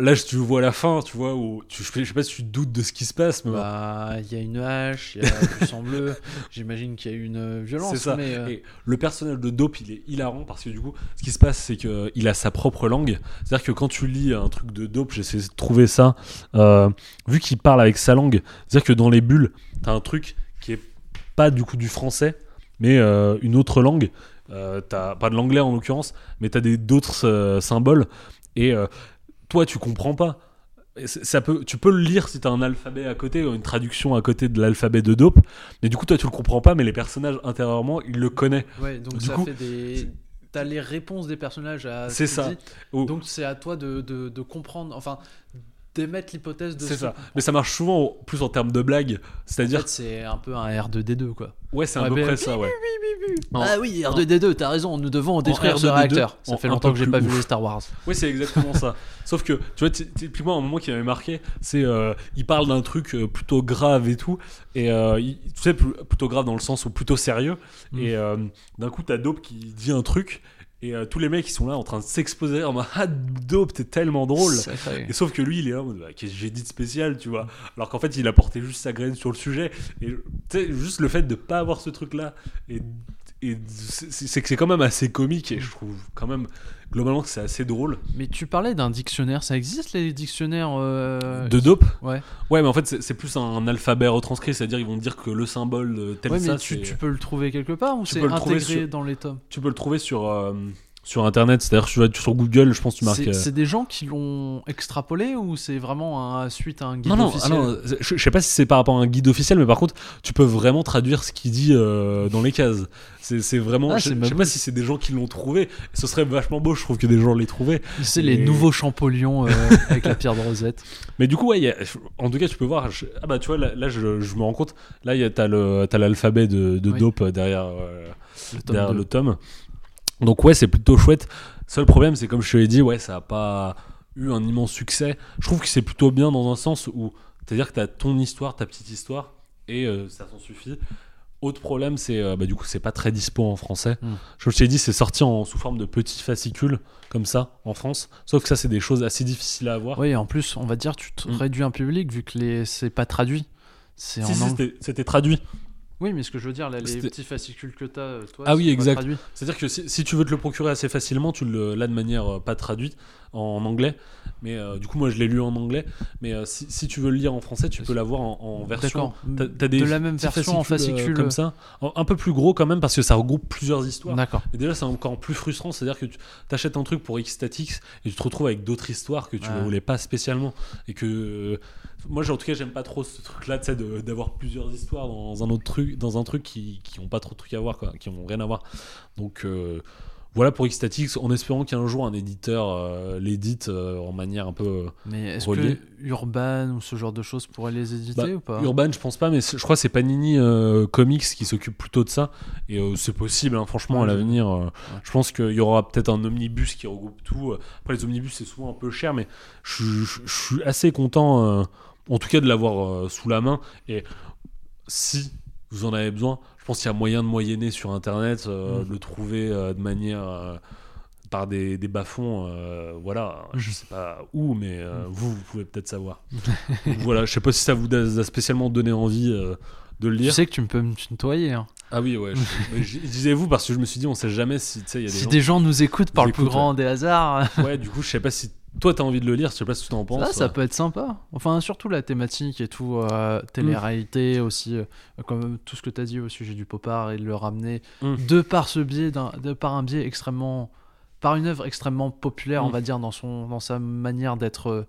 là, tu vois la fin, tu vois, où tu, je sais pas si tu te doutes de ce qui se passe, mais Bah, il y a une hache, il y a du sang bleu. J'imagine qu'il y a eu une euh, violence. C'est ça. Mais, euh, Et le personnage de Dope, il est hilarant parce que du coup, ce qui se passe, c'est qu'il a sa propre langue. C'est-à-dire que quand tu lis un truc de Dope, j'ai essayé de trouver ça, euh, vu qu'il parle avec sa langue, c'est-à-dire que dans les bulles, t'as un truc qui est pas du coup du français, mais euh, une autre langue. T'as pas de l'anglais en l'occurrence, mais t'as d'autres symboles. Et euh, toi, tu comprends pas. Ça peut, tu peux le lire si t'as un alphabet à côté, ou une traduction à côté de l'alphabet de Dope, mais du coup, toi, tu le comprends pas, mais les personnages intérieurement, ils le connaissent. ouais, donc du ça coup, fait des. T'as les réponses des personnages à. ce C'est ça. dit. Oh. Donc c'est à toi de, de, de comprendre, enfin, d'émettre l'hypothèse de. C'est ce- ça. Mais ça marche souvent au- plus en termes de blagues. En C'est-à-dire, fait, c'est un peu un R2D2 quoi. ouais, c'est à Ouais, peu mais- près ça, ouais. En- Ah oui, R2D2, t'as raison, nous devons détruire ce R2D2, réacteur. Ça en fait un longtemps peu que j'ai plus pas vu ouf. les Star Wars. Oui, c'est exactement ça. Sauf que, tu vois, ty- typiquement, un moment qui m'avait marqué, c'est euh, il parle d'un truc euh, plutôt grave et tout, et euh, il- tu sais, pl- plutôt grave dans le sens où plutôt sérieux, Mm. et euh, d'un coup, t'as Dope qui dit un truc, et euh, tous les mecs, ils sont là en train de s'exposer en mode Ah, Dope, t'es tellement drôle. Et sauf que lui, il est là, en mode, Bah, qu'est-ce que j'ai dit de spécial, tu vois. Alors qu'en fait, il a porté juste sa graine sur le sujet. Et tu sais, juste le fait de pas avoir ce truc-là, et, et c'est que c'est quand même assez comique, et je trouve quand même, globalement, que c'est assez drôle. Mais tu parlais d'un dictionnaire, ça existe les dictionnaires euh, De dope? Ouais. Ouais, mais en fait, c'est plus un alphabet retranscrit, c'est-à-dire ils vont dire que le symbole tel Ouais, mais ça, tu, tu peux le trouver quelque part ou c'est intégré sur- dans les tomes? tu peux le trouver sur, euh, sur internet, c'est-à-dire tu vas sur Google, je pense que tu marques. C'est euh, c'est des gens qui l'ont extrapolé ou c'est vraiment un, suite à un guide Non, non, ah officiel non, je, je sais pas si c'est par rapport à un guide officiel, mais par contre, tu peux vraiment traduire ce qu'il dit euh, dans les cases. C'est vraiment. Ah, je, je sais pas si c'est des gens qui l'ont trouvé. Ce serait vachement beau, je trouve, que des gens l'aient trouvé. C'est les nouveaux Champollion euh, avec la pierre de Rosette. Mais du coup, ouais, a- en tout cas, tu peux voir. je- ah bah, tu vois, là, là, je, je me rends compte. Là, t'as l'alphabet de, de Oui. dope derrière, Le tome derrière 2. le tome. Donc, ouais, c'est plutôt chouette. Seul problème, c'est comme je te l'ai dit, ouais, ça a pas eu un immense succès. Je trouve que c'est plutôt bien dans un sens où, c'est-à-dire que t'as ton histoire, ta petite histoire, et euh, ça s'en suffit. Autre problème, c'est euh, bah, du coup, c'est pas très dispo en français. Mm. Comme je t'ai dit, c'est sorti en, sous forme de petits fascicules, comme ça, en France. Sauf que ça, c'est des choses assez difficiles à avoir. Oui, en plus, on va dire, tu te Mm. réduis un public vu que les... c'est pas traduit. C'est Si, en si, c'était traduit. Oui, mais ce que je veux dire, là, les petits fascicules que t'as, euh, toi, Ah oui, exact. C'est-à-dire que si, si tu veux te le procurer assez facilement, tu l'as de manière euh, pas traduite en, anglais. Mais euh, du coup, moi, je l'ai lu en anglais. Mais euh, si, si tu veux le lire en français, tu peux l'avoir en, en version. D'accord. T'as- t'as des de la même version en fascicule. comme ça, un peu plus gros quand même parce que ça regroupe plusieurs histoires. D'accord. Et déjà, c'est encore plus frustrant, c'est-à-dire que tu achètes un truc pour X et tu te retrouves avec d'autres histoires que tu ne voulais pas spécialement. Et que moi, en tout cas, j'aime pas trop ce truc-là, tu sais, de- d'avoir plusieurs histoires dans un autre truc, dans un truc qui, qui ont pas trop de trucs à voir, quoi, qui ont rien à voir. Donc euh, voilà pour X statix, en espérant qu'un jour un éditeur euh, l'édite euh, en manière un peu. Mais est-ce que Urban ou ce genre de choses pourrait les éditer Bah, ou pas? Urban, je pense pas, mais je crois que c'est Panini Comics qui s'occupe plutôt de ça. Et c'est possible, hein, franchement, à Ouais, l'avenir. Je pense qu'il y aura peut-être un omnibus qui regroupe tout. Après, les omnibus, c'est souvent un peu cher, mais je, je- je suis assez content, en tout cas, de l'avoir euh, sous la main. Et si vous en avez besoin, je pense qu'il y a moyen de moyenner sur internet, euh, Mm. le trouver euh, de manière. euh, par des, des bas-fonds, voilà, je sais pas où, mais Mm. vous, vous pouvez peut-être savoir. Voilà, je sais pas si ça vous a spécialement donné envie de le Tu lire. sais que tu peux me tutoyer. hein. Ah oui, ouais. je- mais je- Disais-vous parce que je me suis dit, on sait jamais si, tu y a des Si gens. des gens nous écoutent par le plus grand des hasards, Ouais, du coup, je sais pas si toi t'as envie de le lire, je sais pas ce que t'en penses. ça, ça peut être sympa. Enfin, surtout la thématique et tout, euh, télé-réalité aussi, euh, comme tout ce que tu as dit au sujet du pop art et de le ramener Mm. de par ce biais, d'un- de par un biais extrêmement, par une œuvre extrêmement populaire, on Mm. va dire, dans, son, dans sa manière d'être euh,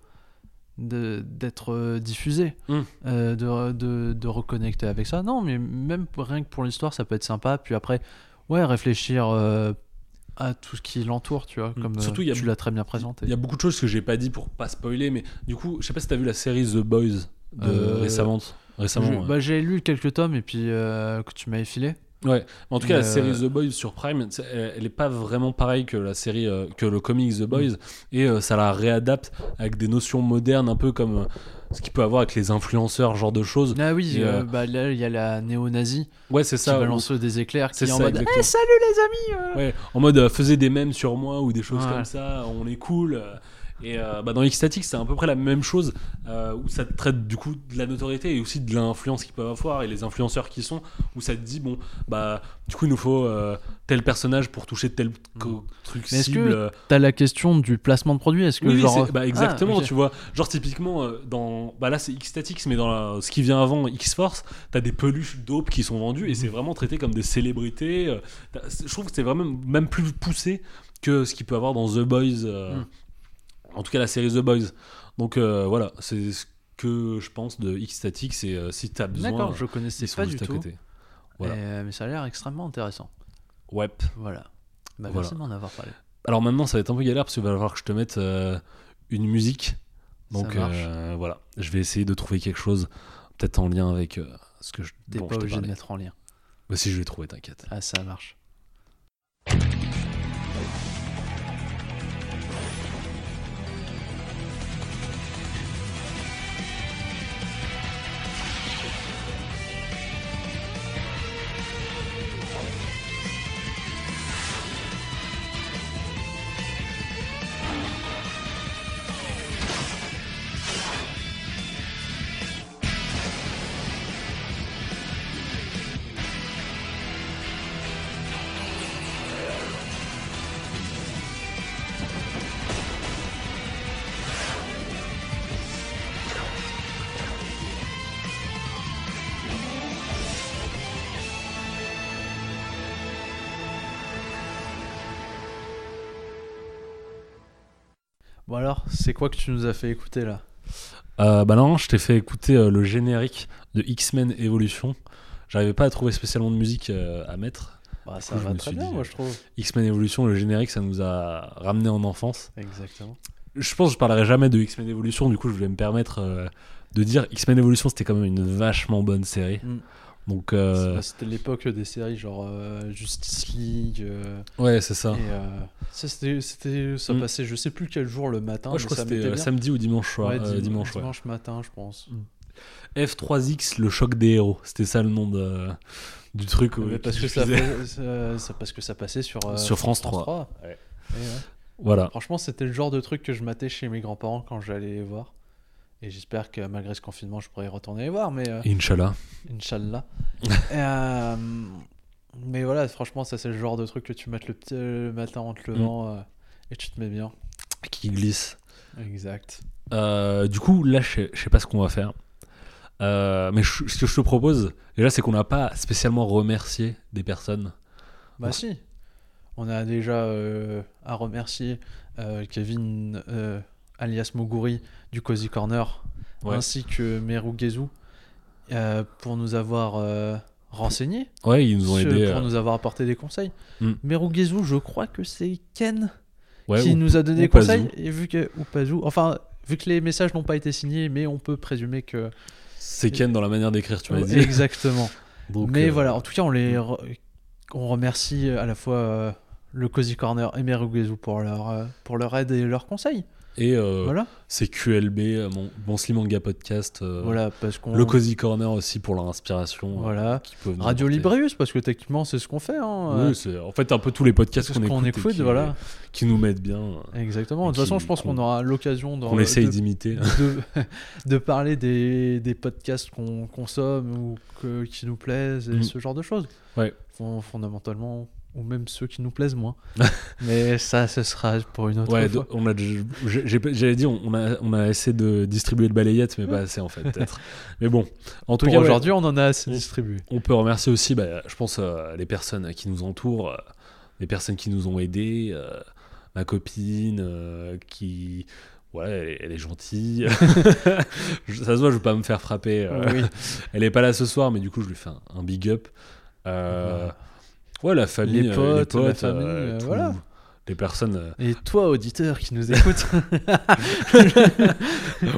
de- d'être euh, diffusée, Mm. euh, de, de, de reconnecter avec ça. Non, mais même rien que pour l'histoire, ça peut être sympa. Puis après, ouais, réfléchir euh, à tout ce qui l'entoure, tu vois, Mm. comme Surtout, euh, tu l'as très bien présenté. Il y a beaucoup de choses que j'ai pas dit pour pas spoiler, mais du coup, je sais pas si t'as vu la série The Boys de Euh, récemment. Récemment. Ouais. bah, j'ai lu quelques tomes et puis euh, que tu m'avais filé. Ouais. Mais en tout cas, la série euh, The Boys sur Prime, c'est- elle, elle est pas vraiment pareille que la série, euh, que le comics Mm. The Boys, et euh, ça la réadapte avec des notions modernes, un peu comme euh, ce qu'il peut avoir avec les influenceurs, genre de choses. Ah oui, Et, euh, euh, bah, là il y a la néo-nazie Ouais, c'est qui ça. balance des éclairs qui est en ça, mode exactement. Eh, salut les amis euh. Ouais, en mode euh, faisait des mèmes sur moi ou des choses Ouais. comme ça, on est cool. Et euh, bah, dans X-Static, c'est à peu près la même chose euh, où ça te traite du coup de la notoriété et aussi de l'influence qu'ils peuvent avoir et les influenceurs qui sont, où ça te dit, bon, bah du coup, il nous faut euh, tel personnage pour toucher tel co- truc Mm. Mais est-ce cible. que. T'as la question du placement de produit? Est-ce que Oui, genre. c'est- bah, Ah, exactement, ok. tu vois. Genre, typiquement, dans. Bah là, c'est X-Statix, mais dans la- ce qui vient avant, X-Force, t'as des peluches dope qui sont vendues et Mhm. c'est vraiment traité comme des célébrités. Je trouve que c'est vraiment même plus poussé que ce qu'il peut avoir dans The Boys. Mhm. En tout cas, la série The Boys. Donc euh, voilà, c'est ce que je pense de X-Statix et euh, si t'as besoin. D'accord, je connaissais pas du tout. côté. Voilà. Euh, mais ça a l'air extrêmement intéressant. Ouais. Voilà. Bah, Voilà. Merci de m'en avoir parlé. Alors maintenant, ça va être un peu galère parce qu'il va falloir que je te mette euh, une musique. Donc euh, voilà, je vais essayer de trouver quelque chose peut-être en lien avec euh, ce que je, T'es dont pas je obligé de mettre en lien. Bah, si je vais trouver, t'inquiète. Ah, ça marche. C'est quoi que tu nous as fait écouter là Euh, bah non, je t'ai fait écouter euh, le générique de X-Men Evolution. J'arrivais pas à trouver spécialement de musique euh, à mettre. bah, Ça coup, va très bien, dit, moi je trouve. X-Men Evolution, le générique, ça nous a ramené en enfance. Exactement. Je pense que je parlerai jamais de X-Men Evolution, du coup, je voulais me permettre euh, de dire X-Men Evolution, c'était quand même une vachement bonne série. Mm. Donc, euh, C'était l'époque des séries genre euh, Justice League. euh, ouais, c'est ça. et, euh, ça, c'était, ça Mm. passait, je sais plus quel jour le matin. Ouais, je crois que c'était samedi ou dimanche soir. Ouais, euh, dim- dimanche, ouais. dimanche matin, je pense. F3X, le choc des héros. C'était ça le nom de- du truc. Mais parce, que ça, parce que ça passait sur, Sur France 3. Et ouais. Voilà. Franchement, c'était le genre de truc que je matais chez mes grands-parents quand j'allais les voir. Et j'espère que malgré ce confinement, je pourrais y retourner les voir. Mais euh, Inch'Allah. Inch'Allah. Euh, mais voilà, franchement, ça c'est le genre de truc que tu mates le, petit, le matin en te levant euh, et tu te mets bien. Qui glisse. Exact. Euh, du coup, là, je sais, je sais pas ce qu'on va faire. Mais je- ce que je te propose, déjà, c'est qu'on n'a pas spécialement remercié des personnes. Bah si. On a déjà à remercier Kevin alias Moguri du Cozy Corner Ouais. ainsi que Meru Gezu euh, pour nous avoir euh, renseigné, Ouais, ils nous ont aidés. pour euh, nous avoir apporté des conseils. Mm. Meru Gezu, je crois que c'est Ken ouais, qui ou- nous a donné des conseils Pazou. et vu que ou Pazou, enfin vu que les messages n'ont pas été signés, mais on peut présumer que C'est Ken dans la manière d'écrire, tu m'as dit. exactement. Donc, mais euh, voilà, en tout cas, on les re- on remercie à la fois le Cozy Corner et Meru Gezu pour leur pour leur aide et leurs conseils. Et euh, Voilà, c'est QLB, euh, mon, mon Slim Manga Podcast. euh, voilà, parce qu'on. Le Cozy Corner aussi pour leur inspiration. euh, Voilà. nous Radio. Librius, parce que techniquement, c'est ce qu'on fait. Hein. Oui, c'est en fait un peu tous les podcasts qu'on qu'on écoute, qui, voilà. qui nous mettent bien, euh, Exactement. De toute façon, je pense qu'on qu'on- aura l'occasion de, qu'on essaye de, d'imiter. de, de parler des, des podcasts qu'on consomme ou que- qui nous plaisent et Mm. ce genre de choses. Ouais. Fon- fondamentalement, ou même ceux qui nous plaisent moins. Mais ça, ce sera pour une autre Ouais, fois. de- on a, j'allais dire, on a, on a essayé de distribuer le balayette, mais pas assez en fait, peut-être. mais bon, en tout Pour cas, ouais, aujourd'hui, on en a assez distribué. on peut remercier aussi, bah, je pense, euh, les personnes qui nous entourent, euh, les personnes qui nous ont aidés, euh, ma copine qui. Ouais, elle, est- elle est gentille. Ça se voit, je veux pas me faire frapper. Oui. Elle est pas là ce soir, mais du coup, je lui fais un, un big up. Euh, Voilà. Ouais, la famille, Les euh, potes, la famille, euh, tout- voilà. Les personnes. euh, Et toi, auditeur qui nous écoute,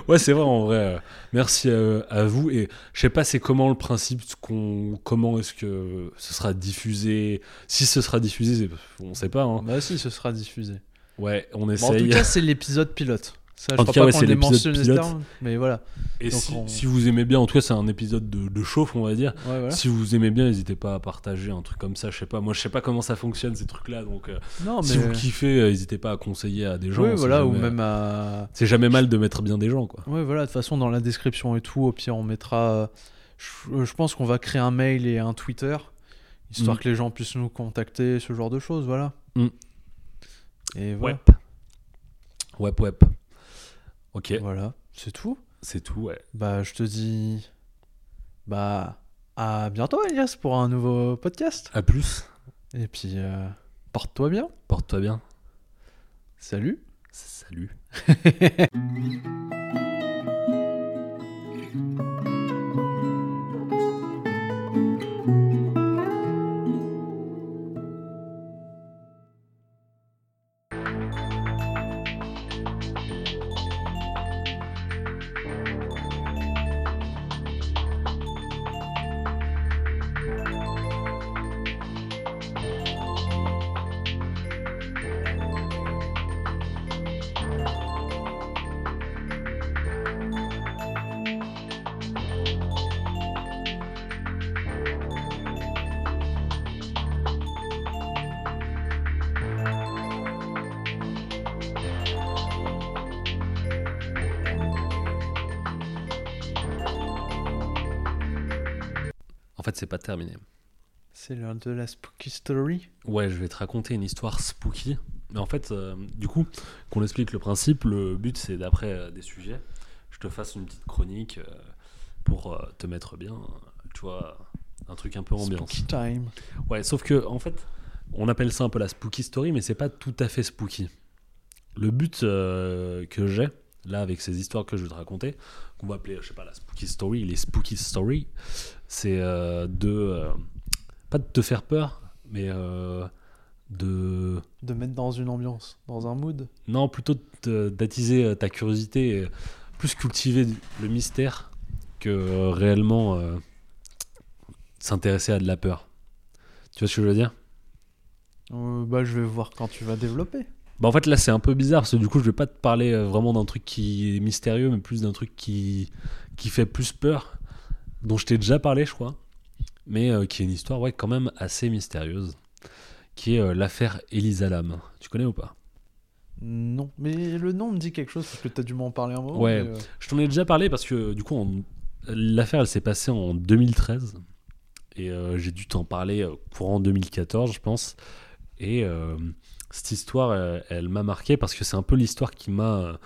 Ouais, c'est vrai, en vrai. euh, merci à, à vous. Et je sais pas, c'est comment le principe, qu'on, comment est-ce que ce sera diffusé? Si ce sera diffusé, on sait pas. hein. bah si, ce sera diffusé. Ouais, on Bon, en essaye. tout cas, c'est l'épisode pilote. Ça, je En crois tout cas, pas ouais, qu'on c'est l'épisode pilote. tard, mais voilà. Et donc si, on- si vous aimez bien, en tout cas, c'est un épisode de, de chauffe, on va dire. Ouais, voilà. Si vous aimez bien, n'hésitez pas à partager un truc comme ça. Je sais pas, moi, je sais pas comment ça fonctionne ces trucs-là. Donc, euh, Non, mais si vous kiffez, euh, n'hésitez pas à conseiller à des gens. oui, c'est voilà, ou jamais- même à. C'est jamais mal de mettre bien des gens, quoi. Ouais, voilà. De toute façon, dans la description et tout, au pire, on mettra. Je, je pense qu'on va créer un mail et un Twitter, histoire Mm. que les gens puissent nous contacter, ce genre de choses, voilà. Mm. Et voilà. Ouais, ouais. Ok, Voilà, c'est tout. c'est tout, ouais. Bah, je te dis. Bah, à bientôt, Elias, pour un nouveau podcast. À plus. Et puis, euh, porte-toi bien. Porte-toi bien. Salut. Salut. pas terminé. C'est l'heure de la spooky story. Ouais, je vais te raconter une histoire spooky. Mais en fait, euh, du coup, qu'on explique le principe, le but c'est d'après euh, des sujets, je te fasse une petite chronique euh, pour te mettre bien, tu vois, un truc un peu ambiance. Spooky time. Ouais, sauf que en fait, on appelle ça un peu la spooky story, mais c'est pas tout à fait spooky. Le but que j'ai là avec ces histoires que je vais te raconter, qu'on va appeler, je sais pas, la spooky story, les spooky story, c'est euh, de euh, pas de te faire peur, mais euh, de De mettre dans une ambiance, dans un mood. non plutôt de d'attiser euh, ta curiosité, et plus cultiver le mystère que euh, réellement euh, s'intéresser à de la peur. Tu vois ce que je veux dire? Euh, bah, je vais voir quand tu vas développer. Bah en fait là c'est un peu bizarre parce que du coup je vais pas te parler euh, vraiment d'un truc qui est mystérieux mais plus d'un truc qui, qui fait plus peur dont je t'ai déjà parlé je crois mais euh, qui est une histoire ouais quand même assez mystérieuse qui est euh, l'affaire Elisa Lam. Tu connais ou pas? Non, mais le nom me dit quelque chose parce que t'as dû m'en parler un moment. Ouais. euh, Je t'en ai déjà parlé parce que du coup l'affaire elle s'est passée en 2013 et j'ai dû t'en parler courant 2014 je pense et cette histoire elle, elle m'a marqué parce que c'est un peu l'histoire qui m'a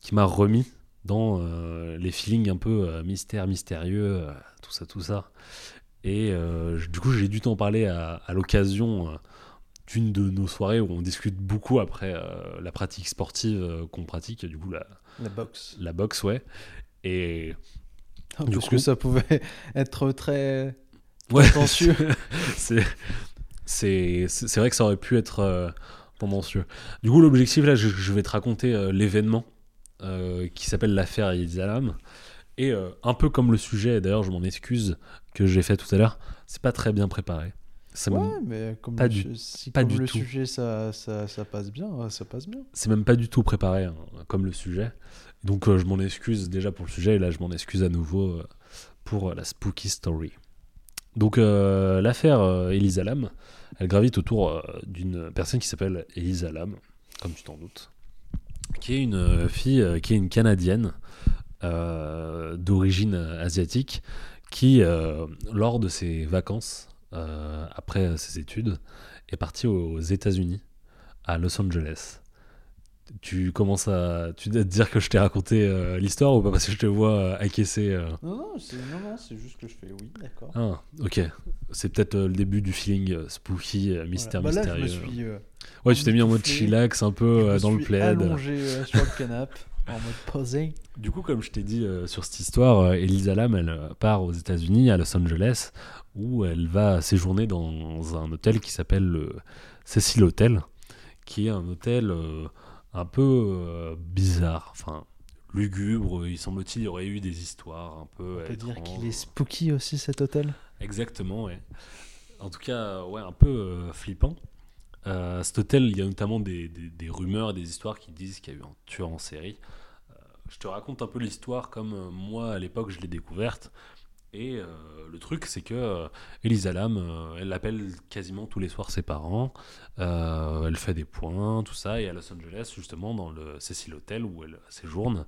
qui m'a remis dans euh, les feelings un peu euh, mystère mystérieux euh, tout ça tout ça. Et euh, du coup j'ai dû t'en parler à, à l'occasion d'une de nos soirées où on discute beaucoup après la pratique sportive qu'on pratique du coup la, La boxe. la boxe ouais. Et Du parce coup- que ça pouvait être très ouais. c'est c'est vrai que ça aurait pu être tendancieux du coup l'objectif là je, je vais te raconter euh, l'événement euh, qui s'appelle l'affaire Elisa Lam et euh, un peu comme le sujet et d'ailleurs je m'en excuse que j'ai fait tout à l'heure c'est pas très bien préparé Ça Ouais, mais comme, pas le, du- si pas comme du le tout. sujet ça, ça, ça passe bien, ça passe bien. c'est même pas du tout préparé hein, comme le sujet. Donc je m'en excuse déjà pour le sujet et là je m'en excuse à nouveau pour la spooky story. Donc l'affaire euh, Elisa Lam, elle gravite autour euh, d'une personne qui s'appelle Elisa Lam, comme tu t'en doutes, qui est une euh, fille euh, qui est une Canadienne d'origine asiatique qui, lors de ses vacances, après ses études, est partie aux États-Unis, à Los Angeles. Tu commences à, tu dois te dire que je t'ai raconté euh, l'histoire ou pas? Parce que je te vois euh, acquiescer. euh. Non, non, c'est, non, non, c'est juste que je fais oui, d'accord. Ah, ok. C'est peut-être euh, le début du feeling spooky, mystère Voilà. Bah là, je mystérieux. me suis, euh, Ouais, tu t'es mis en mode chillax un peu je me dans le plaid. allongé sur le canapé en mode posé. Du coup, comme je t'ai dit sur cette histoire, Elisa Lam, elle part aux États-Unis, à Los Angeles, où elle va séjourner dans un hôtel qui s'appelle le Cecil Hotel, qui est un hôtel un peu euh, bizarre, enfin lugubre. Il semble-t-il y aurait eu des histoires un peu. On peut dire qu'il est spooky aussi cet hôtel. Exactement, ouais. En tout cas, ouais, un peu euh, flippant. Euh, cet hôtel, il y a notamment des, des- des rumeurs et des histoires qui disent qu'il y a eu un tueur en série. Euh, je te raconte un peu l'histoire comme moi, à l'époque, je l'ai découverte. Et euh, le truc, c'est que euh, Elisa Lam, euh, elle appelle quasiment tous les soirs ses parents. Elle fait des points, tout ça. Et à Los Angeles, justement, dans le Cecil Hotel où elle séjourne,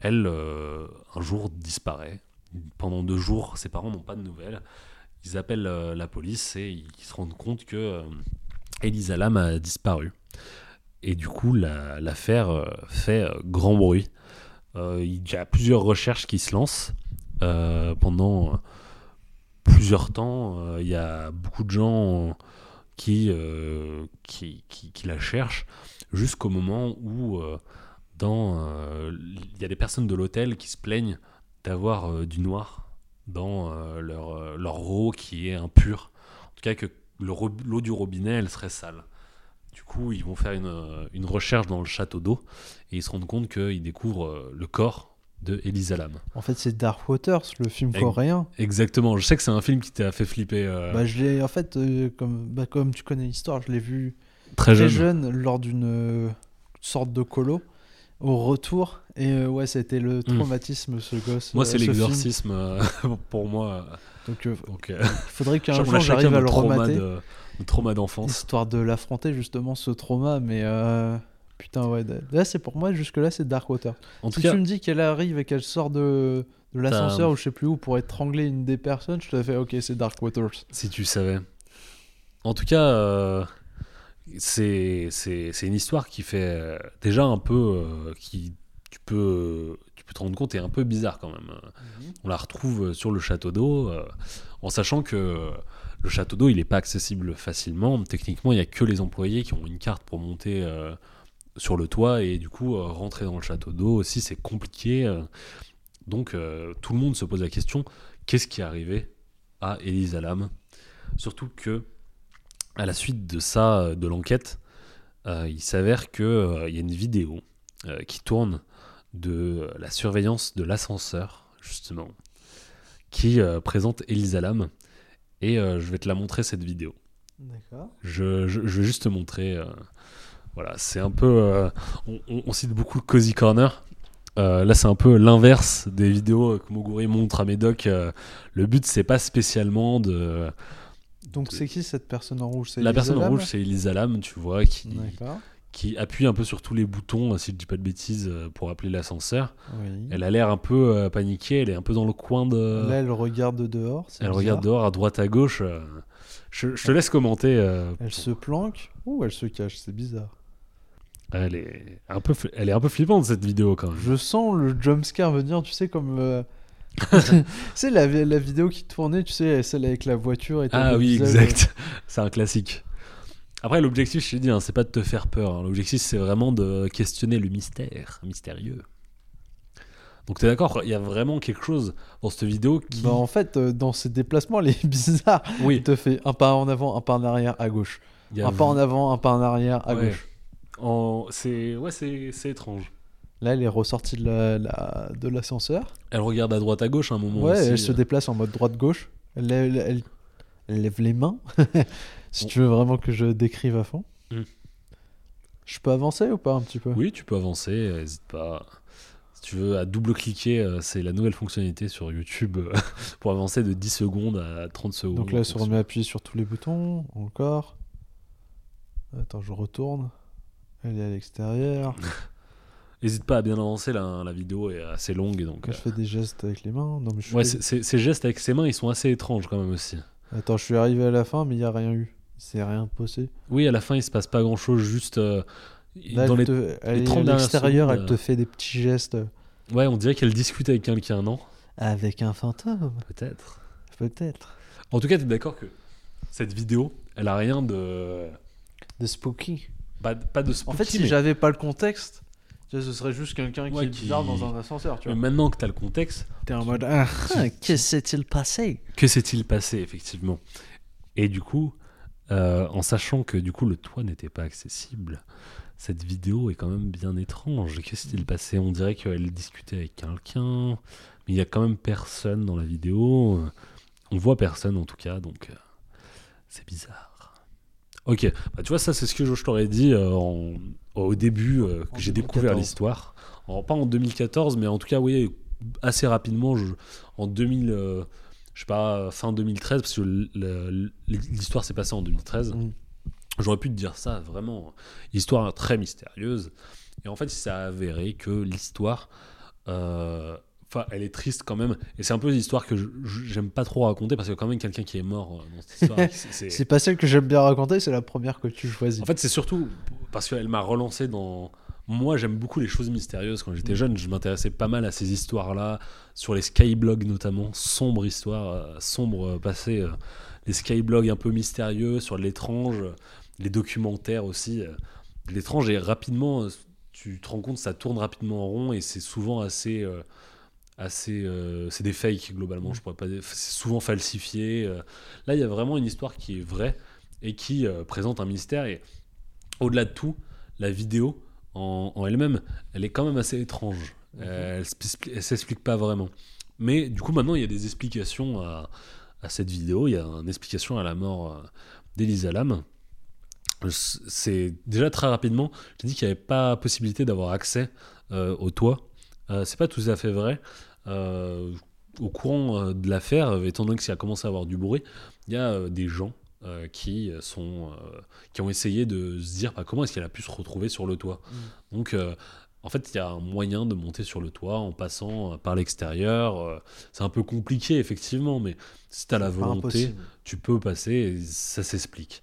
elle, un jour, disparaît. Pendant deux jours, ses parents n'ont pas de nouvelles. Ils appellent la police et ils se rendent compte que Elisa Lam a disparu. Et du coup, la- l'affaire fait grand bruit. Il y a plusieurs recherches qui se lancent pendant euh, plusieurs temps. euh, Il y a beaucoup de gens qui, euh, qui, qui, la cherchent jusqu'au moment où euh, dans, euh, il y a des personnes de l'hôtel qui se plaignent d'avoir euh, du noir dans euh, leur, euh, leur eau qui est impure. En tout cas, que l'eau du robinet, elle serait sale. Du coup, ils vont faire une, euh, une recherche dans le château d'eau et ils se rendent compte qu'ils découvrent euh, le corps de Elisa Lam. En fait, c'est Dark Waters, le film coréen. Exactement. Je sais que c'est un film qui t'a fait flipper euh, Bah, je l'ai, en fait, euh, comme, bah, comme tu connais l'histoire, je l'ai vu très très jeune. jeune lors d'une euh, sorte de colo au retour. Et euh, ouais, c'était le traumatisme, ce gosse. Moi, c'est ce l'exorcisme pour moi. Donc, il faudrait qu'un jour j'arrive à le remater. de- notre trauma d'enfance. Histoire de l'affronter, justement, ce trauma. Mais putain, ouais. Là, c'est pour moi, jusque-là, c'est Dark Water. En tout Si cas, tu me dis qu'elle arrive et qu'elle sort de, de l'ascenseur ou je sais plus où pour étrangler une des personnes, je te fais ok, c'est Dark Waters. Si tu savais. En tout cas, euh, c'est une histoire qui fait euh, déjà un peu. euh, qui tu peux, tu peux te rendre compte est un peu bizarre quand même. On la retrouve sur le château d'eau, euh, en sachant que euh, le château d'eau, il n'est pas accessible facilement. Techniquement, il n'y a que les employés qui ont une carte pour monter euh, sur le toit et du coup, euh, rentrer dans le château d'eau aussi, c'est compliqué. euh. donc, euh, tout le monde se pose la question qu'est-ce qui est arrivé à Elisa Lam? Surtout que, à la suite de ça, de l'enquête, euh, il s'avère qu'il y a une vidéo euh, qui tourne de la surveillance de l'ascenseur, justement, qui présente Elisa Lam. Et je vais te la montrer, cette vidéo. D'accord. Je, je- je vais juste te montrer. Voilà, c'est un peu. euh, on, cite beaucoup le Cozy Corner. Euh, là, c'est un peu l'inverse des vidéos que Moguri montre à Médoc. Euh, le but, c'est pas spécialement de. Donc c'est qui cette personne en rouge? C'est La Elisa personne en rouge, c'est Elisa Lam, tu vois, qui, qui appuie un peu sur tous les boutons, si je dis pas de bêtises, pour appeler l'ascenseur. Oui. Elle a l'air un peu paniquée, elle est un peu dans le coin de. Là, elle regarde dehors. elle bizarre. regarde dehors, à droite, à gauche. je, je te laisse commenter. euh, Elle se planque ou elle se cache C'est bizarre. Elle, est un peu, elle est un peu flippante cette vidéo quand même. Je sens le jumpscare venir, tu sais, comme. euh, tu sais, la, la vidéo qui tournait, tu sais, celle avec la voiture et Ah oui, exact. c'est un classique. Après, l'objectif, je t'ai dit, hein, c'est pas de te faire peur. hein. L'objectif, c'est vraiment de questionner le mystère, mystérieux. Donc, t'es d'accord? Il y a vraiment quelque chose dans cette vidéo euh, qui. Bah, en fait, euh, dans ses déplacements, elle est bizarre. Il oui, te fait un pas en avant, un pas en arrière à gauche. Un pas en avant, un pas en arrière à Ouais. gauche. En- c'est ouais, c'est étrange. Là, elle est ressortie de la- la- de l'ascenseur. Elle regarde à droite, à gauche à un moment. Ouais, aussi, elle se euh. déplace en mode droite-gauche. Elle, elle, elle- elle lève les mains. si Bon. tu veux vraiment que je décrive à fond. Hmm. Je peux avancer ou pas un petit peu? Oui, tu peux avancer, euh, n'hésite pas. Si tu veux, à double-cliquer, euh, c'est la nouvelle fonctionnalité sur YouTube euh, pour avancer de 10 secondes à 30 secondes. Donc là, se fonction. remet à appuyer sur tous les boutons. Encore. Attends, je retourne. Elle est à l'extérieur. N'hésite pas à bien avancer, la, la vidéo est assez longue. Donc, je fais des gestes avec les mains. Non, mais je euh, ouais, fais- ces gestes avec ses mains, ils sont assez étranges quand même aussi. Attends, je suis arrivé à la fin, mais il n'y a rien eu. C'est rien passé. Oui, à la fin, il se passe pas grand-chose, juste euh, Là, dans elle, les... te- elle est 30 à l'extérieur, elle te fait des petits gestes Ouais, on dirait qu'elle discute avec quelqu'un, non? Avec un fantôme, Peut-être. peut-être. En tout cas, tu es d'accord que cette vidéo, elle a rien de... De spooky. Pas, pas de En spooky, fait, si mais- j'avais pas le contexte, tu sais, ce serait juste quelqu'un qui Ouais, qui- bizarre dans un ascenseur, tu mais vois. maintenant que tu as le contexte, T'es en mode ah, ah, que s'est-il passé? Que s'est-il passé effectivement? Et du coup, euh, en sachant que du coup le toit n'était pas accessible, cette vidéo est quand même bien étrange. Que s'est-il passé? On dirait qu'elle discutait avec quelqu'un, mais il y a quand même personne dans la vidéo. On voit personne en tout cas, donc euh, c'est bizarre. Ok, bah, tu vois, ça c'est ce que je, je t'aurais dit euh, en- au début euh, que j'ai découvert 2014. l'histoire. Pas en 2014, mais en tout cas, oui, assez rapidement, je- en 2000, euh, je sais pas, fin 2013, parce que l'histoire s'est passée en 2013. Mm. J'aurais pu te dire ça, vraiment, histoire très mystérieuse. Et en fait, il s'est avéré que l'histoire, euh, enfin, elle est triste quand même. Et c'est un peu l'histoire que j'aime pas trop raconter parce a quand même quelqu'un qui est mort euh, dans cette histoire. C'est- pas celle que j'aime bien raconter, c'est la première que tu choisis. en fait, c'est surtout parce qu'elle m'a relancé dans. Moi, j'aime beaucoup les choses mystérieuses. Quand j'étais jeune, je m'intéressais pas mal à ces histoires-là, sur les skyblogs notamment, sombre histoire, euh, sombre euh, passé, les skyblogs un peu mystérieux, sur l'étrange, les documentaires aussi. l'étrange, et rapidement, tu te rends compte, ça tourne rapidement en rond, et c'est souvent assez. euh, assez euh, c'est des fakes globalement je pourrais pas c'est souvent falsifié euh. là il y a vraiment une histoire qui est vraie et qui euh, présente un mystère et au-delà de tout la vidéo en, en elle-même elle est quand même assez étrange. Euh, elle elle s'explique pas vraiment. Mais du coup maintenant il y a des explications à, à cette vidéo. Il y a une explication à la mort d'Elisa Lam. C'est déjà très rapidement j'ai dit qu'il n'y avait pas possibilité d'avoir accès au toit c'est pas tout à fait vrai. Euh, au courant euh, de l'affaire, euh, étant donné que ça a commencé à avoir du bruit, il y a euh, des gens euh, qui sont euh, qui ont essayé de se dire bah, comment est-ce qu'elle a pu se retrouver sur le toit. Donc euh, en fait, il y a un moyen de monter sur le toit en passant euh, par l'extérieur. Euh, c'est un peu compliqué effectivement, mais si tu as la volonté, impossible. tu peux passer et ça s'explique.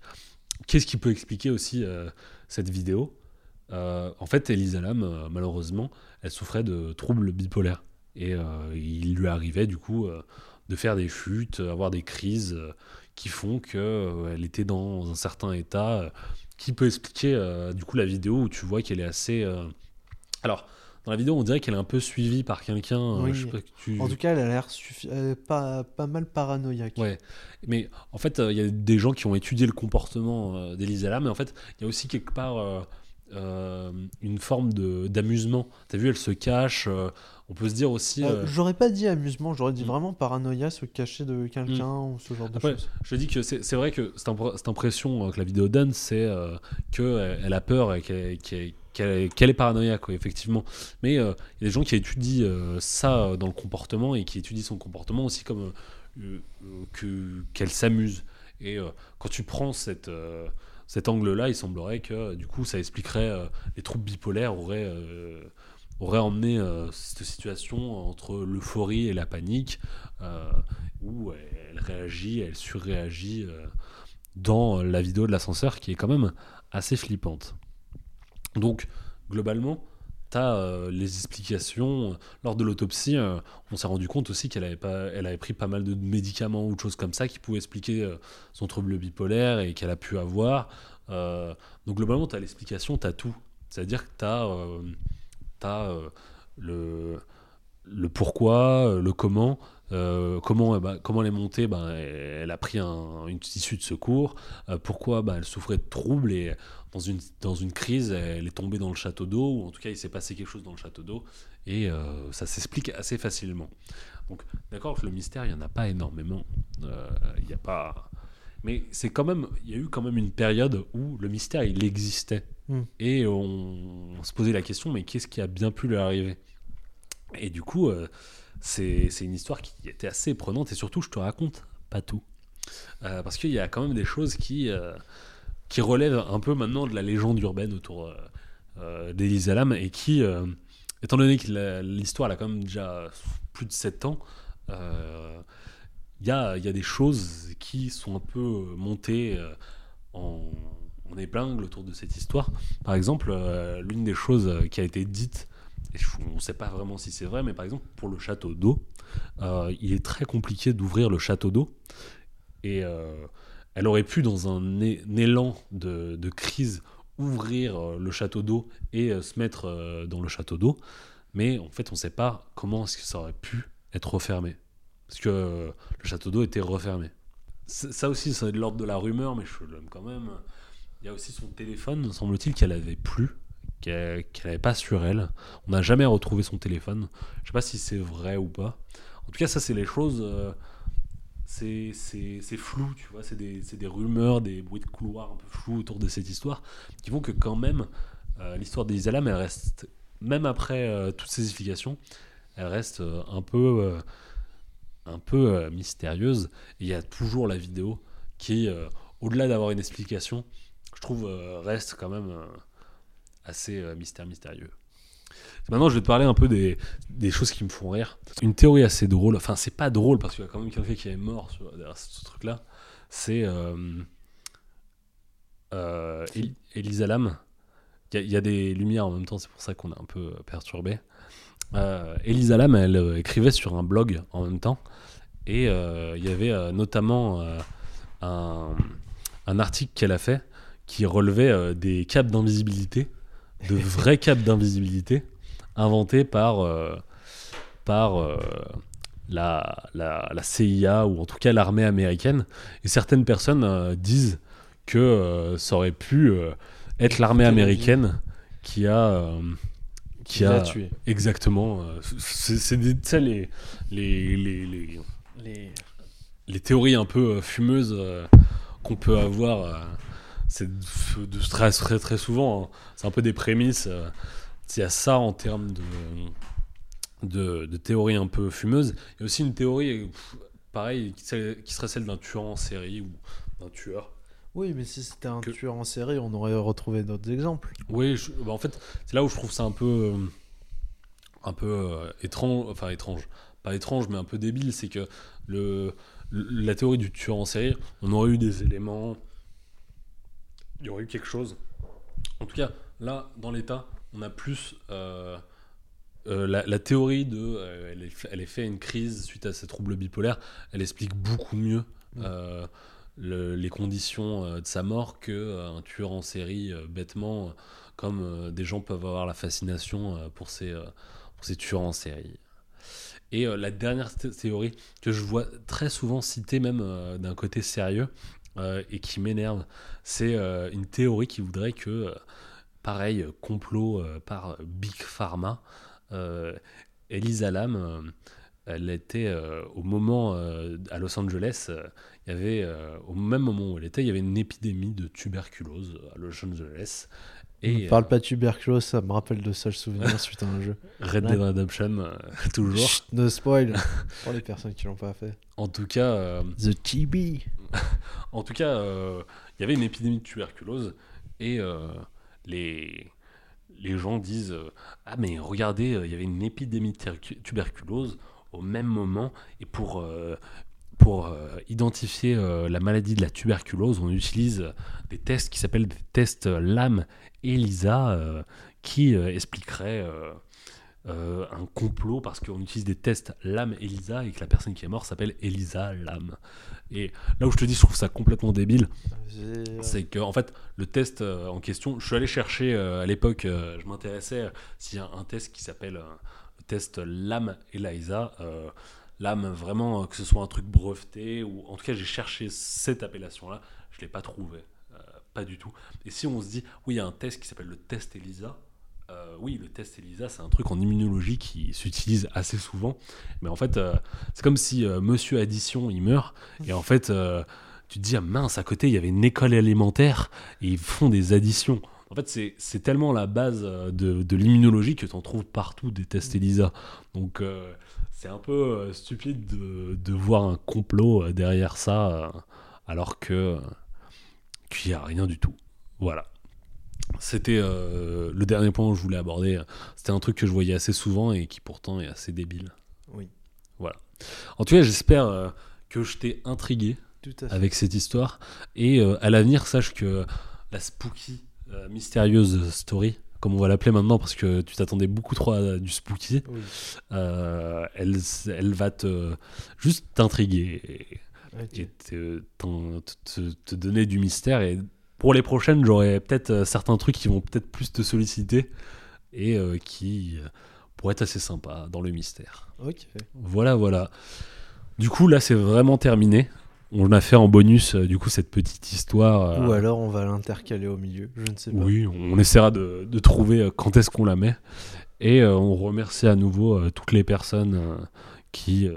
Qu'est-ce qui peut expliquer aussi euh, cette vidéo? Euh, En fait, Elisa Lam, euh, malheureusement, elle souffrait de troubles bipolaires. Et euh, il lui arrivait du coup euh, de faire des chutes, avoir des crises euh, qui font qu'elle était dans un certain état qui peut expliquer euh, du coup la vidéo où tu vois qu'elle est assez... euh, Alors, dans la vidéo, on dirait qu'elle est un peu suivie par quelqu'un. Oui. tu... En tout cas, elle a l'air suffi- pas, pas mal paranoïaque. Ouais, mais en fait, il y a des gens qui ont étudié le comportement d'Elisa Lam, mais en fait, il y a aussi quelque part euh, une forme d'amusement. T'as vu, elle se cache. euh, on peut se dire aussi. Euh, J'aurais pas dit amusement, j'aurais dit Mm. vraiment paranoïa, se cacher de quelqu'un ou ce genre de choses. je dis que c'est vrai que cette, impr- cette impression que la vidéo donne, c'est qu'elle elle a peur et qu'elle est paranoïaque, quoi, effectivement. Mais il y a des gens qui étudient ça dans le comportement et qui étudient son comportement aussi comme que- qu'elle s'amuse. Et quand tu prends cette, cet angle-là, il semblerait que euh, du coup ça expliquerait euh, les troubles bipolaires auraient, euh, emmené cette situation entre l'euphorie et la panique, où elle réagit, elle surréagit dans la vidéo de l'ascenseur qui est quand même assez flippante. Donc globalement, tu as les explications. Lors de l'autopsie, euh, on s'est rendu compte aussi qu'elle avait, pas, elle avait pris pas mal de médicaments ou de choses comme ça qui pouvaient expliquer euh, son trouble bipolaire et qu'elle a pu avoir. Euh, donc globalement, tu as l'explication, tu as tout. C'est-à-dire que tu as, le, le pourquoi, euh, le comment. euh, comment, eh ben, comment elle est montée ben, Elle a pris un- une issue de secours. Euh, pourquoi ben, Elle souffrait de troubles et dans une, dans une crise, elle est tombée dans le château d'eau, ou en tout cas, il s'est passé quelque chose dans le château d'eau, et euh, ça s'explique assez facilement. Donc, d'accord que le mystère, il n'y en a pas énormément. Euh, Il n'y a pas. Mais c'est quand même, il y a eu quand même une période où le mystère il existait Mm. et on, on se posait la question mais qu'est-ce qui a bien pu lui arriver? Et du coup, euh, c'est c'est une histoire qui était assez prenante et surtout je te raconte pas tout Euh, parce qu'il y a quand même des choses qui qui relèvent un peu maintenant de la légende urbaine autour euh, euh, et qui, euh, étant donné que l'histoire a quand même déjà plus de 7 ans, euh, il y, a, des choses qui sont un peu montées en, épingle autour de cette histoire. Par exemple, l'une des choses qui a été dite, et on ne sait pas vraiment si c'est vrai, mais par exemple pour le château d'eau, il est très compliqué d'ouvrir le château d'eau. Elle aurait pu, dans un, élan de, crise, ouvrir euh, le château d'eau et euh, se mettre euh, dans le château d'eau. Mais en fait, on ne sait pas comment ça aurait pu être refermé. Parce que le château d'eau était refermé. Ça aussi, c'est de l'ordre de la rumeur, mais je l'aime quand même. Il y a aussi son téléphone, semble-t-il, qu'elle avait plus, qu'elle n'avait pas sur elle. On n'a jamais retrouvé son téléphone. Je sais pas si c'est vrai ou pas. En tout cas, ça, c'est les choses. C'est flou, tu vois. C'est des, des rumeurs, des bruits de couloir un peu flous autour de cette histoire qui font que, quand même, euh, l'histoire d'Elisa Lam, elle reste, même après euh, toutes ces explications, elle reste euh, un peu, un peu mystérieuse. Il y a toujours la vidéo qui, au-delà d'avoir une explication, je trouve, reste quand même assez mystère mystérieux. Maintenant, je vais te parler un peu des, des choses qui me font rire. Une théorie assez drôle, enfin, c'est pas drôle parce qu'il y a quand même quelqu'un qui est mort sur, derrière ce truc-là. C'est euh, euh, El- Elisa Lam. Il y, a- il y a des lumières en même temps, c'est pour ça qu'on est un peu perturbé. Euh, Elisa Lam, elle écrivait sur un blog en même temps. Et il y avait notamment un, un article qu'elle a fait qui relevait des capes d'invisibilité, de vrais capes d'invisibilité, inventés par, euh, par euh, la, la, la CIA ou en tout cas l'armée américaine. Et certaines personnes euh, disent que ça aurait pu être l'armée américaine qui a, qui Qui a tué. exactement. c'est des- tu sais, les, les, les, les, Les... théories un peu fumeuses qu'on peut avoir, c'est très, très, très souvent, hein. c'est un peu des prémices. euh, Il y a ça en termes de, de, de théories un peu fumeuses. Il y a aussi une théorie, pff, pareil, qui, serait- qui serait celle d'un tueur en série ou d'un tueur. Oui, mais si c'était un Que- tueur en série, on aurait retrouvé d'autres exemples. Oui, je- bah, en fait, c'est là où je trouve ça un peu, euh, un peu euh, étrange, enfin étrange, pas étrange, mais un peu débile, c'est que le, le- la théorie du tueur en série, on aurait eu des éléments, il y aurait eu quelque chose. En tout cas, là, dans l'état, on a plus euh, euh, la, la théorie de, euh, elle, est, elle est fait une crise suite à ces troubles bipolaires, elle explique beaucoup mieux. Le- les conditions de sa mort que euh, un tueur en série bêtement comme des gens peuvent avoir la fascination pour ces pour ces tueurs en série et la dernière thé- théorie que je vois très souvent citée même d'un côté sérieux et qui m'énerve c'est une théorie qui voudrait que pareil euh, complot euh, par Big Pharma euh, Elisa Lam elle était euh, au moment euh, à Los Angeles euh, il y avait, au même moment où elle était, il y avait une épidémie de tuberculose à Los Angeles. Et Et parle pas de tuberculose, ça me rappelle de seuls souvenirs suite à un jeu. Red Dead Redemption, toujours. Chut, ne spoil pour les personnes qui l'ont pas fait. En tout cas, The TB. en tout cas, il y avait une épidémie de tuberculose et les les gens disent euh, ah mais regardez, euh, il y avait une épidémie de tuberculose au même moment. Et pour euh, pour identifier la maladie de la tuberculose, on utilise des tests qui s'appellent des tests LAM ELISA euh, qui expliqueraient euh, un complot parce qu'on utilise des tests LAM ELISA et que la personne qui est morte s'appelle Elisa LAM. Et là où je te dis, je trouve ça complètement débile, c'est que en fait le test euh, en question, je suis allé chercher euh, à l'époque, je m'intéressais s'il y a un test qui s'appelle le test LAM ELISA. Euh, LAM vraiment que ce soit un truc breveté ou en tout cas j'ai cherché cette appellation là, je l'ai pas trouvé, pas du tout. Et si on se dit oui il y a un test qui s'appelle le test ELISA. Euh, oui, le test ELISA, c'est un truc en immunologie qui s'utilise assez souvent. Mais en fait, euh, c'est comme si euh, Monsieur Addition, il meurt. Et en fait, tu te dis, ah mince, à côté, il y avait une école élémentaire et ils font des additions. En fait, c'est- tellement la base de, l'immunologie que tu en trouves partout des tests ELISA. Donc, c'est un peu stupide de, voir un complot derrière ça, alors qu'il n'y a rien du tout. Voilà. C'était euh, le dernier point que je voulais aborder. C'était un truc que je voyais assez souvent et qui pourtant est assez débile. Oui. En tout cas, j'espère euh, que je t'ai intrigué avec cette histoire. Et euh, à l'avenir, sache que la spooky, mystérieuse story, comme on va l'appeler maintenant, parce que tu t'attendais beaucoup trop à du spooky, Oui. elle, elle va te juste t'intriguer et, te- te donner du mystère. Et pour les prochaines, j'aurai peut-être euh, certains trucs qui vont peut-être plus te solliciter et euh, qui euh, pourraient être assez sympas dans le mystère. Ok. Voilà, voilà. Du coup, là, c'est vraiment terminé. On a fait en bonus, euh, du coup, cette petite histoire. euh, Ou alors on va l'intercaler au milieu, je ne sais pas. oui, on essaiera de, de trouver quand est-ce qu'on la met. Et euh, on remercie à nouveau toutes les personnes qui,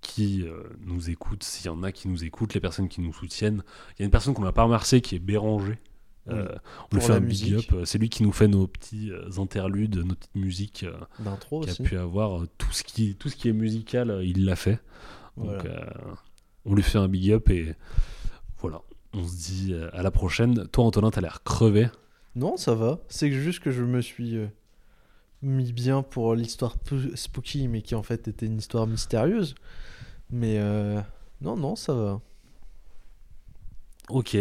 qui euh, nous écoutent, s'il y en a qui nous écoutent, les personnes qui nous soutiennent. Il y a une personne qu'on n'a pas remerciée qui est Béranger. Euh, on lui fait un big up. C'est lui qui nous fait nos petits euh, interludes, nos petites musiques. D'intro qui a pu avoir tout ce qui, tout ce qui est musical, il l'a fait. Donc euh, on lui fait un big up et voilà. On se dit à la prochaine. Toi, Antonin, t'as l'air crevé. Non, ça va. C'est juste que je me suis mis bien pour l'histoire spooky, mais qui en fait était une histoire mystérieuse. Mais euh, non, non, ça va. Ok.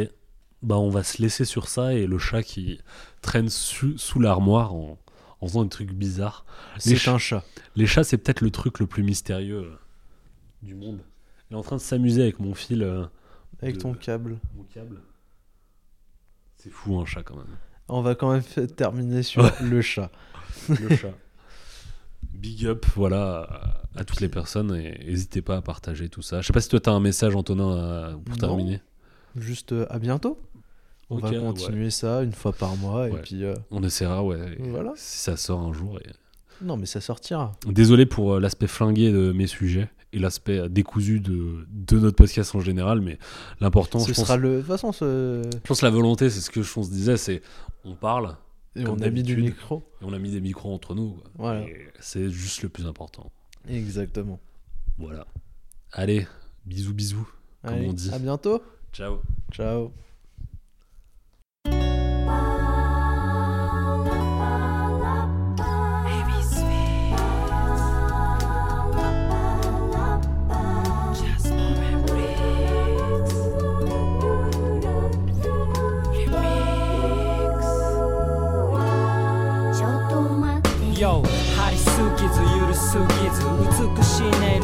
Bah, on va se laisser sur ça et le chat qui traîne sous, sous l'armoire en, en faisant des trucs bizarres. C'est chats- un chat. Les chats, c'est peut-être le truc le plus mystérieux euh, du monde. Il est en train de s'amuser avec mon fil, euh, Avec de- ton câble. mon câble. C'est fou un chat quand même. On va quand même terminer sur Ouais. le chat. Le chat. Big up, voilà, à, à toutes les personnes et n'hésitez pas à partager tout ça. Je sais pas si toi t'as un message, Antonin, à- pour Non. terminer. Juste euh, à bientôt. On Ok, va ouais. continuer ça une fois par mois et puis euh, On essaiera, ouais. Voilà. Si ça sort un jour. et- non mais ça sortira. Désolé pour euh, l'aspect flingué de mes sujets et l'aspect décousu de, de notre podcast en général, mais l'important, Ce je pense, sera le. De toute façon, ce... je pense que la volonté, c'est ce que on se disait, c'est on parle et Comme on a mis du micro. et on a mis des micros entre nous. quoi. Voilà. Et C'est juste le plus important. Exactement. Voilà. Allez, bisous, bisous. Comme on dit. À bientôt. Ciao. Ciao.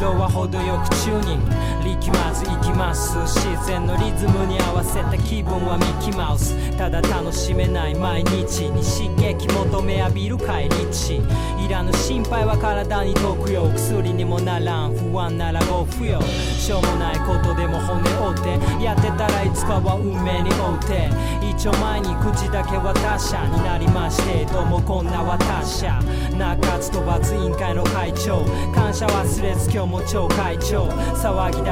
しい音色は程よくチューニング。力まずいきます。自然のリズムに合わせた気分はミッキーマウス。ただ楽しめない毎日に刺激求め浴びる帰り地いらぬ心配は体に毒よ。薬にもならん。不安ならご不要しょうもないことでも骨折って。やってたらいつかは運命に追うて。一応前に口だけは他者になりまして。どうもこんな私。者中津と罰委員会の会長。感謝忘れず今日も超会長。騒ぎ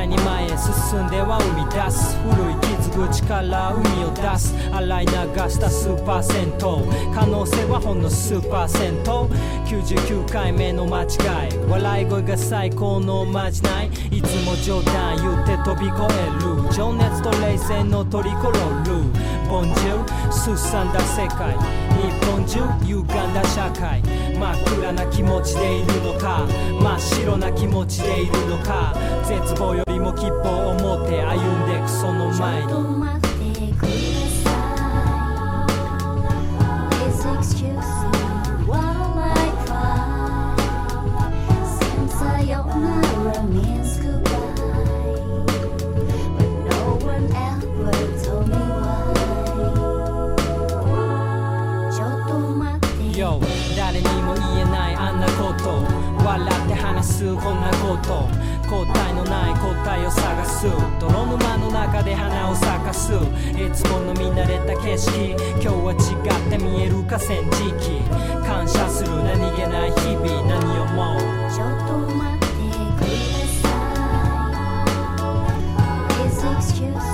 に前へ進んでは生み出す古い傷口から海を出す。洗い流した数パーセント可能性はほんの数パーセント。99回目の間違い。笑い声が最高のまじない。いつも冗談言って飛び越える。情熱と冷静のトリコロールボンジュール。すさんだ世界。日本。中歪んだ社会。真っ暗な気持ちでいるのか。真っ白な気持ちでいるのか。絶望よりも希望を持って歩んでくその前に。ちょっと待ってください Please excuse me while I cry. Since sayonara means こんなこと答えのない答えを探す泥沼の中で花を咲かす。いつもの見慣れた景色今日は違って見える河川敷。感謝する何気ない日々何をもちょっと待ってください。It's excuse